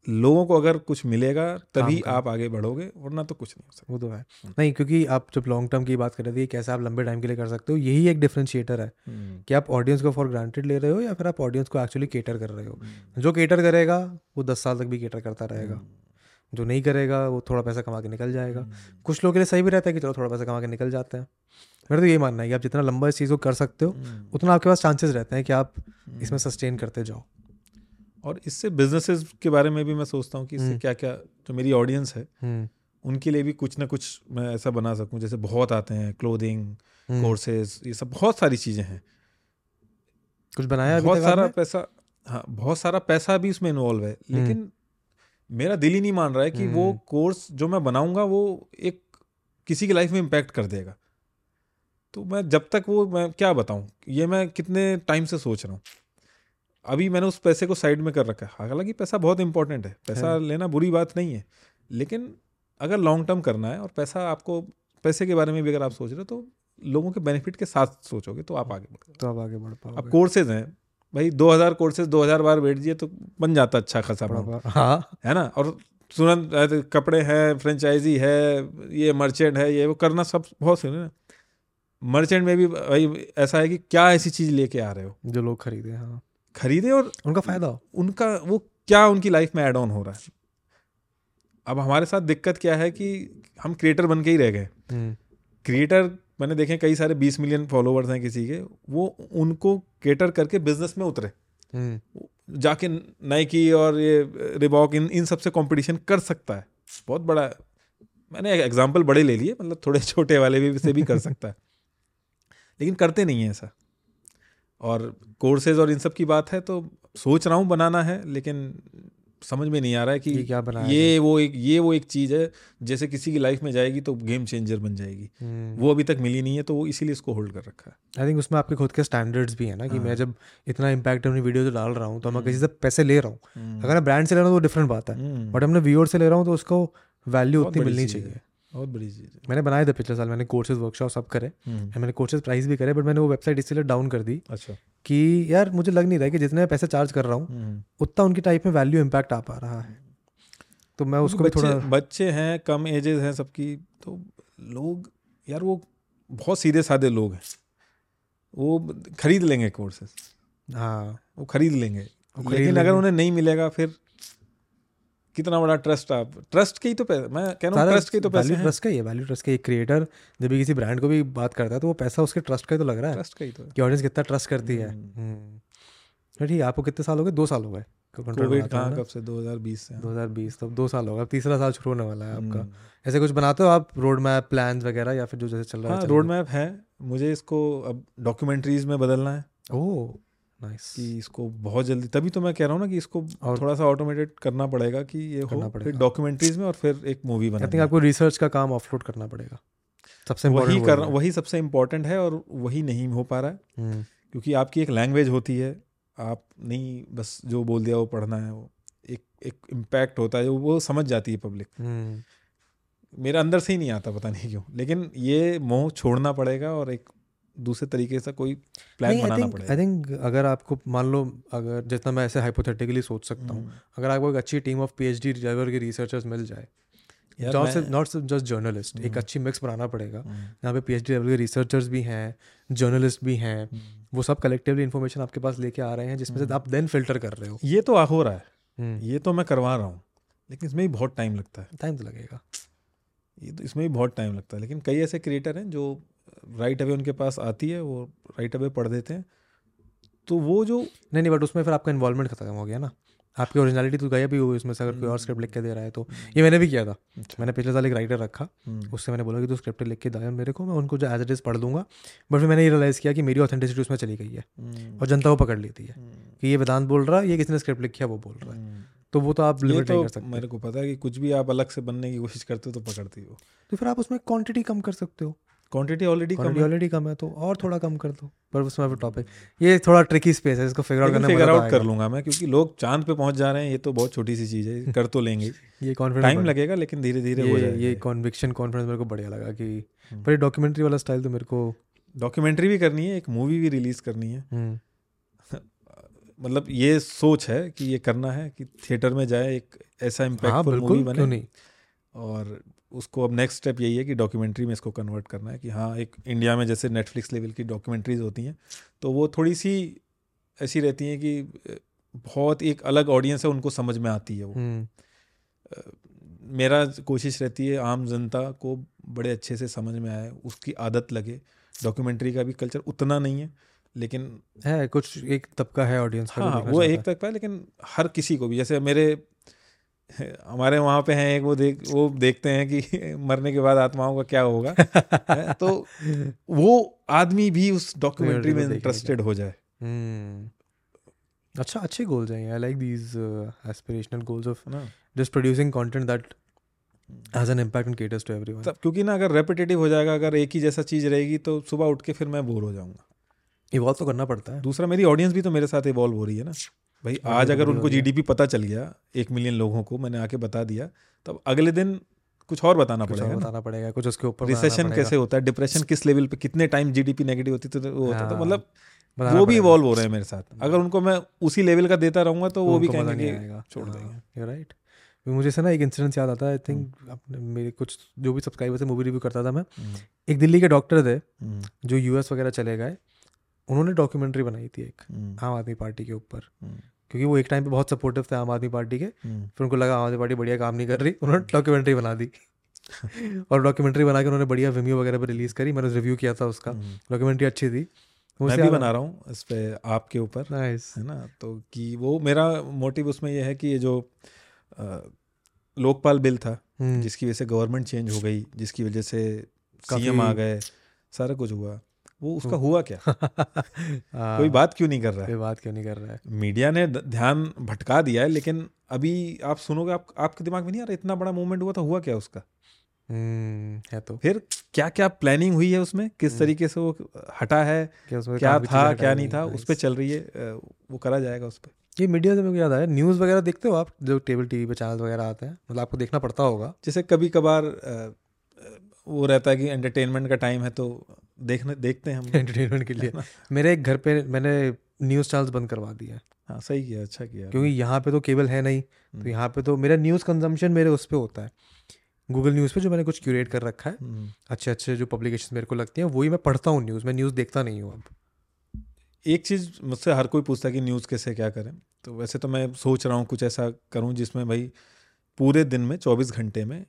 S2: लोगों को अगर कुछ मिलेगा तभी आप आगे बढ़ोगे वरना तो कुछ नहीं हो सकता।
S1: वो तो है। नहीं क्योंकि आप जब लॉन्ग टर्म की बात कर रहे थे कैसे आप लंबे टाइम के लिए कर सकते हो यही एक डिफ्रेंशिएटर है कि आप ऑडियंस को फॉर ग्रांटेड ले रहे हो या फिर आप ऑडियंस को एक्चुअली केटर कर रहे हो। जो केटर करेगा वो दस साल तक भी केटर करता रहेगा। जो नहीं करेगा वो थोड़ा पैसा कमा के निकल जाएगा। कुछ लोगों के लिए सही भी रहता है कि चलो थोड़ा पैसा कमा के निकल जाते हैं। मेरा तो ये मानना है कि आप जितना लंबा इस चीज़ को कर सकते हो उतना आपके पास चांसेस रहते हैं कि आप इसमें सस्टेन करते जाओ।
S2: और इससे बिजनेसेस के बारे में भी मैं सोचता हूँ कि इससे
S1: हम्म।
S2: क्या क्या जो मेरी ऑडियंस है
S1: हम्म,
S2: उनके लिए भी कुछ ना कुछ मैं ऐसा बना सकूँ। जैसे बहुत आते हैं क्लोथिंग
S1: हम्म।
S2: कोर्सेज ये सब बहुत सारी चीज़ें हैं।
S1: कुछ बनाया
S2: बहुत सारा पैसा हाँ बहुत सारा पैसा भी उसमें इन्वॉल्व है। लेकिन मेरा दिल ही नहीं मान रहा है कि वो। कोर्स जो मैं बनाऊँगा वो एक किसी की लाइफ में इम्पैक्ट कर देगा। तो मैं जब तक वो मैं क्या बताऊँ ये मैं कितने टाइम से सोच रहा हूँ। अभी मैंने उस पैसे को साइड में कर रखा है। हालाँकि पैसा बहुत इंपॉर्टेंट है। पैसा
S1: है।
S2: लेना बुरी बात नहीं है। लेकिन अगर लॉन्ग टर्म करना है और पैसा आपको पैसे के बारे में भी अगर आप सोच रहे हो तो लोगों के बेनिफिट के साथ सोचोगे तो आप आगे बढ़ोगे
S1: तो आप आगे बढ़
S2: अब
S1: पाओगे
S2: कोर्सेज हैं। भाई 2000 कोर्सेज 2000 बार बैठ दिए तो बन जाता अच्छा खासा
S1: हाँ।
S2: है ना? और तुरंत कपड़े हैं फ्रेंचाइजी है ये मर्चेंट है ये वो करना सब बहुत सही ना? मर्चेंट में भी भाई ऐसा है कि क्या ऐसी चीज़ लेके आ रहे हो?
S1: जो लोग खरीदे हाँ।
S2: खरीदे और
S1: उनका फ़ायदा हो।
S2: उनका वो क्या उनकी लाइफ में एड ऑन हो रहा है? अब हमारे साथ दिक्कत क्या है कि हम क्रिएटर बन के ही रह गए।
S1: हम्म,
S2: क्रिएटर मैंने देखे कई सारे 20 मिलियन फॉलोवर्स हैं किसी के वो उनको केटर करके बिज़नेस में उतरे।
S1: हम्म,
S2: जाके नाइकी और ये रिबॉक इन इन सबसे कंपटीशन कर सकता है। बहुत बड़ा मैंने एग्जांपल बड़े ले लिए मतलब थोड़े छोटे वाले भी से भी कर सकता है। लेकिन करते नहीं है ऐसा। और कोर्सेज और इन सब की बात है तो सोच रहा हूँ बनाना है लेकिन समझ में नहीं आ रहा है कि
S1: ये क्या बना
S2: ये वो एक ये वो एक चीज़ है जैसे किसी की लाइफ में जाएगी तो गेम चेंजर बन जाएगी।
S1: हम्म,
S2: वो अभी तक मिली नहीं है तो वो इसीलिए इसको होल्ड कर रखा है।
S1: आई थिंक उसमें आपके खुद के स्टैंडर्ड्स भी है ना कि मैं
S2: हाँ।
S1: जब इतना इम्पैक्ट अपनी वीडियो डाल रहा हूँ तो मैं
S2: हम्म।
S1: किसी से पैसे ले रहा हूँ। अगर मैं ब्रांड से ले रहा हूँ तो डिफरेंट बात है।
S2: हम्म,
S1: बट हमने व्यूअर से ले रहा हूँ तो उसको वैल्यू उतनी मिलनी चाहिए।
S2: बहुत बड़ी चीज़
S1: मैंने बनाए थे पिछले साल मैंने कोर्सेज वर्कशॉप सब करे
S2: हम्म,
S1: मैंने कोर्सेज प्राइस भी करे बट मैंने वो वेबसाइट इसलिए डाउन कर दी
S2: अच्छा।
S1: कि यार मुझे लग नहीं रहा है कि जितने मैं पैसे चार्ज कर रहा हूँ
S2: हम्म।
S1: उतना उनकी टाइप में वैल्यू इम्पैक्ट आ पा रहा है। तो मैं उसको भी थोड़ा
S2: बच्चे हैं कम एजेस हैं सबकी तो लोग यार वो बहुत सीधे साधे लोग हैं। वो खरीद लेंगे कोर्सेज
S1: हाँ।
S2: वो खरीद लेंगे। लेकिन अगर उन्हें नहीं मिलेगा फिर कितना बड़ा ट्रस्ट आप? ट्रस्ट के ही तो पैसे मैं कह रहा हूँ ट्रस्ट के ही तो पैसे
S1: ट्रस्ट का ही है वैल्यू ट्रस्ट का एक क्रिएटर जब भी किसी ब्रांड को भी बात करता है तो वो पैसा उसके ट्रस्ट का ही तो लग रहा है।
S2: ट्रस्ट का ही तो
S1: कि ऑडियंस कितना ट्रस्ट करती है।
S2: हम्म।
S1: हम्म। ठीक है आपको कितने साल हो गए? दो साल हो गए।
S2: कोविड कहाँ कब से? 2020 से।
S1: दो हज़ार बीस तो दो साल होगा अब तीसरा साल शुरू होने वाला है आपका।
S2: हम्म।
S1: ऐसे कुछ बनाते हो आप? रोड मैप प्लान वगैरह या फिर जो जैसे चल रहा है
S2: हाँ रोड मैप है? मुझे इसको अब डॉक्यूमेंट्रीज में बदलना है
S1: है। ओह। नाइस
S2: कि इसको बहुत जल्दी तभी तो मैं कह रहा हूँ ना कि इसको
S1: और-
S2: थोड़ा सा ऑटोमेटेड करना पड़ेगा कि ये हो फिर। डॉक्यूमेंट्रीज में और फिर एक मूवी बना
S1: आपको रिसर्च का काम ऑफलोड करना पड़ेगा। सबसे
S2: वही कर वही सबसे इम्पोर्टेंट है और वही नहीं हो पा रहा है।
S1: हम्म,
S2: क्योंकि आपकी एक लैंग्वेज होती है आप नहीं बस जो बोल दिया वो पढ़ना है वो एक एक इम्पैक्ट होता है वो समझ जाती है पब्लिक
S1: हम्म,
S2: मेरे अंदर से ही नहीं आता पता नहीं क्यों। लेकिन ये मोह छोड़ना पड़ेगा और एक दूसरे तरीके से कोई प्लान बनाना
S1: पड़ेगा। आई थिंक अगर आपको मान लो अगर जितना मैं ऐसे हाइपोथेटिकली सोच सकता हूँ
S2: हम्म,
S1: अगर आपको एक अच्छी team of P H D level के रिसर्चर्स मिल जाए नॉट
S2: मैं-
S1: नॉट जस्ट जर्नलिस्ट एक
S2: हम्म।
S1: अच्छी मिक्स बनाना पड़ेगा।
S2: हम्म,
S1: यहाँ पे पीएचडी लेवल के रिसर्चर्स भी हैं जर्नलिस्ट भी हैं। वो सब कलेक्टिवली इन्फॉर्मेशन आपके पास लेके आ रहे हैं जिसमें से। आप देन फ़िल्टर कर रहे हो।
S2: ये तो आ हो रहा है। ये तो मैं करवा रहा हूँ लेकिन इसमें भी बहुत टाइम लगता है।
S1: टाइम तो लगेगा।
S2: ये तो इसमें भी बहुत टाइम लगता है लेकिन कई ऐसे क्रिएटर हैं जो राइट अवे उनके पास आती है वो राइट अवे पढ़ देते हैं। तो वो जो
S1: नहीं नहीं बट उसमें फिर आपका इन्वॉल्वमेंट खत्म हो गया ना। आपकी ओरिजिनलिटी तो गायब भी हुई उसमें से अगर कोई और स्क्रिप्ट लिख के दे रहा है तो। ये मैंने भी किया था।
S2: अच्छा,
S1: मैंने पिछले साल एक राइटर रखा।
S2: हम्म,
S1: उससे मैंने बोला कि तू स्क्रिप्ट लिख के दे मेरे को मैं उनको जो एज इट इज़ पढ़ दूँगा। बट फिर मैंने ये रियलाइज़ किया कि मेरी ऑथेंटिसिटी उसमें चली गई है।
S2: हम्म,
S1: और जनता वो पकड़ लेती है
S2: हम्म,
S1: कि ये वेदांत बोल रहा है ये किसने स्क्रिप्ट लिखी है वो बोल रहा है। तो वो तो आप लिमिट नहीं
S2: तो
S1: कर सकते।
S2: मेरे को पता है कि कुछ भी आप अलग से बनने की कोशिश करते हो तो पकड़ती हो।
S1: तो फिर आप उसमें क्वांटिटी कम कर सकते हो।
S2: क्वांटिटी ऑलरेडी कम है।
S1: ऑलरेडी कम है तो और थोड़ा कम कर दो। पर उसमें टॉपिक ये थोड़ा ट्रिकी स्पेस है इसको फिगर आउट करना
S2: फिगर आउट कर लूँगा मैं क्योंकि लोग चाँद पे पहुँच जा रहे हैं ये तो बहुत छोटी सी चीज़ है कर तो लेंगे।
S1: ये कॉन्फिडेंस
S2: टाइम लगेगा लेकिन धीरे धीरे हो जाएगा।
S1: ये कॉन्विक्शन कॉन्फिडेंस मेरे को बढ़िया लगा कि
S2: हम्म।
S1: पर ये डॉक्यूमेंट्री वाला स्टाइल तो मेरे को
S2: डॉक्यूमेंट्री भी करनी है एक मूवी भी रिलीज़ करनी है।
S1: हम्म,
S2: मतलब ये सोच है कि ये करना है कि थिएटर में जाए एक ऐसा
S1: हाँ
S2: इम्पैक्टफुल मूवी बने।
S1: नहीं?
S2: और उसको अब नेक्स्ट स्टेप यही है कि डॉक्यूमेंट्री में इसको कन्वर्ट करना है कि हाँ एक इंडिया में जैसे नेटफ्लिक्स लेवल की डॉक्यूमेंट्रीज होती हैं तो वो थोड़ी सी ऐसी रहती हैं कि बहुत एक अलग ऑडियंस है उनको समझ में आती है वो।
S1: हम्म,
S2: मेरा कोशिश रहती है आम जनता को बड़े अच्छे से समझ में आए उसकी आदत लगे। डॉक्यूमेंट्री का भी कल्चर उतना नहीं है लेकिन
S1: है कुछ एक तबका है ऑडियंस
S2: हाँ हाँ वो एक तबका है लेकिन हर किसी को भी जैसे मेरे हमारे वहाँ पे हैं एक वो देख वो देखते हैं कि मरने के बाद आत्माओं का क्या होगा। तो वो आदमी भी उस डॉक्यूमेंट्री में इंटरेस्टेड हो जाए।
S1: हम्म। अच्छा अच्छे गोल्स हैं I like these aspirational goals of
S2: है ना।
S1: just producing content that has an impact and caters to everyone
S2: तब क्योंकि ना अगर रेपिटेटिव हो जाएगा अगर एक ही जैसा चीज़ रहेगी तो सुबह उठ के फिर मैं बोर हो जाऊँगा।
S1: इवॉल्व तो करना पड़ता है।
S2: दूसरा मेरी ऑडियंस भी तो मेरे साथ इवॉल्व हो रही है ना। भाई
S1: हाँ,
S2: आज
S1: तो
S2: अगर उनको
S1: है।
S2: जीडीपी पता चल गया एक मिलियन लोगों को मैंने आके बता दिया तब अगले दिन कुछ और बताना
S1: कुछ
S2: पड़ेगा
S1: बताना पड़ेगा कुछ उसके ऊपर
S2: रिसेशन कैसे होता है? डिप्रेशन किस लेवल पे कितने टाइम जीडीपी नेगेटिव होती थी तो वो होता था
S1: हाँ,
S2: मतलब वो भी। इवॉल्व हो रहे हैं मेरे साथ। अगर उनको मैं उसी लेवल का देता रहूँगा तो वो भी कहेंगे कि छोड़
S1: हाँ,
S2: देंगे।
S1: right मुझे से ना एक इंसिडेंस याद आता है आई थिंक अपने मेरे कुछ जो भी सब्सक्राइबर से मूवी रिव्यू करता था मैं।
S2: हम्म,
S1: एक दिल्ली के डॉक्टर थे
S2: हम्म,
S1: जो यूएस वगैरह चले गए उन्होंने डॉक्यूमेंट्री बनाई थी एक
S2: हम्म,
S1: आम आदमी पार्टी के ऊपर।
S2: हम्म,
S1: क्योंकि वो एक टाइम पे बहुत सपोर्टिव थे आम आदमी पार्टी के।
S2: हम्म,
S1: फिर उनको लगा आम आदमी पार्टी बढ़िया काम नहीं कर रही। उन्होंने डॉक्यूमेंट्री बना दी। और डॉक्यूमेंट्री बना के उन्होंने बढ़िया विम्यू वगैरह पे रिलीज़ करी। मैंने रिव्यू किया था उसका।
S2: हम्म।
S1: डॉक्यूमेंट्री अच्छी थी।
S2: मैं भी बना रहा हूँ इस पर आपके ऊपर है ना? तो कि वो मेरा मोटिव उसमें यह है कि ये जो लोकपाल बिल था
S1: हम्म।
S2: जिसकी वजह से गवर्नमेंट चेंज हो गई जिसकी वजह से सीएम आ गए सारा कुछ हुआ। वो उसका हुआ क्या? कोई
S1: कोई
S2: बात क्यों नहीं कर रहा है?
S1: कोई बात क्यों नहीं कर रहा है?
S2: मीडिया ने ध्यान भटका दिया है लेकिन अभी आप सुनोगे आप आपके दिमाग में नहीं आ रहा इतना बड़ा मूवमेंट हुआ था हुआ क्या उसका?
S1: हम्म, है तो।
S2: फिर क्या क्या प्लानिंग हुई है उसमें? किस
S1: हम्म।
S2: तरीके से वो हटा है?
S1: क्या
S2: क्या था क्या नहीं
S1: हैं,
S2: था? उस पर चल रही है वो करा जाएगा उस पर
S1: ये मीडिया से मेरे को याद आया न्यूज़ वगैरह देखते हो आप? जो टेबल टीवी पे चैनल वगैरह आते हैं मतलब आपको देखना पड़ता होगा।
S2: जैसे कभी कभार वो रहता है कि एंटरटेनमेंट का टाइम है तो देखने देखते हैं हम
S1: एंटरटेनमेंट के लिए। मेरे एक घर पे मैंने न्यूज़ चैनल्स बंद करवा दिया हैं।
S2: हाँ सही किया अच्छा किया।
S1: क्योंकि यहाँ पे तो केबल है नहीं तो
S2: हम्म।
S1: यहाँ पे तो मेरा न्यूज़ कंजम्पशन मेरे उस पर होता है। गूगल न्यूज़ पे जो मैंने कुछ क्यूरेट कर रखा है
S2: हम्म।
S1: अच्छे अच्छे जो पब्लिकेशन मेरे को लगती हैं वही मैं पढ़ता हूँ न्यूज़ मैं न्यूज़ देखता नहीं हूँ अब।
S2: एक चीज़ मुझसे हर कोई पूछता है कि न्यूज़ कैसे क्या करें? तो वैसे तो मैं सोच रहा हूँ कुछ ऐसा करूँ जिसमें भाई पूरे दिन में चौबीस घंटे में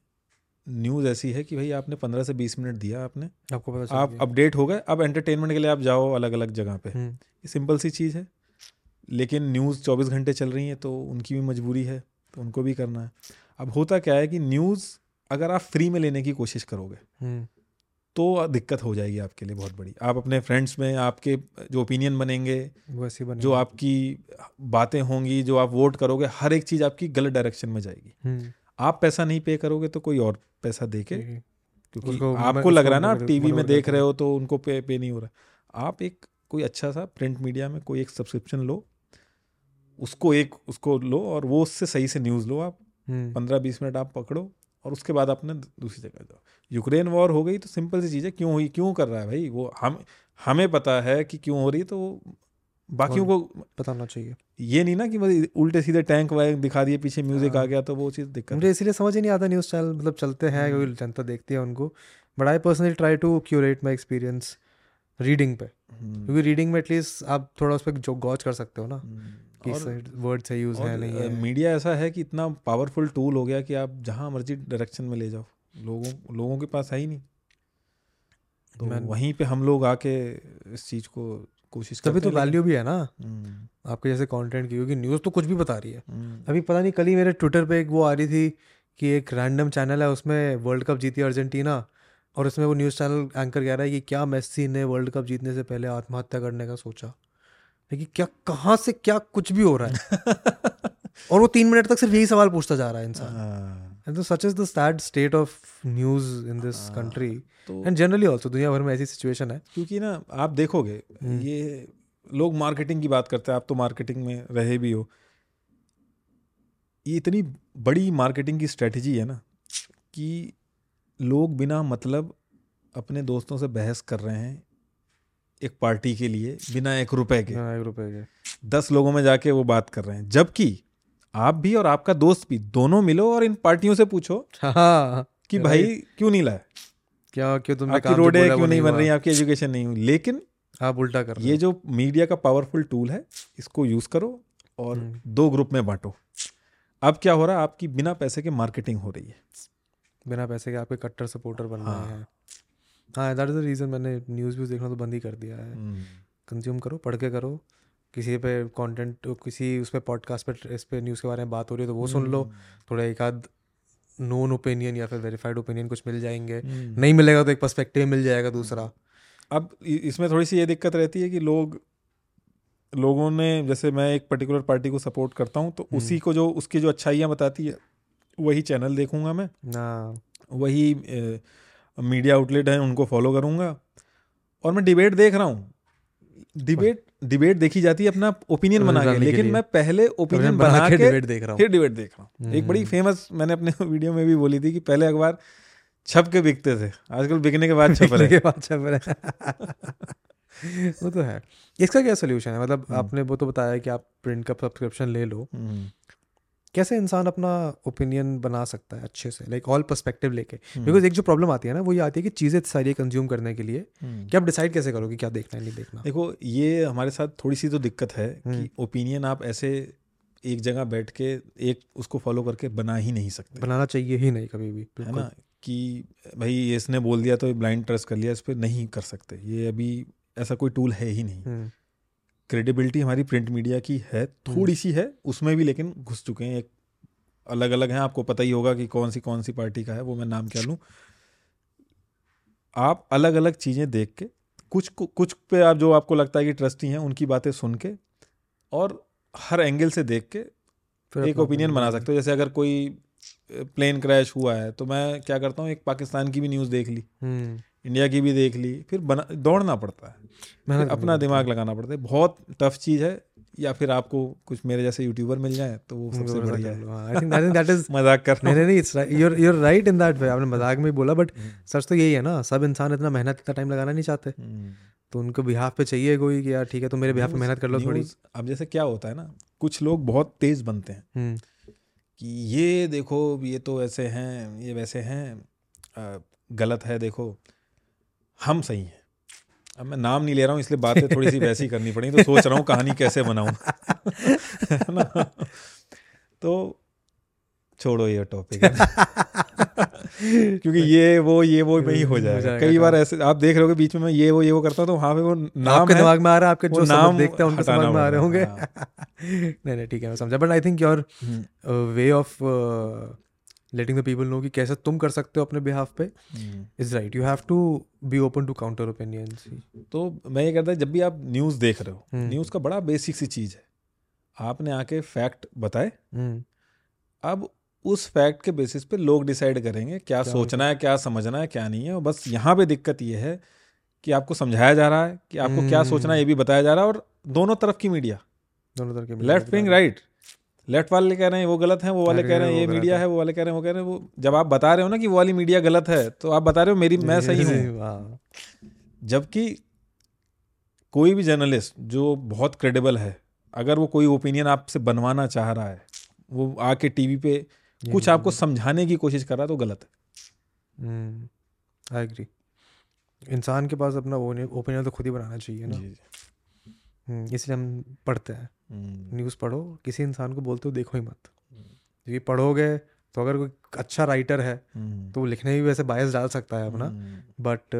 S2: न्यूज़ ऐसी है कि भाई आपने पंद्रह से बीस मिनट दिया आपने।
S1: आपको पता
S2: आप अपडेट हो गए। अब एंटरटेनमेंट के लिए आप जाओ अलग अलग जगह पे।
S1: हम्म,
S2: ये सिंपल सी चीज़ है। लेकिन न्यूज़ चौबीस घंटे चल रही है तो उनकी भी मजबूरी है तो उनको भी करना है। अब होता क्या है कि न्यूज़ अगर आप फ्री में लेने की कोशिश करोगे
S1: हम्म,
S2: तो दिक्कत हो जाएगी आपके लिए बहुत बड़ी। आप अपने फ्रेंड्स में आपके जो ओपिनियन बनेंगे
S1: वो ऐसे ही बने
S2: जो आपकी बातें होंगी जो आप वोट करोगे हर एक चीज़ आपकी गलत डायरेक्शन में जाएगी।
S1: हम्म,
S2: आप पैसा नहीं पे करोगे तो कोई और पैसा दे के क्योंकि आपको लग रहा है ना आप टीवी में देख रहे हो तो उनको पे पे नहीं हो रहा। आप एक कोई अच्छा सा प्रिंट मीडिया में कोई एक सब्सक्रिप्शन लो उसको एक उसको लो और वो उससे सही से न्यूज़ लो आप।
S1: हम्म,
S2: पंद्रह बीस मिनट आप पकड़ो और उसके बाद अपने दूसरी जगह जाओ। यूक्रेन वॉर हो गई तो सिंपल सी चीज़ है क्यों हुई क्यों कर रहा है भाई? वो हम हमें पता है कि क्यों हो रही है तो बाकियों को
S1: बताना चाहिए।
S2: ये नहीं ना कि मतलब उल्टे सीधे टैंक वैंक दिखा दिए पीछे म्यूज़िक आ
S1: हाँ।
S2: गया तो वो चीज़ दिक्कत
S1: मुझे इसीलिए समझ ही नहीं आता न्यूज़ चैनल मतलब चलते हैं
S2: हम्म।
S1: क्योंकि जनता देखती है उनको। But I personally try to curate my experience reading पे।
S2: हम्म,
S1: क्योंकि रीडिंग में एटलीस्ट आप थोड़ा उस पर जो गौच कर सकते हो ना
S2: हम्म,
S1: कि वर्ड से यूज़ है नहीं है।
S2: मीडिया ऐसा है कि इतना पावरफुल टूल हो गया कि आप जहाँ मर्ज़ी डायरेक्शन में ले जाओ। लोगों लोगों के पास है ही नहीं। तो वहीं पे हम लोग आके इस चीज़ को कोशिश
S1: तभी तो वैल्यू भी है ना।
S2: हम्म,
S1: आपके जैसे कंटेंट की क्योंकि न्यूज़ तो कुछ भी बता रही है।
S2: हम्म,
S1: अभी पता नहीं कल ही मेरे ट्विटर पे एक वो आ रही थी कि एक रैंडम चैनल है उसमें वर्ल्ड कप जीती अर्जेंटीना और उसमें वो न्यूज़ चैनल एंकर कह रहा है कि क्या मेस्सी ने वर्ल्ड कप जीतने से पहले आत्महत्या करने का सोचा। लेकिन क्या कहाँ से क्या कुछ भी हो रहा है? और वो तीन मिनट तक सिर्फ़ यही सवाल पूछता जा रहा है इंसान।
S2: हाँ,
S1: एंड तो such is the sad state of news in this. Country and generally also दुनिया भर में ऐसी सिचुएशन है।
S2: क्योंकि ना आप देखोगे
S1: हम्म।
S2: ये लोग मार्केटिंग की बात करते हैं आप तो मार्केटिंग में रहे भी हो। ये इतनी बड़ी मार्केटिंग की स्ट्रेटजी है ना कि लोग बिना मतलब अपने दोस्तों से बहस कर रहे हैं एक पार्टी के लिए बिना एक रुपए के।
S1: हाँ, एक रुपए के।
S2: दस लोगों में जाके वो बात कर रहे हैं। जबकि आप भी और आपका दोस्त भी दोनों मिलो और इन पार्टियों से पूछो
S1: हाँ।
S2: कि. भाई क्यों नहीं लाए?
S1: क्या क्यों तुमने
S2: आपकी रोडें क्यों नहीं बन रही आपकी एजुकेशन नहीं हुई। लेकिन
S1: आप उल्टा कर
S2: ये जो मीडिया का पावरफुल टूल है इसको यूज़ करो और
S1: हम्म।
S2: दो ग्रुप में बांटो। अब क्या हो रहा है आपकी बिना पैसे के मार्केटिंग हो रही है।
S1: बिना पैसे के आपके कट्टर सपोर्टर बन रहे
S2: हाँ।
S1: हैं। हाँ दैट इज़ द रीज़न मैंने न्यूज़ व्यूज़ देखना तो बंद ही कर दिया है। कंज्यूम करो पढ़ के करो। किसी पे कंटेंट किसी उस पर पॉडकास्ट पे इस पर न्यूज़ के बारे में बात हो रही है तो वो सुन लो। थोड़ा एक आध नोन ओपिनियन या फिर वेरीफाइड ओपिनियन कुछ मिल जाएँगे।
S2: हम्म।
S1: नहीं मिलेगा तो एक पर्सपेक्टिव मिल जाएगा दूसरा।
S2: अब इसमें थोड़ी सी ये दिक्कत रहती है कि लोग लोगों ने जैसे मैं एक पर्टिकुलर पार्टी को सपोर्ट करता हूँ तो
S1: हम्म।
S2: उसी को जो उसकी जो अच्छाइयाँ बताती है वही चैनल देखूँगा मैं।
S1: ना
S2: वही मीडिया आउटलेट हैं उनको फॉलो करूँगा। और मैं डिबेट देख रहा हूँ। डिबेट डिबेट देखी जाती है अपना ओपिनियन बना के लेकिन मैं पहले ओपिनियन
S1: बना के डिबेट देख रहा हूँ।
S2: फिर डिबेट देख रहा हूँ। एक बड़ी
S1: हम्म।
S2: फ़ेमस मैंने अपने वीडियो में भी बोली थी कि पहले अखबार छप के बिकते थे। आजकल बिकने के बाद छप रहे
S1: के बाद छप रहे वो तो है। इसका क्या सोल्यूशन है? मतलब
S2: हम्म।
S1: आपने वो तो बताया कि आप प्रिंट का सब्सक्रिप्शन ले लो।
S2: हम्म,
S1: कैसे इंसान अपना ओपिनियन बना सकता है अच्छे से? लाइक ऑल पर्सपेक्टिव लेके।
S2: हम्म,
S1: बिकॉज़ एक जो प्रॉब्लम आती है ना वो ये आती है कि चीज़ें सारी कंज्यूम करने के लिए
S2: हम्म।
S1: कि आप डिसाइड कैसे करो कि क्या देखना है नहीं देखना?
S2: देखो ये हमारे साथ थोड़ी सी तो दिक्कत है कि
S1: हम्म।
S2: ओपिनियन आप ऐसे एक जगह बैठ के एक उसको फॉलो करके बना ही नहीं सकते।
S1: बनाना चाहिए ही नहीं कभी भी
S2: है ना? कि भाई इसने बोल दिया तो ब्लाइंड ट्रस्ट कर लिया इस पर नहीं कर सकते। ये अभी ऐसा कोई टूल है ही नहीं।
S1: हम्म,
S2: क्रेडिबिलिटी हमारी प्रिंट मीडिया की है थोड़ी सी है उसमें भी लेकिन घुस चुके हैं एक अलग अलग हैं आपको पता ही होगा कि कौन सी कौन सी पार्टी का है वो मैं नाम क्या लूँ। आप अलग अलग चीज़ें देख के कुछ कुछ पे आप जो आपको लगता है कि ट्रस्टी हैं उनकी बातें सुन के और हर एंगल से देख के
S1: फिर
S2: एक ओपिनियन बना सकते हो। जैसे अगर कोई प्लेन क्रैश हुआ है तो मैं क्या करता हूँ एक पाकिस्तान की भी न्यूज़ देख ली।
S1: हम्म,
S2: इंडिया की भी देख ली फिर बना दौड़ना पड़ता है।
S1: मेहनत
S2: अपना दिमाग लगाना पड़ता है। बहुत टफ चीज़ है या फिर आपको कुछ मेरे जैसे यूट्यूबर मिल जाए तो वो सबसे बढ़िया है।
S1: लो, हाँ, is-
S2: मज़ाक कर
S1: नहीं नहीं it's your your right in that way आपने मज़ाक में बोला बट सच तो यही है ना सब इंसान इतना मेहनत इतना टाइम लगाना नहीं चाहते।
S2: हम्म।
S1: तो उनको बिहाफ पे चाहिए कोई कि यार ठीक है तो मेरे बिहाफ पे मेहनत कर लो थोड़ी।
S2: अब जैसे क्या होता है ना कुछ लोग बहुत तेज बनते हैं।
S1: हम्म,
S2: कि ये देखो ये तो ऐसे हैं ये वैसे हैं गलत है देखो। हम सही हैं। अब मैं नाम नहीं ले रहा हूँ इसलिए बातें थोड़ी सी वैसी करनी पड़ी तो सोच रहा हूँ कहानी कैसे बनाऊँ। है ना? तो छोड़ो ये टॉपिक क्योंकि ये वो ये वो में ही हो
S1: हो
S2: जाएगा कई बार ऐसे आप देख रहे हो बीच में मैं ये वो ये वो करता हूँ तो वहाँ पे वो नाम
S1: आपके दिमाग में आ रहा है आपके जो
S2: नाम
S1: देखते हैं उनके समझ में आ रहे होंगे। नहीं नहीं ठीक है मैं समझा। But I think your way of letting the people know कि कैसे तुम कर सकते हो अपने बिहाफ पे।
S2: हम्म।
S1: Is right you have to be open to counter opinions
S2: तो मैं ये कहता जब भी आप न्यूज़ देख रहे हो
S1: हम्म।
S2: न्यूज़ का बड़ा बेसिक सी चीज़ है। आपने आके फैक्ट बताए। अब उस फैक्ट के बेसिस पे लोग डिसाइड करेंगे क्या
S1: क्या
S2: सोचना है क्या समझना है क्या नहीं है। और बस यहाँ पे दिक्कत ये है कि आपको समझाया जा रहा है कि आपको क्या सोचना है ये भी बताया जा रहा है और दोनों तरफ़ की मीडिया
S1: दोनों तरफ़ की
S2: लेफ़्ट विंग राइट लेफ़्ट वाले कह रहे हैं वो गलत है वो वाले कह रहे हैं ये मीडिया
S1: है।
S2: वो वाले कह रहे हैं वो कह रहे हैं वो जब आप बता रहे हो ना कि वो वाली मीडिया गलत है तो आप बता रहे हो मेरी मैं सही हूँ।
S1: हाँ।
S2: जबकि कोई भी जर्नलिस्ट जो बहुत क्रेडिबल है अगर वो कोई ओपिनियन आपसे बनवाना चाह रहा है वो आके टीवी पे कुछ आपको समझाने की कोशिश कर रहा है तो गलत है।
S1: आई एग्री इंसान के पास अपना ओपिनियन तो खुद ही बनाना चाहिए ना। हम्म, इसलिए हम पढ़ते हैं।
S2: हम्म,
S1: न्यूज़ पढ़ो किसी इंसान को बोलते हो देखो ही मत। क्योंकि पढ़ोगे तो अगर कोई अच्छा राइटर है
S2: हम्म,
S1: तो वो लिखने भी वैसे बायस डाल सकता है अपना।
S2: हम्म।
S1: But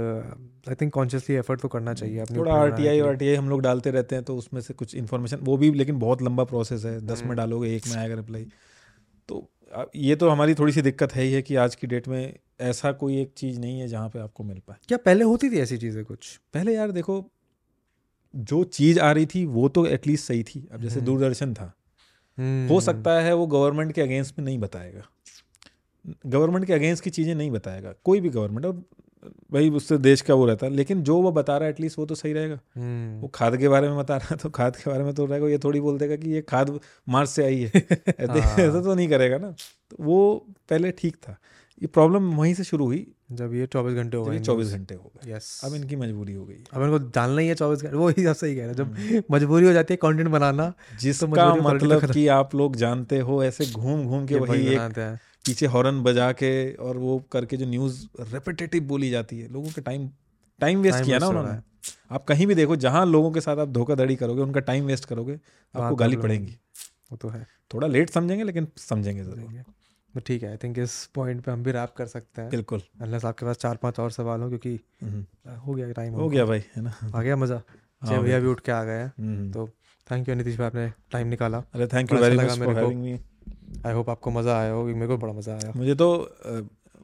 S1: I think consciously effort तो करना चाहिए अपनी
S2: थोड़ा R T I R T I हम लोग डालते रहते हैं तो उसमें से कुछ इन्फॉर्मेशन वो भी लेकिन बहुत लंबा प्रोसेस है। दस में
S1: हम्म।
S2: डालोगे एक में आएगा रिप्लाई तो ये तो हमारी थोड़ी सी दिक्कत है ही है कि आज की डेट में ऐसा कोई एक चीज़ नहीं है जहाँ पे आपको मिल पाए।
S1: क्या पहले होती थी ऐसी चीज़ें कुछ?
S2: पहले यार देखो जो चीज़ आ रही थी वो तो एटलीस्ट सही थी। अब जैसे
S1: हम्म।
S2: दूरदर्शन था। हो
S1: हम्म,
S2: सकता है वो गवर्नमेंट के अगेंस्ट में नहीं बताएगा। गवर्नमेंट के अगेंस्ट की चीज़ें नहीं बताएगा। कोई भी गवर्नमेंट और भाई उससे देश का वो रहता है लेकिन जो वो बता रहा है एटलीस्ट वो तो सही रहेगा।
S1: हम्म,
S2: वो खाद के बारे में बता रहा है तो खाद के बारे में तो रहेगा ये थोड़ी बोल देगा कि ये खाद मार्स से आई है।
S1: हाँ।
S2: ऐसा तो नहीं करेगा ना। तो वो पहले ठीक था। ये प्रॉब्लम वहीं से शुरू हुई
S1: जब ये चौबीस घंटे हो गए
S2: चौबीस घंटे हो गए।
S1: यस
S2: अब इनकी मजबूरी हो गई
S1: अब इनको डालना ही है चौबीस घंटे वो ही आप सही कह रहे हैं। जब मजबूरी हो जाती है कंटेंट बनाना
S2: जिसका
S1: मजबूरी पलट
S2: मतलब कि आप लोग जानते हो ऐसे घूम घूम के वही एक पीछे हॉर्न बजा के और वो करके जो न्यूज़ रेपिटेटिव बोली जाती है लोगों के टाइम टाइम वेस्ट किया ना उन्होंने। आप कहीं भी देखो जहाँ लोगों के साथ आप धोखाधड़ी करोगे उनका टाइम वेस्ट करोगे आपको गाली
S1: मतलब
S2: पड़ेगी।
S1: वो तो है।
S2: थोड़ा लेट समझेंगे लेकिन समझेंगे ज़रूर।
S1: तो ठीक है आई थिंक इस पॉइंट पे हम भी रैप कर सकते हैं।
S2: बिल्कुल।
S1: अनलेस आपके पास चार पाँच और सवाल हो क्योंकि
S2: हम्म।
S1: हो गया टाइम
S2: हो गया भाई है ना?
S1: आ गया मज़ा। जय भैया भी उठ के आ गए हैं।
S2: हम्म।
S1: तो थैंक यू नीतीश भाई आपने टाइम निकाला।
S2: अरे thank you very much for having me
S1: I hope आपको मज़ा आया हो मेरे को बड़ा मज़ा आया।
S2: मुझे तो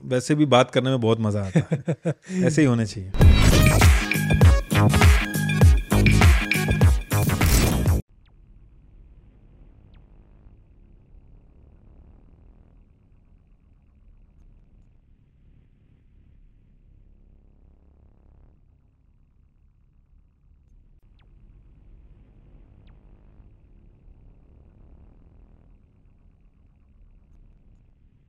S2: वैसे भी बात करने में बहुत मज़ा आता है। ऐसे ही होने चाहिए।